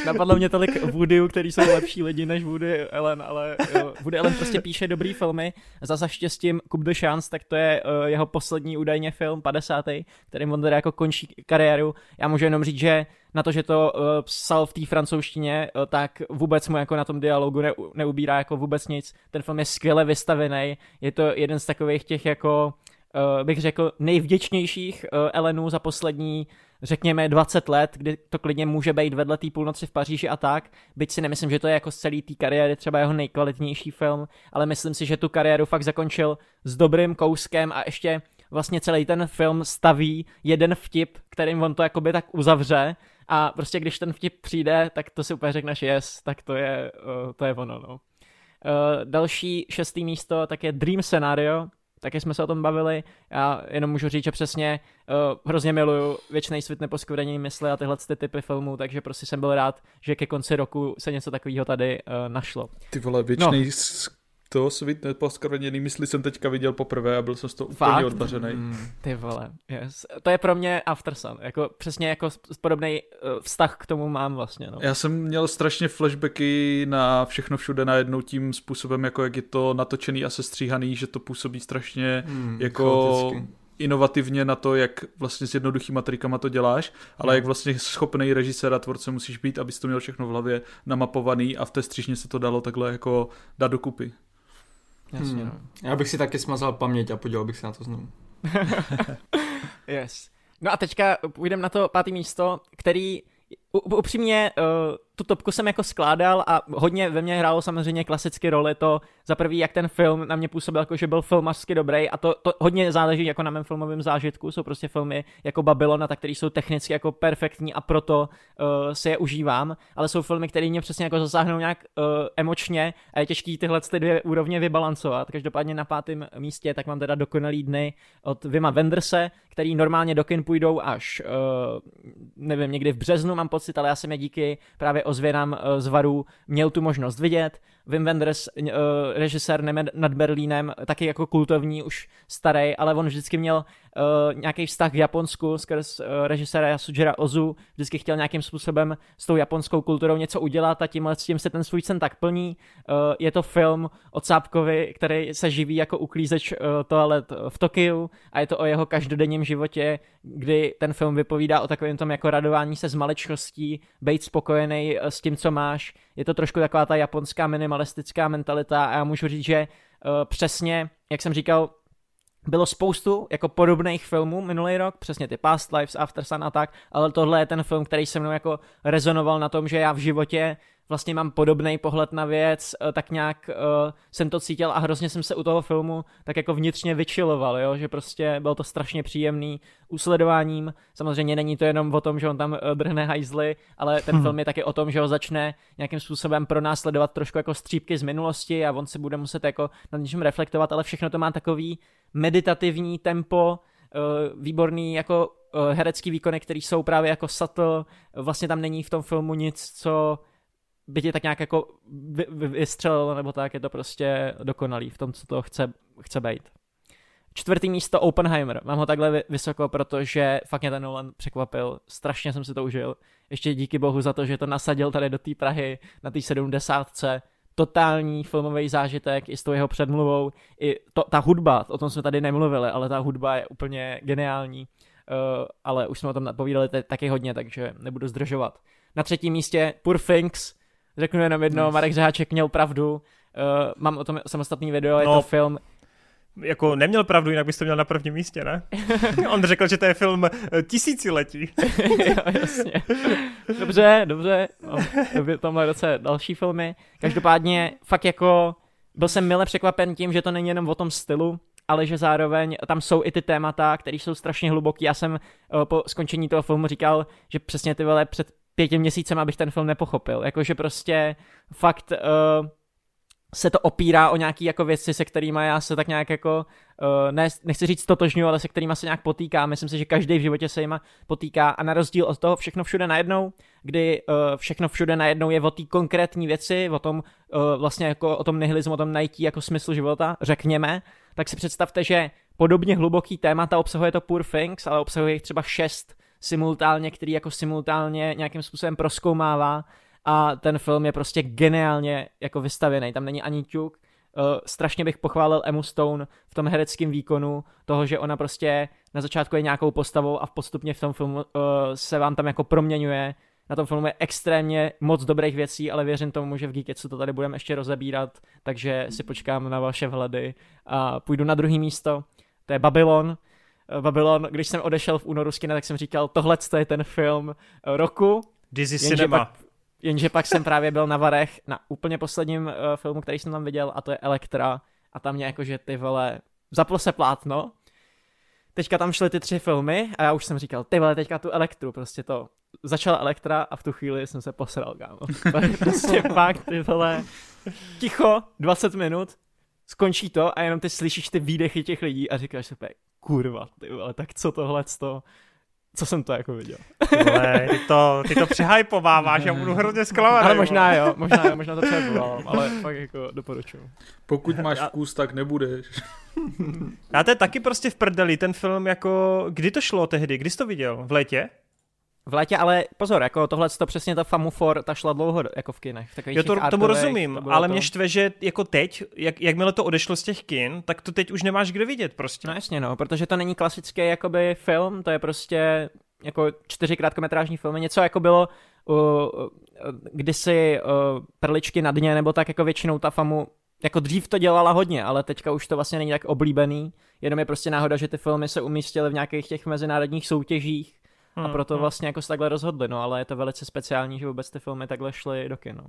Napadlo mě tolik Woodyů, který jsou lepší lidi než Woody Allen, ale jo, Woody Allen prostě píše dobrý filmy. Za zaštěstím Coupe de Chance, tak to je uh, jeho poslední údajně film, 50. kterým on teda jako končí kariéru. Já můžu jenom říct, že na to, že to uh, psal v té francouzštině, uh, tak vůbec mu jako na tom dialogu ne, neubírá jako vůbec nic. Ten film je skvěle vystavený, je to jeden z takových těch jako uh, bych řekl, nejvděčnějších uh, Elenů za poslední, řekněme, 20 let, kdy to klidně může být vedle té půlnoci v Paříži a tak, byť si nemyslím, že to je jako z celý té kariéry třeba jeho nejkvalitnější film, ale myslím si, že tu kariéru fakt zakončil s dobrým kouskem a ještě vlastně celý ten film staví jeden vtip, kterým on to jakoby tak uzavře. A prostě když ten vtip přijde, tak to si úplně řekneš yes, tak to je, uh, to je ono, no. Uh, další šestý místo tak je Dream Scenario, taky jsme se o tom bavili. Já jenom můžu říct, že přesně uh, hrozně miluju věčný svět neposkvrnění mysli a tyhle ty typy filmů, takže prostě jsem byl rád, že ke konci roku se něco takového tady uh, našlo. Ty vole, věčný no to svít neposkvrněný mysli jsem teďka viděl poprvé a byl jsem z toho úplně Fakt? odbařený. Mm, ty vole, yes. To je pro mě Aftersun, jako přesně jako podobný uh, vztah k tomu mám vlastně. No. Já jsem měl strašně flashbacky na všechno všude najednou tím způsobem, jako jak je to natočený a sestříhaný, že to působí strašně mm, jako... Chaoticky inovativně na to, jak vlastně s jednoduchýma trikama to děláš, ale no. jak vlastně schopný režisér a tvorce musíš být, abys to měl všechno v hlavě namapovaný a v té střížně se to dalo takhle jako dát dokupy. Jasně, hmm. no. Já bych si taky smazal paměť a podíval bych se na to znovu. yes. No a teďka půjdeme na to pátý místo, který upřímně uh, tu topku jsem jako skládal a hodně ve mně hrálo samozřejmě klasicky roli to za prvý, jak ten film na mě působil, jako že byl filmařsky dobrý a to, to hodně záleží jako na mém filmovém zážitku, jsou prostě filmy jako Babylon, tak který jsou technicky jako perfektní a proto uh, si je užívám, ale jsou filmy, které mě přesně jako zasáhnou nějak uh, emočně a je těžký tyhle ty dvě úrovně vybalancovat. Každopádně na pátém místě tak mám teda dokonalý dny od Vima Wenderse, který normálně do kin půjdou až, uh, nevím, někdy v březnu mám pocit, ale já jsem je díky právě ozvěnám uh, z Varu měl tu možnost vidět. Wim Wenders, uh, režisér nad Berlínem, taky jako kultovní, už starý, ale on vždycky měl uh, nějaký vztah k Japonsku skrz uh, režiséra Yasujira Ozu, vždycky chtěl nějakým způsobem s tou japonskou kulturou něco udělat a tímhle s tím se ten svůj sen tak plní. Uh, je to film o Cápkovi, který se živí jako uklízeč uh, toalet v Tokiu a je to o jeho každodenním životě, kdy ten film vypovídá o takovém tom jako radování se z maličkostí, být spokojený s tím, co máš. Je to trošku taková ta japonská minimalistická mentalita a já můžu říct, že uh, přesně, jak jsem říkal, bylo spoustu jako podobných filmů minulý rok, přesně ty Past Lives, After Sun a tak, ale tohle je ten film, který se mnou jako rezonoval na tom, že já v životě vlastně mám podobný pohled na věc, eh, tak nějak uh, jsem to cítil a hrozně jsem se u toho filmu tak jako vnitřně vyčiloval, jo? že prostě bylo to strašně příjemný usledováním. Samozřejmě není to jenom o tom, že on tam uh, drhne hajzly, ale ten hmm. film je taky o tom, že ho začne nějakým způsobem pro nás sledovat trošku jako střípky z minulosti a on se bude muset jako nad něčím reflektovat, ale všechno to má takový meditativní tempo, uh, výborný jako herecký výkony, který jsou právě jako subtle, vlastně tam není v tom filmu nic, co by tě tak nějak jako vy, vy, vystřelilo nebo tak, je to prostě dokonalý v tom, co to chce, chce být. Čtvrtý místo Oppenheimer. Mám ho takhle vysoko, protože fakt mě ten Nolan překvapil. Strašně jsem si to užil. Ještě díky bohu za to, že to nasadil tady do té Prahy na té sedmdesátce. Totální filmový zážitek i s tou jeho předmluvou. I to, ta hudba, o tom jsme tady nemluvili, ale ta hudba je úplně geniální. Uh, ale už jsme o tom napovídali taky hodně, takže nebudu zdržovat. Na třetím místě Poor Things, řeknu jenom jedno, nice. Marek Řeháček měl pravdu, uh, mám o tom samostatný video, je no, to film, jako neměl pravdu, jinak bys to měl na prvním místě, ne? On řekl, že to je film eh, tisíciletí. jo, jasně. Dobře, dobře. No, tomhle roce další filmy. Každopádně fakt jako byl jsem mile překvapen tím, že to není jenom o tom stylu, ale že zároveň tam jsou i ty témata, které jsou strašně hluboké. Já jsem uh, po skončení toho filmu říkal, že přesně ty vole před pěti měsícem, abych ten film nepochopil. Jakože prostě fakt uh, se to opírá o nějaký jako věci, se kterými já se tak nějak jako, uh, ne, nechci říct totožňuji, ale se kterými se nějak potýká. Myslím si, že každý v životě se jima potýká a na rozdíl od toho všechno všude najednou, kdy uh, všechno všude najednou je o té konkrétní věci, o tom uh, vlastně jako o tom nihilismu, o tom najítí jako smysl života, řekněme, tak si představte, že podobně hluboký témata obsahuje to Poor Things, ale obsahuje jich třeba šest simultánně, který jako simultánně nějakým způsobem proskoumává a ten film je prostě geniálně jako vystavěný, tam není ani ťuk. Uh, strašně bych pochválil Emu Stone v tom hereckém výkonu, toho, že ona prostě na začátku je nějakou postavou a postupně v tom filmu uh, se vám tam jako proměňuje. Na tom filmu je extrémně moc dobrých věcí, ale věřím tomu, že v Geeketsu to tady budeme ještě rozebírat, takže si počkám na vaše vhledy a půjdu na druhý místo. To je Babylon. Eh, Babylon, když jsem odešel v únoru z kina, tak jsem říkal, tohle je ten film roku. Is cinema. Pak, Jenže pak jsem právě byl na Varech na úplně posledním uh, filmu, který jsem tam viděl, a to je Elektra. A tam mě jakože ty vole, zaplo se plátno. Teďka tam šly ty tři filmy a já už jsem říkal, ty vole, teďka tu Elektru, prostě to. Začala Elektra a v tu chvíli jsem se posral, kámo. prostě fakt, ty vole, ticho, 20 minut, skončí to a jenom ty slyšíš ty výdechy těch lidí a říkáš si, kurva, ty vole, tak co tohle to co jsem to jako viděl. Ale ty to, ty to přehypováváš, já budu hrozně zklamaný. Ale možná jo, možná, jo, možná to přehypovávám, ale fakt jako doporučuju. Pokud máš vkus, tak nebudeš. Já to je taky prostě v prdeli, ten film jako, kdy to šlo tehdy, kdy jsi to viděl? V létě? V létě, ale pozor, jako tohle to přesně ta Famufor, ta šla dlouho jako v kinech. V jo, to, tomu rozumím, to ale to... mě štve, že jako teď, jak, jakmile to odešlo z těch kin, tak to teď už nemáš kde vidět prostě. No jasně, no, protože to není klasický jakoby film, to je prostě jako čtyři krátkometrážní filmy, něco jako bylo uh, kdysi uh, Perličky na dně, nebo tak jako většinou ta Famu jako dřív to dělala hodně, ale teďka už to vlastně není tak oblíbený, jenom je prostě náhoda, že ty filmy se umístily v nějakých těch mezinárodních soutěžích Hmm, a proto hmm. vlastně jako se takhle rozhodli, no ale je to velice speciální, že vůbec ty filmy takhle šly do kino.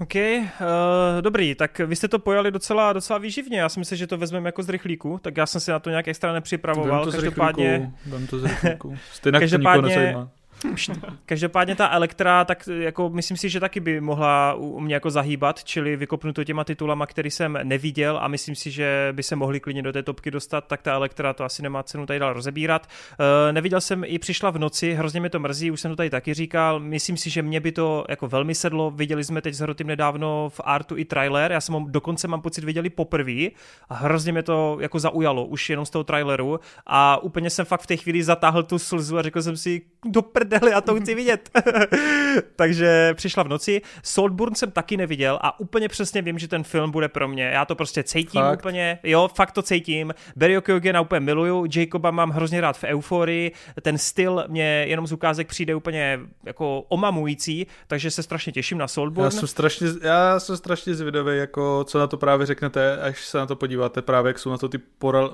OK, uh, dobrý, tak vy jste to pojali docela, docela výživně, já si myslím, že to vezmeme jako z rychlíku, tak já jsem si na to nějak extra nepřipravoval, Vem to každopádně... Z rychlíku, to z rychlíku, stejně každopádně, to nezajímá. Každopádně ta Elektra, tak jako myslím si, že taky by mohla u mě jako zahýbat, čili vykopnu to těma titulama, který jsem neviděl a myslím si, že by se mohli klidně do té topky dostat, tak ta Elektra to asi nemá cenu tady dál rozebírat. Uh, neviděl jsem i Přišla v noci, hrozně mi to mrzí, už jsem to tady taky říkal, myslím si, že mě by to jako velmi sedlo, viděli jsme teď s Hrotým nedávno v Artu i trailer, já jsem ho dokonce mám pocit viděli poprvé a hrozně mě to jako zaujalo, už jenom z toho traileru a úplně jsem fakt v té chvíli zatáhl tu slzu a řekl jsem si, do prdeli, a to chci vidět. Takže přišla v noci. Saltburn jsem taky neviděl a úplně přesně vím, že ten film bude pro mě. Já to prostě cítím fakt? úplně, jo, fakt to cítím. Barry Kyogena úplně miluju, Jacoba mám hrozně rád v euforii, ten styl mě jenom z ukázek přijde úplně jako omamující, takže se strašně těším na Saltburn. Já jsem strašně, já jsem strašně zvědavý, jako co na to právě řeknete, až se na to podíváte, právě jak jsou na to ty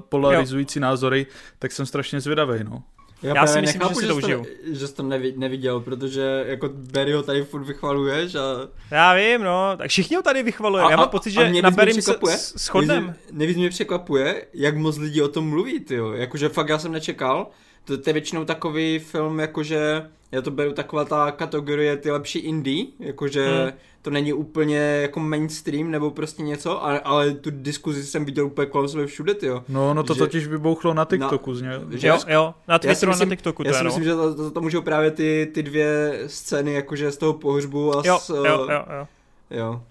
polarizující jo. názory, tak jsem strašně zvědavý, no. Já, já si myslím, nechápu, že si to užiju. Že jsi to nevi, neviděl, protože jako Barry ho tady furt vychvaluješ a... Já vím, no, tak všichni ho tady vychvalujeme. Já mám pocit, že na Barry se shodnem. Nejvíc mě překvapuje, jak moc lidí o tom mluví, jo. Jakože fakt já jsem nečekal. To, to je většinou takový film, jakože já to beru taková ta kategorie ty lepší indie, jakože hmm. to není úplně jako mainstream nebo prostě něco, ale, ale tu diskuzi jsem viděl úplně kolem sebe všude, jo. No, no to že, totiž vybouchlo na TikToku, na, že, jo, jo, na Twitteru a na TikToku Já si myslím, že to, to, to, můžou právě ty, ty dvě scény, jakože z toho pohřbu a jo, z... Jo, jo, jo. jo.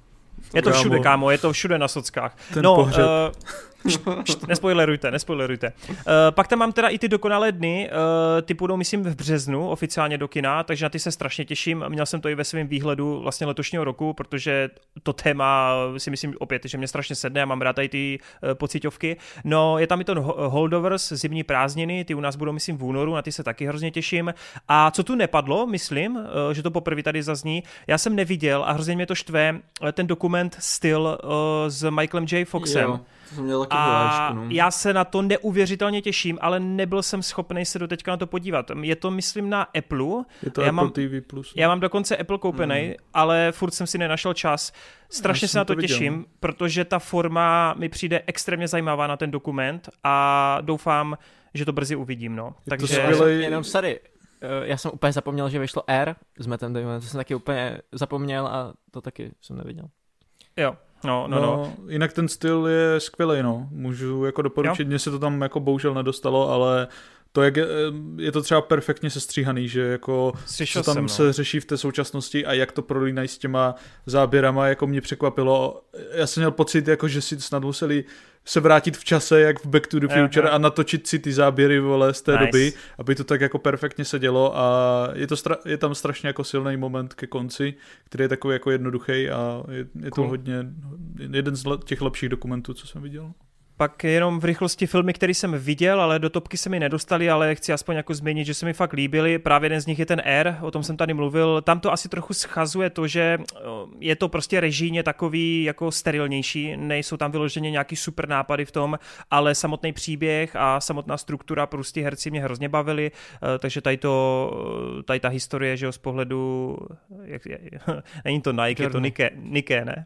Je to všude, kámo, je to všude na sockách. Ten no, pohřeb. Uh, nespoilerujte, nespoilerujte. Uh, pak tam mám teda i ty dokonalé dny, uh, ty půjdou, myslím, v březnu oficiálně do kina, takže na ty se strašně těším. Měl jsem to i ve svém výhledu vlastně letošního roku, protože to téma si myslím opět, že mě strašně sedne a mám rád i ty uh, pocitovky. No, je tam i to Holdovers, zimní prázdniny, ty u nás budou, myslím, v únoru, na ty se taky hrozně těším. A co tu nepadlo, myslím, uh, že to poprvé tady zazní, já jsem neviděl a hrozně mě to štve, ten dokument Styl uh, s Michaelem J. Foxem. Jo. To jsem měl taky a no. já se na to neuvěřitelně těším, ale nebyl jsem schopný se do teďka na to podívat. Je to, myslím, na Apple. Je to já Apple mám, TV+. Plus. Já mám dokonce Apple koupený, mm. ale furt jsem si nenašel čas. Strašně já se na to, to těším, protože ta forma mi přijde extrémně zajímavá na ten dokument a doufám, že to brzy uvidím. No. Je Takže... To skvělej... Jenom sorry, eh, já jsem úplně zapomněl, že vyšlo R s Mattem Damonem, to jsem taky úplně zapomněl a to taky jsem neviděl. Jo, No, no, no, no. Jinak ten styl je skvělý, no. Můžu jako doporučit, mně se to tam jako bohužel nedostalo, ale to, jak je, je to třeba perfektně sestříhaný, že jako Slyšel co tam jsem, no. se řeší v té současnosti a jak to prolínají s těma záběrama, jako mě překvapilo. Já jsem měl pocit, jako že si snad museli se vrátit v čase, jak v Back to the Future a natočit si ty záběry vole z té nice. doby, aby to tak jako perfektně sedělo a je, to stra- je tam strašně jako silný moment ke konci, který je takový jako jednoduchý a je, je cool. to hodně jeden z těch lepších dokumentů, co jsem viděl. Pak jenom v rychlosti filmy, které jsem viděl, ale do topky se mi nedostali, ale chci aspoň jako změnit, že se mi fakt líbily. Právě jeden z nich je ten R, o tom jsem tady mluvil. Tam to asi trochu schazuje to, že je to prostě režijně takový jako sterilnější, nejsou tam vyloženě nějaký super nápady v tom, ale samotný příběh a samotná struktura prostě herci mě hrozně bavili, e, takže tady, to, tady ta historie, že jo, z pohledu, jak, není to Nike, je to Nike, Nike ne?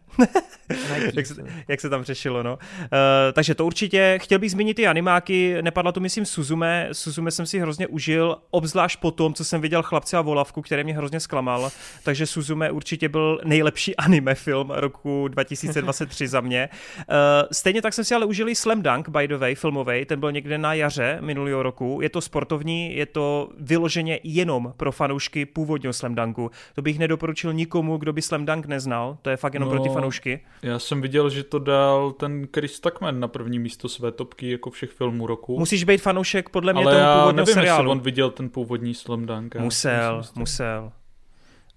Nike. jak, se, jak se tam řešilo, no. Uh, takže to určitě. Chtěl bych zmínit i animáky, nepadla to myslím Suzume, Suzume jsem si hrozně užil, obzvlášť po tom, co jsem viděl Chlapce a volavku, který mě hrozně zklamal, takže Suzume určitě byl nejlepší anime film roku 2023 za mě. Uh, stejně tak jsem si ale užil i Slam Dunk, by the way, filmový, ten byl někde na jaře minulého roku. Je to sportovní, je to vyloženě jenom pro fanoušky původního Slam Dunku. To bych nedoporučil nikomu, kdo by Slam Dunk neznal, to je fakt jenom no, pro ty no, fanoušky. Já jsem viděl, že to dal ten Chris Tuckman na první místo své topky jako všech filmů roku. Musíš být fanoušek podle mě Ale toho původního nevím, seriálu. jestli on viděl ten původní Slam Dunk. Musel, musel.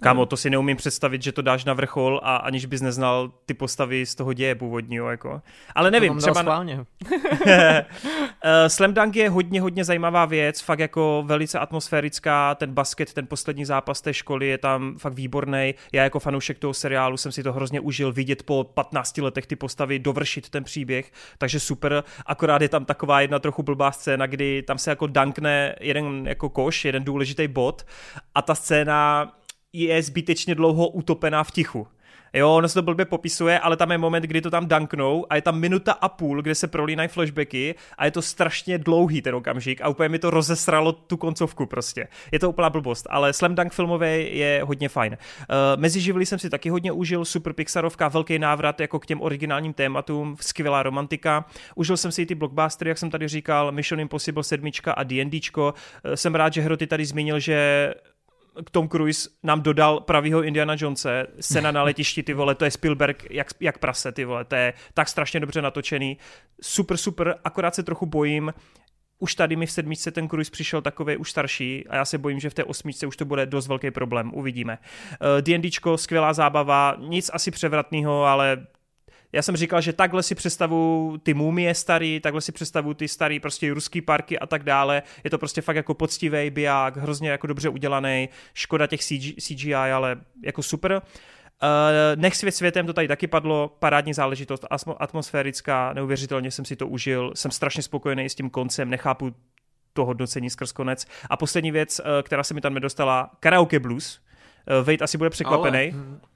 Kámo, to si neumím představit, že to dáš na vrchol a aniž bys neznal ty postavy z toho děje původního, jako. Ale nevím, třeba... Na... Eh, Slam Dunk je hodně, hodně zajímavá věc, fakt jako velice atmosférická, ten basket, ten poslední zápas té školy je tam fakt výborný. Já jako fanoušek toho seriálu jsem si to hrozně užil vidět po 15 letech ty postavy, dovršit ten příběh, takže super. Akorát je tam taková jedna trochu blbá scéna, kdy tam se jako dankne jeden jako koš, jeden důležitý bod a ta scéna je zbytečně dlouho utopená v tichu. Jo, ono se to blbě popisuje, ale tam je moment, kdy to tam danknou a je tam minuta a půl, kde se prolínají flashbacky a je to strašně dlouhý ten okamžik a úplně mi to rozesralo tu koncovku prostě. Je to úplná blbost, ale Slam Dunk filmový je hodně fajn. Uh, mezi živly jsem si taky hodně užil, super Pixarovka, velký návrat jako k těm originálním tématům, skvělá romantika. Užil jsem si i ty blockbustery, jak jsem tady říkal, Mission Impossible 7 a D&Dčko. Uh, jsem rád, že Hroty tady zmínil, že Tom Cruise nám dodal pravýho Indiana Jonese, scéna na letišti, ty vole, to je Spielberg jak, jak prase, ty vole, to je tak strašně dobře natočený. Super, super, akorát se trochu bojím, už tady mi v sedmičce ten Cruise přišel takový už starší a já se bojím, že v té osmičce už to bude dost velký problém, uvidíme. Uh, D&Dčko, skvělá zábava, nic asi převratného, ale já jsem říkal, že takhle si představu ty mumie starý, takhle si představu ty starý prostě ruský parky a tak dále. Je to prostě fakt jako poctivý biják, hrozně jako dobře udělaný, škoda těch CG, CGI, ale jako super. Uh, Nech svět světem, to tady taky padlo, parádní záležitost, atmosférická, neuvěřitelně jsem si to užil, jsem strašně spokojený s tím koncem, nechápu to hodnocení skrz konec. A poslední věc, uh, která se mi tam nedostala, karaoke blues. Uh, Vejt asi bude překvapený. Ale...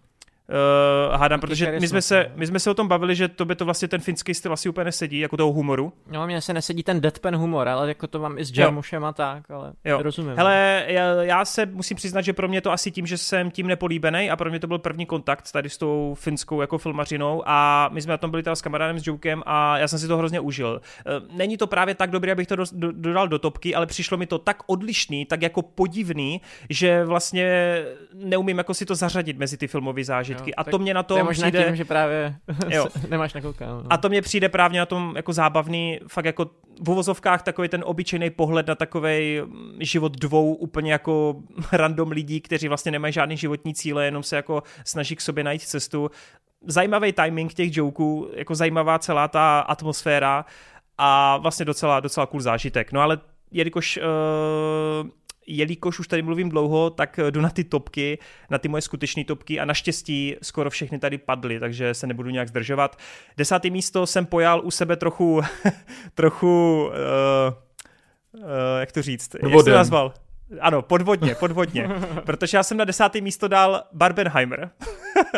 Uh, hádám, protože my jsme, se, my jsme se o tom bavili, že to by to vlastně ten finský styl asi úplně nesedí, jako toho humoru. No, mně se nesedí ten deadpan humor, ale jako to mám i s Jarmušem a tak, ale jo. rozumím. Hele, já, já, se musím přiznat, že pro mě to asi tím, že jsem tím nepolíbený a pro mě to byl první kontakt tady s tou finskou jako filmařinou a my jsme na tom byli teda s kamarádem s Jokem a já jsem si to hrozně užil. Eh, není to právě tak dobré, abych to do, do, dodal do topky, ale přišlo mi to tak odlišný, tak jako podivný, že vlastně neumím jako si to zařadit mezi ty filmové zážitky zážitky. Jo, a to mě na tom to přijde... tím, že právě jo. nemáš nakoukáno. No. A to mě přijde právě na tom jako zábavný, fakt jako v uvozovkách takový ten obyčejný pohled na takový život dvou úplně jako random lidí, kteří vlastně nemají žádný životní cíle, jenom se jako snaží k sobě najít cestu. Zajímavý timing těch joků, jako zajímavá celá ta atmosféra a vlastně docela, docela cool zážitek. No ale jelikož uh, jelikož už tady mluvím dlouho, tak jdu na ty topky, na ty moje skutečné topky a naštěstí skoro všechny tady padly, takže se nebudu nějak zdržovat. Desátý místo jsem pojal u sebe trochu, trochu, uh, uh, jak to říct, jak jsi to nazval? Ano, podvodně, podvodně. Protože já jsem na desátý místo dal Barbenheimer.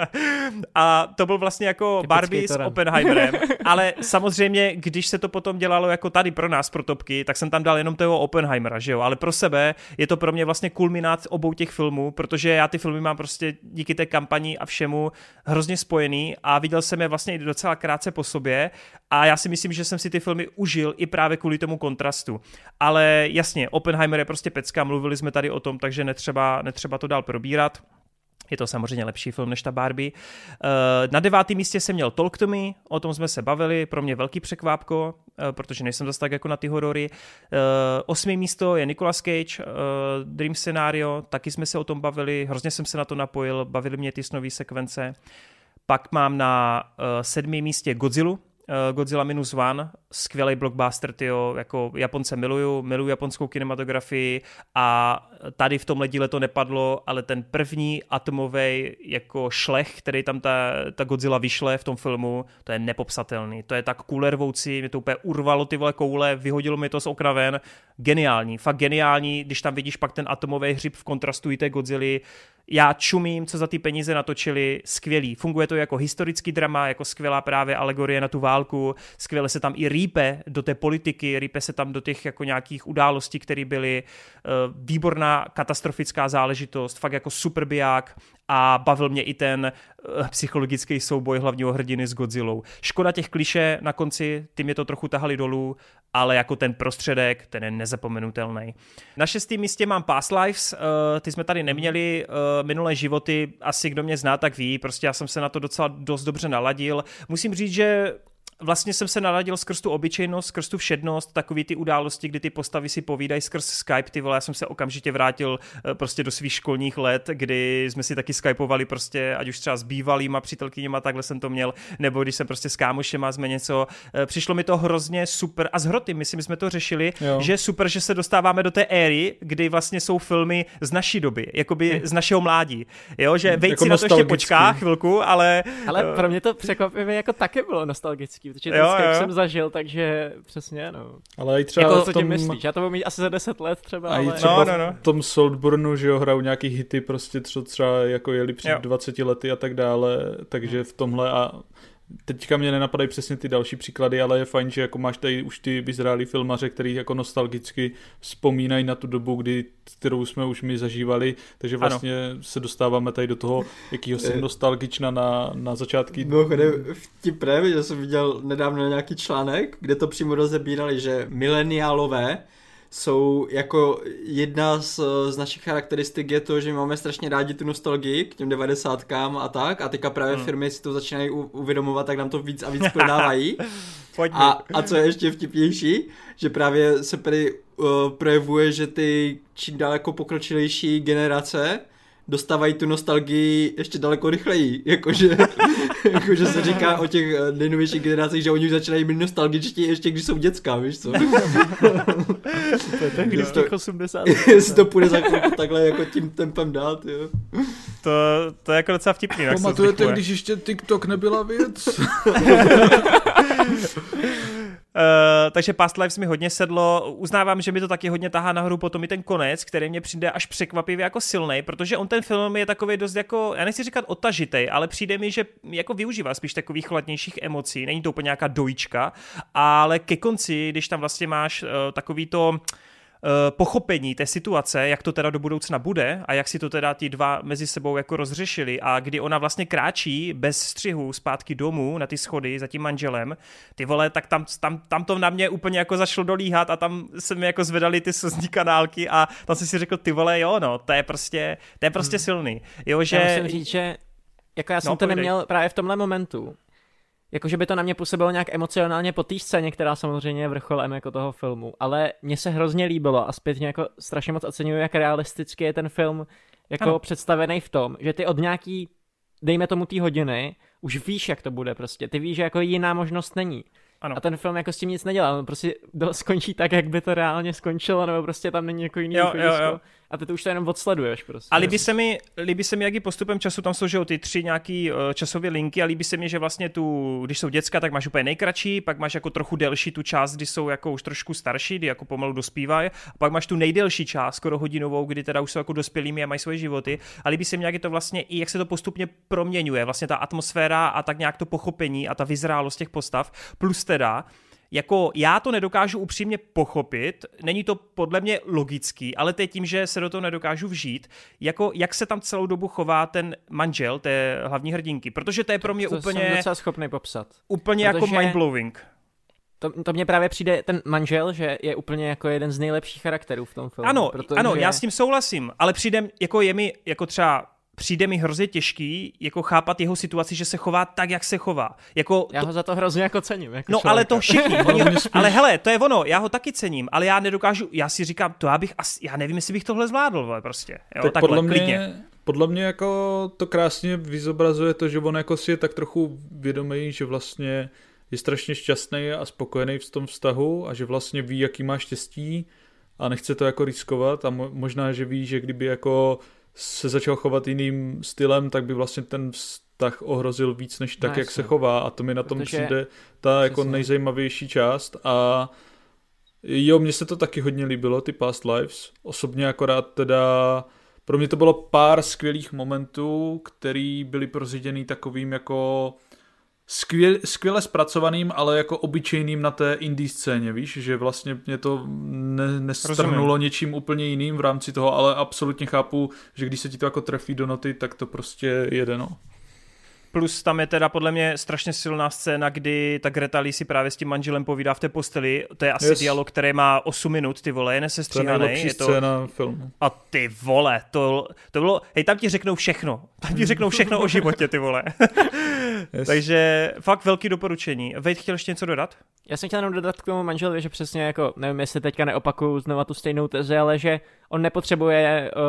a to byl vlastně jako Typický Barbie s Oppenheimerem. Ale samozřejmě, když se to potom dělalo jako tady pro nás, pro topky, tak jsem tam dal jenom toho Oppenheimera, že jo? Ale pro sebe je to pro mě vlastně kulminát obou těch filmů, protože já ty filmy mám prostě díky té kampani a všemu hrozně spojený a viděl jsem je vlastně i docela krátce po sobě a já si myslím, že jsem si ty filmy užil i právě kvůli tomu kontrastu. Ale jasně, Oppenheimer je prostě pecka, mluvili jsme tady o tom, takže netřeba, netřeba to dál probírat. Je to samozřejmě lepší film než ta Barbie. Eh, na devátém místě jsem měl Talk to Me, o tom jsme se bavili, pro mě velký překvápko, eh, protože nejsem zase tak jako na ty horory. Eh, osmý místo je Nicolas Cage, Dream Scenario, taky jsme se o tom bavili, hrozně jsem se na to napojil, bavili mě ty snové sekvence. Pak mám na sedmém místě Godzilla, Godzilla Minus One, skvělý blockbuster, tyjo, jako Japonce miluju, miluju japonskou kinematografii a tady v tomhle díle to nepadlo, ale ten první atomový jako šlech, který tam ta, ta Godzilla vyšle v tom filmu, to je nepopsatelný, to je tak kulervoucí, mě to úplně urvalo ty vole koule, vyhodilo mi to z okna ven, geniální, fakt geniální, když tam vidíš pak ten atomový hřib v kontrastu i té Godzilla, já čumím, co za ty peníze natočili, skvělý. Funguje to jako historický drama, jako skvělá právě alegorie na tu válku, skvěle se tam i rýpe do té politiky, rýpe se tam do těch jako nějakých událostí, které byly uh, výborná katastrofická záležitost, fakt jako super biják a bavil mě i ten uh, psychologický souboj hlavního hrdiny s Godzillou. Škoda těch kliše na konci, ty mě to trochu tahali dolů, ale jako ten prostředek, ten je nezapomenutelný. Na šestém místě mám Past Lives, uh, ty jsme tady neměli, uh, minulé životy, asi kdo mě zná, tak ví, prostě já jsem se na to docela dost dobře naladil. Musím říct, že vlastně jsem se naladil skrz tu obyčejnost, skrz tu všednost, takový ty události, kdy ty postavy si povídají skrz Skype, ty vole, já jsem se okamžitě vrátil eh, prostě do svých školních let, kdy jsme si taky skypovali prostě, ať už třeba s bývalýma přítelkyněma, takhle jsem to měl, nebo když jsem prostě s kámošema jsme něco, eh, přišlo mi to hrozně super. A z hroty, myslím, jsme to řešili, jo. že je super, že se dostáváme do té éry, kdy vlastně jsou filmy z naší doby, jakoby z našeho mládí, jo, že vejci jako na to ještě počká chvilku, ale... Ale pro mě to překvapivě jako taky bylo nostalgický, protože ten jo, Skype jo. jsem zažil, takže přesně, no. Ale i třeba jako, co tom... tím myslíš? Já to budu mít asi za 10 let třeba, a ale... třeba no, no, no. v tom Saltburnu, že jo, hrajou nějaký hity prostě, co třeba jako jeli před jo. 20 lety a tak dále, takže v tomhle a teďka mě nenapadají přesně ty další příklady, ale je fajn, že jako máš tady už ty vyzrálí filmaře, který jako nostalgicky vzpomínají na tu dobu, kdy, kterou jsme už my zažívali, takže vlastně ano. se dostáváme tady do toho, jakýho jsem nostalgična na, na začátky. No, vtipné, že jsem viděl nedávno nějaký článek, kde to přímo rozebírali, že mileniálové jsou jako jedna z, z našich charakteristik je to, že máme strašně rádi tu nostalgii k těm devadesátkám a tak a teďka právě hmm. firmy si to začínají uvědomovat, tak nám to víc a víc prodávají. a, a co je ještě vtipnější, že právě se tady uh, projevuje, že ty čím dál jako pokročilejší generace dostávají tu nostalgii ještě daleko rychleji. Jakože, jakože se říká o těch eh, nejnovějších generacích, že oni už začínají být nostalgičtí ještě když jsou dětská, víš co? to je tak z těch 80. Jestli to půjde za chvilku takhle jako tím tempem dát, jo. To, to je jako docela vtipný. Pamatujete, když ještě TikTok nebyla věc? Uh, takže Past Lives mi hodně sedlo. Uznávám, že mi to taky hodně tahá nahoru potom i ten konec, který mě přijde až překvapivě jako silný, protože on ten film je takový dost jako, já nechci říkat otažitej, ale přijde mi, že jako využívá spíš takových chladnějších emocí. Není to úplně nějaká dojička, ale ke konci, když tam vlastně máš uh, takový to pochopení té situace, jak to teda do budoucna bude a jak si to teda ti dva mezi sebou jako rozřešili a kdy ona vlastně kráčí bez střihu zpátky domů na ty schody za tím manželem, ty vole, tak tam, tam, tam to na mě úplně jako zašlo dolíhat a tam se mi jako zvedali ty slzní kanálky a tam jsem si řekl, ty vole, jo, no, to je prostě, to je prostě hmm. silný. Jo, že... Já musím říct, že jako já jsem no, to neměl právě v tomhle momentu. Jakože by to na mě působilo nějak emocionálně po té scéně, která samozřejmě je vrcholem jako toho filmu. Ale mně se hrozně líbilo a zpětně jako strašně moc oceňuju, jak realisticky je ten film jako ano. představený v tom, že ty od nějaký, dejme tomu té hodiny, už víš, jak to bude prostě. Ty víš, že jako jiná možnost není. Ano. A ten film jako s tím nic nedělá, on prostě skončí tak, jak by to reálně skončilo, nebo prostě tam není jako jiný jo, jo, jo. A ty to už to jenom odsleduješ prostě. A líbí se mi, líbí se mi, jak i postupem času tam jsou, ty tři nějaký uh, časové linky a líbí se mi, že vlastně tu, když jsou děcka, tak máš úplně nejkratší, pak máš jako trochu delší tu část, kdy jsou jako už trošku starší, kdy jako pomalu dospívají, a pak máš tu nejdelší část, skoro hodinovou, kdy teda už jsou jako dospělými a mají svoje životy. A líbí se mi, jak je to vlastně i jak se to postupně proměňuje, vlastně ta atmosféra a tak nějak to pochopení a ta vyzrálost těch postav, plus teda jako já to nedokážu upřímně pochopit, není to podle mě logický, ale to je tím, že se do toho nedokážu vžít, jako jak se tam celou dobu chová ten manžel té hlavní hrdinky, protože to je pro mě to úplně... jsem docela schopný popsat. Úplně jako protože... jako mindblowing. To, to mně právě přijde ten manžel, že je úplně jako jeden z nejlepších charakterů v tom filmu. Ano, protože... ano, já s tím souhlasím, ale přijde, jako je mi, jako třeba přijde mi hrozně těžký jako chápat jeho situaci, že se chová tak, jak se chová. Jako já to... ho za to hrozně jako cením. Jako no člověka. ale to všichni. oni, ale hele, to je ono, já ho taky cením, ale já nedokážu, já si říkám, to já bych asi, já nevím, jestli bych tohle zvládl, vole, prostě. Jo, tak takhle, podle mě, klidně. podle mě jako to krásně vyzobrazuje to, že on jako si je tak trochu vědomý, že vlastně je strašně šťastný a spokojený v tom vztahu a že vlastně ví, jaký má štěstí a nechce to jako riskovat a možná, že ví, že kdyby jako se začal chovat jiným stylem, tak by vlastně ten vztah ohrozil víc než tak, no, jak se chová. A to mi na tom Protože... přijde ta jako nejzajímavější část. A jo, mně se to taky hodně líbilo, ty Past Lives, osobně akorát teda pro mě to bylo pár skvělých momentů, který byly proziděný takovým jako skvěl, skvěle zpracovaným, ale jako obyčejným na té indie scéně, víš, že vlastně mě to ne, nestrnulo něčím úplně jiným v rámci toho, ale absolutně chápu, že když se ti to jako trefí do noty, tak to prostě jede, no. Plus tam je teda podle mě strašně silná scéna, kdy ta Greta Lee si právě s tím manželem povídá v té posteli. To je asi yes. dialog, který má 8 minut, ty vole, je nesestříhaný. To je je to... scéna filmu. A ty vole, to, to bylo, hej, tam ti řeknou všechno. Tam ti řeknou všechno o životě, ty vole. yes. Takže fakt velký doporučení. Vejt, chtěl ještě něco dodat? Já jsem chtěl jenom dodat k tomu manželovi, že přesně jako, nevím, jestli teďka neopakuju znova tu stejnou tezi, ale že on nepotřebuje uh,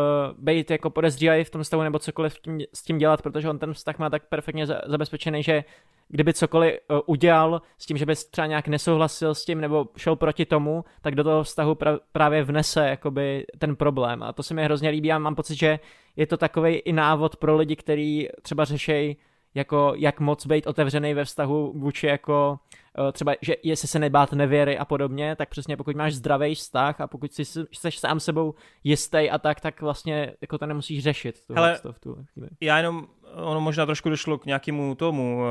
být jako podezřívavý v tom stavu nebo cokoliv tím, s tím dělat, protože on ten vztah má tak perfektně za, zabezpečený, že kdyby cokoliv uh, udělal s tím, že by třeba nějak nesouhlasil s tím nebo šel proti tomu, tak do toho vztahu pra, právě vnese jakoby ten problém. A to se mi hrozně líbí a mám pocit, že je to takový i návod pro lidi, kteří třeba řešejí jako jak moc být otevřený ve vztahu vůči jako Eh, třeba, že jestli se nebát nevěry a podobně, tak přesně pokud máš zdravý vztah a pokud jsi, jsi sám sebou jistý a tak, tak vlastně jako to nemusíš řešit. Tu Hele, v tu chvíli. já jenom ono možná trošku došlo k nějakému tomu,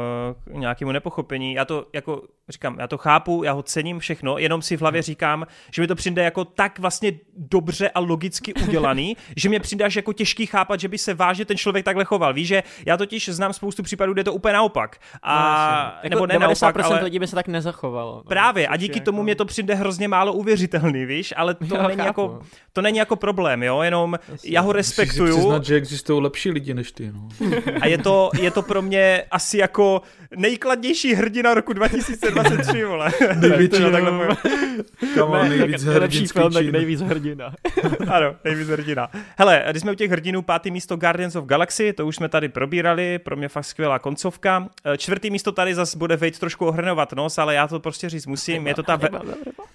eh, k nějakému nepochopení. Já to jako říkám, já to chápu, já ho cením všechno, jenom si v hlavě říkám, že mi to přijde jako tak vlastně dobře a logicky udělaný, že mě přijde až jako těžký chápat, že by se vážně ten člověk takhle choval. Víš, že já totiž znám spoustu případů, kde je to úplně naopak. A, no, nebo jako ne naopak, ale... lidí by se tak nezachovalo. No. Právě, a díky tomu jako... mě to přijde hrozně málo uvěřitelný, víš, ale to, jo, není, jako, to není jako problém, jo, jenom Jasně. já ho respektuju. Přiznat, že existují lepší lidi než ty, no. A je to, je to pro mě asi jako nejkladnější hrdina roku 2023, vole. Největší, takhle Kamo, nejvíc lepší film, tak nejvíc hrdina. ano, nejvíc hrdina. Hele, když jsme u těch hrdinů, pátý místo Guardians of Galaxy, to už jsme tady probírali, pro mě fakt skvělá koncovka. Eh, čtvrtý místo tady zase bude Vejt trošku ohrnovat nos, ale já to prostě říct musím. Je to ta, ve...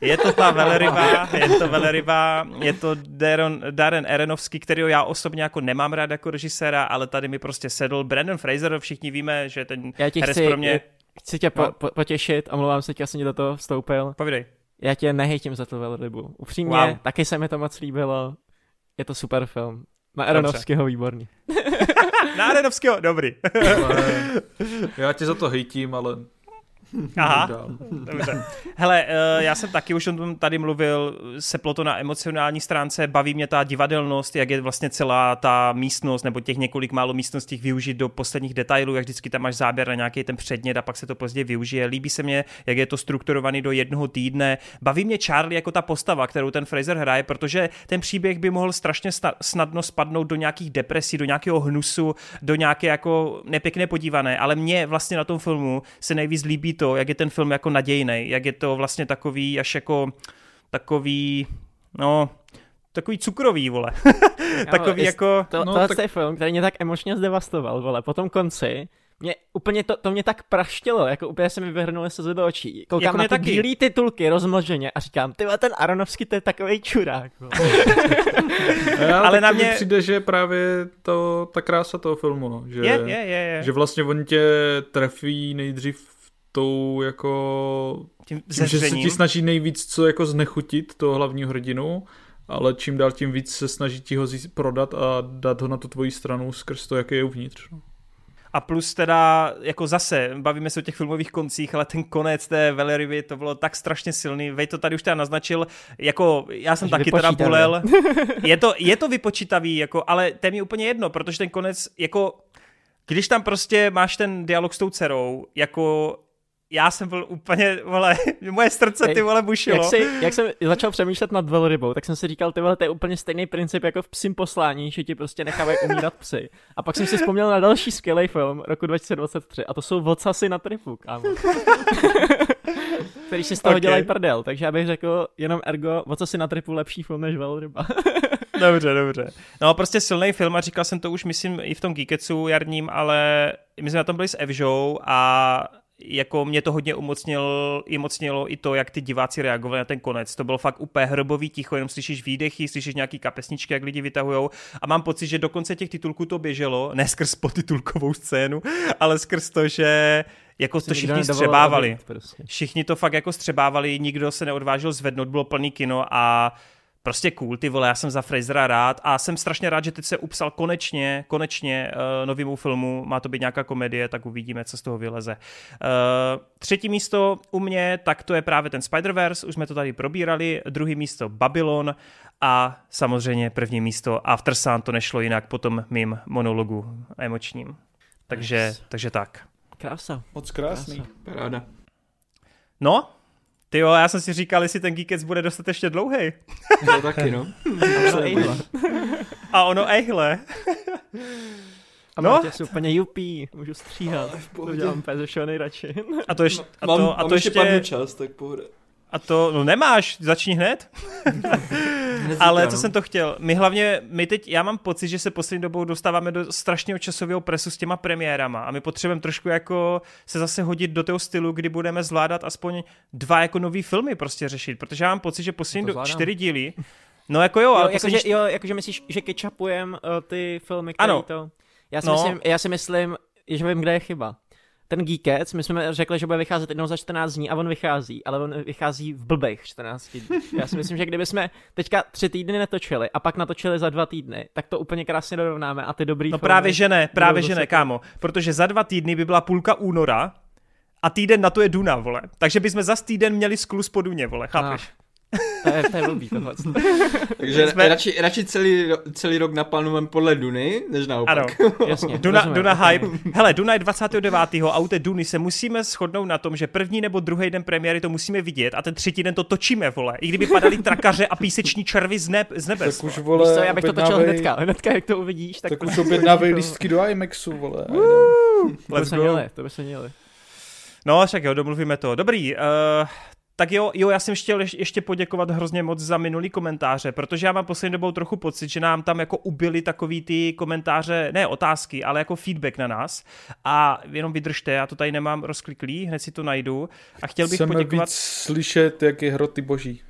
je to ta veleryba, je to veleryba, je to Darren, Darren Aronofsky, kterého já osobně jako nemám rád jako režiséra, ale tady mi prostě sedl Brandon Fraser, všichni víme, že ten já ti chci, pro mě... Chci tě no. po, potěšit, omlouvám se, já jsem do toho vstoupil. Povídej. Já tě nehejtím za tu velrybu. Upřímně, wow. taky se mi to moc líbilo. Je to super film. Na Aronovského výborný. Na Aronovského, dobrý. já tě za to hejtím, ale Aha, dobře. Hele, eh, já jsem taky už o tom tady mluvil, seplo to na emocionální stránce, baví mě ta divadelnost, jak je vlastně celá ta místnost, nebo těch několik málo místností využít do posledních detailů, jak vždycky tam máš záběr na nějaký ten předmět a pak se to později využije. Líbí se mě, jak je to strukturovaný do jednoho týdne. Baví mě Charlie jako ta postava, kterou ten Fraser hraje, protože ten příběh by mohl strašně snadno spadnout do nějakých depresí, do nějakého hnusu, do nějaké jako nepěkné podívané, ale mě vlastně na tom filmu se nejvíc líbí to, jak je ten film jako nadějný, jak je to vlastně takový až jako takový, no, takový cukrový, vole. takový jo, jako... To, no, tohle tak... je film, který mě tak emočně zdevastoval, vole. Po tom konci mě úplně to, to mě tak praštilo, jako úplně se mi vyhrnuly se do očí. Koukám jako na ty taky. bílý titulky rozmlženě a říkám, ty ten Aronovský to je takový čurák. ale, ale na mě přijde, že právě to, ta krása toho filmu, no, že, je, je, je, je. že vlastně oni tě trefí nejdřív tou jako tím, tím že se ti snaží nejvíc co jako znechutit toho hlavního hrdinu, ale čím dál tím víc se snaží ti ho prodat a dát ho na tu tvoji stranu skrz to, jak je uvnitř. No. A plus teda, jako zase, bavíme se o těch filmových koncích, ale ten konec té Valerivy, to bylo tak strašně silný. Vej to tady už teda naznačil, jako já jsem taky teda bolel. Je to, je to vypočítavý, jako, ale to je mi úplně jedno, protože ten konec, jako, když tam prostě máš ten dialog s tou dcerou, jako já jsem byl úplně, vole, moje srdce, ty vole, bušilo. Jak, si, jak jsem začal přemýšlet nad velrybou, tak jsem si říkal, ty vole, to je úplně stejný princip jako v psím poslání, že ti prostě nechávají umírat psy. A pak jsem si vzpomněl na další skvělý film roku 2023 a to jsou Vocasy na tripu, kámo. Který si z toho okay. dělají prdel, takže já bych řekl jenom ergo, Vocasy na tripu lepší film než velryba. dobře, dobře. No prostě silný film a říkal jsem to už, myslím, i v tom Geeketsu jarním, ale my jsme na tom byli s Evžou a jako mě to hodně umocnilo, umocnilo i to, jak ty diváci reagovali na ten konec. To bylo fakt úplně hrobový ticho, jenom slyšíš výdechy, slyšíš nějaký kapesničky, jak lidi vytahujou a mám pocit, že dokonce těch titulků to běželo, ne skrz potitulkovou scénu, ale skrz to, že jako to všichni střebávali. Prostě. Všichni to fakt jako střebávali, nikdo se neodvážil zvednout, bylo plný kino a prostě cool, ty vole, já jsem za Frasera rád a jsem strašně rád, že teď se upsal konečně, konečně uh, novýmu filmu, má to být nějaká komedie, tak uvidíme, co z toho vyleze. Uh, třetí místo u mě, tak to je právě ten Spider-Verse, už jsme to tady probírali, druhý místo Babylon a samozřejmě první místo After Sun, to nešlo jinak po tom mým monologu emočním. Takže, yes. takže tak. Krása. Moc krásný. Krása. Paráda. No, ty jo, já jsem si říkal, jestli ten Geekets bude dostatečně dlouhý. To taky, no. A ono ejhle. A no? Martě, úplně jupí, můžu stříhat. To dělám ze nejradši. A to, ještě, a to, mám, a to ještě... Mám čas, tak pohoda. A to, no nemáš, začni hned. Ale co jsem to chtěl, my hlavně, my teď, já mám pocit, že se poslední dobou dostáváme do strašného časového presu s těma premiérama a my potřebujeme trošku jako se zase hodit do toho stylu, kdy budeme zvládat aspoň dva jako nový filmy prostě řešit, protože já mám pocit, že poslední do, čtyři díly, no jako jo, jo ale poslední... jakože, jo, jakože myslíš, že kečapujem uh, ty filmy, které ano. to... Já si, no. myslím, já si myslím, že vím, kde je chyba ten Geekec, my jsme řekli, že bude vycházet jednou za 14 dní a on vychází, ale on vychází v blbých 14 dní. Já si myslím, že kdyby jsme teďka tři týdny netočili a pak natočili za dva týdny, tak to úplně krásně dorovnáme a ty dobrý No právě že ne, právě že ne, kámo, protože za dva týdny by byla půlka února a týden na to je Duna, vole. Takže bychom za týden měli sklus po Duně, vole, chápeš? No. To je, to je blbý tohle. Takže jsme... radši, radši celý, celý rok naplánujeme podle Duny, než naopak. Ano, jasně. Duna, Duna hype. Hele, Duna je 29. a u té Duny se musíme shodnout na tom, že první nebo druhý den premiéry to musíme vidět a ten třetí den to točíme, vole. I kdyby padaly trakaře a píseční červy z, neb, z nebes. Tak už, vole, co, já bych to točil hnedka. Hnedka, jak to uvidíš. Tak, tak už objednávej lístky do IMAXu, vole. to by se měli, to by se měli. No, však jo, domluvíme to. Dobrý, uh, tak jo, jo, já jsem chtěl ještě poděkovat hrozně moc za minulý komentáře, protože já mám poslední dobou trochu pocit, že nám tam jako ubili takový ty komentáře, ne otázky, ale jako feedback na nás. A jenom vydržte, já to tady nemám rozkliklý, hned si to najdu. A chtěl bych Chceme poděkovat... víc slyšet, jak je hroty boží.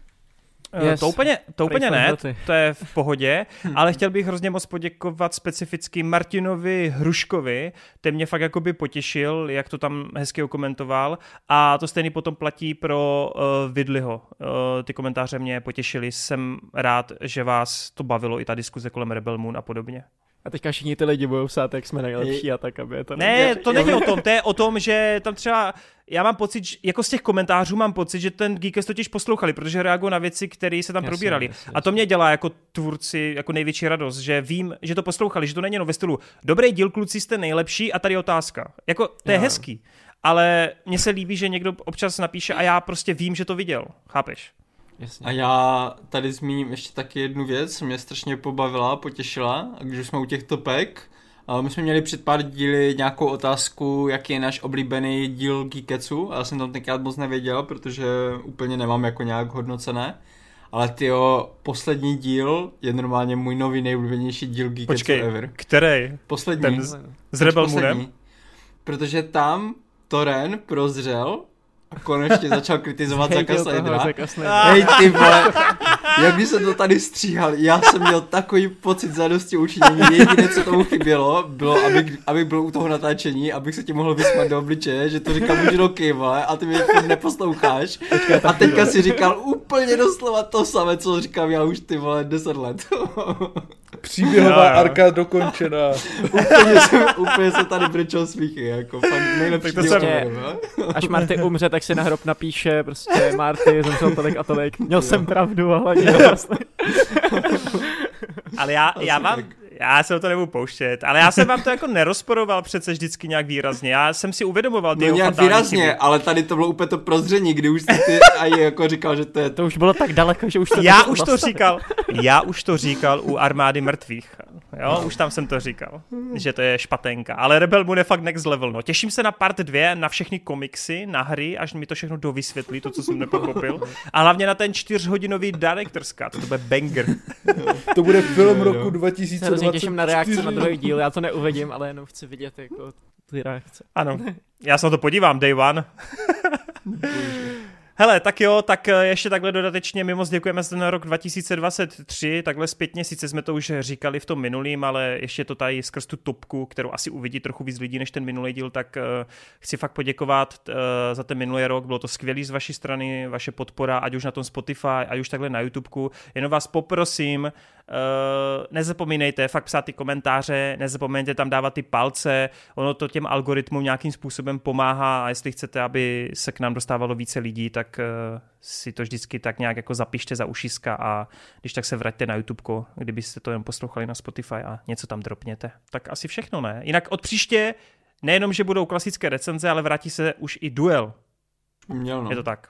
Eh, yes. To úplně, to úplně ne, to je v pohodě, ale chtěl bych hrozně moc poděkovat specificky Martinovi Hruškovi, ten mě fakt jakoby potěšil, jak to tam hezky okomentoval a to stejný potom platí pro uh, Vidliho. Uh, ty komentáře mě potěšily, jsem rád, že vás to bavilo i ta diskuze kolem Rebel Moon a podobně. A teďka všichni ty lidi budou psát, jak jsme nejlepší a tak, aby to... Ne, to není o tom, to je o tom, že tam třeba, já mám pocit, jako z těch komentářů mám pocit, že ten Geekest totiž poslouchali, protože reagují na věci, které se tam jasně, probírali. Jasně, a to mě dělá jako tvůrci jako největší radost, že vím, že to poslouchali, že to není jenom ve stylu, dobrý díl, kluci jste nejlepší a tady je otázka. Jako, to je jo. hezký, ale mně se líbí, že někdo občas napíše a já prostě vím, že to viděl, chápeš? Jasně. A já tady zmíním ještě taky jednu věc, mě strašně pobavila, potěšila, když jsme u těch topek. My jsme měli před pár díly nějakou otázku, jaký je náš oblíbený díl Geeketsu. A já jsem tam tenkrát moc nevěděl, protože úplně nemám jako nějak hodnocené. Ale tyjo, poslední díl je normálně můj nový nejoblíbenější díl Geeketsu Počkej, ever. který? Poslední. Ten z, s Rebel Moonem? Protože tam Toren prozřel a konečně začal kritizovat Zaka Snydera. Hej ty vole, jak by se to tady stříhal, já jsem měl takový pocit zadosti učinění, jediné, co tomu chybělo, bylo, aby, aby byl u toho natáčení, abych se ti mohl vysmat do obličeje, že to říkám už roky, vole, a ty mě neposloucháš. A teďka si říkal úplně doslova to samé, co říkám já už ty vole 10 let. Příběhová arka dokončená. úplně, jsem, úplně se tady brečel smíchy, jako fakt nejlepší tak to jsem, Až Marty umře, tak si na hrob napíše prostě Marty, zemřel tolik a tolik. Měl jsem pravdu, ale vlastně. Ale já, já mám, já se o to nebudu pouštět, ale já jsem vám to jako nerozporoval přece vždycky nějak výrazně. Já jsem si uvědomoval ty no nějak výrazně, chyby. ale tady to bylo úplně to prozření, kdy už jsi ty a jako říkal, že to je... To už bylo tak daleko, že už to Já už to říkal, já už to říkal u armády mrtvých. Jo, no. už tam jsem to říkal, že to je špatenka. Ale Rebel Moon je fakt next level. No. Těším se na part 2, na všechny komiksy, na hry, až mi to všechno dovysvětlí, to, co jsem nepochopil. A hlavně na ten čtyřhodinový director's cut, to bude banger. to bude film roku 2020 hrozně těším na reakci na druhý díl, já to neuvidím, ale jenom chci vidět jako ty reakce. Ano, já se na to podívám, day one. Hele, tak jo, tak eh, ještě takhle dodatečně my moc děkujeme za ten rok 2023, takhle zpětně, sice jsme to už říkali v tom minulým, ale ještě to tady skrz tu topku, kterou asi uvidí trochu víc lidí než ten minulý díl, tak uh, chci fakt poděkovat uh, za ten minulý rok, bylo to skvělý z vaší strany, vaše podpora, ať už na tom Spotify, ať už takhle na YouTubeku, jenom vás poprosím, nezapomínejte fakt psát ty komentáře, nezapomeňte tam dávat ty palce, ono to těm algoritmům nějakým způsobem pomáhá a jestli chcete, aby se k nám dostávalo více lidí, tak uh, si to vždycky tak nějak jako zapište za ušiska a když tak se vraťte na YouTube, kdybyste to jen poslouchali na Spotify a něco tam dropněte. Tak asi všechno, ne? Jinak od příště nejenom, že budou klasické recenze, ale vrátí se už i duel. Měl, no. Je to tak.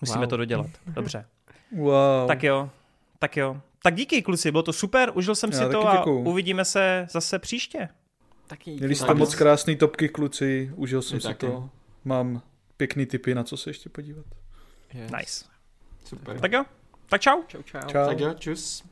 Musíme wow. to dodělat. Dobře. Wow. Tak jo, tak jo. Tak díky kluci, bylo to super, užil jsem Já si to a uvidíme se zase příště. Taky Měli jste moc krásný topky kluci, užil jsem si taky. to. Mám pěkný tipy, na co se ještě podívat. Yes. Nice. Super. Tak jo, tak čau. Čau, čau. čau. Tak jo, čus.